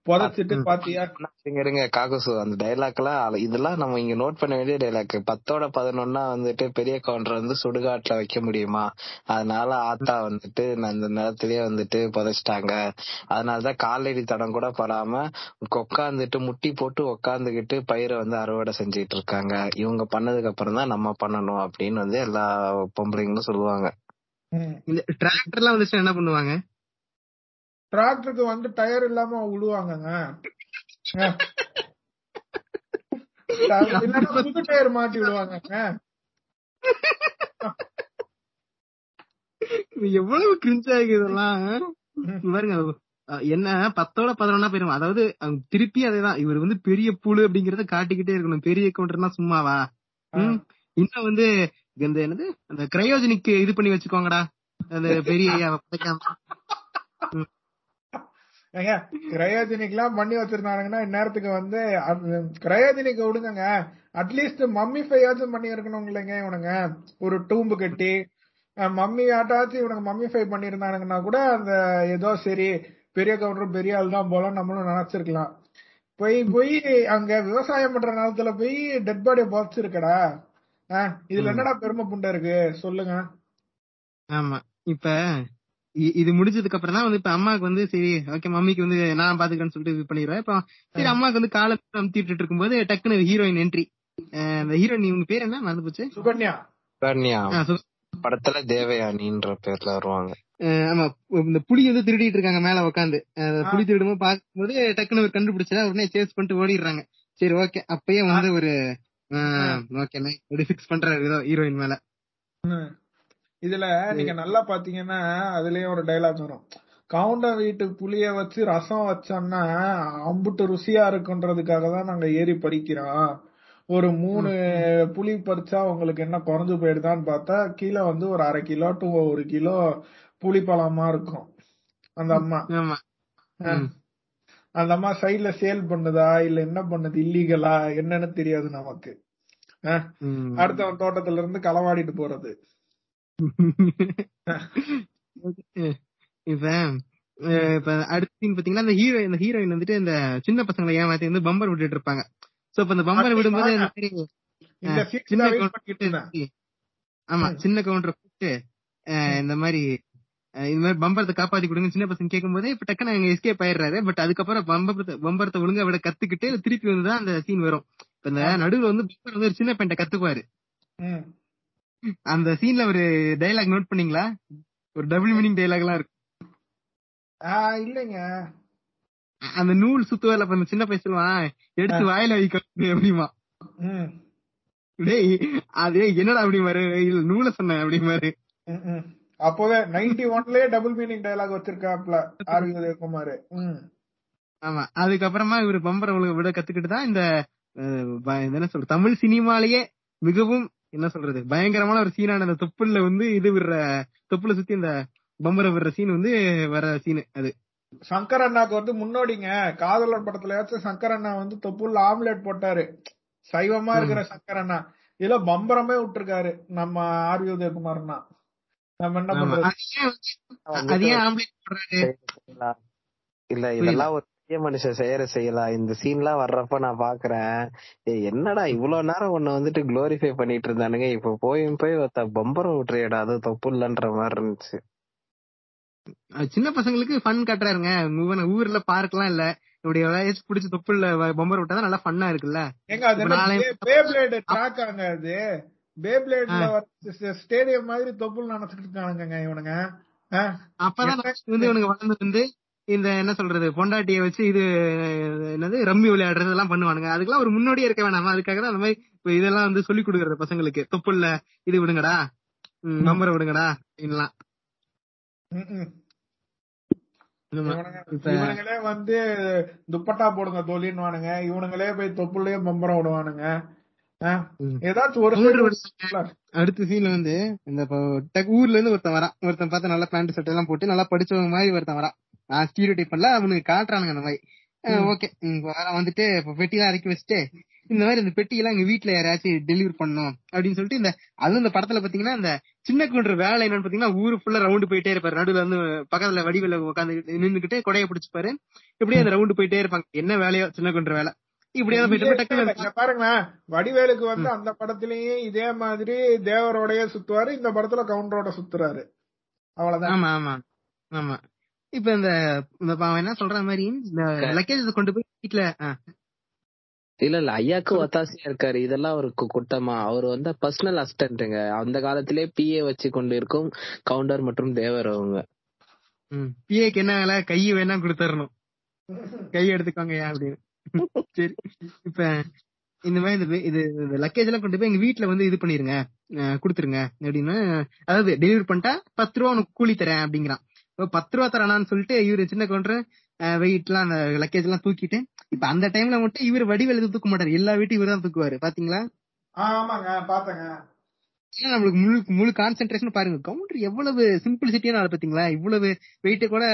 புதைச்சிட்டு பாத்தியா? இருங்க இருங்க காகுசு அந்த டைலாக் எல்லாம் இதெல்லாம் நம்ம இங்க நோட் பண்ண வேண்டிய டைலாக் பத்தோட பதினொன்னா வந்துட்டு பெரிய கவுண்டர் வந்து சுடுகாட்டுல வைக்க முடியுமா? அதனால ஆத்தா வந்துட்டு இந்த நிலத்திலேயே வந்துட்டு புதைச்சிட்டாங்க. அதனாலதான் காலடி தடம் கூட படாம உட்காந்துட்டு முட்டி போட்டு உட்காந்துக்கிட்டு பயிரை வந்து அறுவடை செஞ்சுட்டு இருக்காங்க. இவங்க பண்ணதுக்கு அப்புறம் தான் நம்ம பண்ணணும் அப்படின்னு வந்து எல்லா பொம்பளைங்களும் சொல்லுவாங்க. ம். இந்த டிராக்டர் எல்லாம் வந்துச்சுன்னா என்ன பண்ணுவாங்க? டிராக்டருக்கு வந்து டயர் இல்லாம விடுவாங்கங்க. புது டயர் மாட்டி விடுவாங்கங்க. எவ்வளவு கிரிஞ்சா இருக்கு இதெல்லாம் பாருங்க என்ன பத்தோட பதினொன்னா போயிரும்? அதாவது திருப்பி அதேதான். இவர் வந்து பெரிய புழு அப்படிங்கறத காட்டிக்கிட்டே இருக்கணும். பெரிய கவுண்டர்னா சும்மாவா. இன்னும் வந்து இந்த என்னது அந்த கிரையோஜனிக் இது பண்ணி வச்சுக்கோங்கடா. அந்த பெரிய. ஏங்க கிரையோஜெனிக் எல்லாம் பண்ணி வச்சிருந்தானுங்கன்னா இந்நேரத்துக்கு வந்து கிரையோஜெனிக் விடுங்க அட்லீஸ்ட் மம்மி ஃபையாச்சும் பண்ணி இருக்கணும் இல்லைங்க இவனுங்க. ஒரு டூம்பு கட்டி மம்மி ஆட்டாச்சும் இவனுங்க மம்மி ஃபை பண்ணிருந்தானுங்கன்னா கூட அந்த ஏதோ சரி பெரிய கவுண்டர் பெரிய ஆள் தான் போல நம்மளும் நினைச்சிருக்கலாம். போய் போய் அங்க விவசாயம் பண்ற நேரத்துல போய் டெட் பாடியை புதைச்சிருக்கடா இதுல என்னடா பெருமை புண்டை இருக்கு? சொல்லுங்க. ஆமா. இப்ப இது முடிஞ்சதுக்கு அப்புறம் தான் வந்து இப்ப அம்மாக்கு வந்து சரி ஓகே மம்மிக்கு வந்து நான் பாத்துக்கிறேன்னு சொல்லிட்டு இது பண்ணிடுவேன். இப்ப சரி அம்மாக்கு வந்து காலை அமுத்திட்டு இருக்கும்போது டக்குனு ஹீரோயின் என்ட்ரி அந்த ஹீரோயின் இவங்க பேர் என்ன? மறந்து போச்சு. சுகன்யா. கர்ணியா ஆ, சு- படத்துல தேவயானின்ற பேர்ல வருவாங்க. ஆமா. இந்த புலி வந்து திருடிட்டு இருக்காங்க மேல உட்காந்து புலி திருடும்போது பாக்கும்போது டக்குனு ஒரு கண்டுபிடிச்சா உடனே சேஸ் பண்ணிட்டு ஓடிடுறாங்க. சரி ஓகே அப்பயே வந்து ஒரு ஓகே எப்படி ஃபிக்ஸ் பண்றாரு ஏதோ ஹீரோயின் மேல. இதுல நீங்க நல்லா பாத்தீங்கன்னா அதுலயே ஒரு டைலாக் வரும். கவுண்ட வீட்டு புளிய வச்சு ரசம் வச்சோம்னா அம்புட்டு ருசியா இருக்குன்றதுக்காக தான் நாங்க ஏறி பறிக்கிறோம் ஒரு மூணு புளி பறிச்சா உங்களுக்கு என்ன குறைஞ்சு போயிடுதான்னு பார்த்தா கீழே வந்து ஒரு அரை கிலோ டு ஒரு கிலோ புளி பழமா இருக்கும். அந்த அம்மா. அந்த அம்மா சைடுல சேல் பண்ணுதா இல்ல என்ன பண்ணுது இல்லீகலா என்னன்னு தெரியாது நமக்கு. அடுத்தவன் தோட்டத்துல இருந்து களவாடிட்டு போறது. இப்ப அடுத்த சீன் பாத்தீங்கன்னா இந்த ஹீரோ இந்த ஹீரோயின் வந்துட்டு இந்த சின்ன பசங்களை ஏமாத்தி வந்து பம்பர் விட்டுட்டு இருப்பாங்க. சோ இப்ப இந்த பம்பர் விடும்போது. இந்த மாதிரி சின்ன கவுண்டர் ஆமா. சின்ன கவுண்டரை கூப்பிட்டு இந்த மாதிரி இந்த மாதிரி பம்பரத்தை காப்பாத்தி கொடுங்க சின்ன பசங்க கேட்கும் போதே இப்ப டக்குன்னு அங்க எஸ்கேப் ஆயிடுறாரு. பட் அதுக்கப்புறம் பம்பரத்தை பம்பரத்தை ஒழுங்கா விட கத்துக்கிட்டு திருப்பி வந்து தான் அந்த சீன் வரும். இப்ப இந்த நடுவுல வந்து பம்பர் வந்து ஒரு சின்ன பெண்ட கத்துக்குவாரு. அந்த சீன்ல ஒரு டைலாக் நோட் பண்ணீங்களா? ஒரு டபுள் மீனிங் டைலாக் எல்லாம் இருக்கு. ஆ, இல்லைங்க. அந்த நூல் சுத்துவார்ல அப்ப அந்த சின்ன பையன் சொல்லுவான் எடுத்து வாயில வைக்க அப்படிமா. டேய் அது என்னடா அப்படி மாரு இல்ல நூலை சொன்னேன் அப்படி மாரு. அப்போவே நைன்டி ஒன்லயே டபுள் மீனிங் டயலாக் வச்சிருக்காப்ல ஆர். வி. உதயகுமார். ஆமா அதுக்கப்புறமா இவர் பம்பர உலக விட கத்துக்கிட்டு தான் இந்த என்ன சொல்ற தமிழ் சினிமாலேயே மிகவும் என்ன சொல்றது? பயங்கரமான ஒரு சீனான அந்த தொப்புள்ள வந்து இது விடுற தொப்புல சுத்தி இந்த பம்பரை விடுற சீன் வந்து வர சீன் அது. சங்கர் அண்ணாக்கு வந்து முன்னோடிங்க. காதலர் படத்துலயாச்சும் சங்கர் அண்ணா வந்து தொப்புள்ள ஆம்லெட் போட்டாரு. சைவமா இருக்கிற சங்கர் அண்ணா. இதுல பம்பரமே விட்டுருக்காரு நம்ம ஆர். வி. உதயகுமார்னா. நம்ம என்ன. பண்றது? இல்ல இதெல்லாம் ஒரு பெரிய மனுஷன் செய்யற செய்யலாம் இந்த சீன்லாம் வர்றப்ப நான் பாக்குறேன். ஏய் என்னடா இவ்வளவு நேரம் உன்னை வந்துட்டு குளோரிஃபை பண்ணிட்டு இருந்தானுங்க? இப்ப போய் போய் ஒருத்த பம்பரம் விட்டுறியடா அது தப்பு இல்லன்ற மாதிரி இருந்துச்சு. சின்ன பசங்களுக்கு ஃபன் காட்டுறாருங்க. ஊர்ல பார்க்லாம் இல்ல. இப்படி ஏதாச்சும் பிடிச்ச தொப்புள்ள பம்பர் விட்டா நல்லா ஃபன்னா இருக்குல்ல. ட்ராக் ஆங்க அது. பே பிளேட்ல ஸ்டேடியம் மாதிரி தொப்புள் நினைச்சிட்டு இருக்கானுங்க இவனுங்க? அப்பதான் வந்து இவனுக்கு வளர்ந்து வந்து இந்த என்ன சொல்றது பொண்டாட்டிய வச்சு இது என்னது ரம்மி விளையாடுறது எல்லாம் பண்ணுவானுங்க அதுக்கெல்லாம் ஒரு முன்னோடியே இருக்க வேணாமா அதுக்காக தான் அந்த மாதிரி இப்ப இதெல்லாம் வந்து சொல்லி கொடுக்கறது பசங்களுக்கு தொப்புள்ள இது விடுங்கடா ம், பம்பரை விடுங்கடா அப்படின்லாம் ம், ம். ஆமா. இவனுங்க- இப்ப இவனுங்களே வந்து துப்பட்டா போடுங்க தோழின்னுவானுங்க இவனுங்களே போய் தொப்புலயே பம்பரம் விடுவானுங்க. ஏதாச்சும் ஒரு. அடுத்த சீன்ல வந்து இந்த ஊர்ல இருந்து ஒருத்தன் வரான் ஒருத்தன் பார்த்தா நல்லா பேண்ட் சட்டை எல்லாம் போட்டு நல்லா படிச்சவங்க மாதிரி ஒருத்தன் வரான் ஸ்டீரியோ டைப் பண்ணல அவனுக்கு காட்டுறானுங்க அந்த மாதிரி. ஓகே வர வந்துட்டு இப்ப பெட்டி எல்லாம் இறக்கி வச்சுட்டு இந்த மாதிரி இந்த பெட்டி எல்லாம் எங்க வீட்டுல யாராச்சும் டெலிவரி பண்ணணும் அப்படின்னு சொல்லிட்டு இந்த அதுவும் இந்த படத்துல பாத்தீங்கன்னா இந்த சின்ன குன்ற வேலை என்னன்னு பாத்தீங்கன்னா ஊரு ஃபுல்லா ரவுண்டு போயிட்டே இருப்பாரு. நடுவுல வந்து பக்கத்துல வடிவில உட்காந்து நின்னுகிட்டு கொடைய பிடிச்சுப்பாரு. இப்படியே அந்த ரவுண்டு போயிட்டே இருப்பாங்க. என்ன வேலையோ சின்ன குன்ற வேலை. பாருங்களேன். வடிவேலுக்கு வந்து அந்த படத்திலயே இதே மாதிரி தேவரோடய சுத்துவாரு இந்த படத்துல கவுண்டரோட சுத்துறாரு. அவ்வளவுதான். ஆமா ஆமா. ஆமா. இப்ப இந்த அவன் என்ன சொல்ற மாதிரி இந்த லக்கேஜ் கொண்டு போய் வீட்டுல இல்ல இல்ல ஐயாக்கு ஒத்தாசையா இருக்காரு. இதெல்லாம் ஒரு கு- குட்டமா அவர் வந்து பர்சனல் அசிஸ்டன்ட்டுங்க அந்த காலத்திலே பிஏ வச்சு கொண்டு இருக்கும் கவுண்டர் மற்றும் தேவர் அவங்க. பிஏக்கு என்ன வேலை? கை வேணா கொடுத்துடணும் கை எடுத்துக்கோங்க அப்படின்னு. சரி. இப்ப இந்த மாதிரி இது லக்கேஜ் எல்லாம் கொண்டு போய் எங்க வீட்டுல வந்து இது பண்ணிருங்க. கொடுத்துருங்க. அப்படின்னு. அதாவது டெலிவரி பண்ணிட்டா பத்து ரூபா உனக்கு கூலி தரேன் அப்படிங்கிறான். பத்து ரூபா தரானான்னு சொல்லிட்டு இவரு சின்ன கவுண்டர் வெயிட் எல்லாம் அந்த லக்கேஜ் எல்லாம் தூக்கிட்டு இப்ப அந்த டைம்ல மட்டும் இவர் வடிவேல் எதுவும் தூக்க மாட்டாரு. எல்லா வீட்டையும் இவர் தான் தூக்குவாரு. பாத்தீங்களா? ஆமாங்க பாத்தங்க நம்மளுக்கு முழு முழு கான்சென்ட்ரேஷன் பாருங்க. கவுண்டர் எவ்வளவு சிம்பிளிசிட்டியான ஆள் பாத்தீங்களா? இவ்வளவு வெயிட்ட கூட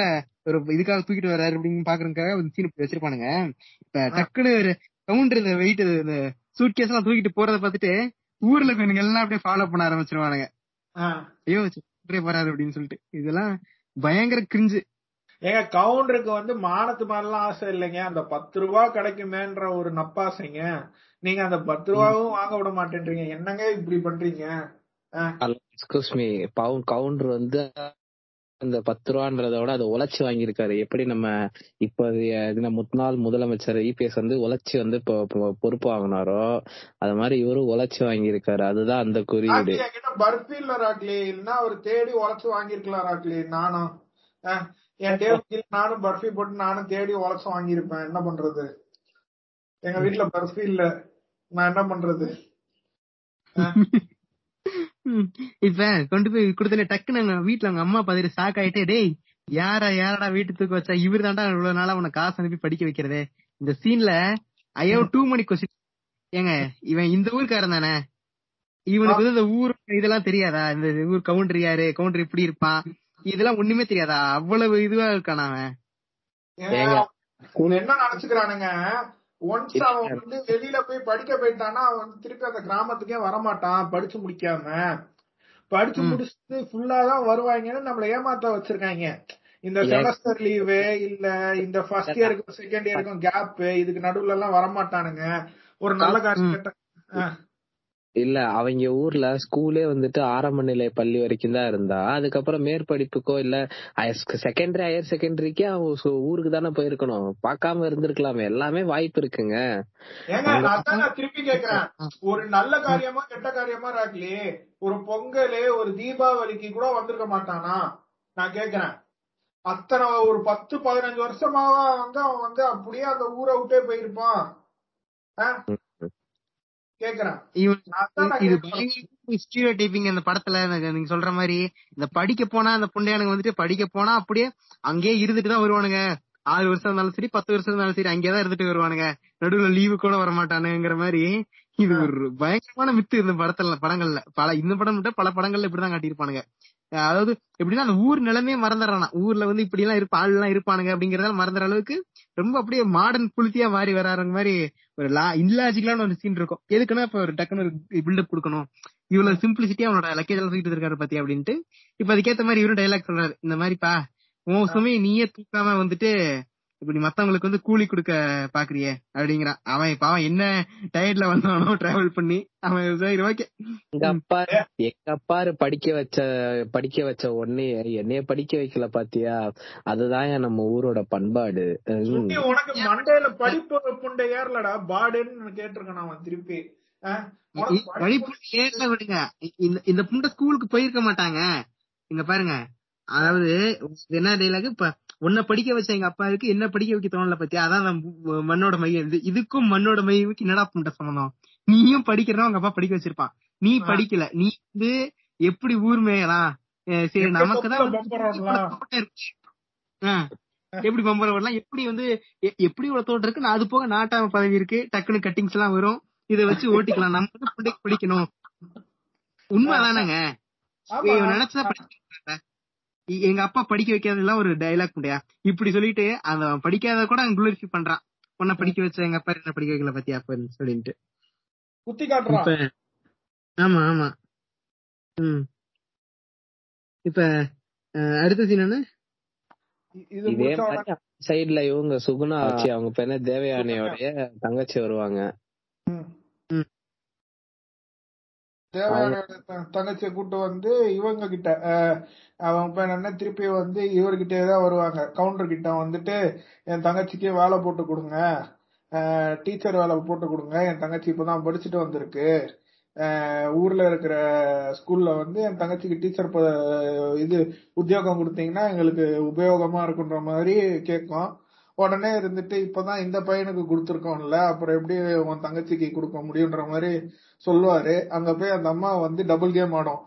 ஒரு இதுக்காக தூக்கிட்டு வர்றாரு அப்படின்னு பாக்குறதுக்காக சீன் வச்சிருப்பானுங்க. இப்ப டக்குன்னு கவுண்டர் இந்த வெயிட் இந்த சூட் கேஸ் எல்லாம் தூக்கிட்டு போறத பாத்துட்டு ஊர்ல இருக்கவங்க எல்லாம் அப்படியே ஃபாலோ பண்ண ஆரம்பிச்சிருவானுங்க. ஐயோ போறாரு அப்படின்னு சொல்லிட்டு. இதெல்லாம் பயங்கர கிரிஞ்சு ஏங்க கவுண்டருக்கு வந்து மானத்து மாதிரிலாம் ஆசை இல்லைங்க. அந்த பத்து ரூபா கிடைக்குமேன்ற ஒரு நப்பாசைங்க. நீங்க அந்த பத்து ரூபாவும் வாங்க விட மாட்டேன்றீங்க. என்னங்க இப்படி பண்றீங்க? எக்ஸ்கூஸ் மீ பவுன் கவுண்டர் வந்து அந்த பத்து ரூபான்றத விட அதை உழைச்சி வாங்கியிருக்காரு. எப்படி நம்ம இப்ப இது முன்னாள் முதலமைச்சர் இபிஎஸ் வந்து உழைச்சி வந்து இப்போ பொறுப்பு வாங்கினாரோ அது மாதிரி இவரும் உழைச்சி வாங்கியிருக்காரு. அதுதான் அந்த குறியீடு. பர்ஃபி இல்ல ராக்லி இல்லைன்னா அவர் தேடி உழைச்சி வாங்கியிருக்கலாம் ராக்லி நானும் என் டேபிள் நானும் பர்ஃபி போட்டு நானும் தேடி உழைச்சி வாங்கியிருப்பேன். என்ன பண்றது? எங்க வீட்டுல பர்ஃபி இல்ல. நான் என்ன பண்றது? இப்ப கொண்டு போய் கொடுத்தனே டக்குன்னு வீட்டுல அவங்க அம்மா பாத்துட்டு ஷாக் ஆயிட்டே டேய் யாரா யாரடா வீட்டு தூக்க வச்சா? இவரு தாண்டா இவ்வளவு நாளா உன காசு அனுப்பி படிக்க வைக்கிறதே. இந்த சீன்ல ஐயோ டூ மணி கொஸ்டின் ஏங்க இவன் இந்த ஊருக்காரன் தானே? இவனுக்கு வந்து இந்த ஊர் இதெல்லாம் தெரியாதா? இந்த ஊர் கவுண்டர் யாரு? கவுண்டர் இப்படி இருப்பான். இதெல்லாம் ஒண்ணுமே தெரியாதா? அவ்வளவு இதுவா இருக்கான் அவன். என்ன நினைச்சுக்கிறானுங்க? ஒன்ஸ் அவன் வந்து வெளியில போய் படிக்க போயிட்டானா அவன் வந்து திருப்பி அந்த கிராமத்துக்கே வரமாட்டான் படிச்சு முடிக்காம. படிச்சு. முடிச்சுட்டு ஃபுல்லா தான் வருவாங்கன்னு நம்மள ஏமாத்த வச்சிருக்காங்க இந்த செமஸ்டர் லீவு இல்ல இந்த ஃபர்ஸ்ட் இயருக்கும் செகண்ட் இயருக்கும் கேப் இதுக்கு நடுவுல எல்லாம் வரமாட்டானுங்க. ஒரு நல்ல காசு இல்ல அவங்க ஊர்ல ஸ்கூலே வந்துட்டு ஆரம்ப நிலை பள்ளி வரைக்கும் தான் இருந்தா. அதுக்கப்புறம் மேற்படிப்புக்கோ இல்ல செகண்டரி ஹையர் செகண்டரிக்கே அவன் சு- ஊருக்கு தானே போயிருக்கணும். பார்க்காம இருந்திருக்கலாமே. எல்லாமே வாய்ப்பு இருக்குங்க. திருப்பி கேக்குறேன். ஒரு நல்ல காரியமா கெட்ட காரியமா ராக்லி ஒரு பொங்கல் ஒரு தீபாவளிக்கு கூட வந்திருக்க மாட்டானா? நான் கேக்குறேன். அத்தனை ஒரு பத்து பதினஞ்சு வருஷமாவா வந்து அவன் வந்து அப்படியே அந்த ஊரை விட்டே போயிருப்பான். அந்த படத்துல நீங்க சொல்ற மாதிரி இந்த படிக்க போனா அந்த புண்டையானுங்க வந்துட்டு படிக்க போனா அப்படியே அங்கேயே இருந்துட்டு தான் வருவானுங்க. ஆறு வருஷம் இருந்தாலும் சரி பத்து வருஷம் இருந்தாலும் சரி அங்கேயே தான் இருந்துட்டு வருவானுங்க. நடுவுல லீவு கூட வர மாட்டானுங்கிற மாதிரி. இது ஒரு பயங்கரமான மித்து இந்த படத்துல படங்கள்ல. பல இந்த படம் மட்டும் பல படங்கள்ல இப்படிதான் காட்டியிருப்பானுங்க. அதாவது எப்படின்னா அந்த ஊர் நிலைமையே மறந்துடுறானா. ஊர்ல வந்து இப்படி எல்லாம் இருப்பா ஆள் எல்லாம் இருப்பானுங்க அப்படிங்கறதால மறந்துற அளவுக்கு ரொம்ப அப்படியே மாடர்ன் புலித்தியா மாறி வராங்க மாதிரி ஒரு லா இல்லாஜிக்கலான ஒரு சீன் இருக்கும். எதுக்குன்னா இப்ப ஒரு டக்குன்னு ஒரு பில்டப் கொடுக்கணும். இவ்வளவு சிம்பிளிசிட்டியா அவனோட லக்கேஜ் எல்லாம் தூக்கிட்டு இருக்காரு பாத்தி அப்படின்ட்டு. இப்ப அதுக்கேத்த மாதிரி இவரும் டைலாக் சொல்றாரு. இந்த மாதிரிப்பா உன் சுமையை நீயே தூக்காம வந்துட்டு இப்படி மத்தவங்களுக்கு வந்து கூலி கொடுக்க பாக்குறியே அப்படிங்கிறான் அவன் இப்ப அவன் என்ன டயர்ட்ல வந்தானோ டிராவல் பண்ணி அவன் சரி ஓகே எங்க அப்பா எங்க அப்பாரு படிக்க வச்ச படிக்க வச்ச உடனே என்னைய படிக்க வைக்கல பாத்தியா? அதுதான் நம்ம ஊரோட பண்பாடு. உனக்கு மண்டையில படிப்பு புண்டை ஏறலடா. பாடுன்னு கேட்டிருக்கான் அவன் திருப்பி. விடுங்க. இந்த இந்த புண்டை ஸ்கூலுக்கு போயிருக்க மாட்டாங்க. இங்க பாருங்க. அதாவது என்ன டைலாக் இப்ப உன்னை படிக்க வச்ச எங்க அப்பாவுக்கு என்ன படிக்க வைக்க தோணல பத்தியா? அதான் மண்ணோட மையம். இது இதுக்கும் மண்ணோட மையமுக்கு என்னடா புண்டை சம்பந்தம் நீயும் படிக்கிறதா உங்க அப்பா படிக்க வச்சிருப்பான். நீ. படிக்கல. நீ வந்து எப்படி ஊர் மேயலாம் அஹ் சரி எப்படி நமக்கு தான் பம்பரம் பம்பரம்லாம்? எப்படி பம்பரம் வரலாம் எப்படி வந்து எப்படி ஒரு தோட்டம் இருக்கு? நான் அது போக நாட்டாம பதவி இருக்கு. டக்குனு கட்டிங்ஸ் எல்லாம் வரும். இதை வச்சு ஓட்டிக்கலாம். நம்ம வந்து பிள்ளைக்கு படிக்கணும். உண்மைதானங்க. நினைச்சதா படிக்க எங்க அப்பா படிக்க வைக்காதெல்லாம் ஒரு டைலாக் முடியா இப்படி சொல்லிட்டு அந்த அவன் படிக்காத கூட அவன் குளோரிஃபை பண்றான். உன்னை படிக்க வச்ச எங்க அப்பா என்ன படிக்க வைக்கல பத்தியா அப்படின்னு சொல்லிட்டு குத்தி காட்டுறான். ஆமா ஆமா. ம். இப்ப அடுத்த சீன் என்ன? இது மாதிரி சைடுல இவங்க சுகுணா அவங்க பேன தேவயானையோடைய தங்கச்சி வருவாங்க. ம். ம். தேவையான தங்கச்சியை கூட்டு வந்து இவங்க கிட்ட அவங்க பேர் என்ன திருப்பி வந்து இவர்கிட்டயே தான் வருவாங்க. கவுண்டர் கிட்ட வந்துட்டு என் தங்கச்சிக்கு வேலை போட்டு கொடுங்க. டீச்சர் வேலை போட்டு கொடுங்க. என் தங்கச்சி இப்பதான் படிச்சுட்டு வந்திருக்கு. ஊர்ல இருக்கிற ஸ்கூல்ல வந்து என் தங்கச்சிக்கு டீச்சர் இது உத்தியோகம் கொடுத்தீங்கன்னா எங்களுக்கு உபயோகமா இருக்குன்ற மாதிரி கேட்கும். உடனே இருந்துட்டு இப்பதான் இந்த பையனுக்கு கொடுத்துருக்கோம்ல அப்புறம் எப்படி உன் தங்கச்சிக்கு கொடுக்க முடியுன்ற மாதிரி சொல்லுவாரு. அங்க போய் அந்த அம்மா வந்து டபுள் கேம் ஆடும்.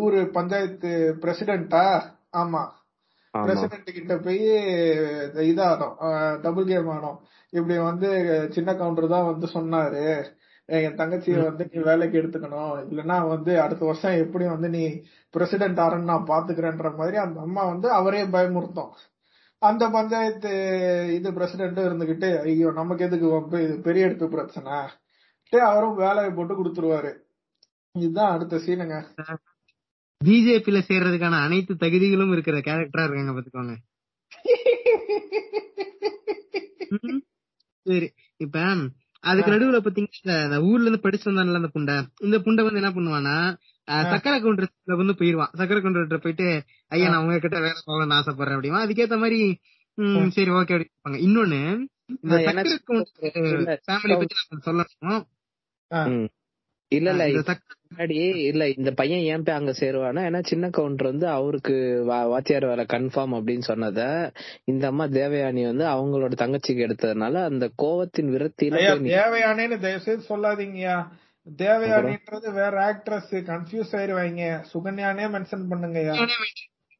ஊரு பஞ்சாயத்து பிரசிடென்ட்டா ஆமா. பிரசிடென்ட் கிட்ட போய் இதாடும் டபுள் கேம் ஆடும். இப்படி வந்து சின்ன கவுண்டர் தான் வந்து சொன்னாரு. என் தங்கச்சியை வந்து நீ வேலைக்கு எடுத்துக்கணும். இல்லைன்னா வந்து அடுத்த வருஷம் எப்படி வந்து நீ பிரசிடென்ட் ஆறன்னு நான் பாத்துக்கிறேன்ற மாதிரி அந்த அம்மா வந்து அவரே பயமுறுத்தும். அந்த பஞ்சாயத்து இது பிரசிடென்ட்டும் இருந்துகிட்டு ஐயோ நமக்கு எதுக்கு வம்பு இது பெரிய எடுப்பு பிரச்சனை? அவரும் வேலையை போட்டு கொடுத்துருவாரு. இதுதான் அடுத்த சீனுங்க பிஜேபியில சேர்றதுக்கான அனைத்து தகுதிகளும் இருக்கிற கேரக்டரா இருக்காங்க பாத்துக்கோங்க. சரி இப்ப அதுக்கு நடுவுல பாத்தீங்கன்னா இந்த ஊர்ல இருந்து படிச்சு வந்தான்ல அந்த புண்டை. இந்த புண்டை வந்து என்ன பண்ணுவானா சக்கரை கவுண்டர் வந்து போயிருவான். சக்கரை கவுண்டர் போயிட்டு ஐயா நான் உங்ககிட்ட வேலை போகணும்னு ஆசைப்படுறேன் அப்படிமா. அதுக்கேத்த மாதிரி சரி ஓகே அப்படிப்பாங்க இன்னொன்னு இந்த ஆ, எனக்கு சக்கரை கவுண்டர் இல்ல, ஃபேமிலி பத்தி நான் சொல்லணும். இல்ல இல்ல முன்னாடி இல்ல இந்த பையன் ஏன் போய் அங்க சேருவானா ஏன்னா சின்ன கவுண்டர் வந்து அவருக்கு வா- வாத்தியார் வேலை கன்ஃபார்ம் அப்படின்னு சொன்னத இந்த அம்மா தேவயானி வந்து அவங்களோட தங்கச்சிக்கு எடுத்ததுனால அந்த கோவத்தின் விரத்தியில தேவயானின்னு தயவு செய்து சொல்லாதீங்கயா தேவயானின்றது வேற ஆக்ட்ரஸ் கன்ஃபியூஸ் ஆயிருவாங்க சுகன்யானே மென்ஷன் பண்ணுங்கய்யா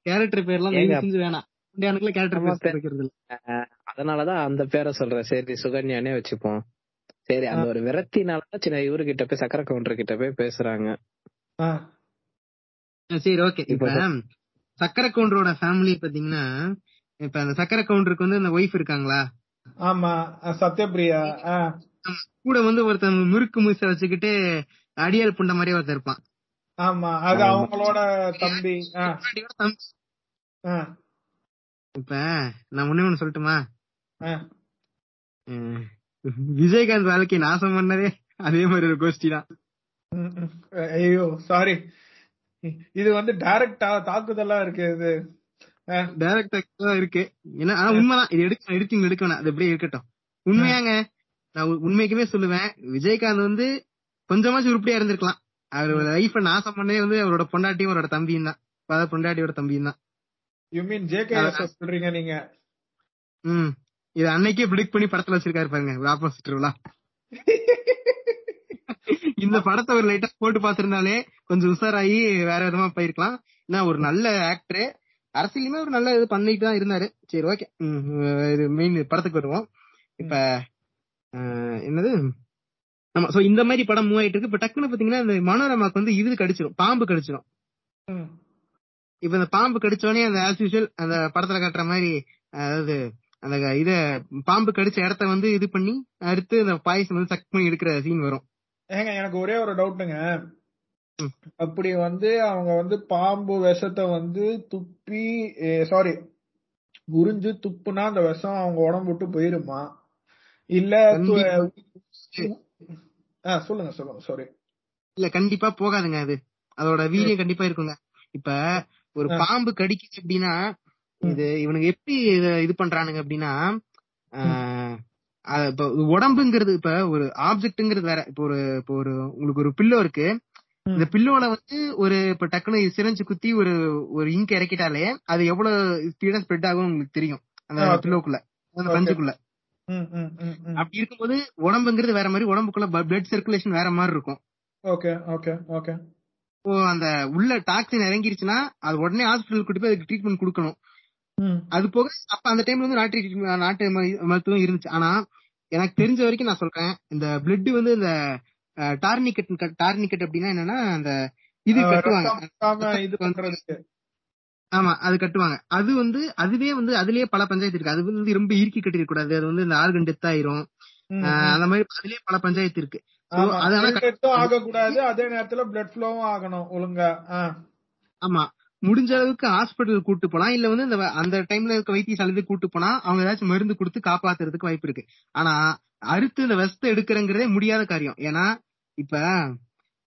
கேரக்டர் பேர்லாம் வேணாம். கேரக்டர் அதனாலதான் அந்த பேரை சொல்றேன். சரி சுகன்யானே வச்சுப்போம். சரி அந்த ஒரு விரத்தினாலதான் சின்ன இவரு கிட்ட போய் சக்கர கவுண்டர் கிட்ட போய் பேசுறாங்க. சரி ஓகே இப்ப சக்கர கவுண்டரோட ஃபேமிலி பாத்தீங்கன்னா இப்ப அந்த சக்கர கவுண்டருக்கு வந்து அந்த ஒய்ஃப் இருக்காங்களா? ஆமா சத்யபிரியா. ஆ, கூட வந்து ஒருத்தன் முறுக்கு மூச வச்சுக்கிட்டு அடியால் புண்ட மாதிரியே ஒருத்தன் இருப்பான். ஆமா அது. அவங்களோட தம்பி. இப்ப நான் ஒண்ணே ஒண்ணு சொல்லட்டுமா? விஜயகாந்த் வாழ்க்கை நாசம் பண்ணதே அதே மாதிரி ஒரு கோஷ்டி தான். ஐயோ சாரி இது வந்து டைரக்டா தாக்குதலா இருக்கு இது. டைரக்டா இருக்கு. ஏன்னா ஆனா உண்மைதான். இது எடுக்க எடிட்டிங் எடுக்க வேணாம். அது அப்படியே இருக்கட்டும். உண்மையாங்க. நான் உண்மைக்குமே சொல்லுவேன். விஜயகாந்த் வந்து கொஞ்சமாச்சும் உருப்படியா இருந்திருக்கலாம். அவரோட லைஃப நாசம் பண்ணே வந்து அவரோட பொண்டாட்டியும் அவரோட தம்பியும் தான். அதாவது பொண்டாட்டியோட தம்பியும் தான். யூ மீன் ஜேகேஎஸ் சொல்றீங்க நீங்க? ம். இது அன்னைக்கே ப்ரிடிக்ட் பண்ணி படத்துல வச்சிருக்காரு பாருங்க. ஆப்போசிட் இந்த படத்தை ஒரு லைட்டா போட்டு பாத்திருந்தாலே கொஞ்சம் உஷாராகி வேற விதமா போயிருக்கலாம். ஏன்னா ஒரு நல்ல ஆக்டர் அரசியலுமே ஒரு நல்ல இது பண்ணிட்டு தான் இருந்தாரு. சரி ஓகே இது மெயின் படத்துக்கு வருவோம். இப்ப என்னது? ஆமா சோ இந்த மாதிரி படம் மூவ் ஆயிட்டு இருக்கு. இப்ப டக்குன்னு பாத்தீங்கன்னா இந்த மனோரமாக்கு வந்து இது கடிச்சிரும் பாம்பு கடிச்சிரும். ம், இப்ப இந்த பாம்பு கடிச்சோடனே அந்த ஆஸ் யூஷுவல் அந்த படத்துல காட்டுற மாதிரி அதாவது அந்த இத பாம்பு கடிச்ச இடத்த வந்து இது பண்ணி அடுத்து அந்த பாயசம் வந்து சக் பண்ணி எடுக்கிற சீன் வரும். ஏங்க எனக்கு ஒரே ஒரு டவுட்டுங்க. அப்படி வந்து அவங்க வந்து பாம்பு விஷத்தை வந்து துப்பி சாரி உறிஞ்சு துப்புனா அந்த விஷம் அவங்க உடம்பு விட்டு போயிருமா? இல்ல சொல்லுங்க சொல்லுங்க சாரி இல்ல கண்டிப்பா போகாதுங்க அது. அதோட வீரியம் கண்டிப்பா இருக்குங்க. இப்ப ஒரு. பாம்பு கடிக்குது அப்படின்னா இது இவனுக்கு எப்படி இத- இது பண்றானுங்க அப்படின்னா இப்ப உடம்புங்கிறது இப்ப ஒரு ஆப்ஜெக்ட்ங்கிறது வேற. இப்ப ஒரு இப்ப ஒரு உங்களுக்கு ஒரு பில்லோ இருக்கு. இந்த பில்லோல வந்து ஒரு இப்ப டக்குனு சிரஞ்சு குத்தி ஒரு ஒரு இங்க் இறக்கிட்டாலே அது எவ்வளவு ஸ்பீடா ஸ்ப்ரெட் ஆகும் உங்களுக்கு தெரியும். அந்த. பில்லோக்குள்ள அந்த. பஞ்சுக்குள்ள. அப்படி இருக்கும்போது உடம்புங்கிறது வேற மாதிரி உடம்புக்குள்ள பிளட் சர்க்குலேஷன் வேற மாதிரி இருக்கும். Okay okay okay. இப்போ அந்த உள்ள டாக்ஸின் இறங்கிருச்சுன்னா அது உடனே ஹாஸ்பிட்டல் கூட்டி போய் அதுக்கு ட்ரீட்மெண்ட் கொடுக்கணும். அது போக அப்ப அந்த டைம்ல வந்து நாட்டு treatment- நாட்டு மருத்துவம் இருந்துச்சு. ஆனா எனக்கு தெரிஞ்ச வரைக்கும் நான் சொல்றேன் இந்த பிளட் வந்து இந்த டார்னிகட் டார்னிகட் அப்படின்னா என்னன்னா அந்த இது கட்டுவாங்க ரத்தம் பத்தாம இது பண்றதுக்கு ஆமா அது கட்டுவாங்க. அது வந்து அதுவே வந்து அதுலயே பல பஞ்சாயத்து இருக்கு. அது வந்து ரொம்ப இறுக்கி கட்டிருக்க கூடாது. அது வந்து இந்த ஆர்கன் டெத் ஆயிரும். அந்த மாதிரி அதுலயே பல பஞ்சாயத்து இருக்கு. ஆகக்கூடாது. அதே நேரத்துல பிளட் ஃப்ளோவும் ஆகணும் ஒழுங்கா. ஆமா. முடிஞ்ச அளவுக்கு ஹாஸ்பிட்டல் கூட்டு போனா இல்ல வந்து இந்த அந்த டைம்ல இருக்க வைத்தியசாலை கூட்டு போனா அவங்க ஏதாச்சும் மருந்து கொடுத்து காப்பாத்துறதுக்கு வாய்ப்பு இருக்கு. ஆனா அறுத்து இந்த வெஸ்த எடுக்கிறங்கிறதே முடியாத காரியம். ஏன்னா இப்ப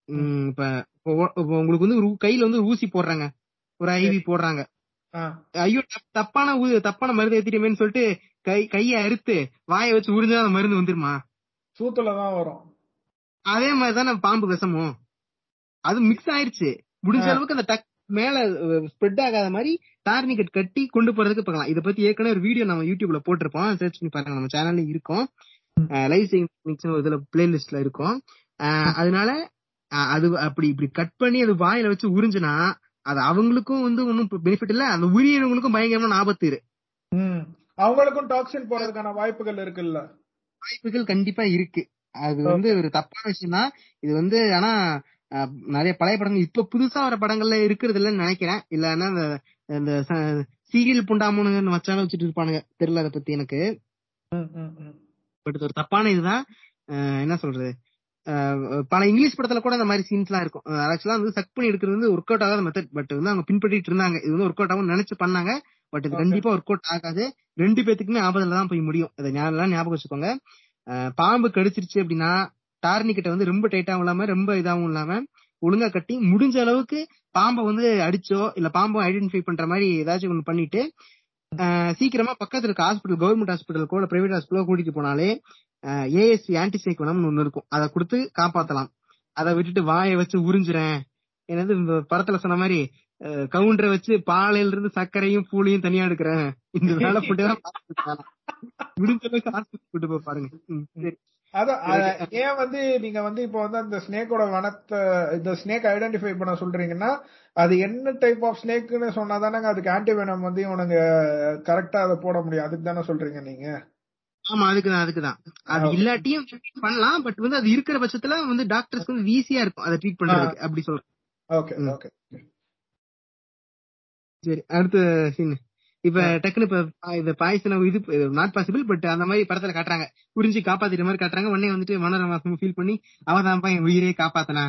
உம், இப்ப உங்களுக்கு வந்து கையில வந்து ஊசி போடுறாங்க. ஒரு ஐவி போடுறாங்க. ஐயோ தப்- தப்பான தப்பான மருந்து ஏத்திட்டமேன்னு சொல்லிட்டு கை கைய அறுத்து வாயை வச்சு உறிஞ்சா அந்த மருந்து வந்துருமா? சூத்துல தான் வரும். அதே மாதிரிதானே பாம்பு விஷமும் அது மிக்ஸ் ஆயிருச்சு. முடிஞ்ச. அளவுக்கு அந்த டக் மேல ஸ்ப்ரெட் ஆகாத மாதிரி டார்னிகட் கட்டி கொண்டு போறதுக்கு பார்க்கலாம். இத பத்தி ஏற்கனவே ஒரு வீடியோ நம்ம யூடியூப்ல போட்டிருப்போம். சர்ச் பண்ணி பாருங்க. நம்ம சேனல்ல இருக்கும். லைவ் ஒரு இதுல பிளேலிஸ்ட்ல இருக்கும். அதனால அது அப்படி இப்படி கட் பண்ணி அது வாயில வச்சு உறிஞ்சுனா அது அவங்களுக்கும் வந்து ஒன்னும் பெனிஃபிட் இல்ல அந்த உரியவங்களுக்கும் பயங்கரமான ஆபத்து இரு. அவங்களுக்கும் டாக்ஸின் போறதுக்கான வாய்ப்புகள் இருக்குல்ல? வாய்ப்புகள் கண்டிப்பா இருக்கு. அது வந்து ஒரு தப்பான விஷயம் தான் இது வந்து ஆனா நிறைய பழைய படங்கள் இப்ப புதுசா வர படங்கள்ல இருக்கிறது இல்லைன்னு நினைக்கிறேன். இல்லன்னா இந்த சீரியல் புண்டாமனு வச்சாலும் வச்சுட்டு இருப்பானுங்க. தெரியல அதை பத்தி எனக்கு. பட் ஒரு தப்பான இதுதான். என்ன சொல்றது? பல இங்கிலீஷ் படத்துல கூட இந்த மாதிரி சீன்ஸ் எல்லாம் இருக்கும். ஆக்சுவலா வந்து சக் பண்ணி எடுக்கிறது வந்து ஒர்க் அவுட் ஆகாத மெத்தட் பட் வந்து அவங்க பின்பற்றிட்டு இருந்தாங்க. இது வந்து ஒர்க் அவுட் ஆகும் நினைச்சு பண்ணாங்க. பட் இது. கண்டிப்பா ஒர்க் அவுட் ஆகாது. ரெண்டு பேத்துக்குமே ஆபத்துல தான் போய் முடியும். இதை ஞாபகம் ஞாபகம் வச்சுக்கோங்க. பாம்பு கடிச்சிருச்சு அப்படின்னா டார்னிக்கிட்ட வந்து ரொம்ப டைட்டாவும் இல்லாம ரொம்ப இதாவும் இல்லாம ஒழுங்கா கட்டி முடிஞ்ச அளவுக்கு பாம்பை வந்து அடிச்சோ இல்ல பாம்பை ஐடென்டிஃபை பண்ற மாதிரி ஏதாச்சும் ஒண்ணு பண்ணிட்டு சீக்கிரமா பக்கத்துல இருக்க ஹாஸ்பிட்டல் கவர்மெண்ட் ஹாஸ்பிட்டல் கூட பிரைவேட் ஹாஸ்பிட்டலோ கூட்டிட்டு போனாலே ஏஎஸ்சி ஆன்டிசைக்கோனம்னு ஒண்ணு இருக்கும். அதை கொடுத்து காப்பாத்தலாம். அதை விட்டுட்டு வாயை வச்சு உறிஞ்சுறேன். என்னது இந்த படத்துல சொன்ன மாதிரி கவுண்டரை வச்சு பாலையில இருந்து சர்க்கரையும் பூளையும் தனியா எடுக்கிறேன். இந்த வேலை போட்டு தான் முடிஞ்ச அளவுக்கு ஹாஸ்பிட்டல் கூட்டு போய் பாருங்க. அதான் அத- ஏன் வந்து நீங்க வந்து இப்போ வந்து அந்த ஸ்னேக்கோட வனத்தை இந்த ஸ்னேக் ஐடென்டிஃபை பண்ண சொல்றீங்கன்னா அது என்ன டைப் ஆஃப் ஸ்னேக்னு சொன்னாதானங்க அதுக்கு ஆன்டிவெனம் வந்து இவனுங்க கரெக்டா அதை போட முடியும். அதுக்கு தானே சொல்றீங்க நீங்க? ஆமா அதுக்குதான் அதுக்குதான் அது இல்லாட்டியும் பண்ணலாம் பட் வந்து அது இருக்கிற பட்சத்துல வந்து டாக்டர்ஸ்க்கு வந்து ஈஸியா இருக்கும் அதை ட்ரீட் பண்றதுக்கு அப்படி சொல்றேன். ஓகே ம். ஓகே சரி அடுத்த சீன் இப்ப டக்குனு இப்ப இந்த பாய்சன் இது நாட் பாசிபிள் பட் அந்த மாதிரி படத்துல காட்டுறாங்க. புரிஞ்சு காப்பாத்திட்ட மாதிரி காட்டுறாங்க. உடனே வந்துட்டு மனோரமாசம் ஃபீல் பண்ணி அவ தான் என் உயிரே காப்பாத்தனா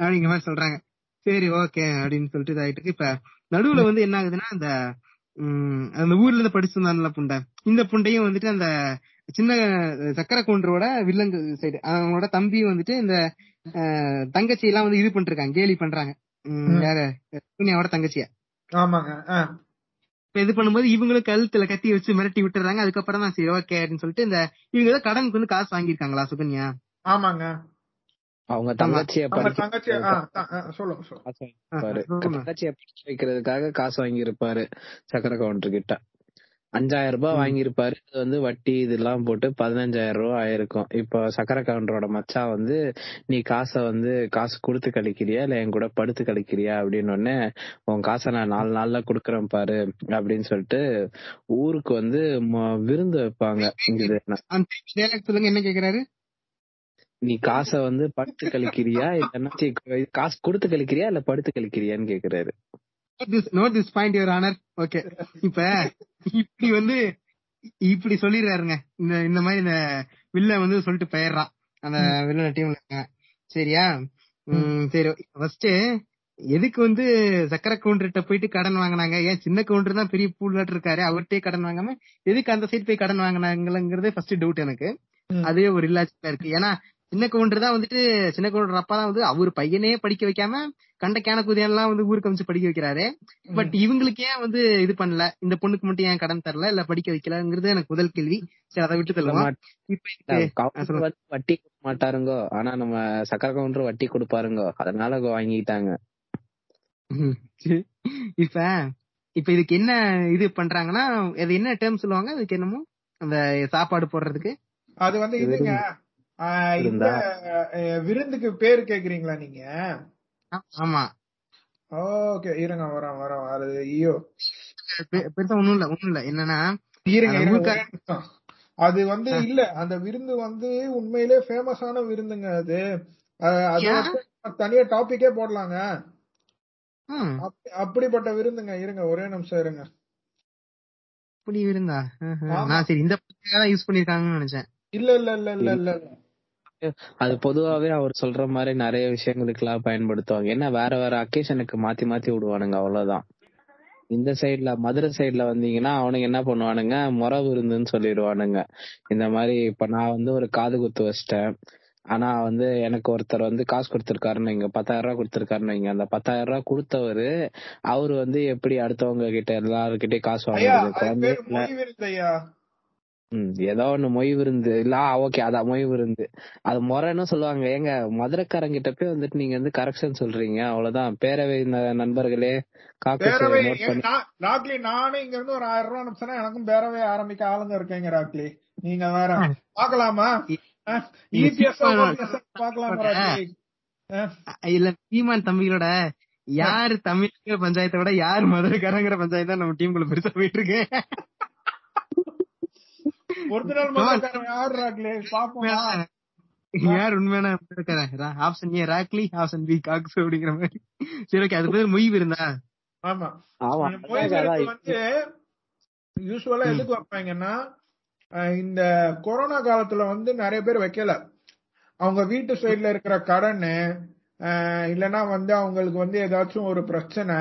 அப்படிங்கிற மாதிரி சொல்றாங்க. சரி ஓகே அப்படின்னு சொல்லிட்டு இதாயிட்டு. இப்ப நடுவுல வந்து என்ன ஆகுதுன்னா அந்த உம் அந்த ஊர்ல இருந்து படிச்சிருந்தான்ல புண்டை. இந்த புண்டையும் வந்துட்டு அந்த சின்ன சக்கர கவுண்டரோட வில்லங்க சைடு அவங்களோட தம்பி வந்துட்டு இந்த தங்கச்சி எல்லாம் வந்து இது பண்ணிருக்காங்க கேலி பண்றாங்க. யார சூன்யாவோட தங்கச்சிய. ஆமாங்க இது பண்ணும்போது இவங்களும் கழுத்துல கத்தி வச்சு மிரட்டி விட்டுறாங்க அதுக்கப்புறம் தான் சரி ஓகே அப்படின்னு சொல்லிட்டு இந்த இவங்க ஏதோ கடனுக்கு வந்து காசு வாங்கியிருக்காங்களா சுகன்யா? ஆமாங்க. அவங்க தங்கச்சிய படிக்க வைக்கிறதுக்காக காசு வாங்கியிருப்பாரு சக்கர கவுண்டர் கிட்ட. அஞ்சாயிரம் ரூபாய். வாங்கியிருப்பாரு. இது வந்து வட்டி இதெல்லாம் போட்டு பதினஞ்சாயிரம் ரூபாய் ஆயிருக்கும். இப்போ சக்கர கவுண்டரோட மச்சான் வந்து நீ காசை வந்து காசு கொடுத்து கழிக்கிறியா? இல்ல என் கூட படுத்து கழிக்கிறியா? அப்படின்னு உடனே உன் காசை நான் நாலு நாள்ல குடுக்கறேன் பாரு அப்படின்னு சொல்லிட்டு ஊருக்கு வந்து விருந்து வைப்பாங்க. என்ன? கேக்குறாரு? நீ காசை வந்து படுத்து கழிக்கிறியா? இல்லன்னா காசு கொடுத்து கழிக்கிறியா? இல்ல படுத்து கழிக்கிறியான்னு கேக்குறாரு. Note this point your honour okay இப்ப இப்படி வந்து இப்படி சொல்லிடுறாருங்க. இந்த இந்த மாதிரி இந்த வில்ல வந்து சொல்லிட்டு போயிடுறான் அந்த வில்ல டீம்ல இருக்காங்க சரியா? உம் சரி. ஃபர்ஸ்ட் எதுக்கு வந்து சக்கர கவுண்டர்கிட்ட போயிட்டு கடன் வாங்குனாங்க? ஏன் சின்ன கவுண்டர் தான் பெரிய பூலாட்டு இருக்காரு. அவர்கிட்டயே கடன் வாங்காம எதுக்கு அந்த சைடு போய் கடன் வாங்கினாங்கிறதே ஃபர்ஸ்ட் டவுட் எனக்கு. அதே ஒரு இல்லாச்சியா இருக்கு. ஏன்னா சின்ன கவுண்டர் தான் வந்துட்டு சின்ன கவுண்டர் அப்பா தான் வந்து அவர் பையனே படிக்க வைக்காம கண்ட கேன குதியெல்லாம் வந்து ஊருக்கு அமைச்சு படிக்க வைக்கிறாரு. பட் இவங்களுக்கு ஏன் வந்து இது பண்ணல? இந்த பொண்ணுக்கு மட்டும் ஏன் கடன் தரல? இல்ல படிக்க வைக்கலங்கிறது எனக்கு முதல் கேள்வி. சரி அதை விட்டு இதுக்கு. வந்து வட்டி கொடுக்க மாட்டாருங்கோ. ஆனா நம்ம சக்கர கவுண்டர் வட்டி கொடுப்பாருங்கோ. அதனால வாங்கிட்டாங்க. இப்ப இப்ப இதுக்கு என்ன இது பண்றாங்கன்னா அது என்ன டேர்ம் சொல்லுவாங்க? அதுக்கு என்னமோ? அந்த சாப்பாடு போடுறதுக்கு? அது வந்து இதுங்க. இந்த விருந்துக்கு பேர் கேக்குறீங்களா நீங்க? ஆமா. ஓகே இருங்க வரோம் வரோம். அது ஐயோ. பெருசா ஒண்ணும் இல்ல ஒண்ணும் இல்ல. என்னன்னா இருங்க. அது வந்து இல்ல அந்த விருந்து வந்து உண்மையிலே ஃபேமஸான விருந்துங்க அது. அது தனியா டாபிக்கே போடலாங்க. அப்படி- அப்படிப்பட்ட விருந்துங்க. இருங்க ஒரே நிமிஷம் இருங்க. ஆஹா. ஆமா. நான் சரி இந்த யூஸ் பண்ணிருக்காங்கன்னு நினைச்சேன். இல்ல இல்ல இல்ல இல்ல இல்ல. அது பொதுவாவே அவர் சொல்ற மாதிரி நிறைய விஷயங்களுக்கு எல்லாம் பயன்படுத்துவாங்க. ஏன்னா வேற வேற அக்கேஷனுக்கு மாத்தி மாத்தி விடுவானுங்க அவ்வளவுதான். இந்த சைடுல மதுரை சைடுல வந்தீங்கன்னா அவனுங்க என்ன பண்ணுவானுங்க? முறை விருந்துன்னு சொல்லிடுவானுங்க. இந்த மாதிரி இப்ப நான் வந்து ஒரு காது குத்து வச்சிட்டேன். ஆனா வந்து எனக்கு ஒருத்தர் வந்து காசு கொடுத்திருக்காருன்னு வைங்க பத்தாயிரம் ரூபாய் கொடுத்திருக்காருன்னு வைங்க. அந்த பத்தாயிரம் ரூபாய் கொடுத்தவரு அவரு வந்து எப்படி அடுத்தவங்க கிட்ட எல்லாருக்கிட்டயும் காசு வாங்குறது? ம் ஏதோ ஒண்ணு மொய் விருந்து இல்ல ஓகே அதான் மொய் விருந்து அது முறைன்னு சொல்லுவாங்க. ஏங்க மதுரைக்காரங்கிட்ட போய் வந்துட்டு நீங்க வந்து கரெக்ஷன் சொல்றீங்க. அவ்வளவுதான். பேரவை ந- நண்பர்களே காக்கு பேரவை ராக்லி நானே இங்க இருந்து ஒரு ஆயிரம் ரூபாய் அனுப்பிச்சேன்னா எனக்கும் பேரவை ஆரம்பிக்க ஆளுங்க இருக்கீங்க ராக்லி. நீங்க வேற பாக்கலாமா இபிஎஸ் பாக்கலாமா இல்ல சீமான் தம்பிகளோட யாரு தமிழ்ங்கிற பஞ்சாயத்தை விட யார் மதுரைக்காரங்கிற பஞ்சாயத்து தான் நம்ம டீமுக்குள்ள பெருசா போயிட்டு இருக்கு. ஒரிஜினல் மதுரைக்காரன் யாரு ராக்லி பாப்போமா. யார்? உண்மையான மதுரைக்காரன் option A ராக்லி option B Cox அப்படிங்கிற மாதிரி. சரி ஓகே அது பேர் மொய் இருந்தா ஆமா. வந்து யூஸ்வலா எதுக்கு வைப்பாங்கன்னா இந்த கொரோனா காலத்துல வந்து நிறைய பேர் வைக்கல. அவங்க வீட்டு சைடுல இருக்கிற கடன் இல்லனா வந்து அவங்களுக்கு வந்து ஏதாச்சும் ஒரு பிரச்சனை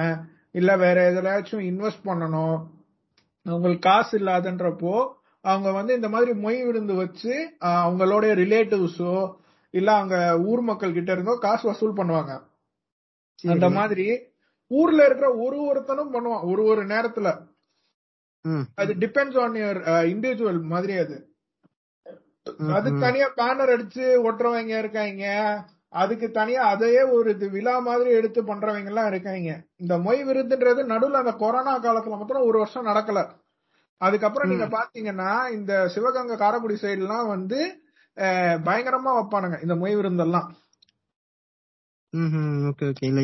இல்ல வேற எதுலயாச்சும் இன்வெஸ்ட் பண்ணணும் அவங்களுக்கு காசு இல்லாதன்றப்போ அவங்க வந்து இந்த மாதிரி மொய் விருந்து வச்சு அவங்களோட ரிலேட்டிவ்ஸோ இல்ல அவங்க ஊர் மக்கள் கிட்ட இருந்தோ காசு வசூல் பண்ணுவாங்க. அந்த மாதிரி ஊர்ல இருக்கிற ஒரு ஒருத்தனும் பண்ணுவான் ஒரு ஒரு நேரத்துல. அது டிபெண்ட்ஸ் ஆன் யுவர் இண்டிவிஜுவல் மாதிரி அது. அது. தனியா பேனர் அடிச்சு ஒட்டுறவங்க இருக்காங்க. அதுக்கு தனியா அதையே ஒரு இது விழா மாதிரி எடுத்து பண்றவங்க எல்லாம் இருக்காங்க. இந்த மொய் விருதுன்றது நடுவுல அந்த கொரோனா காலத்துல மாத்திரம் ஒரு வருஷம் நடக்கல. அதுக்கப்புறம் நீங்க பாத்தீங்கன்னா இந்த சிவகங்கை காரைக்குடி சைடு எல்லாம் வந்து பயங்கரமா வைப்பானுங்க இந்த மொய் விருந்தெல்லாம். Okay okay. இல்ல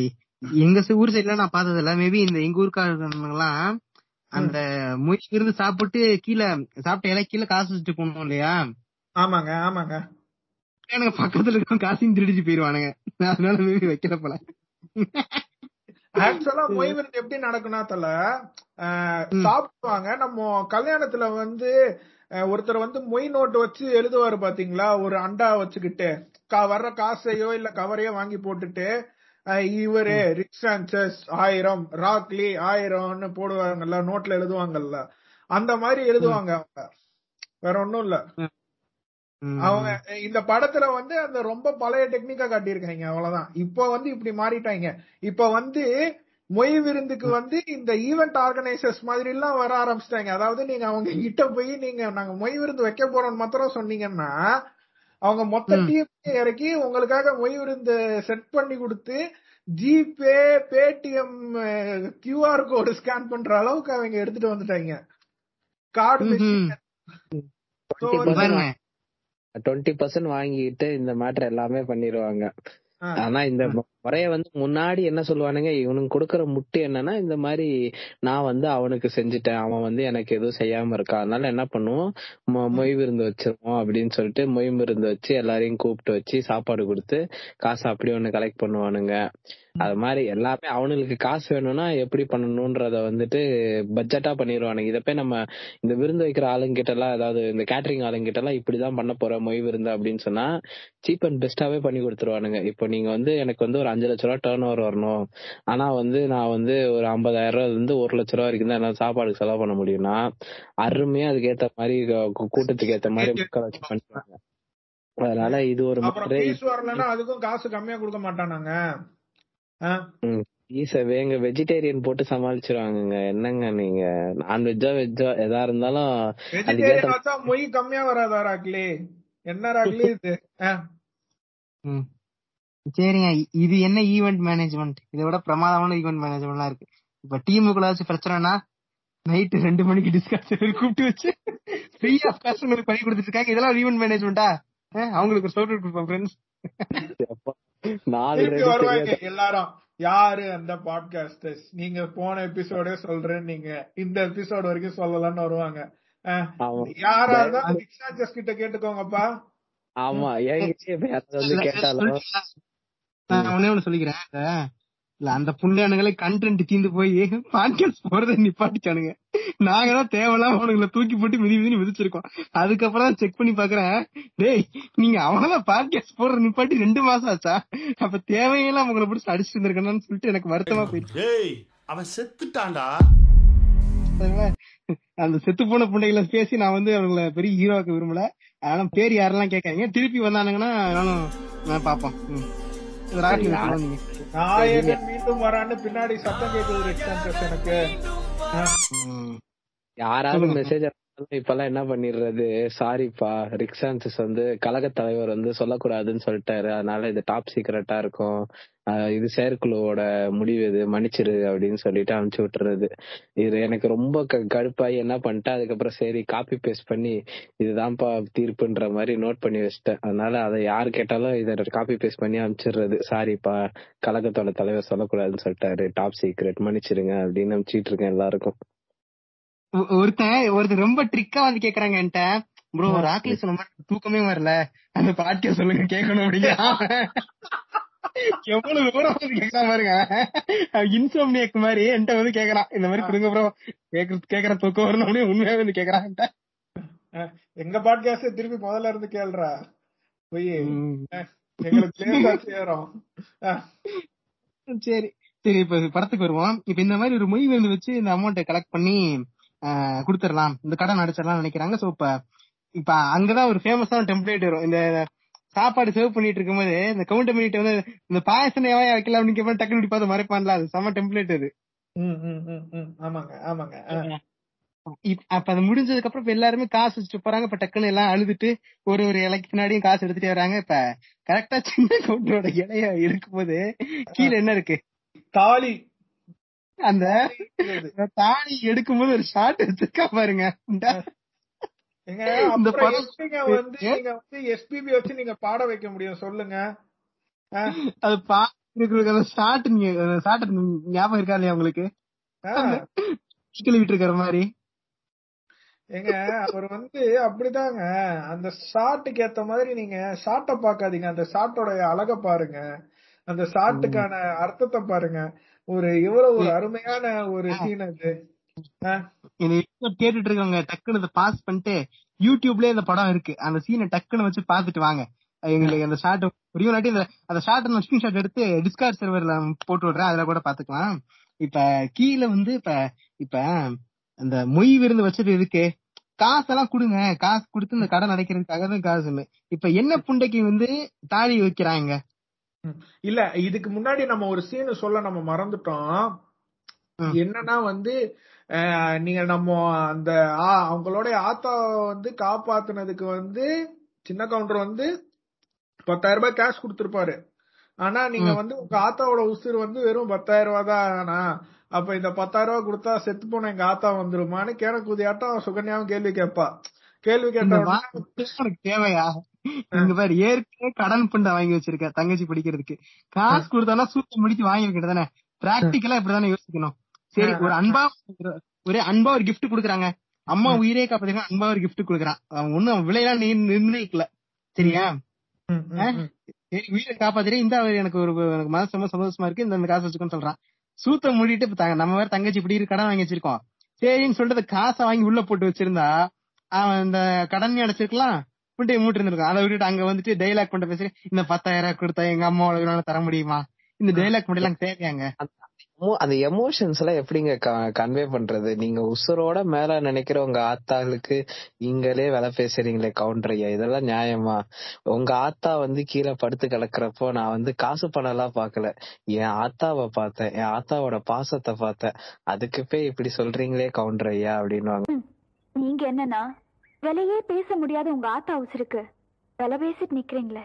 எங்க ஊர் சைடுல நான் பார்த்தது இல்ல மேபி இந்த எங்க ஊருக்காரங்கலாம் அந்த முயற்சி இருந்து சாப்பிட்டு கீழே சாப்பிட்ட இலை கீழே காசு வச்சுட்டு போகணும் இல்லையா? ஆமாங்க ஆமாங்க. எனக்கு பக்கத்துல இருக்க காசையும் திருடிச்சு போயிருவானுங்க. அதனால மேபி வைக்கல போல. ஆக்சுவலா மொய் விருந்து எப்படி நடக்கும்னா தல சாப்பிடுவாங்க. நம்ம கல்யாணத்துல வந்து ஒருத்தர் வந்து மொய் நோட்டு வச்சு எழுதுவாரு பாத்தீங்களா? ஒரு அண்டா வச்சுக்கிட்டு கா- வர்ற காசையோ இல்ல கவரையோ வாங்கி போட்டுட்டு இவரு சான்சஸ் ஆயிரம் ராக்லி ஆயிரம்னு போடுவாங்கல்ல நோட்ல எழுதுவாங்கல்ல அந்த மாதிரி எழுதுவாங்க அவங்க. வேற ஒண்ணும் இல்ல. அவங்க இந்த படத்துல வந்து அந்த ரொம்ப பழைய டெக்னிக்கா காட்டியிருக்காங்க அவ்வளவுதான். இப்ப வந்து இப்படி மாறிட்டாங்க. இப்ப வந்து மொய் விருந்துக்கு வந்து இந்த ஈவென்ட் ஆர்கனைசர்ஸ் மாதிரி எல்லாம் வர ஆரம்பிச்சிட்டாங்க. அதாவது நீங்க அவங்க கிட்ட போய் நீங்க நாங்க மொய் விருந்து வைக்க போறோம்னு மாத்திரம் சொன்னீங்கன்னா அவங்க மொத்த டீம் இறக்கி உங்களுக்காக மொய் விருந்து செட் பண்ணி கொடுத்து GPay Paytm QR code scan பண்ற அளவுக்கு அவங்க எடுத்துட்டு வந்துட்டாங்க. கார்டு டுவெண்ட்டி பர்சன்ட் வாங்கிட்டு இந்த மேட்டர் எல்லாமே பண்ணிடுவாங்க ஆனா இந்த முறைய வந்து முன்னாடி என்ன சொல்லுவானுங்க இவனுக்கு கொடுக்கற முட்டு என்னன்னா இந்த மாதிரி நான் வந்து அவனுக்கு செஞ்சுட்டேன் அவன் வந்து எனக்கு எதுவும் செய்யாம இருக்கான் அதனால என்ன பண்ணுவோம் மொய் விருந்து வச்சிருவோம் அப்படின்னு சொல்லிட்டு மொய் விருந்து வச்சு எல்லாரையும் கூப்பிட்டு வச்சு சாப்பாடு கொடுத்து காசு அப்படி ஒண்ணு கலெக்ட் பண்ணுவானுங்க. அது மாதிரி எல்லாமே அவனுங்களுக்கு காசு வேணும்னா எப்படி பண்ணணும்ன்றத வந்துட்டு பட்ஜெட்டா பண்ணிடுவானுங்க இதை போய் நம்ம இந்த விருந்து வைக்கிற ஆளுங்கிட்ட எல்லாம் அதாவது இந்த கேட்டரிங் ஆளுங்கிட்ட எல்லாம் இப்படிதான் பண்ண போறேன் மொய் விருந்து அப்படின்னு சொன்னா சீப் அண்ட் பெஸ்டாவே பண்ணி கொடுத்துருவானுங்க. இப்போ நீங்க வந்து எனக்கு வந்து ஒரு அஞ்சு லட்ச ரூபா டேர்ன் ஓவர் வரணும். ஆனா வந்து நான் வந்து ஒரு ஐம்பதாயிரம் ரூபாய் இருந்து ஒரு லட்ச ரூபா வரைக்கும் தான் என்னால சாப்பாடுக்கு செலவு பண்ண முடியும்னா அருமையா அதுக்கு ஏத்த மாதிரி கூட்டத்துக்கு ஏத்த மாதிரி மக்கள் வச்சு பண்ணுவாங்க அதனால இது ஒரு அதுக்கும் காசு கம்மியா கொடுக்க மாட்டானாங்க. ஆ? ஈஸ வேங்க வெஜிடேரியன் போட்டு சமாளிச்சிருவாங்கங்க. என்னங்க நீங்க? நான்வெஜ்ஜா வெஜ்ஜா எதா இருந்தாலும் மொய் கம்மியா வராதா ராக்லி என்ன ராக்லி இது. சரிங்க. இது என்ன ஈவென்ட் மேனேஜ்மெண்ட் இதை விட பிரமாதமான ஈவென்ட் மேனேஜ்மெண்ட்லாம் இருக்கு. இப்ப டீமுக்குள்ள வச்சு பிரச்சனைனா நைட் ரெண்டு மணிக்கு டிஸ்கஷன் கூப்பிட்டு வச்சு ஃப்ரீ ஆஃப் காஸ்ட் உங்களுக்கு பண்ணி கொடுத்துட்டு இருக்காங்க இதெல்லாம் ஈவென்ட் மேனேஜ்மெண்டா அவங்களுக்கு சொல்லிட்டு கொடுப்போம் ஃப்ரெண்ட்ஸ் நாலு திருப்பி ரெண்டு வருவாங்க எல்லாரும். யாரு அந்த பாட்காஸ்டர்ஸ் நீங்க போன எபிசோடே சொல்றேன் நீங்க. இந்த எபிசோட் வரைக்கும் சொல்லலாம்னு வருவாங்க. யாரா ரிக்ஷாச்சஸ் கிட்ட கேட்டுக்கோங்கப்பா. ஆமா கேட்டாலும். நான் ஒண்ணே ஒண்ணு சொல்லிக்கிறேன். இல்ல அந்த புண்ணியானுங்களே கண்டென்ட் தீந்து போய் பாட்காஸ்ட் போறதை நிப்பாட்டிச்சானுங்க. நாங்க தான் தேவையில்லாம அவனுங்களை தூக்கி போட்டு மிதி மிதி மிதிச்சிருக்கோம். அதுக்கப்புறம் தான் செக் பண்ணி பாக்குறேன். டேய் நீங்க அவனதான் பாட்காஸ்ட் போடுற நிப்பாட்டி ரெண்டு மாசம் ஆச்சா? அப்ப தேவையெல்லாம் உங்களை பிடிச்சி அடிச்சுட்டு இருந்திருக்கணும்னு சொல்லிட்டு எனக்கு வருத்தமா போயிடுச்சு. அவன் செத்துட்டான்டா. அந்த செத்து போன புண்டைகளை பேசி நான் வந்து அவங்கள பெரிய ஹீரோவாக்க விரும்பல. அதனால பேர் யாரெல்லாம் கேட்காதீங்க. திருப்பி வந்தானுங்கன்னா நானும் நான் பாப்போம் நாயகன் மீண்டும் வரான்னு பின்னாடி சத்தம் கேக்குது ரிக்ஷாச்சஸ் எனக்கு. யாராவது. மெசேஜ் இப்பெல்லாம் என்ன பண்ணிடுறது? சாரிப்பா ரிக்ஸான்சஸ் வந்து கழக தலைவர் வந்து சொல்லக்கூடாதுன்னு சொல்லிட்டாரு. அதனால இது டாப் சீக்ரெட்டா இருக்கும். இது செயற்குழுவோட முடிவு இது. மன்னிச்சிரு அப்படின்னு சொல்லிட்டு அனுப்பிச்சு விட்டுறது. இது எனக்கு ரொம்ப க- கடுப்பாயி என்ன பண்ணிட்டேன் அதுக்கப்புறம் சரி காப்பி பேஸ்ட் பண்ணி இதுதான்ப்பா தீர்ப்புன்ற மாதிரி நோட் பண்ணி வச்சிட்டேன். அதனால அதை யார் கேட்டாலும் இதை காப்பி பேஸ்ட் பண்ணி அனுப்பிச்சிடுறது. சாரிப்பா கழகத்தோட தலைவர் சொல்லக்கூடாதுன்னு சொல்லிட்டாரு. டாப் சீக்ரெட் மன்னிச்சிருங்க அப்படின்னு அனுப்பிச்சிட்டு இருக்கேன் எல்லாருக்கும். ஒருத்தன் ஒருத்தன் ரொம்ப ட்ரிக்கா வந்து கேக்குறாங்க என்கிட்ட. ப்ரோ ராக்லி சொன்ன மாதிரி தூக்கமே வரல. அந்த பாட்டிய சொல்லுங்க கேட்கணும் அப்படிங்க எவ்வளவு தூரம் கேக்குறான் பாருங்க. இன்சோம்னியக் மாதிரி என்கிட்ட வந்து கேக்குறான். இந்த மாதிரி கொடுங்க ப்ரோ. கேக்குறது கேக்குற தூக்கம் வரணும் உண்மையாவே வந்து கேக்குறான். எங்க பாட்காஸ்ட் திருப்பி முதல்ல இருந்து கேளுடா போய். எங்களுக்கு. சரி சரி இப்ப படத்துக்கு வருவோம். இப்ப இந்த மாதிரி ஒரு மொய் விருந்து வச்சு இந்த அமௌண்ட்டை கலெக்ட் பண்ணி கொடுத்துடலாம். இந்த கடன் அடைச்சிடலாம் நினைக்கிறாங்க. சோ இப்ப இப்ப அங்கதான் ஒரு ஃபேமஸான டெம்ப்ளேட் வரும். இந்த சாப்பாடு சர்வ் பண்ணிட்டு இருக்கும்போது இந்த கவுண்டர் பண்ணிட்டு வந்து இந்த பாயசம் எவன் வைக்கலாம் அப்படின்னு கேட்பா டக்குனு பார்த்து மறைப்பான்ல. அது செம டெம்ப்ளேட் அது. ஆமாங்க ஆமாங்க. அப்ப அது முடிஞ்சதுக்கு அப்புறம் இப்ப எல்லாருமே காசு வச்சுட்டு போறாங்க. இப்ப டக்குன்னு எல்லாம் அழுதுட்டு ஒரு ஒரு இலைக்கு பின்னாடியும் காசு எடுத்துட்டே வராங்க. இப்ப கரெக்டா சின்ன கவுண்டரோட இலைய இருக்கும்போது கீழே என்ன இருக்கு? தாலி. அந்த தாலி எடுக்கும்போது ஒரு ஷாட் எடுத்துக்கா பாருங்க. எஸ்பிபி வச்சு நீங்க பாட வைக்க முடியும்? சொல்லுங்க. அது அந்த ஷாட் நீங்க ஷாட் ஞாபகம் இருக்கா இல்லையா உங்களுக்கு? ஆ. கழுவிட்டு இருக்கிற மாதிரி. ஏங்க அவர் வந்து அப்படிதாங்க. அந்த ஷாட்டுக்கு ஏத்த மாதிரி நீங்க ஷாட்டை பாக்காதீங்க அந்த ஷாட்டோட அழக பாருங்க. அந்த ஷாட்டுக்கான அர்த்தத்தை பாருங்க. ஒரு இவ்வளவு ஒரு அருமையான ஒரு சீன் அது. கேட்டுட்டு இருக்கவங்க டக்குன்னு இதை பாஸ் பண்ணிட்டு யூடியூப்லயே இந்த படம் இருக்கு. அந்த சீனை டக்குன்னு வச்சு பாத்துட்டு வாங்க. எங்களுக்கு அந்த ஷாட் புரியும் இல்லாட்டி அந்த ஷாட் நான் ஸ்கிரீன்ஷாட் எடுத்து டிஸ்கார்ட் சர்வர்ல போட்டு விடுறேன் அதுல கூட பாத்துக்கலாம் இப்ப கீழே வந்து இப்ப இப்ப அந்த மொய் விருந்து வச்சது இருக்கு காசெல்லாம் கொடுங்க. காசு கொடுத்து இந்த கடன் அடைக்கிறதுக்காக தான் காசு. இப்ப என்ன புண்டைக்கு வந்து தாலி வைக்கிறாங்க? இல்ல இதுக்கு முன்னாடி நம்ம ஒரு சீன் சொல்ல நம்ம மறந்துட்டோம். என்னன்னா வந்து நீங்க நம்ம அந்த அவங்களுடைய ஆத்தா வந்து காப்பாத்துனதுக்கு வந்து சின்ன கவுண்டர் வந்து பத்தாயிரம் ரூபாய் கேஷ் கொடுத்திருப்பாரு. ஆனா நீங்க வந்து உங்க ஆத்தாவோட உசுறு வந்து வெறும் பத்தாயிரம் ரூபாய் தான். ஆனா அப்ப இந்த பத்தாயிரம் ரூபாய் கொடுத்தா செத்து போன எங்க ஆத்தா வந்துருமான்னு கேனக்குதியாட்டம் சுகன்யாவும் கேள்வி கேட்பா. கேள்வி கேட்ட தேவையா? இங்க பாரு ஏற்கனவே கடன் பண்ட வாங்கி வச்சிருக்க தங்கச்சி படிக்கிறதுக்கு. காசு கொடுத்தானா சூத்த முடிச்சு வாங்கிருக்கிட்டு தானே? பிராக்டிக்கலா இப்படிதானே யோசிக்கணும். சரி ஒரு அன்பா ஒரு அன்பா ஒரு gift குடுக்குறாங்க. அம்மா உயிரே காப்பாத்தீங்க அன்பா ஒரு gift குடுக்குறான். அவன் ஒண்ணும் விலையெல்லாம் நீ நிர்ணயிக்கல. சரியா. சரி உயிரை காப்பாத்துறேன் இந்த எனக்கு ஒரு எனக்கு மனசு ரொம்ப சந்தோஷமா இருக்கு. இந்த காசு வச்சுக்கோன்னு சொல்றான். சூத்த மூடிட்டு நம்ம வேற தங்கச்சி இப்படி கடன் வாங்கி வச்சிருக்கோம். சரின்னு சொல்லிட்டு காசை வாங்கி உள்ள போட்டு வச்சிருந்தா அவன் இந்த கடன் அடைச்சிருக்கலாம். புண்டைய மூட்டு இருந்திருக்கான் அதை விட்டுட்டு அங்க வந்துட்டு டைலாக் பண்ண பேசுறேன் இந்த பத்தாயிரம் ரூபாய் கொடுத்தா எங்க அம்மாவோட தர முடியுமா? இந்த டைலாக் மட்டும் எல்லாம் தேவையாங்க. அந்த எமோஷன்ஸ் எல்லாம் எப்படிங்க கன்வே பண்றது? நீங்க உசுரோட மேல நினைக்கிற உங்க ஆத்தாளுக்கு நீங்களே விலை பேசுறீங்களே கவுண்டர் ஐயா? இதெல்லாம் நியாயமா? உங்க ஆத்தா வந்து கீழே படுத்து கிடக்குறப்போ நான் வந்து காசு பணம் எல்லாம் பாக்கல என் ஆத்தாவை பார்த்தேன். என் ஆத்தாவோட பாசத்தை பார்த்தேன். அதுக்கு போய் இப்படி சொல்றீங்களே கவுண்டர் ஐயா? அப்படின்னுவாங்க. நீங்க என்னன்னா விலையே பேச முடியாத உங்க ஆத்தா உசுருக்கு விலை பேசிட்டு நிக்கிறீங்களே.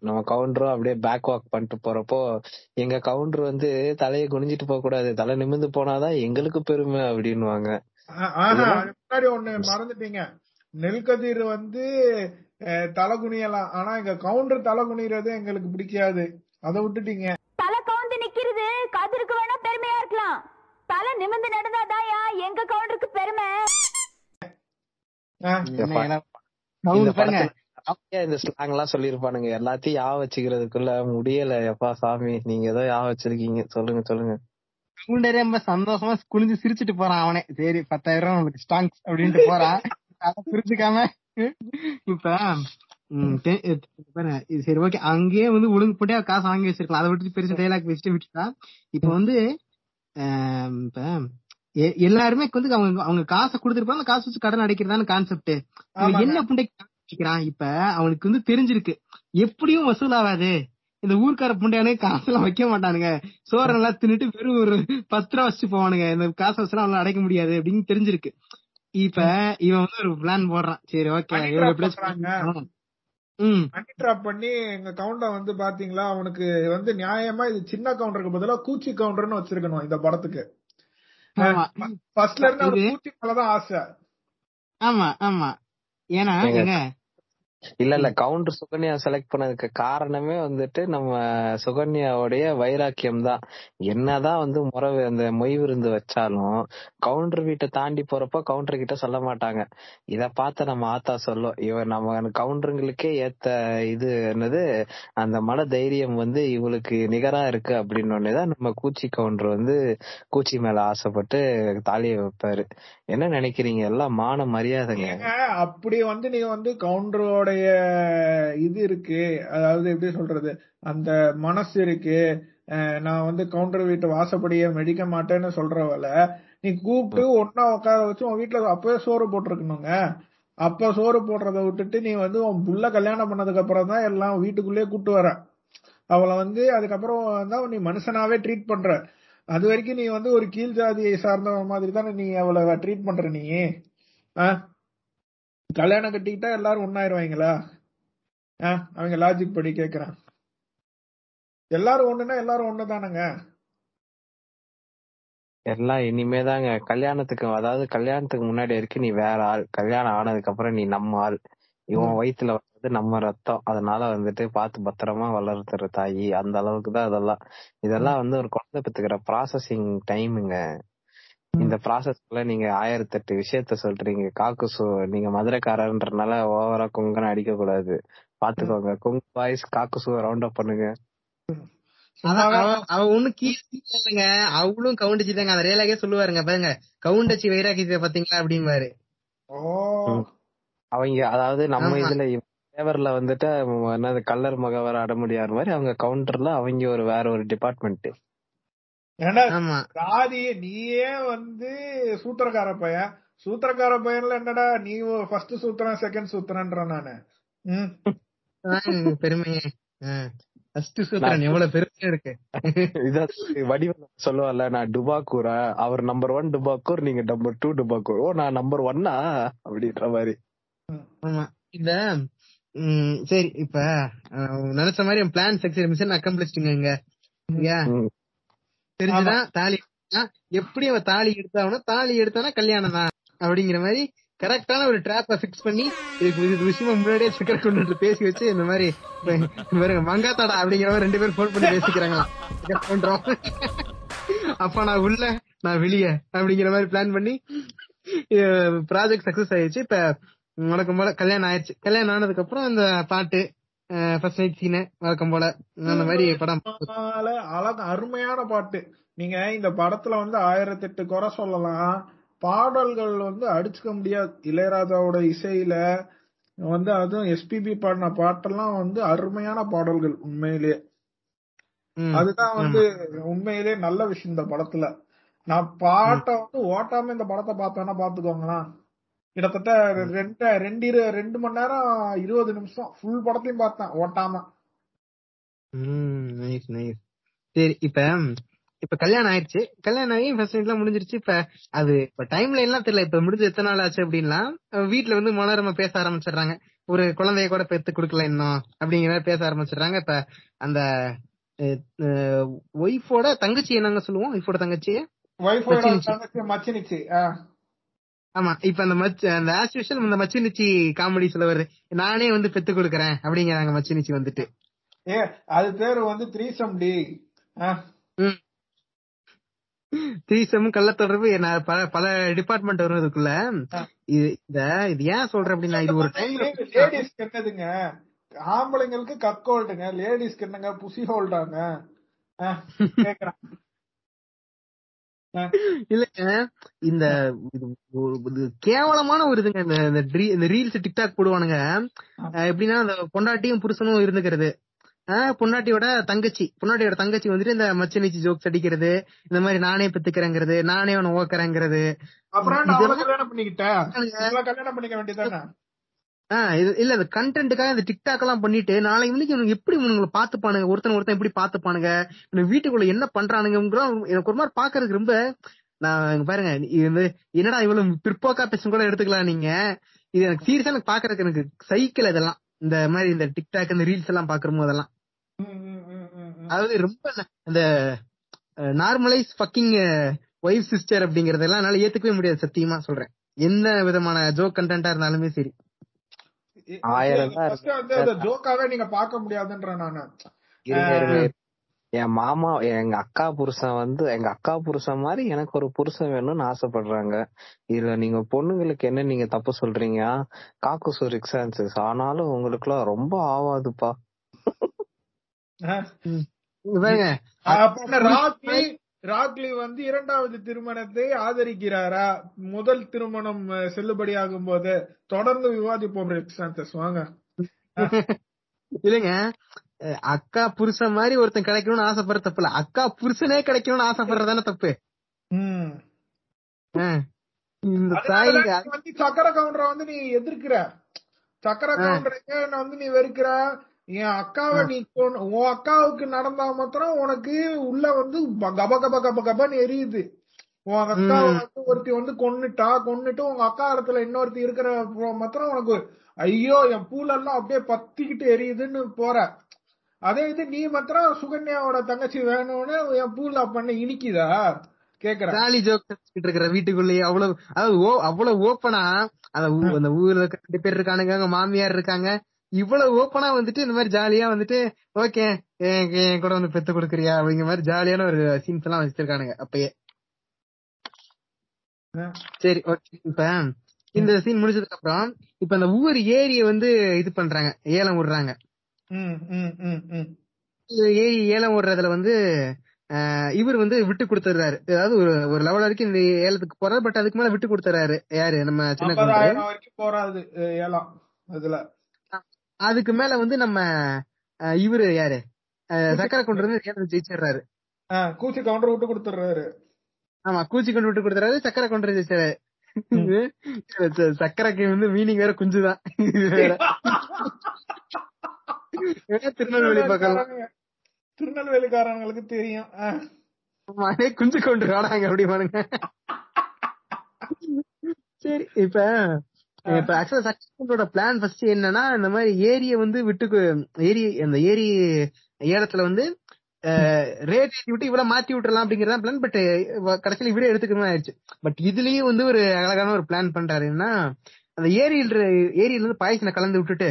நம்ம கவுண்டரும் அப்படியே பேக் வாக் பண்ணிட்டு போறப்போ எங்க கவுண்டர் வந்து தலையை குனிஞ்சிட்டு போக கூடாது. தலை நிமிர்ந்து போனாதான் எங்களுக்கு பெருமை அப்படின்னுவாங்க. ஆ- ஆஹா, அதுக்கு முன்னாடி ஒண்ணு மறந்துட்டீங்க. நெல்கதிர் வந்து தலை குனியலாம். ஆனா எங்க கவுண்டர் தலை குனிறது எங்களுக்கு பிடிக்காது. அதை விட்டுட்டீங்க. தலை கவுந்து நிக்கிறது கதிருக்கு வேணா பெருமையா இருக்கலாம். தலை நிமிர்ந்து நடந்தாதாயா எங்க கவுண்டருக்கு பெருமை? இந்த ஸ்லாங் எல்லாம் சொல்லிருப்பானுங்க எல்லாத்தையும் யா வச்சுக்கிறதுக்குள்ள முடியல. எப்பா சாமி நீங்க ஏதோ யா வச்சிருக்கீங்க. சொல்லுங்க சொல்லுங்க. கவுண்டரே ரொம்ப சந்தோஷமா குனிஞ்சு சிரிச்சிட்டு போறான் அவனே. சரி பத்தாயிரம் உங்களுக்கு ஸ்டாங்ஸ் அப்படின்ட்டு போறான். அதை புரிஞ்சுக்காம. இப்ப சரி ஓகே அங்கேயே வந்து ஒழுங்கு போட்டே காசு வாங்கி வச்சிருக்கலாம். அதை விட்டு பெருசு டைலாக் வச்சுட்டு விட்டுட்டா. இப்ப வந்து இப்ப எல்லாருமே வந்து அவங்க அவங்க காசை கொடுத்துருப்பாங்க காசு வச்சு கடன் அடைக்கிறதான கான்செப்ட். என்ன புண்டைக்கு வச்சுக்கிறான் இப்ப? அவனுக்கு வந்து தெரிஞ்சிருக்கு. எப்படியும் வசூலாகாது இந்த ஊர்க்கார புண்டையானே காசெல்லாம் வைக்க மாட்டானுங்க. சோறெல்லாம் தின்னுட்டு வெறும் ஒரு பத்து ரூபா வச்சுட்டு போவானுங்க. இந்த காசு வச்சுலாம் அவனால அடைக்க முடியாது அப்படின்னு தெரிஞ்சிருக்கு. இப்ப இவன் வந்து ஒரு பிளான் போடுறான். சரி ஓகே Money இவன் trap எப்படியாச்சும் பண்றாங்க. ம். மணி ட்ராப் பண்ணி எங்க கவுண்டர் வந்து பாத்தீங்களா அவனுக்கு வந்து நியாயமா இது சின்ன கவுண்டருக்கு பதிலா கூச்சி கவுண்டர்னு வச்சிருக்கணும் இந்த படத்துக்கு. ஃபர்ஸ்ட்ல இருந்து அவனுக்கு இது- கூச்சி மேலதான் ஆசை. ஆமா ஆமா. ஏன்னா இல்ல இல்ல. கவுண்டர் சுகன்யா செலக்ட் பண்ணதுக்கு காரணமே வந்துட்டு நம்ம சுகன்யாவுடைய வைராக்கியம் தான் என்னதான் வந்து முறை அந்த மொய் விருந்து வச்சாலும் கவுண்டர் வீட்டை தாண்டி போறப்போ கவுண்டர் கிட்ட சொல்ல மாட்டாங்க. இத பார்த்து நம்ம ஆத்தா சொல்லும். இவன் நம்ம கவுண்டருங்களுக்கே ஏத்த இது என்னது? அந்த மன தைரியம் வந்து இவளுக்கு நிகரா இருக்கு அப்படின்னு தான் நம்ம கூச்சி கவுண்டர் வந்து கூச்சி மேல ஆசைப்பட்டு தாலியை வைப்பாரு. என்ன நினைக்கிறீங்க? எல்லாம் மான மரியாதைங்க. அப்படி வந்து நீங்க வந்து கவுண்டரோடைய இது இருக்கு. அதாவது எப்படி சொல்றது? அந்த மனசு இருக்கு. நான் வந்து கவுண்டர் வீட்டு வாசப்படியே மெடிக்க மாட்டேன்னு சொல்றவல நீ கூப்பிட்டு ஒன்னா உட்கார வச்சு உன் வீட்டுல அப்பவே சோறு போட்டிருக்கணுங்க. அப்ப சோறு போடுறத விட்டுட்டு நீ வந்து உன் புள்ள கல்யாணம் பண்ணதுக்கு அப்புறம் தான் எல்லாம் வீட்டுக்குள்ளேயே கூட்டு வர. அவளை வந்து அதுக்கப்புறம் தான் நீ மனுஷனாவே ட்ரீட் பண்ற. அது வரைக்கும் நீ வந்து ஒரு கீழ் ஜாதியை சார்ந்தவன் மாதிரி தானே நீ அவளை ட்ரீட் பண்ற நீ. ஆ? கல்யாணம் கட்டிக்கிட்டா எல்லாரும் ஒன்னாயிருவாங்களா? அவங்க லாஜிக் படி கேக்குறேன். எல்லாரும் ஒண்ணுன்னா எல்லாரும் ஒண்ணுதானங்க? எல்லாம் இனிமேதாங்க. கல்யாணத்துக்கு அதாவது கல்யாணத்துக்கு முன்னாடி வரைக்கும் நீ வேற ஆள். கல்யாணம் ஆனதுக்கு அப்புறம் நீ நம்ம ஆள். இவன் வயித்துல வர்றது நம்ம ரத்தம். அதனால வந்துட்டு பார்த்து பத்திரமா வளர்த்துற தாயி. அந்த அளவுக்கு தான் அதெல்லாம். இதெல்லாம் வந்து ஒரு குழந்தை பெத்துக்கிற ப்ராசஸிங் டைமுங்க இந்த ப்ராசஸ்ல நீங்க ஆயிரத்தெட்டு விஷயத்த சொல்றீங்க. காக்குசு நீங்க மதுரைக்காரன்றனால ஓவரா குங்கன அடிக்க கூடாது பாத்துக்கோங்க குங் பாய்ஸ் காக்குசு ரவுண்ட் அப் பண்ணுங்க. அதான் அவ அவ ஒண்ணும் கீழே இல்லைங்க அவளும் கவுண்டச்சி தாங்க அந்த ரேலாகே சொல்லுவாருங்க. பாருங்க. கவுண்டச்சி வைராக்கியத்தை பாத்தீங்களா அப்படிம்பாரு. ஓ. அவங்க அதாவது நம்ம. இதுல பேவர்ல வந்துட்டு என்னது கல்லர் மகவர் அடமுடியார் மாதிரி அவங்க கவுண்டர்ல அவங்க ஒரு வேற ஒரு டிபார்ட்மெண்ட் ஏன்னா ஆமா. சாதி நீயே வந்து சூத்திரக்கார பையன். சூத்திரக்கார பையன்ல என்னடா நீ ஃபர்ஸ்ட் சூத்திரன் செகண்ட் சூத்திரன்ற நானு. பெருமையே. சொல்லுவார்ல நான் டுபாக்கூரா அவர் நம்பர் ஒன் டுபாக்கூர் நீங்க நம்பர் டூ டுபாக்கூர். ஓ நான் நம்பர் ஒன்னா அப்படின்ற மாதிரி. ஆமா. இந்த ம், சரி இப்ப நினைச்ச மாதிரி என் பிளான் சக்சஸ் மிஷன் அக்கம்ப்ளிச்சிட்டுங்க தெரிஞ்சுதான் தாலி எப்படி அவ தாலி எடுத்தாவனோ தாலி எடுத்தானா கல்யாணம் தான் அப்படிங்கிற மாதிரி கரெக்டான ஒரு ட்ராப்ப ஃபிக்ஸ் பண்ணி இதுக்கு இது விஷயமா முன்னாடியே சக்கர கொண்டு பேசி வச்சு இந்த மாதிரி பாருங்க மங்காத்தாடா அப்படிங்கிற மாதிரி ரெண்டு பேரும் ஃபோன் பண்ணி பேசிக்கிறாங்களாம். சக்கர பண்றோம் அப்ப நான் உள்ள நான் வெளிய அப்படிங்கிற மாதிரி பிளான் பண்ணி ப்ராஜெக்ட் சக்சஸ் ஆயிடுச்சு. இப்ப வழக்கம் போல கல்யாணம் ஆயிடுச்சு. கல்யாணம் ஆனதுக்கு அப்புறம் இந்த பாட்டு ஃபர்ஸ்ட் நைட் சீனு வழக்கம் போல. அந்த மாதிரி படம். அழகு அருமையான பாட்டு. நீங்க இந்த படத்துல வந்து ஆயிரத்தெட்டு குறை சொல்லலாம். பாடல்கள் வந்து அடிச்சுக்க முடியாது. இளையராஜாவோட இசையில வந்து அதுவும் எஸ்பிபி பாடின பாட்டெல்லாம் வந்து அருமையான பாடல்கள் உண்மையிலேயே. அதுதான். வந்து உண்மையிலேயே நல்ல விஷயம் இந்த படத்துல. நான் பாட்டை வந்து ஓட்டாம இந்த படத்தை பார்த்தேன்னா பாத்துக்கோங்களேன் கிட்டத்தட்ட ரெண்டு ரெண்டு இரு- ரெண்டு மணி நேரம் இருபது நிமிஷம் ஃபுல் படத்தையும் பார்த்தேன் ஓட்டாம. நைஸ் நைஸ் சரி இப்ப இப்ப கல்யாணம் ஆயிடுச்சு. கல்யாணம் ஆகி ஃபர்ஸ்ட் நைட்லாம் முடிஞ்சிருச்சு. இப்ப அது இப்ப டைம்ல எல்லாம் தெரியல. இப்ப முடிஞ்சு எத்தனை நாள் ஆச்சு அப்படின்லாம் அஹ் வீட்ல வந்து மனோரமா பேச ஆரம்பிச்சிடுறாங்க. ஒரு குழந்தைய கூட பெத்து கொடுக்கல இன்னும் அப்படிங்கிற மாதிரி பேச ஆரம்பிச்சிடுறாங்க. இப்ப அந்த ஒய்ஃபோட தங்கச்சி என்னங்க சொல்லுவோம்? ஒய்ஃபோட தங்கச்சி ஒய்ஃபோட. தங்கச்சி மச்சினிச்சு. ஆமா இப்ப அந்த மச்ச அந்த ஆஸ் யூஷுவல் இந்த மச்சினிச்சி காமெடி சொல்ல வருது. நானே வந்து பெத்து கொடுக்கறேன் அப்படிங்கிறாங்க மச்சினிச்சி வந்துட்டு. ஏ அது பேரு வந்து த்ரீசம் டி. ஆ. தீசம் கள்ளத்தொடர்பு நான் பல பல டிபார்ட்மெண்ட் வரும் இதுக்குள்ள இது இத இது ஏன் சொல்றேன் அப்படின்னா இது ஒரு டைம்ல லேடிஸ்க்கு என்னதுங்க ஆம்பளைங்களுக்கு கக் ஹோல்டுங்க லேடிஸ்க்கு என்னங்க புசி ஹோல்டாங்க ஆ. இல்லங்க இந்த கேவலமான ஒரு இதுங்க இந்த இந்த ரீல்ஸ் டிக்டாக் போடுவானுங்க. எப்படின்னா அந்த பொண்டாட்டியும் புருஷனும் இருந்துக்கிறது. ஆஹ் பொண்டாட்டியோட தங்கச்சி பொண்டாட்டியோட தங்கச்சி வந்துட்டு இந்த மச்சனிச்சி ஜோக்ஸ் அடிக்கிறது இந்த மாதிரி நானே பெத்துக்கிறேங்கிறது நானே அவனை ஓக்கறேங்கிறது. அப்புறம் கல்யாணம் பண்ணிக்க வேண்டியதானே இல்ல இந்த கண்டென்ட்டுக்காக இந்த டிக்டாக் எல்லாம் பண்ணிட்டு நாளைக்கு வந்து இவனுங்க எப்படி இவனுங்களை பாத்துப்பானுங்க ஒருத்தன் ஒருத்தன் எப்படி பாத்துப்பானுங்க இவனுங்க வீட்டுக்குள்ள என்ன பண்றானுங்க எனக்கு ஒரு மாதிரி பாக்குறதுக்கு ரொம்ப நான் பாருங்க இது வந்து என்னடா இவ்வளவு பிற்போக்கா பேசும் கூட எடுத்துக்கலாம் நீங்க? இது எனக்கு சீரியஸா எனக்கு பாக்குறதுக்கு எனக்கு சைக்கிள் இதெல்லாம். இந்த மாதிரி இந்த டிக்டாக் இந்த ரீல்ஸ் எல்லாம் பாக்குற அதெல்லாம். அதாவது ரொம்ப இந்த நார்மலைஸ் ஃபக்கிங் ஒய்ஃப் சிஸ்டர் அப்படிங்கறதெல்லாம் என்னால ஏத்துக்கவே முடியாது சத்தியமா சொல்றேன். என்ன விதமான ஜோக் கண்டென்ட்டா இருந்தாலுமே சரி. ஆயிரம் தான் ஃபர்ஸ்ட் வந்து அந்த ஜோக்காவே நீங்க பார்க்க முடியாதுன்ற நானு. இருங்க, இருங்க. என் மாமா எங்க அக்கா புருஷன் வந்து எங்க அக்கா புருஷன் மாதிரி எனக்கு ஒரு புருஷன் வேணும்னு ஆசைப்படுறாங்க. இதுல நீங்க பொண்ணுங்களுக்கு என்ன நீங்க தப்பு சொல்றீங்க? காக்குசு ரிக்ஸான்சஸ் ஆனாலும் உங்களுக்குலாம் ரொம்ப ஆவாதுப்பா. ராக்லி வந்து இரண்டாவது திருமணத்தை ஆதரிக்கிறாரா? முதல் திருமணம் செல்லுபடியாகும் போது தொடர்ந்து விவாதிப்போம் வாங்க. இல்லைங்க. அக்கா புருஷன் மாதிரி ஒருத்தன் கிடைக்கணும்னு ஆசைப்படுற தப்பு இல்ல அக்கா புருஷனே கிடைக்கணும்னு ஆசைப்படுறதானே தப்பு? இந்த தாய் வந்து சக்கர கவுண்டரை வந்து நீ எதிர்க்கிற. சக்கர கவுண்டருக்கு வந்து நீ வெறுக்கிற? என் அக்காவை நீ உன் அக்காவுக்கு நடந்தா மாத்திரம் உனக்கு உள்ள வந்து கப கப கப கபன்னு எரியுது. உன் அக்காவை வந்து ஒருத்தி வந்து கொன்னுட்டா கொன்னுட்டு உங்க அக்கா இடத்துல இன்னொருத்தி இருக்கிற மாத்திரம் உனக்கு ஐயோ என் பூலெல்லாம் அப்படியே பத்திக்கிட்டு எரியுதுன்னு போற. அதே இது நீ மாத்திரம் சுகன்யாவோட தங்கச்சி வேணும்னு என் பூல பண்ண இனிக்குதா? கேக்குறேன். ஜாலி ஜோக் இருக்கிற வீட்டுக்குள்ளேயே அவ்வளவு அதாவது ஓ அவ்வளவு ஓப்பனா அந்த ஊர்ல ரெண்டு பேர் இருக்கானுங்க மாமியார் இருக்காங்க. இவ்வளவு ஓப்பனா வந்துட்டு இந்த மாதிரி ஜாலியா வந்துட்டு ஓகே என் கூட வந்து பெத்து கொடுக்குறியா? அப்படிங்கிற மாதிரி ஜாலியான ஒரு சீன்ஸ் எல்லாம் வச்சிருக்கானுங்க அப்பயே. சரி ஓகே இப்ப இந்த சீன் முடிஞ்சதுக்கு அப்புறம் இப்ப அந்த ஊர் ஏரிய வந்து இது பண்றாங்க ஏலம் விடுறாங்க. ஏரி ஏலம் விடுறதுல வந்து இவர் வந்து விட்டு கொடுத்துறாரு அதாவது ஒரு ஒரு லெவல் வரைக்கும் இந்த ஏலத்துக்கு போறாரு பட் அதுக்கு மேல விட்டு கொடுத்துறாரு யாரு? நம்ம சின்ன போறாது ஏலம் இதுல. அதுக்கு மேல வந்து நம்ம இவரு யாரு? சக்கரை கொண்டு ஏலத்தை ஜெயிச்சிடுறாரு. கூச்சி கவுண்டர் விட்டு கொடுத்துறாரு ஆமா கூச்சி கொண்டு விட்டு கொடுத்துறாரு சக்கரை கொண்டு ச- சக்கரைக்கு வந்து மீனிங் வேற குஞ்சுதான். திருநெல்வேலி பக்கம். திருநெல்வேலிக்காரங்களுக்கு தெரியும். அதே குஞ்சு கொண்டு வாடாங்க அப்படி பாருங்க. சரி இப்ப இப்ப ஆக்சுவலா சக்சஸ்ஃபுல்லோட பிளான் ஃபர்ஸ்ட் என்னன்னா இந்த மாதிரி ஏரிய வந்து விட்டு ஏரி அந்த ஏரி ஏலத்துல வந்து ரேட் ஏற்றி விட்டு இவ்வளவு மாத்தி விட்டுறலாம் அப்படிங்கறத பிளான் பட் கடைசியில இவரே எடுத்துக்கணும் ஆயிடுச்சு. பட் இதுலயும் வந்து ஒரு அழகான ஒரு பிளான் பண்றாரு. என்னன்னா அந்த ஏரியில ஏரியில இருந்து பாயசனை கலந்து விட்டுட்டு.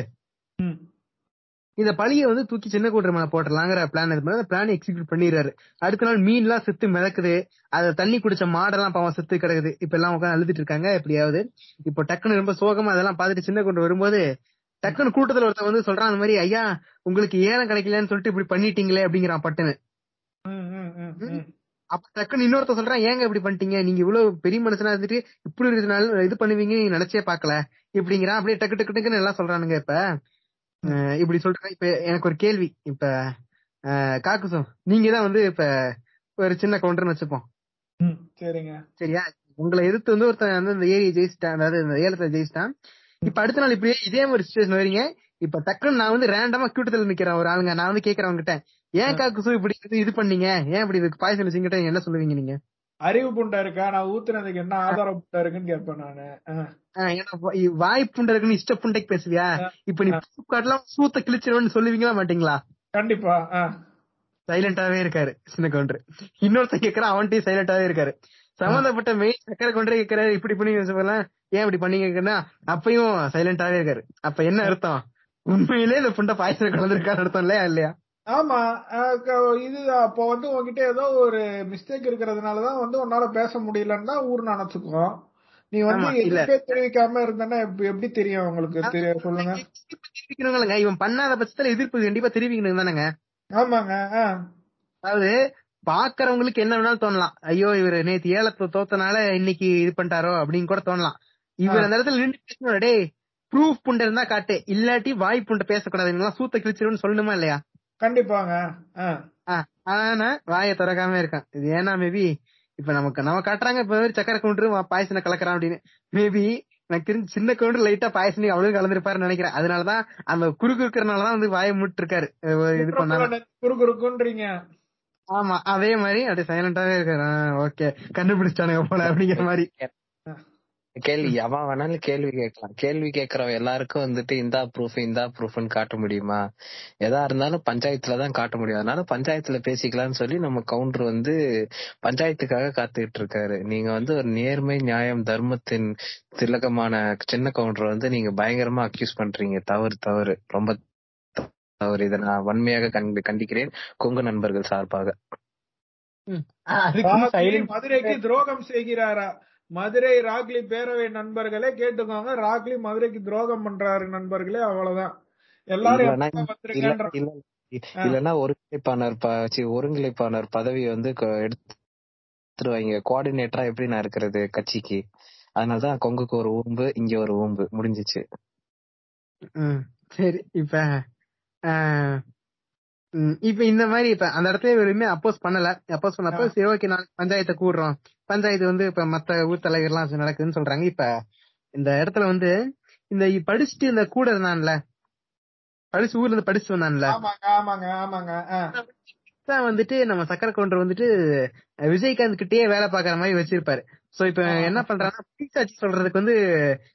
இந்த பழிய வந்து தூக்கி சின்ன கூட்டுற மேல போட்டுடலாங்கிற பிளான் இது பண்ணி பிளான் எக்ஸிக்யூட் பண்ணிடுறாரு. அடுத்த நாள் மீன் எல்லாம் செத்து மிதக்குது. அத தண்ணி குடிச்ச மாடெல்லாம் பாவம் செத்து கிடக்குது. இப்ப எல்லாம் உட்காந்து அழுதுட்டு இருக்காங்க. எப்படியாவது இப்போ டக்குன்னு ரொம்ப சோகமா அதெல்லாம் பார்த்துட்டு சின்ன கொண்டு வரும்போது டக்குன்னு கூட்டத்துல ஒருத்தன் வந்து சொல்றான் அந்த மாதிரி ஐயா உங்களுக்கு ஏலம் கிடைக்கலன்னு சொல்லிட்டு இப்படி பண்ணிட்டீங்களே அப்படிங்கிறான் பட்டுன்னு. அப்ப டக்குன்னு இன்னொருத்த சொல்றான் ஏங்க இப்படி பண்ணிட்டீங்க? நீங்க இவ்வளவு பெரிய மனுஷனா இருந்துட்டு இப்படி இருக்கிறதுனால இது பண்ணுவீங்க நீங்க நினைச்சே பாக்கல இப்படிங்கிறான். அப்படியே டக்கு டக்கு டக்குன்னு எல்லாம் சொல்றானுங்க இப்ப. இப்படி சொல்றேன். இப்ப எனக்கு ஒரு கேள்வி. இப்ப காக்குசம் நீங்க தான் வந்து இப்ப ஒரு சின்ன கவுண்டர்னு வச்சுப்போம். சரிங்க. சரியா? உங்களை எதிர்த்து வந்து ஒருத்தன் வந்து இந்த ஏரியை ஜெயிச்சிட்டான். அதாவது இந்த ஏலத்தை ஜெயிச்சிட்டான். இப்ப அடுத்த நாள் இப்படியே இதே ஒரு சுச்சுவேஷன் வரீங்க இப்ப டக்குன்னு நான் வந்து ரேண்டமா கூட்டத்துல நிக்கிறேன் ஒரு ஆளுங்க. நான் வந்து கேக்குறேன் உங்ககிட்ட. ஏன் காக்குசு இப்படி இது- பண்ணீங்க? ஏன் இப்படி இதுக்கு பாயசம் வச்சுக்கிட்ட என்ன சொல்லுவீங்க நீங்க? அறிவு புண்டை இருக்கா? நான் ஊத்துனதுக்கு என்ன ஆதாரம் புண்டை இருக்குன்னு கேட்பேன் நானு. வாய் புண்டை இருக்குன்னு இஷ்ட புண்டைக்கு பேசுவியா? இப்ப நீ காட்டலாம் சூத்த கிழிச்சிருவேன்னு சொல்லுவீங்களா மாட்டீங்களா? கண்டிப்பா. சைலண்டாவே இருக்காரு சின்ன கவுண்டர் இன்னொருத்தன் கேக்குறான் அவன்கிட்டயும் சைலண்டாவே இருக்காரு. சம்பந்தப்பட்ட மெயின் சக்கரை கொண்டே கேக்குறாரு இப்படி பண்ணி சொல்லலாம் ஏன் இப்படி பண்ணீங்கன்னா அப்பயும் சைலண்டாவே இருக்காரு. அப்ப என்ன அர்த்தம்? உண்மையிலே இந்த புண்டை பாயசம் கலந்துருக்காரு அர்த்தம் இல்லையா இல்லையா? ஆமா இது அப்போ வந்து உன்கிட்ட ஏதோ ஒரு மிஸ்டேக் இருக்கிறதுனாலதான் வந்து உன்னால பேச முடியலன்னு தான் ஊர் நினைச்சுக்குவோம் நீ வந்து. எதுவுமே தெரிவிக்காம இருந்தேன்னா எப்படி தெரியும் உங்களுக்கு? சொல்லுங்க. தெரிவிக்கணுங்க இவன் பண்ணாத பட்சத்துல எதிர்ப்பு கண்டிப்பா தெரிவிக்கணும் தானேங்க. ஆமாங்க. அதாவது பாக்குறவங்களுக்கு என்ன வேணாலும் தோணலாம். ஐயோ இவர் நேத்து ஏலத்துல தோத்தனால இன்னைக்கு இது பண்ணிட்டாரோ அப்படின்னு கூட தோணலாம். இவர் அந்த இடத்துல நின்று பேசணும் டேய் ப்ரூஃப் புண்டை இருந்தா காட்டு. இல்லாட்டி வாய் புண்டை பேசக்கூடாது சூத்த கிழிச்சிருன்னு சொல்லணுமா இல்லையா? கண்டிப்பாங்க. ஆனா வாயை திறக்காம இருக்கான். இது ஏன்னா மேபி இப்ப நமக்கு நம்ம காட்டுறாங்க இப்ப சக்கரை கவுண்டர் பாயசனை கலக்குறான் அப்படின்னு. மேபி எனக்கு தெரிஞ்சு சின்ன கவுண்டர் லைட்டா பாயசனி அவ்வளவு கலந்துருப்பாருன்னு நினைக்கிறேன். அதனாலதான் அந்த குறுக்கு இருக்கிறனாலதான் வந்து வாயை மூட்டு இருக்காரு இது பண்ணாம. குறுகுறுக்குன்றீங்க. ஆமா அதே மாதிரி அப்படியே சைலண்டாவே இருக்காரு. ஓகே கண்டுபிடிச்சிட்டானுங்க போல அப்படிங்கிற மாதிரி. கேள்வி எவன் வேணாலும் கேள்வி கேட்கலாம். கேள்வி கேட்கறவன் எல்லாருக்கும் வந்துட்டு இந்தா ப்ரூஃப் இந்தா ப்ரூஃப்னு காட்ட முடியுமா? எதா இருந்தாலும் பஞ்சாயத்துல தான் காட்ட முடியும். அதனால பஞ்சாயத்துல பேசிக்கலாம்னு சொல்லி நம்ம கவுண்டர் வந்து பஞ்சாயத்துக்காக காத்துக்கிட்டு இருக்காரு நீங்க வந்து ஒரு நேர்மை நியாயம் தர்மத்தின் திலகமான சின்ன கவுண்டர் வந்து நீங்க பயங்கரமா அக்யூஸ் பண்றீங்க. தவறு தவறு. ரொம்ப தவறு. இதை நான் வன்மையாக கண்டி- கண்டிக்கிறேன். கொங்கு நண்பர்கள் சார்பாக. மதுரைக்கு துரோகம் செய்கிறாரா? மதுரை ராக்லி பேரவை நண்பர்களே கேட்டுக்கோங்க. ராக்லி மதுரைக்கு துரோகம் பண்றாரு நண்பர்களே அவ்வளவுதான். எல்லாரும் இல்லன்னா ஒருங்கிணைப்பாளர் ஒருங்கிணைப்பாளர் பதவி வந்து க- எடுத்துருவாங்க கோஆர்டினேட்டரா எப்படி நான் இருக்கிறது கட்சிக்கு? அதனாலதான் கொங்குக்கு ஒரு ஊம்பு இங்க ஒரு ஊம்பு முடிஞ்சிச்சு. ம், சரி இப்ப இப்ப இந்த மாதிரி இப்ப அந்த இடத்துல எதுவுமே அப்போஸ் பண்ணல. அப்போஸ் பண்ணப்ப சரி ஓகே நாளைக்கு பஞ்சாயத்தை கூடுறோம். பஞ்சாயத்து வந்து இப்ப மத்த ஊர் தலைவர்லாம் நடக்குதுன்னு சொல்றாங்க. இப்ப இந்த இடத்துல வந்து இந்த படிச்சுட்டு இந்த கூட இருந்தான்ல. படிச்சு ஊர்ல இருந்து படிச்சு வந்தான்ல. தான் வந்துட்டு நம்ம சக்கர கவுண்டர் வந்துட்டு விஜயகாந்த் கிட்டயே வேலை பாக்குற மாதிரி வச்சிருப்பாரு. சோ இப்ப என்ன பண்றான்னா பீசாச்சி சொல்றதுக்கு வந்து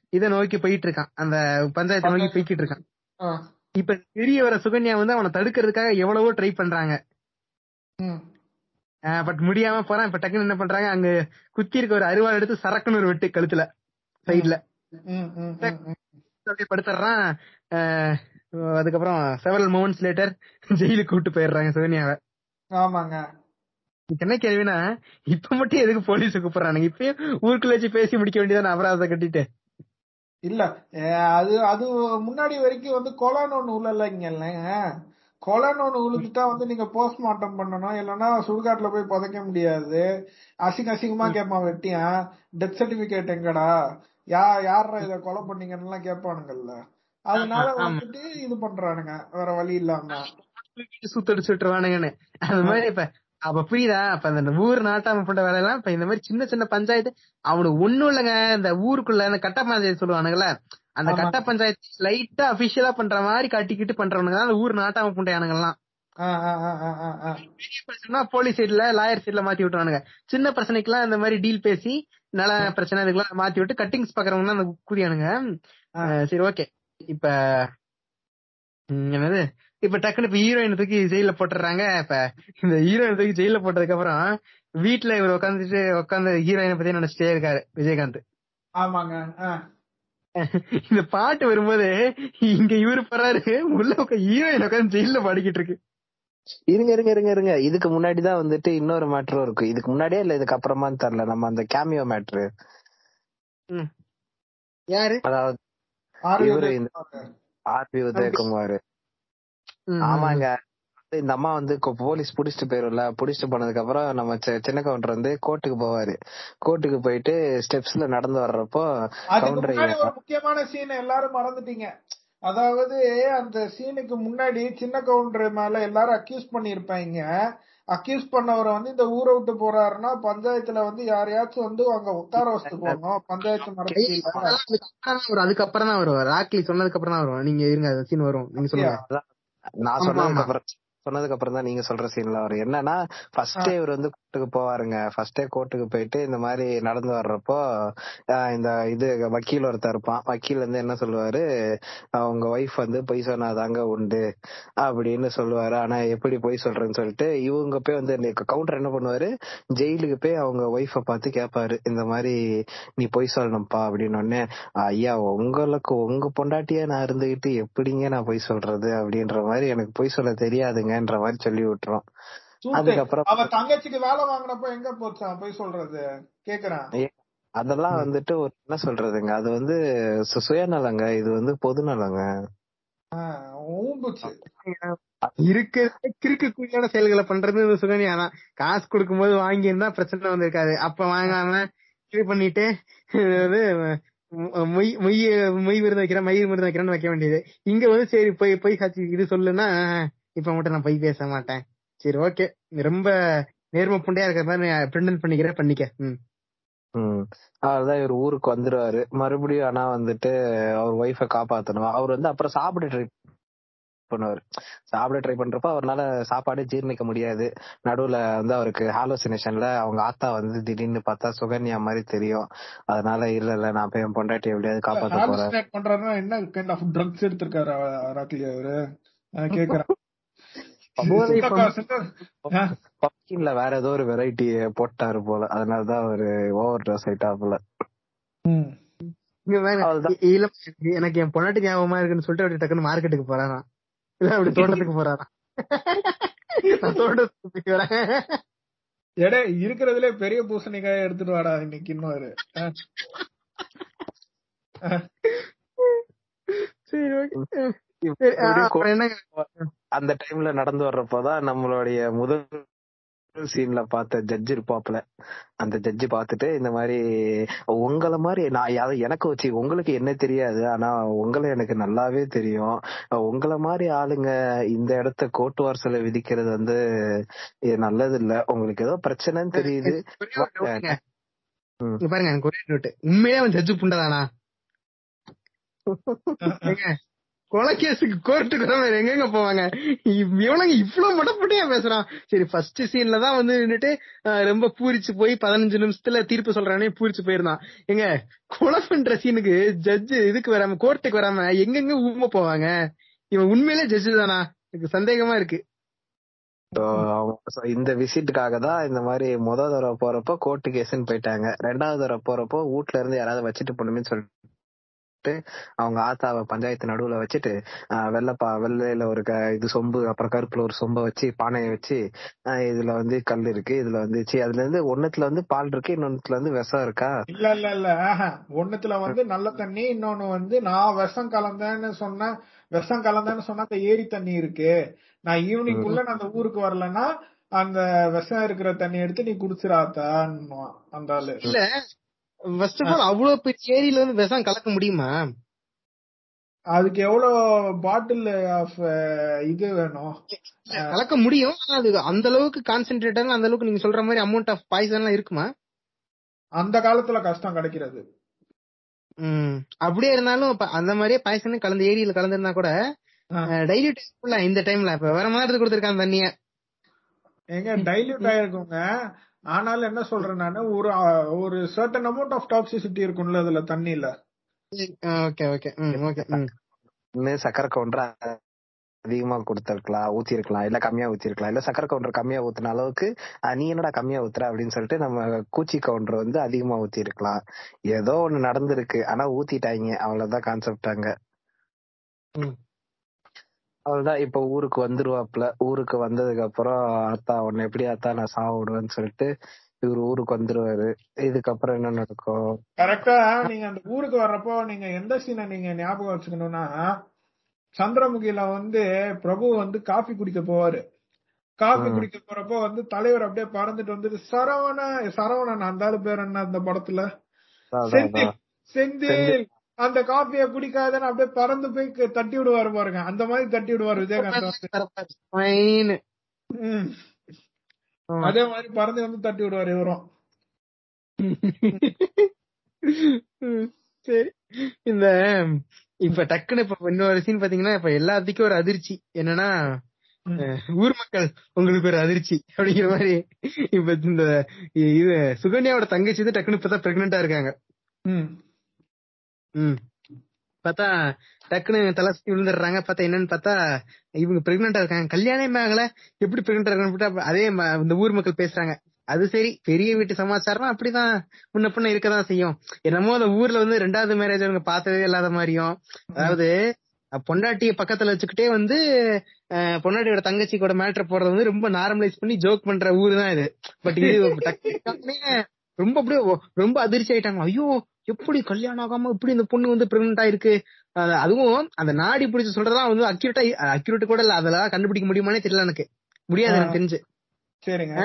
இதை நோக்கி போயிட்டு இருக்கான். அந்த பஞ்சாயத்தை நோக்கி போய்கிட்டு இருக்கான். இப்ப தெரிய வர சுகன்யா வந்து அவனை தடுக்கிறதுக்காக எவ்வளவோ ட்ரை பண்றாங்க. பட் முடியாம போறான். இப்ப டக்குன்னு என்ன பண்றாங்க? அங்க குத்தி இருக்க ஒரு அருவாள் எடுத்து சரக்குன்னு ஒரு வெட்டு கழுத்துல சைடுல. அப்படியே படுத்துறான். அதுக்கப்புறம் செவரல் மூமெண்ட்ஸ் லேட்டர் ஜெயிலுக்கு கூட்டு போயிடுறாங்க சுகன்யாவை. ஆமாங்க. என்ன கேள்வினா இப்ப மட்டும் எதுக்கு போலீஸ் கூப்பிடுறானுங்க? இப்பயும் ஊருக்குள்ள வச்சு பேசி முடிக்க வேண்டியதானே அபராதத்தை கட்டிட்டு? இல்ல அது அது முன்னாடி வரைக்கும் வந்து கொலைன்னு ஒண்ணு உள்ளலைங்கல்ல கொலைன்னு ஒண்ணு உழுதுட்டா வந்து நீங்க போஸ்ட்மார்ட்டம் பண்ணணும். இல்லைன்னா சுடுகாட்டுல போய் புதைக்க முடியாது. அசிங்க அசிங்கமா கேட்பான் வெட்டியான் டெத் சர்டிபிகேட் எங்கடா? யா யாரா இத கொலை பண்ணீங்கன்னு எல்லாம் கேட்பானுங்கல்ல அதனால. வந்துட்டு இது பண்றானுங்க. வேற வழி இல்லாம. சுத்தடிச்சு விட்டுருவானுங்கன்னு அந்த மாதிரி இப்ப அப்ப புரியுதா? அப்ப அந்த ஊர் நாட்டாம பண்ற வேலை எல்லாம் இப்ப இந்த மாதிரி சின்ன சின்ன பஞ்சாயத்து அவனுக்கு ஒண்ணும் இல்லைங்க. இந்த ஊருக்குள்ள அந்த கட்ட பஞ்சாயத்து சொல்லுவானுங்கல்ல அந்த. கட்ட பஞ்சாயத்து லைட்டா அபிஷியலா பண்ற மாதிரி காட்டிக்கிட்டு பண்றவனுங்க தான் ஊர் நாட்டாம ஆ. பெரிய பிரச்சனை போலீஸ் சைடுல லாயர் சைடுல மாத்தி விட்டுறானுங்க சின்ன பிரச்சனைக்கெல்லாம் இந்த மாதிரி டீல் பேசி நல பிரச்சனை இதுக்கெல்லாம் மாத்தி விட்டு கட்டிங்ஸ் பாக்குறவங்க அந்த கூதியானுங்க சரி ஓகே இப்ப என்னது? இப்ப டக்குனு இப்ப ஹீரோயின் தூக்கி ஜெயில போட்டுறாங்க. இப்ப இந்த ஹீரோயின் தூக்கி ஜெயில போட்டதுக்கு அப்புறம் வீட்டுல இவர் உட்காந்துட்டு உட்காந்து ஹீரோயினை பத்தி நினைச்சிட்டே இருக்காரு விஜயகாந்த். ஆமாங்க. இந்த பாட்டு வரும்போது இங்க இவரு போறாரு உள்ள ஹீரோயின் உட்காந்து ஜெயில பாடிக்கிட்டு இருக்கு. இருங்க இருங்க இருங்க இருங்க. இதுக்கு முன்னாடி தான் வந்துட்டு இன்னொரு மேட்ரும் இருக்கு. இதுக்கு முன்னாடியே இல்ல இதுக்கு அப்புறமான்னு தெரியல. நம்ம அந்த கேமியோ மேட்ரு ம். யாரு? அதாவது இவரு. ஆர்பி உதயகுமார். ஆமாங்க. இந்த அம்மா வந்து போலீஸ் புடிச்சிட்டு போயிரும்ல. புடிச்சிட்டு போனதுக்கு அப்புறம் நம்ம சின்ன கவுண்டர் வந்து கோர்ட்டுக்கு போவாரு. கோர்ட்டுக்கு போயிட்டு ஸ்டெப்ஸ்ல நடந்து வர்றப்போ அதுக்கு கவுண்டர் முன்னாடி ஒரு முக்கியமான சீன் எல்லாரும் மறந்துட்டீங்க. அதாவது அந்த சீனுக்கு முன்னாடி சின்ன கவுண்டர் மேல எல்லாரும் அக்யூஸ் பண்ணிருப்பாங்க அக்யூஸ் பண்ணவரை வந்து இந்த ஊரை விட்டு போறாருன்னா பஞ்சாயத்துல வந்து யாரையாச்சும் வந்து அங்க உட்கார வச்சுட்டு போகணும் பஞ்சாயத்து நடத்தி வரும் அதுக்கப்புறம் தான் வரும் ராக்லி சொன்னதுக்கு அப்புறம் தான் வரும் நீங்க இருங்க சீன் வரும். நீங்க சொல்லுங்க. நான் ஆமா, சொன்னதுக்கு ஆமா. அப்புறம் சொன்னதுக்கு அப்புறம் தான் நீங்க சொல்ற சீன்ல வரும். என்னன்னா ஃபர்ஸ்டே இவர் வந்து கோர்ட்டுக்கு போவாருங்க. ஃபர்ஸ்டே கோர்ட்டுக்கு போயிட்டு இந்த மாதிரி நடந்து வர்றப்போ இந்த இது வக்கீல் ஒருத்தர் இருப்பான். வக்கீல் வந்து என்ன சொல்லுவாரு? உங்க ஒய்ஃப் வந்து பொய் சொன்னாதாங்க உண்டு அப்படின்னு சொல்லுவாரு. ஆனா எப்படி பொய் சொல்றேன்னு சொல்லிட்டு இவங்க போய் வந்து கவுண்டர் என்ன பண்ணுவாரு? ஜெயிலுக்கு போய் அவங்க ஒய்ஃப பார்த்து கேட்பாரு இந்த மாதிரி நீ பொய் சொல்லணும்ப்பா அப்படின்னு உடனே ஐயா உங்களுக்கு உங்க பொண்டாட்டியா நான் இருந்துகிட்டு எப்படிங்க நான் பொய் சொல்றது? அப்படின்ற மாதிரி எனக்கு பொய் சொல்ல தெரியாதுங்கன்ற மாதிரி சொல்லி விட்டுரும். அதுக்கப்புறம் அவ தங்கச்சிக்கு வேலை வாங்கினப்ப எங்க போச்சான் போய் சொல்றது. கேக்குறேன். அதெல்லாம் வந்துட்டு ஒரு என்ன சொல்றதுங்க? அது வந்து சுயநலங்க. இது வந்து பொதுநலங்க இருக்கு கிறுக்கு கூலியான செயல்களை பண்றது சுகன்யா தான். காசு கொடுக்கும்போது வாங்கி இருந்தா பிரச்சனை வந்திருக்காது. அப்ப வாங்காம இது பண்ணிட்டு மொ- மொய் மொய் மொய் விருது வைக்கிறேன் மயிர் விருது வைக்கிறேன்னு வைக்க வேண்டியது. இங்க வந்து சரி போய் போய் சாட்சி இது சொல்லுன்னா இப்ப மட்டும் நான் பொய் பேச மாட்டேன். சரி ஓகே ரொம்ப நேர்ம புண்டையா இருக்கிற மாதிரி பிரிண்ட் பண்ணிக்கிறேன் பண்ணிக்க. ம். ம். அவர்தான் இவர் ஊருக்கு வந்துருவாரு. மறுபடியும் ஆனா வந்துட்டு அவர் ஒய்ஃப காப்பாத்தணும். அவர் வந்து அப்புறம் சாப்பிட ட்ரை பண்ணுவாரு. சாப்பிட ட்ரை பண்றப்ப அவரால சாப்பாடே ஜீரணிக்க முடியாது. நடுவுல வந்து அவருக்கு ஹாலோசினேஷன்ல அவங்க ஆத்தா வந்து திடீர்னு பார்த்தா சுகன்யா மாதிரி தெரியும். அதனால இல்ல இல்ல நான் போய் என் பொண்டாட்டி எப்படியாவது காப்பாத்த போறேன். என்ன கைண்ட் ஆஃப் ட்ரக்ஸ் எடுத்திருக்காரு ராக்லி அவரு நான் கேக்குறேன். பம்கின்ல வேற ஏதோ ஒரு வெரைட்டி போட்டாரு போல. அதனாலதான் அவரு ஓவர் அவ்வளவுதான். இ- இல்ல எனக்கு என் பொண்டாட்டி ஞாபகமா இருக்குன்னு சொல்லிட்டு அப்படி டக்குன்னு மார்க்கெட்டுக்கு போறாராம் இல்ல அப்படி தோட்டத்துக்கு போறாராம் நான் தோட்டத்துக்கு வரேன். எடே இருக்கிறதுலே பெரிய பூசணிக்காய் எடுத்துட்டு வாடா இன்னைக்கு இன்னொரு. சரி ஓகே. அந்த டைம்ல நடந்து வர்றப்போதான் நம்மளுடைய முதல் சீன்ல பார்த்த ஜட்ஜ் இருப்பாப்ல அந்த ஜட்ஜி பார்த்துட்டு இந்த மாதிரி உங்களை மாதிரி நான் அதாவது எனக்கு வச்சு உங்களுக்கு என்ன தெரியாது ஆனா உங்களை எனக்கு நல்லாவே தெரியும். உங்களை மாதிரி ஆளுங்க இந்த இடத்த கோர்ட் வாரசல விதிக்கிறது வந்து நல்லது இல்ல உங்களுக்கு ஏதோ பிரச்சனைன்னு தெரியுது. பாருங்க எனக்கு ஒரே அவன் ஜட்ஜு புண்டதானா? ஏங்க, கோர்ட்டுக்கு வர எங்கெங்க போவாங்க? இவ்- இவனுங்க இவ்வளவு மடப்பட்டியா பேசுறான். சரி ஃபர்ஸ்ட் சீன்ல தான் வந்து நின்னுட்டு ரொம்ப பூரிச்சு போய் பதினஞ்சு நிமிஷத்துல தீர்ப்பு சொல்றானே பூரிச்சு போயிருந்தான். எங்க கொலை பண்ற சீனுக்கு ஜட்ஜ் இதுக்கு வராம கோர்ட்டுக்கு வராம எங்கெங்க ஊம போவாங்க? இவன் உண்மையிலே ஜட்ஜு தானா? எனக்கு சந்தேகமா இருக்கு. இந்த விசிட்டுக்காக தான் இந்த மாதிரி முத தடவை போறப்போ கோர்ட்டு கேஸ்ன்னு போயிட்டாங்க. ரெண்டாவது தடவை போறப்போ வீட்ல இருந்து யாராவது வச்சுட்டு போகணுமே சொல்லிட்டு அவங்க ஆத்தாவை பஞ்சாயத்து நடுவுல வச்சுட்டு வெள்ளைப்பா வெள்ளையில ஒரு இது சொம்பு அப்புறம் கருப்புல ஒரு சொம்ப வச்சு பானையை வச்சு இதுல வந்து கல் இருக்கு இதுல வந்து சி அதுல இருந்து ஒண்ணுத்துல வந்து பால் இருக்கு இன்னொன்னுல வந்து விஷம் இருக்கா இல்ல இல்ல இல்ல ஆஹா. ஒண்ணுத்துல வந்து நல்ல தண்ணி இன்னொன்னு வந்து நான் விஷம் கலந்தேன்னு சொன்னா விஷம் கலந்தேன்னு சொன்னா அந்த ஏரி தண்ணி இருக்கு நான் ஈவினிங் குள்ள நான் அந்த ஊருக்கு வரலன்னா அந்த விஷம் இருக்கிற தண்ணி எடுத்து நீ குடிச்சிடாத்தான்னு அந்த ஆளு இல்ல ஃபர்ஸ்ட் ஆஃப் ஆல் அவ்வளவு பெரிய ஏரியில வந்து விஷம் கலக்க முடியுமா? அதுக்கு எவ்வளவு பாட்டில் ஆஃப் இது வேணும்? கலக்க முடியும். ஆனா அது அந்த அளவுக்கு கான்சென்ட்ரேட்டர் அந்த அளவுக்கு நீங்க சொல்ற மாதிரி அமௌண்ட் ஆஃப் பாய்சன் எல்லாம் இருக்குமா? அந்த காலத்துல கஷ்டம் கிடைக்கிறது. ம். அப்படியே இருந்தாலும் அந்த மாதிரியே பாய்சனும் கலந்த ஏரியில கலந்திருந்தா கூட டெய்லி டைம்ல இந்த டைம்ல இப்ப வேற மாதிரி கொடுத்துருக்காங்க தண்ணிய. எங்க டைல்யூட் ஆயிருக்குங்க. ஆனாலும் என்ன சொல்றேன் நானு ஒரு ஒரு சர்டன் அமௌண்ட் ஆஃப் டாக்ஸிசிட்டி இருக்கும்ல அதுல தண்ணியில. ஓகே ஓகே ம் ஓகே ம். இன்னும் சக்கரை கவுண்டர் அதிகமா கொடுத்திருக்கலாம் ஊத்தி இருக்கலாம் இல்ல கம்மியா ஊத்தி இருக்கலாம் இல்ல சக்கரை கவுண்டர் கம்மியா ஊத்துன அளவுக்கு நீ என்னடா கம்மியா ஊத்துற? அப்படின்னு சொல்லிட்டு நம்ம கூச்சி கவுண்டர் வந்து அதிகமா ஊத்தி இருக்கலாம் ஏதோ ஒண்ணு நடந்திருக்கு ஆனா ஊத்திட்டாங்க அவ்வளவுதான் கான்செப்ட் அங்க. ம். அவ்வளவுதான் இப்ப ஊருக்கு வந்துருவாப்ல ஊருக்கு வந்ததுக்கு அப்புறம் அத்தா உன்னை எப்படி அத்தா நான் சாவ விடுவேன்னு சொல்லிட்டு இவரு ஊருக்கு வந்துருவாரு இதுக்கப்புறம் என்ன நடக்கும் கரெக்டா நீங்க அந்த ஊருக்கு வர்றப்போ நீங்க எந்த சீனை நீங்க ஞாபகம் வச்சுக்கணும்னா சந்திரமுகில வந்து பிரபு வந்து காஃபி குடிக்க போவாரு காஃபி. குடிக்க போறப்போ வந்து தலைவர் அப்படியே பறந்துட்டு வந்துட்டு சரவண சரவணன் அந்த ஆளு பேர் என்ன அந்த படத்துல செந்தில். செந்தில் அந்த காஃபிய குடிக்காதன்னு அப்படியே பறந்து போய் தட்டி விடுவாரு பாருங்க. அந்த மாதிரி தட்டி விடுவாரு விஜயகாந்த் வந்து. அதே மாதிரி பறந்து வந்து தட்டி விடுவாரு இவரும். சரி. இந்த இப்ப டக்குன்னு இப்ப இன்னொரு சீன் பாத்தீங்கன்னா இப்ப எல்லாத்துக்கும் ஒரு அதிர்ச்சி. என்னன்னா ஊர் மக்கள் உங்களுக்கு ஒரு அதிர்ச்சி அப்படிங்கிற மாதிரி இப்ப இந்த இது சுகன்யாவோட தங்கச்சி தான் டக்குன்னு இப்பதான் பிரெக்னெண்டா இருக்காங்க. ம். பார்த்தா டக்குன்னு தலை சுத்தி விழுந்துடுறாங்க. பார்த்தா என்னன்னு பார்த்தா இவங்க பிரெக்னெண்டா இருக்காங்க. கல்யாணமே ஆகல. எப்படி பிரெக்னெண்டா இருக்கான்னு அதே இந்த ஊர் மக்கள் பேசுறாங்க. அது சரி பெரிய வீட்டு சமாச்சாரம் அப்படிதான். முன்ன பின்ன இருக்கதான் செய்யும். என்னமோ அந்த ஊர்ல வந்து ரெண்டாவது மேரேஜ் அவங்க பார்த்ததே இல்லாத மாதிரியும். அதாவது பொண்டாட்டிய பக்கத்துல வச்சுக்கிட்டே வந்து அஹ், பொண்டாட்டியோட தங்கச்சி கூட மேட்டர் போடுறது வந்து ரொம்ப நார்மலைஸ் பண்ணி ஜோக் பண்ற ஊர் தான் இது. பட் இது ரொம்ப அப்படியே ரொம்ப அதிர்ச்சி ஆயிட்டாங்க. ஐயோ எப்படி கல்யாணம் ஆகாம இப்படி இந்த பொண்ணு வந்து பிரெக்னென்ட் ஆயிருக்கு? அதுவும் அந்த நாடி பிடிச்சு சொல்றதெல்லாம் வந்து அக்யூரேட்டா அக்யூரேட் கூட இல்ல. அதெல்லாம் கண்டுபிடிக்க முடியுமானே தெரியல எனக்கு. முடியாது எனக்கு தெரிஞ்சு. சரிங்க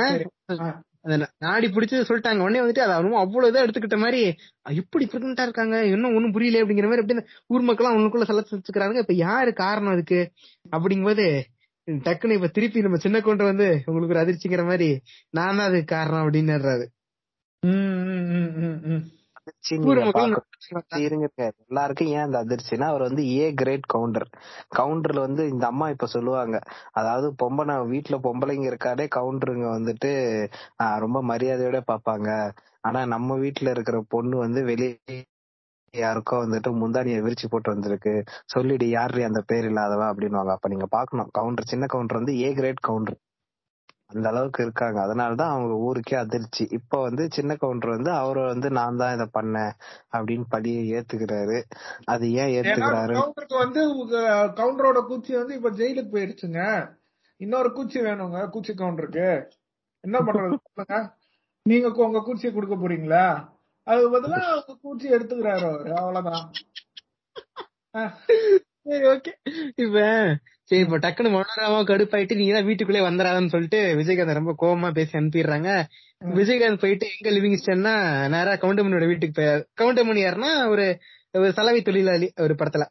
நாடி பிடிச்சு சொல்லிட்டாங்க. உடனே வந்துட்டு அதை அவனும் அவ்வளவு இதை எடுத்துக்கிட்ட மாதிரி அஹ் எப்படி பிரெக்னெண்டா இருக்காங்க? இன்னும் ஒண்ணும் புரியல அப்படிங்கிற மாதிரி அப்படி ஊர் மக்கள் அவங்களுக்குள்ள சலத்து வச்சுக்கிறாங்க இப்ப யாரு காரணம் அதுக்கு? அப்படிங்கும்போது டக்குன்னு இப்ப திருப்பி நம்ம சின்ன கொண்டு வந்து உங்களுக்கு ஒரு அதிர்ச்சிங்கிற மாதிரி நான் தான் அதுக்கு காரணம் அப்படின்னுறாரு. எல்லாருக்கும் ஏன் அந்த அதிர்ச்சினா அவர் வந்து ஏ கிரேட் கவுண்டர் கவுண்டர்ல வந்து இந்த அம்மா இப்ப சொல்லுவாங்க. அதாவது பொம்பளை வீட்டுல பொம்பளைங்க இருக்காடே கவுண்டருங்க வந்துட்டு ரொம்ப மரியாதையோட பாப்பாங்க. ஆனா நம்ம வீட்டுல இருக்கிற பொண்ணு வந்து வெளியே யாருக்கோ வந்துட்டு முந்தானிய விரிச்சு போட்டு வந்திருக்கு. சொல்லிடு யாரு அந்த பேர் இல்லாதவ? அப்படின்னுவாங்க. அப்ப நீங்க பாக்கணும். கவுண்டர் சின்ன கவுண்டர் வந்து ஏ கிரேட் கவுண்டர் அந்த அளவுக்கு இருக்காங்க. அதனாலதான் அவங்க ஊருக்கே அதிர்ச்சி. இப்ப வந்து சின்ன கவுண்டர் வந்து அவரை வந்து நான் தான் இதை பண்ணேன் அப்படின்னு பழியை ஏத்துக்கிறாரு. அது ஏன் ஏத்துக்கிறாரு? கவுண்டருக்கு வந்து கவுண்டரோட கூச்சி வந்து இப்ப ஜெயிலுக்கு போயிடுச்சுங்க. இன்னொரு கூச்சி வேணுங்க கூச்சி கவுண்டருக்கு என்ன பண்றது? நீங்க உங்க கூச்சியை கொடுக்க போறீங்களா? அதுக்கு பதிலா உங்க கூச்சி எடுத்துக்கிறாரு அவரு. அவ்வளவுதான். சரி ஓகே. இப்ப சரி இப்ப டக்குனு மனோரமா கடுப்பாயிட்டு நீங்க தான் வீட்டுக்குள்ளே வந்துடாதன்னு சொல்லிட்டு விஜயகாந்த் ரொம்ப கோவமா பேசி அனுப்பிடுறாங்க. விஜயகாந்த் போயிட்டு எங்க லிவிங் ஸ்டேன்னா நேரா கவுண்டமணியோட வீட்டுக்கு போய் கவுண்டமணி யாருன்னா ஒரு ஒரு சலவை தொழிலாளி ஒரு படத்துல.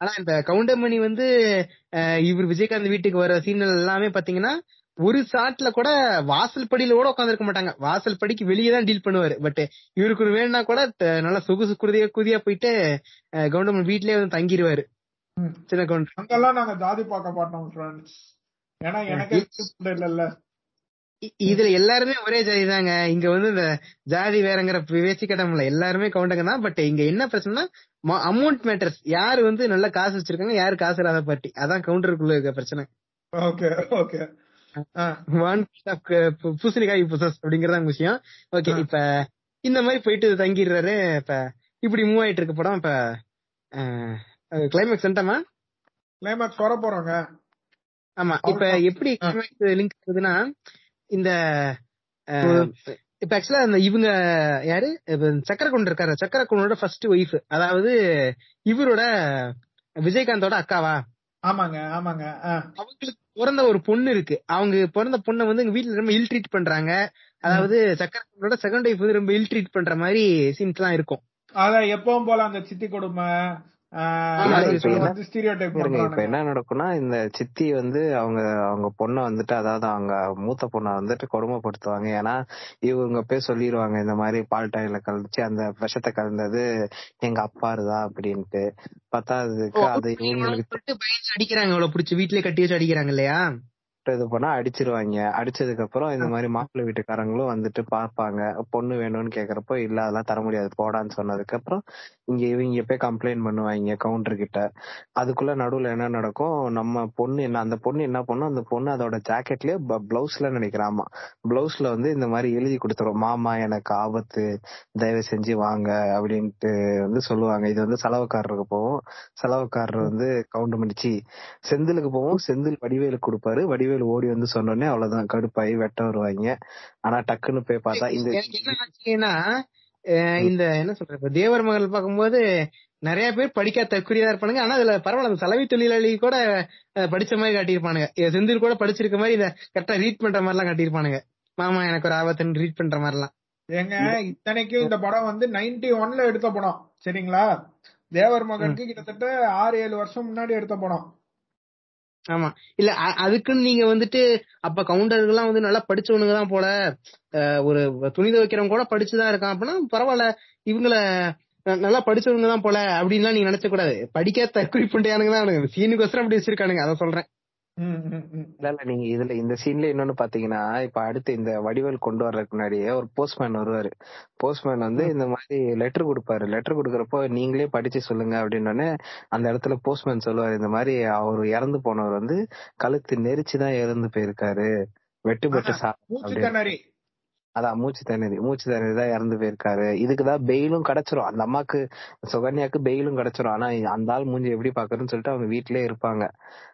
ஆனா இந்த கவுண்டமணி வந்து இவர் விஜயகாந்த் வீட்டுக்கு வர சீன்கள் எல்லாமே பாத்தீங்கன்னா ஒரு ஷாட்ல கூட வாசல் படியில கூட உட்காந்துருக்க மாட்டாங்க. வாசல் படிக்கு வெளியே தான் டீல் பண்ணுவாரு. பட் இவருக்கு ஒரு வேணும்னா கூட நல்லா சொகுசு குருதியா குதியா போயிட்டு கவுண்டமன் வீட்லயே வந்து தங்கிடுவாரு சின்ன கவுண்டர் அங்கெல்லாம் நாங்க ஜாதி பார்க்க மாட்டோம் ஃப்ரெண்ட்ஸ் ஏன்னா எனக்கே food இல்லல்ல. இ- இதுல எல்லாருமே ஒரே ஜாதி தாங்க. இங்க வந்து இந்த ஜாதி வேறங்கிற பேச்சுக்கடம் இல்ல எல்லாருமே கவுண்டங்க தான். பட் இங்க என்ன பிரச்சனைனா அமௌண்ட் மேட்டர்ஸ் யாரு வந்து நல்ல காசு வச்சிருக்காங்க யாரு காசு இல்லாத பார்ட்டி அதான் கவுண்டருக்குள்ள இருக்க பிரச்சனை. Okay okay. uh, பூசணிக்காய் புசஸ் அப்படிங்கறத விஷயம். ஓகே. இப்ப இந்த மாதிரி போயிட்டு தங்கிடுறாரு. இப்ப இப்படி மூவ் ஆயிட்டு இருக்க படம் இப்ப கிளைமேக்ஸ் வந்துட்டோமா? கிளைமேக்ஸ் வர போறோங்க. ஆமா இப்ப. எப்படி ஆ. லிங்க் ஆகுதுன்னா இந்த இப்ப ஆக்சுவலா அந்த இவங்க யாரு? சக்கர கொண்டு இருக்காரு. சக்கர கொண்டோட ஃபர்ஸ்ட் ஒய்ஃப் அதாவது இவரோட விஜயகாந்தோட அக்காவா? ஆமாங்க ஆமாங்க. அவங்களுக்கு பிறந்த ஒரு பொண்ணு இருக்கு. அவங்க பிறந்த பொண்ணை வந்து எங்க வீட்டுல ரொம்ப இல் ட்ரீட் பண்றாங்க. அதாவது சக்கர கொண்டோட செகண்ட் ஒய்ஃப் வந்து ரொம்ப இல் ட்ரீட் பண்ற மாதிரி சீன்ஸ் எல்லாம் இருக்கும். அத எப்பவும் போல அந்த சித்தி கொடுமை என்ன- நடக்கும்னா இந்த சித்தி வந்து அவங்க அவங்க பொண்ணை வந்துட்டு அதாவது அவங்க மூத்த பொண்ணை வந்துட்டு கொடுமைப்படுத்துவாங்க. ஏன்னா இவங்க போய் சொல்லிடுவாங்க இந்த மாதிரி பால் டாயில கலந்துச்சு அந்த விஷத்தை கலந்தது எங்க அப்பா இருதா அப்படின்ட்டு. பத்தாததுக்கு அது அடிக்கிறாங்க அவளை பிடிச்சி. வீட்லயே கட்டி வச்சு அடிக்கிறாங்க இல்லையா? இது பண்ணா அடிச்சிருவாங்க. அடிச்சதுக்கு அப்புறம் இந்த மாதிரி மாப்பிள்ளை வீட்டுக்காரங்களும் வந்துட்டு பார்ப்பாங்க. பொண்ணு வேணும்னு கேக்குறப்போ இல்ல அதெல்லாம் தர முடியாது. போடான்னு சொன்னதுக்கு அப்புறம் இங்க இவங்க போய் கம்ப்ளைண்ட் பண்ணுவாங்க கவுண்டர் கிட்ட. அதுக்குள்ள நடுவுல என்ன நடக்கும்? நம்ம பொண்ணு என்ன அந்த பொண்ணு என்ன பண்ணும் அந்த பொண்ணு அதோட ஜாக்கெட்லயே பிளவுஸ்ல நினைக்கிறாமா. பிளவுஸ்ல வந்து இந்த மாதிரி எழுதி கொடுத்துரும். மாமா எனக்கு ஆபத்து. தயவு செஞ்சு வாங்க. அப்படின்ட்டு வந்து சொல்லுவாங்க. இது வந்து செலவுக்காரருக்கு போகும். செலவுக்காரர் வந்து கவுண்டர் பண்ணிச்சு செந்திலுக்கு போவோம் செந்தில் வடிவேலுக்கு கொடுப்பாரு. வடிவேலு ஓடி வந்து சொன்னோடனே அவ்வளவுதான். கடுப்பாயி வெட்ட வருவாங்க. ஆனா டக்குன்னு போய் பார்த்தா இந்த ஆச்சுன்னா இந்த என்ன சொல்றது தேவர் மகள் பார்க்கும்போது நிறைய பேர் படிக்காத தற்குறியா இருப்பானுங்க. ஆனா அதுல பரவாயில்ல அந்த சலவை தொழிலாளி கூட படிச்ச மாதிரி காட்டியிருப்பானுங்க. செந்தில் கூட படிச்சிருக்க மாதிரி இத கரெக்டா ரீட் பண்ற மாதிரி எல்லாம் காட்டியிருப்பானுங்க. மாமா எனக்கு ஒரு ஆபத்துன்னு ரீட் பண்ற மாதிரி எல்லாம் ஏங்க இத்தனைக்கும் இந்த படம் வந்து நைன்டி ஒன்ல எடுத்த படம். சரிங்களா? தேவர் மகனுக்கு கிட்டத்தட்ட ஆறு ஏழு வருஷம் முன்னாடி எடுத்த படம். ஆமா. இல்ல அதுக்குன்னு நீங்க வந்துட்டு அப்ப கவுண்டர்கள்லாம் வந்து நல்லா படிச்சவனுங்க தான் போல ஒரு துணி துவைக்கிறவங்க கூட படிச்சுதான் இருக்கான். அப்படின்னா பரவாயில்ல இவங்கள நல்லா படிச்சவங்க தான் போல அப்படின்லாம் நீங்க நினைச்ச கூடாது படிக்காத தற்கொலை பண்ணியானுங்க தான் சீனுக்கு அப்படி வச்சிருக்கானுங்க அதை சொல்றேன். இல்ல இல்ல நீங்க இதுல இந்த சீன்ல இன்னொன்னு பாத்தீங்கன்னா இப்ப அடுத்து இந்த வடிவேல் கொண்டு வர்றதுக்கு முன்னாடியே ஒரு போஸ்ட்மேன் வருவாரு. போஸ்ட்மேன் வந்து இந்த மாதிரி லெட்டர் கொடுப்பாரு. லெட்டர் கொடுக்கறப்போ நீங்களே படிச்சு சொல்லுங்க அப்படின்னோடனே அந்த இடத்துல போஸ்ட்மேன் சொல்லுவாரு. இந்த மாதிரி அவர் இறந்து போனவர் வந்து கழுத்து நெரிச்சுதான் இறந்து போயிருக்காரு. வெட்டுப்பட்டு அதான் மூச்சு திணறி மூச்சு திணறி தான் இறந்து போயிருக்காரு. இதுக்குதான் பெயிலும் கிடைச்சிரும். அந்த அம்மாக்கு சுகன்யாக்கு பெயிலும் கிடைச்சிரும். ஆனா அந்த ஆள் மூஞ்சி எப்படி பாக்குறதுன்னு சொல்லிட்டு அவங்க வீட்லயே இருப்பாங்க.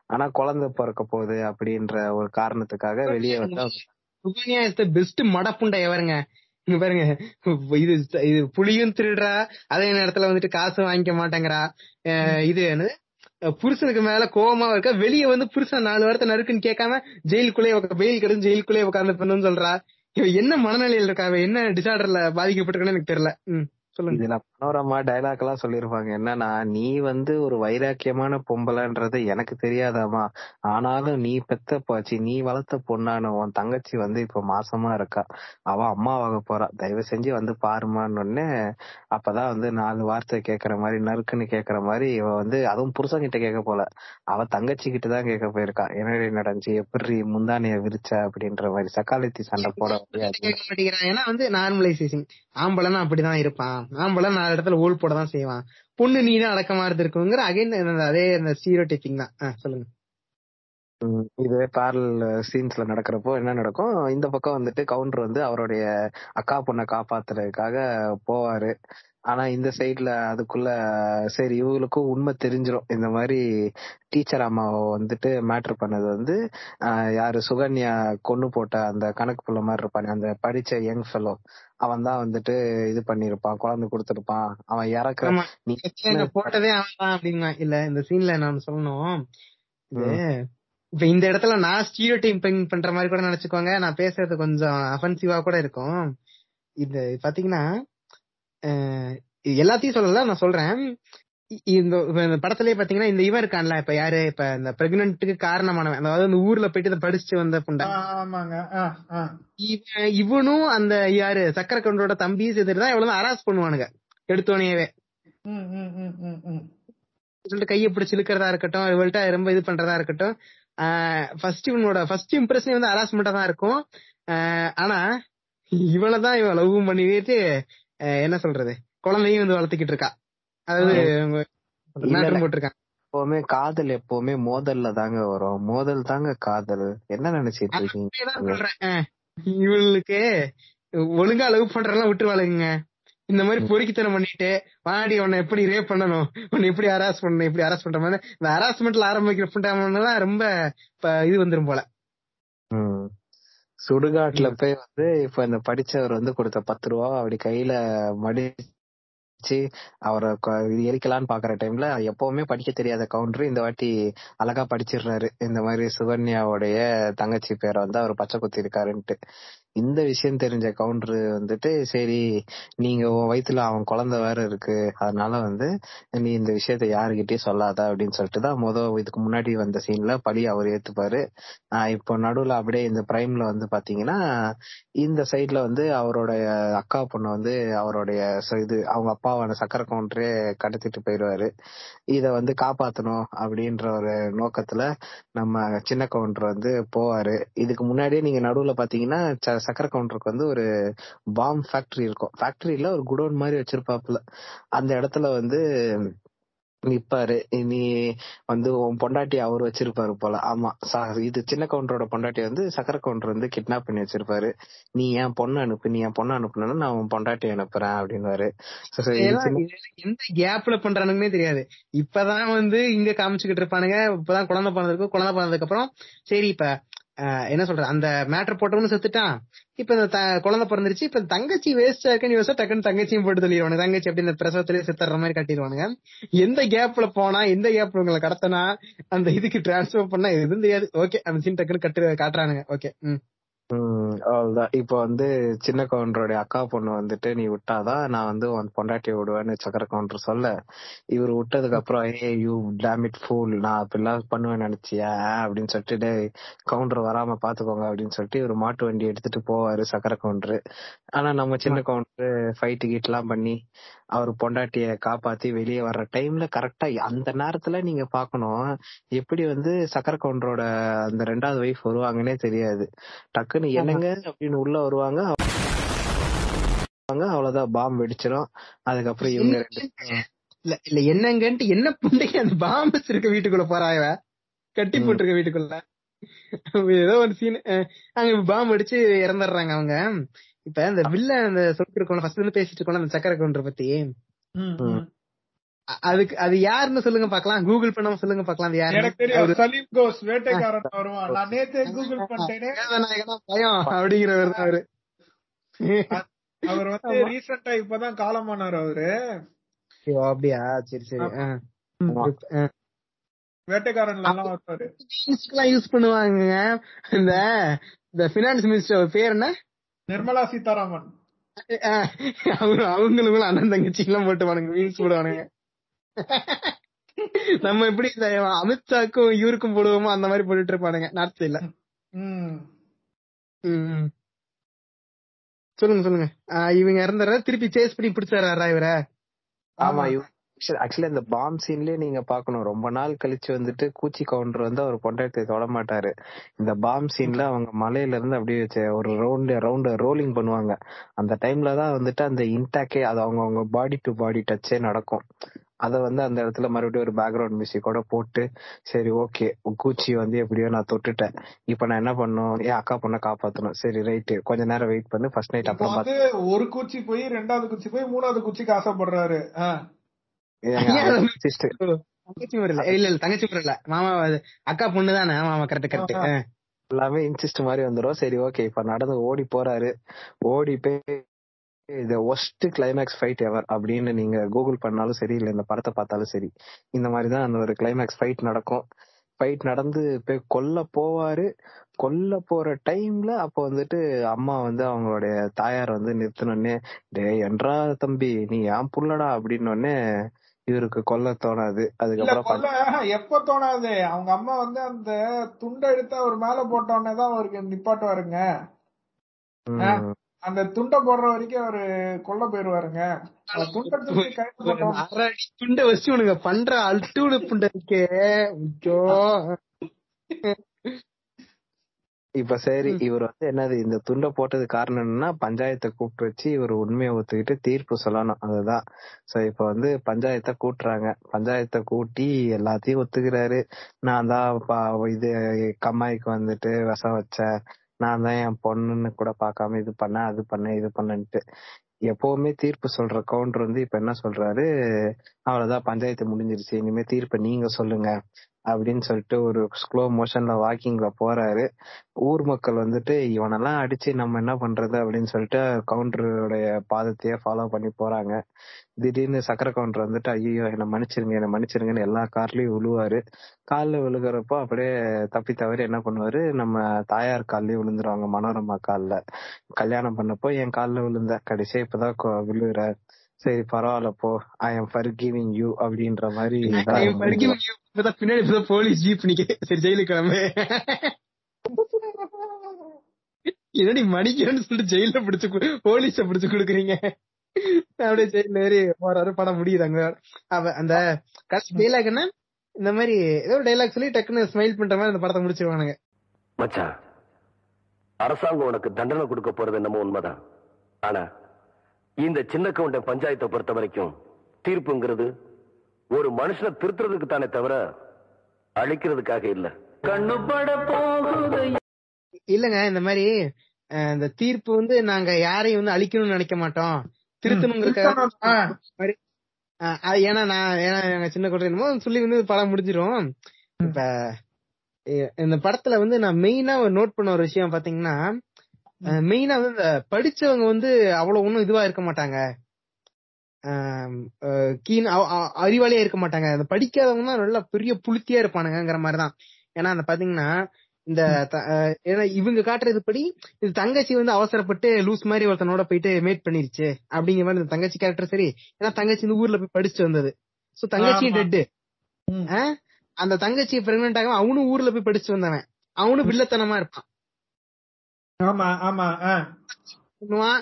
ஆனா குழந்தை பிறக்க போகுது அப்படின்ற ஒரு காரணத்துக்காக வெளியே வந்து சுகன்யா இஸ் த பெஸ்ட் மடப்புண்டை எவருங்க? இங்க பாருங்க. இது இது புலியும் திருடுறா அதே நேரத்துல வந்துட்டு காசு வாங்கிக்க மாட்டேங்கிறா. இது என்னது? புருஷனுக்கு மேல கோவமா இருக்க? வெளிய வந்து புருஷன் நாலு வாரத்தை நறுக்குன்னு கேட்காம ஜெயிலுக்குள்ளே பெயில் கிடைச்சு ஜெயிலுக்குள்ளே உட்கார்ந்து பண்ணுன்னு சொல்றா. இவ என்ன மனநிலையில இருக்கா? என்ன டிசார்டர்ல பாதிக்கப்பட்டிருக்கான்னு எனக்கு தெரியல. சொல்லுங்க. இதுல மனோரமா டைலாக் எல்லாம் சொல்லிருப்பாங்க என்னன்னா நீ வந்து ஒரு வைராக்கியமான பொம்பளைன்றது எனக்கு தெரியாதாமா ஆனாலும் நீ பெத்த பாச்சி நீ வளர்த்த பொண்ணான உன் தங்கச்சி வந்து இப்ப மாசமா இருக்கா. அவ அம்மாவாக போறா. தயவு செஞ்சு வந்து பாருமான்னு உடனே அப்பதான் வந்து நாலு வார்த்தை கேக்குற மாதிரி நறுக்குன்னு கேக்குற மாதிரி இவ வந்து அதுவும் புருஷன் கிட்ட கேட்க போல. அவ தங்கச்சி கிட்ட தான் கேட்க போயிருக்கா. என்னடி நடந்துச்சு? எப்படி முந்தானைய விரிச்ச? அப்படின்ற மாதிரி சக்காலத்தி சண்டை போட ஏன்னா வந்து நார்மலைசேஷன் ஆம்பளைன்னா அப்படிதான் இருப்பான். ஆம்பளை நாலு இடத்துல ஓல் போட தான் செய்வான். பொண்ணு நீ தான் அடக்கமா இருந்திருக்குங்கிற அகைன் அதே அந்த சீரோ டைப்பிங் தான். சொல்லுங்க. ம், இதுவே பேரல் சீன்ஸ்ல நடக்கிறப்போ என்ன நடக்கும்? இந்த பக்கம் வந்துட்டு கவுண்டர் வந்து அவருடைய அக்கா பொண்ணை காப்பாத்துறதுக்காக போவாரு. ஆனா இந்த சைட்ல அதுக்குள்ள சரி இவங்களுக்கும் உண்மை தெரிஞ்சிடும் இந்த மாதிரி டீச்சர் அம்மாவை வந்துட்டு மேட்ரு பண்ணது வந்து யாரு சுகன்யா கொன்னு போட்ட அந்த கணக்கு புள்ள மாதிரி இருப்பானே அந்த படிச்ச யங் ஃபெலோ அவன் தான் வந்துட்டு இது பண்ணிருப்பான் குழந்தை கொடுத்திருப்பான். அவன் பிரச்சனை போட்டதே அவன் அப்படிங்க இல்ல இந்த சீன்ல நான் சொல்லணும். இப்ப இந்த இடத்துல நான் ஸ்டீரியோ டைப்பிங் பண்ற மாதிரி கூட நினைச்சுக்கோங்க. நான் பேசுறது கொஞ்சம் அஃபென்சிவா கூட இருக்கும். இது பாத்தீங்கன்னா எல்லாத்தையும் சொல்லல நான் சொல்றேன். இந்த இந்த படத்திலேயே பாத்தீங்கன்னா இந்த இவன் இருக்கான்ல இப்ப யாரு? இப்ப இந்த பிரெக்னன்ட்டுக்கு காரணமானவன். அதாவது அந்த ஊர்ல போயிட்டு இதை படிச்சுட்டு வந்த புண்டை. இவன் இவனும் அந்த யாரு? சக்கர கவுண்டரோட தம்பி சேர்த்துட்டு தான் இவ்வளவு அராஸ் பண்ணுவானுங்க. ம். சொல்லிட்டு கையை பிடிச்சு இழுக்கிறதா இருக்கட்டும் இவள்கிட்ட ரொம்ப இது பண்றதா இருக்கட்டும் ஃபர்ஸ்ட் இவனோட ஃபர்ஸ்ட் இம்ப்ரெஷனே வந்து ஹராஸ்மெண்டா தான் இருக்கும். ஆனா இவனை தான் இவன் லவ் பண்ணிட்டு என்ன சொல்றது? குழந்தையும் வந்து வளர்த்துக்கிட்டு இருக்கா. அதாவது. போட்டிருக்கான் எப்பவுமே காதல் எப்பவுமே மோதல்ல தாங்க வரும். மோதல் தாங்க காதல். என்ன நினைச்சிட்டு இருக்கீங்க? இவளுக்கு ஒழுங்கா லவ் பண்றதெல்லாம் விட்டுருவாளுங்க. இந்த மாதிரி பொறுக்கித்தனம் பண்ணிட்டு வாடி உன்னை எப்படி ரேப் பண்ணணும்? உன்னை எப்படி ஹராஸ் பண்ணணும்? எப்படி ஹராஸ் பண்ற மாதிரி இந்த ஹராஸ்மெண்ட்ல ஆரம்பிக்கிற பண்றவங்கலாம் ரொம்ப இப்ப இது வந்துரும் போல. சுடுகாட்டுல போய் வந்து இப்ப இந்த படிச்சவர் வந்து கொடுத்த பத்து ரூபா அப்படி கையில வச்சு அவரை எரிக்கலாம்னு எரிக்கலான்னு பாக்குற டைம்ல எப்பவுமே படிக்க தெரியாத கவுண்டர் இந்த வாட்டி அழகா படிச்சிடுறாரு. இந்த மாதிரி சுகன்யாவுடைய தங்கச்சி பேரை வந்து அவர் பச்சை குத்தி இருக்காருன்ட்டு. இந்த விஷயம் தெரிஞ்ச கவுண்டர் வந்துட்டு சரி நீங்க உன் வயித்துல அவன் குழந்தை வேற இருக்கு. அதனால வந்து நீ இந்த விஷயத்த யாருகிட்டயும் சொல்லாத அப்படின்னு சொல்லிட்டு தான் முத இதுக்கு முன்னாடி வந்த சீன்ல பழி அவர் ஏத்துப்பாரு. இப்போ நடுவுல அப்படியே இந்த பிரைம்ல வந்து பாத்தீங்கன்னா இந்த சைட்ல வந்து அவருடைய அக்கா பொண்ணு வந்து அவருடைய இது அவங்க அப்பாவான சக்கரை கவுண்டரே கடத்திட்டு போயிடுவாரு இத வந்து காப்பாத்தணும் அப்படின்ற ஒரு நோக்கத்துல நம்ம சின்ன கவுண்டர் வந்து போவாரு. இதுக்கு முன்னாடியே நீங்க நடுவுல பாத்தீங்கன்னா ச- சக்கரை கவுண்டருக்கு வந்து ஒரு பாம் ஃபேக்டரி இருக்கும். ஃபேக்டரியில ஒரு குடோன் மாதிரி வச்சிருப்பாப்புல. அந்த இடத்துல வந்து நிப்பாரு. நீ வந்து உன் பொண்டாட்டி அவர் வச்சிருப்பாரு போல. ஆமா. இது சின்ன கவுண்டரோட பொண்டாட்டி வந்து சக்கரை கவுண்டர் வந்து கிட்னாப் பண்ணி வச்சிருப்பாரு. நீ என் பொண்ணு அனுப்பு நீ என் பொண்ணு அனுப்புனா நான் உன் பொண்டாட்டி அனுப்புறேன் இது எந்த கேப்ல பண்றானுங்கன்னே தெரியாது. இப்பதான் வந்து இங்க காமிச்சுக்கிட்டு இருப்பானுங்க. இப்பதான் குழந்தை பிறந்திருக்கு. குழந்தை பிறந்ததுக்கு அப்புறம் சரி இப்ப என்ன சொல்ற அந்த மேட்டர் போட்டவனு செத்துட்டான். இப்ப இந்த குழந்தை பிறந்துருச்சு. இப்ப தங்கச்சி வேஸ்டா இருக்குன்னு யோசிச்சா டக்குன்னு தங்கச்சியும் போட்டு தள்ளிடுவானு தங்கச்சி அப்படி இந்த பிரசவத்திலேயே செத்துற மாதிரி கட்டிடுவானுங்க. எந்த கேப்ல போனா எந்த கேப்ல உங்களை கடத்தனா அந்த இதுக்கு டிரான்ஸ்பர் பண்ணா எதுவும் தெரியாது. ஓகே அந்த சீன் டக்குன்னு கட்டு காட்டுறானுங்க. ஓகே ம். ம், அவ்வளவுதான் இப்போ வந்து சின்ன கவுண்டருடைய அக்கா பொண்ணு வந்துட்டு நீ விட்டாதான் நான் வந்து உன் பொண்டாட்டியை விடுவேன்னு சக்கர கவுண்டர் சொல்ல இவர் விட்டதுக்கு அப்புறம் ஏ யூ டேமிட் ஃபூல் நான் அப்படிலாம் பண்ணுவேன் நினைச்சியா? அப்படின்னு சொல்லிட்டு டேய் கவுண்டர் வராம பாத்துக்கோங்க அப்படின்னு சொல்லிட்டு இவர் மாட்டு வண்டி எடுத்துட்டு போவாரு சக்கர கவுண்டர். ஆனா நம்ம சின்ன கவுண்டர் ஃபைட்டு கீட் எல்லாம் பண்ணி அவர் பொண்டாட்டிய காப்பாத்தி வெளியே வர்ற டைம்ல கரெக்டா அந்த நேரத்துல நீங்க பாக்கணும் எப்படி வந்து சக்கர கவுண்டரோட அந்த ரெண்டாவது வைஃப் வருவாங்கன்னே தெரியாது. டக்குன்னு என்னங்க அப்படின்னு உள்ள வருவாங்க. அவ்வளவுதான் பாம்பு வெடிச்சிடும் அதுக்கப்புறம் இவங்க ரெண்டு இல்ல இல்ல என்னங்கன்ட்டு என்ன புண்டைக்கு அந்த பாம்பு இருக்க வீட்டுக்குள்ள போறாயவ கட்டி. போட்டிருக்க வீட்டுக்குள்ள. ஏதோ ஒரு சீன் அங்க பாம்பு அடிச்சு இறந்துடுறாங்க அவங்க. இப்ப இந்த வில்ல அந்த சொல்லிட்டு இருக்கோம் ஃபர்ஸ்ட் இருந்து பேசிட்டு இருக்கோம் அந்த சக்கர கவுண்டர் பத்தி. அதுக்கு அது யாருன்னு சொல்லுங்க பாக்கலாம். கூகுள் பண்ணாம சொல்லுங்க பாக்கலாம் அது யாரு எனக்கு தெரியும் சலீம் கோஸ் வேட்டைக்காரன் வருவான். நான் நேத்தே கூகுள் பண்ணிட்டேனே. பயம் அப்படிங்கிறவர் அவரு. அவர் வந்து. ரீசெண்டா இப்பதான் காலமானார் அவரு. அப்படியா? சரி சரி. மீம்ஸ்க்கெல்லாம் யூஸ் பண்ணுவாங்க இந்த இந்த பினான்ஸ் மினிஸ்டர் பேர் என்ன? நிர்மலா சீதாராமன். அஹ் அவங்க அவங்களும் அண்ணன் தங்கச்சி எல்லாம் போட்டுவானுங்க மீம்ஸ் போடுவானுங்க. நம்ம எப்படி அமித்ஷாக்கும் இவருக்கும் போடுவோமோ அந்த மாதிரி போட்டுட்டு இருப்பானுங்க. நார்த் சைட்ல ம். சொல்லுங்க சொல்லுங்க. ஆஹ் இவங்க இறந்துற திருப்பி சேஸ் பண்ணி பிடிச்சாரா இவரை? ஆமா ஆக்சுவலி அந்த பாம் சீன்லயே நீங்க பாக்கணும் ரொம்ப நாள் கழிச்சு வந்துட்டு கூச்சி கவுண்டர் வந்து அவர் பொண்டாட்டியை தொட மாட்டாரு இந்த பாம் சீன்ல அவங்க மலையில இருந்து அப்படியே வச்சு ஒரு ரவுண்ட் ரவுண்ட் ரோலிங் பண்ணுவாங்க. அந்த டைம்ல தான் வந்துட்டு அந்த இன்டாக்கே அது அவங்க அவங்க பாடி டு பாடி டச்சே நடக்கும். அத வந்து அந்த இடத்துல மறுபடியும் ஒரு பேக்ரவுண்ட் மியூசிக்கோட போட்டு சரி ஓகே கூச்சி வந்து எப்படியோ நான் தொட்டுட்டேன். இப்ப நான் என்ன பண்ணணும் என் அக்கா பொண்ணை காப்பாத்தணும். சரி ரைட்டு கொஞ்ச நேரம் வெயிட் பண்ணு. ஃபர்ஸ்ட் நைட் அப்புறம் வந்து ஒரு குச்சி போய் ரெண்டாவது குச்சி போய் மூணாவது குச்சிக்கு ஆசைப்படுறாரு. பார்த்து தங்கச்சி இல்ல. இல்ல தங்கச்சி இல்ல. மாமா அக்கா பொண்ணு தானே? ஆமா கரெக்ட் கரெக்ட் எல்லாமே இன்சிஸ்ட் மாதிரி வந்துரும். சரி ஓகே இப்ப நடந்து ஓடி போறாரு. ஓடி போய் இது ஒஸ்ட் கிளைமேக்ஸ் ஃபைட் எவர் அப்படின்னு நீங்க கூகுள் பண்ணாலும் சரி இல்ல இந்த படத்தை பார்த்தாலும் சரி இந்த மாதிரி தான் அந்த ஒரு கிளைமேக்ஸ் ஃபைட் நடக்கும். ஃபைட் நடந்து போய் கொல்ல போவாரு. கொல்ல போற டைம்ல அப்போ வந்துட்டு அம்மா வந்து அவங்களுடைய தாயார் வந்து நிறுத்தினோடனே டேய் என்றா தம்பி நீ ஏன் புள்ளடா? அப்படின்னு உடனே இவருக்கு கொல்ல தோணாது. அதுக்கப்புறம் எப்ப தோணாது? அவங்க அம்மா வந்து அந்த துண்டை எடுத்து அவர் மேல போட்ட உடனே தான் அவருக்கு நிப்பாட்டுவாருங்க. ஆ, ம், அந்த துண்டை போடுற வரைக்கும் அவரு கொல்ல போயிருவாருங்க. துண்டை வச்சு உனக்கு பண்ற அல்டூடு புண்டை இருக்கே ஐயோ. இப்ப சரி. இவர் வந்து என்னது இந்த துண்டை போட்டது காரணம் என்னன்னா பஞ்சாயத்தை கூப்பிட்டு வச்சு இவர் உண்மையை ஒத்துக்கிட்டு தீர்ப்பு சொல்லணும். அதுதான். சோ இப்ப வந்து பஞ்சாயத்தை கூட்டுறாங்க. பஞ்சாயத்தை கூட்டி எல்லாத்தையும் ஒத்துக்கிறாரு. நான் தான் பா- இது கம்மாய்க்கு வந்துட்டு விஷம் வச்சேன். நான் தான் என் பொண்ணுன்னு கூட பார்க்காம இது பண்ணேன் அது பண்ண இது பண்ணேன்ட்டு. எப்பவுமே தீர்ப்பு சொல்ற கவுண்டர் வந்து இப்ப என்ன சொல்றாரு? அவ்வளவுதான் பஞ்சாயத்து முடிஞ்சிருச்சு. இனிமே தீர்ப்பை நீங்க சொல்லுங்க. அப்படின்னு சொல்லிட்டு ஒரு ஸ்லோ மோஷன்ல வாக்கிங்ல போறாரு. ஊர் மக்கள் வந்துட்டு இவனெல்லாம் அடிச்சு நம்ம என்ன பண்றது அப்படின்னு சொல்லிட்டு கவுண்டருடைய பாதத்தையே ஃபாலோ பண்ணி போறாங்க. திடீர்னு சக்கர கவுண்டர் வந்துட்டு ஐயோ என்ன மன்னிச்சிருங்க என்ன மன்னிச்சிருங்கன்னு எல்லா கார்லயும் விழுவாரு காலில் விழுகிறப்போ அப்படியே தப்பி தவறி என்ன பண்ணுவாரு? நம்ம தாயார் கால்லயும் விழுந்துருவாங்க மனோரமா காலில். கல்யாணம் பண்ணப்போ என் காலில் விழுந்த கடைசியா இப்பதான் கொ- சரி பரவாயில்ல போ. ஐ எம் forgiving யூ அப்படின்ற மாதிரி பின்னாடி போலீஸ் ஜீப் நிக்க. சரி ஜெயிலுக்கு கிளம்பு. என்னடி மணிக்கிறேன்னு சொல்லிட்டு ஜெயில பிடிச்சு போலீஸ பிடிச்சு கொடுக்குறீங்க. அப்படியே ஜெயில ஏறி போறாரு படம் முடியுது அங்க. அவ அந்த கடைசி டைலாக் என்ன? இந்த மாதிரி ஏதோ ஒரு டைலாக் சொல்லி டக்குன்னு ஸ்மைல் பண்ற மாதிரி அந்த படத்தை முடிச்சிருவானுங்க. மச்சான் அரசாங்கம் உனக்கு தண்டனை கொடுக்க போறது என்னமோ உண்மைதான். ஆனா இந்த சின்ன கவுண்டன் பஞ்சாயத்தை பொறுத்த வரைக்கும் தீர்ப்புங்கிறது ஒரு மனுஷனை திருத்துறதுக்கு தானே தவிர அழிக்கிறதுக்காக இல்ல. கண்ணுபட போகுது. இல்லங்க இந்த மாதிரி இந்த தீர்ப்பு வந்து நாங்க யாரையும் வந்து அழிக்கணும்னு நினைக்க மாட்டோம். திருத்தணுங்கிறதுக்காக ஏன்னா நான் ஏன்னா எங்க சின்ன குழந்தை சொல்லி வந்து படம் முடிஞ்சிரும். இப்ப இந்த படத்துல வந்து நான் மெயினா நோட் பண்ண ஒரு விஷயம் பாத்தீங்கன்னா மெயினா வந்து இந்த படிச்சவங்க வந்து அவ்வளவு ஒண்ணும் இதுவா இருக்க மாட்டாங்க. கீன் அறிவாளியா இருக்க மாட்டாங்க. அந்த படிக்காதவங்க தான் நல்லா பெரிய புளுத்தியா இருப்பானுங்கிற மாதிரிதான். ஏன்னா அந்த பாத்தீங்கன்னா இந்த ஏன்னா இவங்க காட்டுறது படி இது தங்கச்சி வந்து அவசரப்பட்டு லூஸ் மாதிரி ஒருத்தனோட போயிட்டு மேட் பண்ணிருச்சு. அப்படிங்கிற மாதிரி இந்த தங்கச்சி கேரக்டர் சரி. ஏன்னா தங்கச்சி இந்த ஊர்ல போய் படிச்சுட்டு வந்தது. சோ தங்கச்சி. டெட்டு. அந்த தங்கச்சி பிரெக்னென்ட் ஆகாம அவனும் ஊர்ல போய் படிச்சு வந்தவன். அவனும் வில்லத்தனமா இருப்பான். ஆமா ஆமா. பண்ணுவான்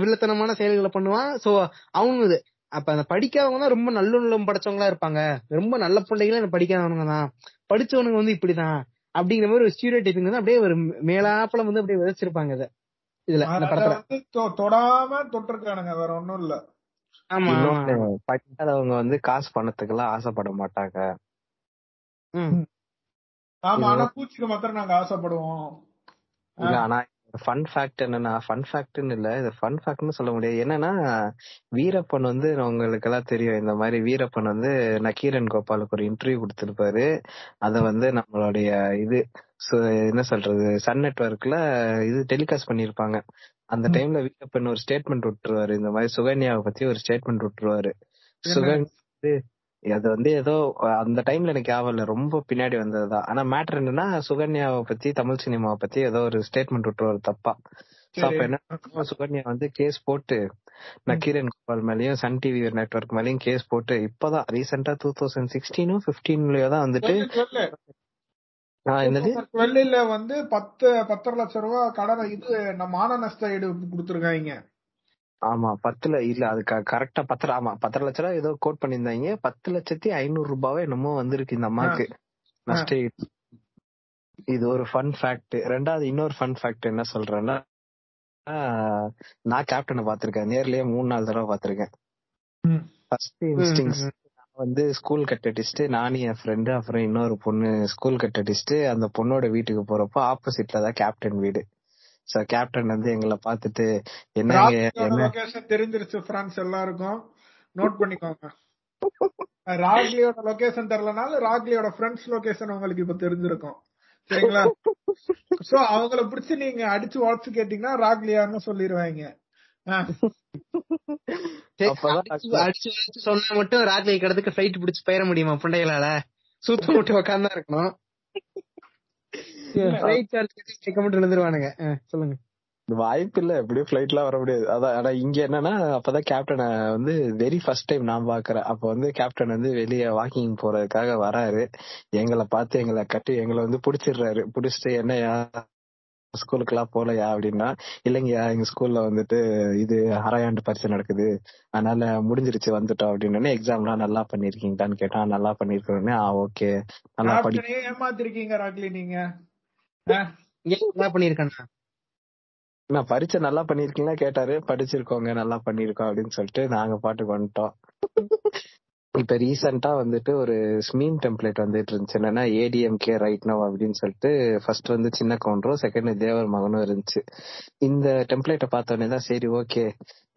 வில்லத்தனமான செயல்களை பண்ணுவான். சோ அவங்க இது. அப்ப அந்த படிக்காதவங்க தான் ரொம்ப நல்லுள்ளம் படைச்சவங்களா இருப்பாங்க. ரொம்ப நல்ல பிள்ளைகளே இந்த படிக்காதவனுங்க தான். படிச்சவனுங்க வந்து இப்படிதான். அப்படிங்கிற மாதிரி ஒரு ஸ்டீரியோ டைப்பிங் வந்து அப்படியே ஒரு மேலாப்பல வந்து அப்படியே விதைச்சிருப்பாங்க இத. இதுல இந்த படத்துல. தொடாம தொட்டிருக்கானுங்க. வேற ஒண்ணும் இல்ல. ஆமா. படிக்காதவங்க வந்து காசு பணத்துக்கெல்லாம் ஆசைப்பட மாட்டாங்க. ஆமா ஆனா பூச்சிக்கு மாத்திரம் நாங்க ஆசைப்படுவோம். இல்ல ஆனா ஃபன் ஃபேக்ட் என்னன்னா ஃபன் ஃபேக்ட்னு இல்ல இது ஃபன் ஃபேக்ட்னு சொல்ல முடியாது. என்னன்னா வீரப்பன் வந்து உங்களுக்கு எல்லாம் தெரியும் இந்த மாதிரி வீரப்பன் வந்து நக்கீரன் கோபாலுக்கு ஒரு இன்டர்வியூ கொடுத்திருப்பாரு. அத வந்து நம்மளுடைய இது சு- என்ன சொல்றது சன் நெட்வொர்க்ல இது டெலிகாஸ்ட் பண்ணிருப்பாங்க. அந்த டைம்ல வீரப்பன் ஒரு ஸ்டேட்மெண்ட் விட்டுருவாரு. இந்த மாதிரி சுகன்யாவை பத்தி ஒரு ஸ்டேட்மெண்ட் விட்டுருவாரு. சுகன் அது வந்து ஏதோ அந்த டைம்ல எனக்கு ஞாபகம் இல்ல. ரொம்ப பின்னாடி வந்ததுதான். ஆனா மேட்டர் என்னன்னா சுகன்யாவை பத்தி தமிழ் சினிமாவை பத்தி ஏதோ ஒரு ஸ்டேட்மெண்ட் விட்டுருவாரு தப்பா. So, அப்ப என்ன சுகன்யா வந்து கேஸ் போட்டு நக்கீரன் கோபால் மேலயும் சன் டிவி நெட்வொர்க் மேலயும் கேஸ் போட்டு இப்பதான் ரீசெண்டா டூ தௌசண்ட் சிக்ஸ்டீனும் பிப்டீன்லயோ தான் வந்துட்டு. வெள்ளில வந்து பத்து பத்தரை லட்சம் ரூபாய் கடனை இது நம்ம மான நஷ்ட ஈடு கொடுத்துருக்காங்க. ஆமா பத்துல இல்ல அது கரெக்டா பத்தரை ஆமா பத்தரை லட்ச ரூபாய் ஏதோ கோட் பண்ணியிருந்தாங்க. பத்து லட்சத்தி ஐநூறு ரூபாவே என்னமோ வந்திருக்கு இந்த அம்மாக்கு. நஷ்ட. இது ஒரு ஃபன் ஃபேக்ட் ரெண்டாவது இன்னொரு ஃபன் ஃபேக்ட் என்ன சொல்றேன்னா நான் கேப்டனை பாத்திருக்கேன் நேர்லயே மூணு நாலு தடவை பாத்திருக்கேன் ஃபர்ஸ்ட் இன்ஸ்டிங்ஸ் நான் வந்து ஸ்கூல் கட் அடிச்சுட்டு நானும் என் ஃப்ரெண்டு அப்புறம் இன்னொரு பொண்ணு ஸ்கூல் கட் அடிச்சுட்டு அந்த பொண்ணோட வீட்டுக்கு போறப்போ ஆப்போசிட்ல தான் கேப்டன் வீடு. சோ கேப்டன் வந்து எங்களை பார்த்துட்டு என்ன லொகேஷன் தெரிஞ்சிருச்சு பிரான்ஸ் எல்லாருக்கும். நோட் பண்ணிக்கோங்க. ராக்லியோட லொகேஷன் தெரியலனாலும் ராக்லியோட ஃப்ரெண்ட்ஸ் லொகேஷன் உங்களுக்கு இப்ப தெரிஞ்சிருக்கும். சரிங்களா? சோ அவங்கள பிடிச்சு நீங்க அடிச்சு உடச்சு கேட்டீங்கன்னா ராக்லியான்னு சொல்லிடுவாங்க சொன்னா மட்டும் ராத்திரி கிடத்துக்கு ஃபிளைட் பிடிச்சு போயிட முடியுமா புண்டைகளால? சுத்த மட்டும் உட்கார்ந்தா இருக்கணும். ஆ, சொல்லுங்க. வாய்ப்பு இல்ல. எப்படியும் ஃபிளைட்லாம் வர முடியாது. அதான் ஆனா இங்க என்னன்னா அப்பதான் கேப்டனை வந்து வெரி ஃபர்ஸ்ட் டைம் நான் பாக்குறேன். அப்ப வந்து கேப்டன் வந்து வெளியே வாக்கிங் போறதுக்காக வராரு. எங்களை பார்த்து எங்களை கட்டி எங்களை வந்து புடிச்சிடுறாரு. புடிச்சிட்டு என்னையா ஸ்கூலுக்குலாம் போலையா அப்படின்னா இல்லைங்கய்யா எங்க ஸ்கூல்ல வந்துட்டு இது அரையாண்டு பரிசு நடக்குது. அதனால முடிஞ்சிருச்சு வந்துட்டோம் அப்படின்னு எக்ஸாம்லாம் நல்லா பண்ணிருக்கீங்களான்னு கேட்டா நல்லா பண்ணிருக்கோன்னு ஆ ஓகே நல்லா படி ஏமாத்திருக்கீங்க ராக்லி நீங்க. என்ன பண்ணிருக்கேன்னா? நான் பரீட்சை நல்லா பண்ணிருக்கீங்களா கேட்டாரு. படிச்சிருக்கோங்க நல்லா பண்ணிருக்கோம் அப்படின்னு சொல்லிட்டு நாங்க பாட்டுக்கு வந்துட்டோம். இப்ப ரீசெண்டா வந்துட்டு ஒரு ஸ்மீன் டெம்ப்ளேட் வந்துட்டு இருந்துச்சு. என்னன்னா ஏடிஎம்கே ரைட் நோ அப்படின்னு சொல்லிட்டு ஃபர்ஸ்ட் வந்து சின்ன கவுண்டரும் செகண்ட் தேவர் மகனும் இருந்துச்சு. இந்த டெம்ப்ளேட்டை பார்த்தோன்னே தான் சரி ஓகே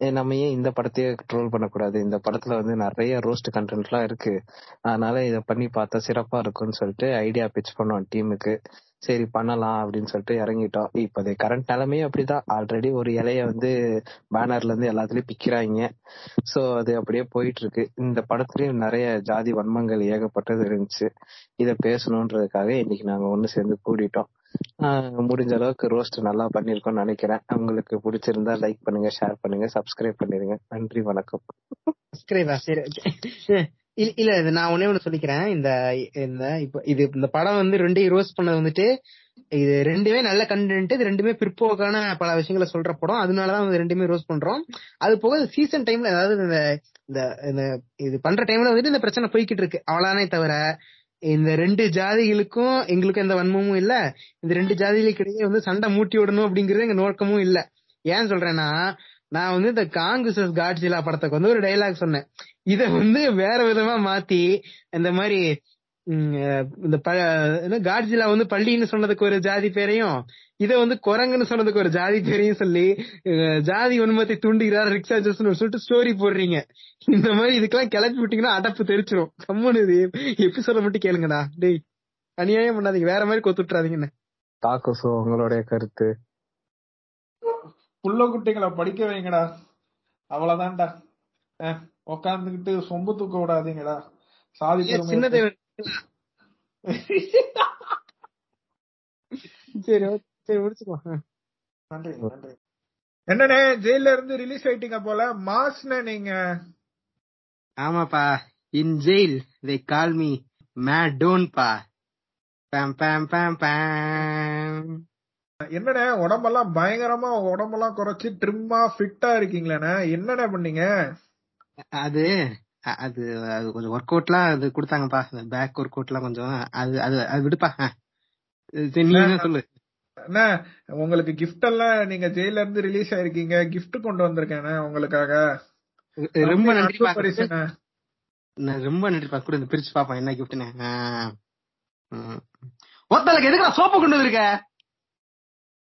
நம்ம ஏன் இந்த படத்தையே ட்ரோல் பண்ணக்கூடாது? இந்த படத்துல வந்து நிறைய ரோஸ்ட் கண்டென்ட்லாம் இருக்கு. அதனால இதை பண்ணி பார்த்தா சிறப்பா இருக்கும்னு சொல்லிட்டு ஐடியா பிச் பண்ணோம் டீமுக்கு. சரி பண்ணலாம் அப்படின்னு சொல்லிட்டு இறங்கிட்டோம். இப்போதைய கரண்ட் நிலைமையும் அப்படிதான். ஆல்ரெடி ஒரு இலைய வந்து பேனர்ல இருந்து எல்லாத்துலயும் பிக்கிறாங்க. சோ அது அப்படியே போயிட்டு இருக்கு இந்த படத்துலயும் நிறைய ஜாதி வன்மங்கள் ஏகப்பட்டது இருந்துச்சு. இதை பேசணுன்றதுக்காக இன்னைக்கு நாங்க ஒண்ணு சேர்ந்து கூடிட்டோம். முடிஞ்ச அளவுக்கு ரோஸ்ட் நல்லா பண்ணிருக்கோம்னு நினைக்கிறேன். உங்களுக்கு பிடிச்சிருந்தா லைக் பண்ணுங்க ஷேர் பண்ணுங்க சப்ஸ்கிரைப் பண்ணிருங்க. நன்றி வணக்கம். சப்ஸ்கிரைபா சரி இல்ல இல்ல இது நான் ஒன்னே ஒண்ணு சொல்லிக்கிறேன். இந்த இந்த இப்ப இது இந்த படம் வந்து ரெண்டையும் ரோஸ் பண்ணது வந்துட்டு இது ரெண்டுமே நல்ல கண்டென்ட் இது ரெண்டுமே பிற்போக்கான பல விஷயங்களை சொல்ற படம். அதனாலதான் வந்து ரெண்டுமே ரோஸ் பண்றோம். அது போக சீசன் டைம்ல அதாவது இந்த இந்த இந்த இது பண்ற டைம்ல வந்துட்டு இந்த பிரச்சனை போய்கிட்டு இருக்கு. அவ்வளவுதானே தவிர இந்த ரெண்டு ஜாதிகளுக்கும் எங்களுக்கும் எந்த வன்மமும் இல்ல. இந்த ரெண்டு ஜாதிகளுக்கு இடையே வந்து சண்டை மூட்டி விடணும் அப்படிங்கறது எங்க நோக்கமும் இல்ல. ஏன் சொல்றேன்னா நான் வந்து இந்த காங்கிரஸ் காட்ஜிலா படத்துக்கு வந்து ஒரு டைலாக் சொன்னேன். இத வந்து வேற விதமா மாத்தி இந்த மாதிரி உம், இந்த காட்சிலா காட்ஜிலா வந்து பள்ளின்னு சொன்னதுக்கு ஒரு ஜாதி பேரையும் இத வந்து குரங்குன்னு சொன்னதுக்கு ஒரு ஜாதி பேரையும் சொல்லி ஜாதி உண்மத்தை தூண்டுகிறார் ரிக்ஷா ஜோஸ்னு சொல்லிட்டு ஸ்டோரி போடுறீங்க. இந்த மாதிரி இதுக்கெல்லாம் கிளப்பி விட்டீங்கன்னா அடப்பு தெரிச்சிரும். கம்முன்னு இது. எபிசோட மட்டும் கேளுங்கடா. டேய் அநியாயம் பண்ணாதீங்க. வேற மாதிரி கொத்து விட்டுறாதீங்கன்னு தாக்குசு உங்களுடைய கருத்து. புள்ள குட்டிகளை படிக்க வைங்கடா. அவ்வளவுதான்டா. அஹ், உக்காந்துக்கிட்டு சொம்பு தூக்க விடாதீங்கடா. சாதி ஏன் பெருமை சின்னதை சரி. சரி முடிச்சுக்கலாம். நன்றி நன்றி. என்னண்ணே ஜெயில இருந்து ரிலீஸ் ஆயிட்டீங்க போல. மாஸ்னே நீங்க. ஆமாப்பா. இன் ஜெயில் தே கால் மீ மேடோன் பா. பேம் பேம் பேம் பேம் என்னண்ணே உடம்பெல்லாம் பயங்கரமா உடம்பெல்லாம் குறைச்சு ட்ரிம்மா ஃபிட்டா இருக்கீங்களேண்ணே. என்னண்ணே பண்ணீங்க? அது அது அது கொஞ்சம் ஒர்க் அவுட்லாம் அது கொடுத்தாங்கப்பா. பேக் ஒர்க் அவுட்லாம் கொஞ்சம். அது அது அது விடுப்பா. ஆ. சரி நீ என்ன சொல்லு? என்ன உங்களுக்கு gift எல்லாம் நீங்க ஜெயில இருந்து ரிலீஸ் ஆயிருக்கீங்க. gift கொண்டு வந்திருக்கேண்ணே உங்களுக்காக. ரொம்ப தம்பி, நன்றிப்பா அன்பு பரிசுண்ணே. நான் ரொம்ப நன்றிப்பா கூட இந்த பிரிச்சு பாப்போம் என்ன கிஃப்ட்னு ஒத்தலுக்கு எதுக்கு சோப்பு கொண்டு வந்திருக்க?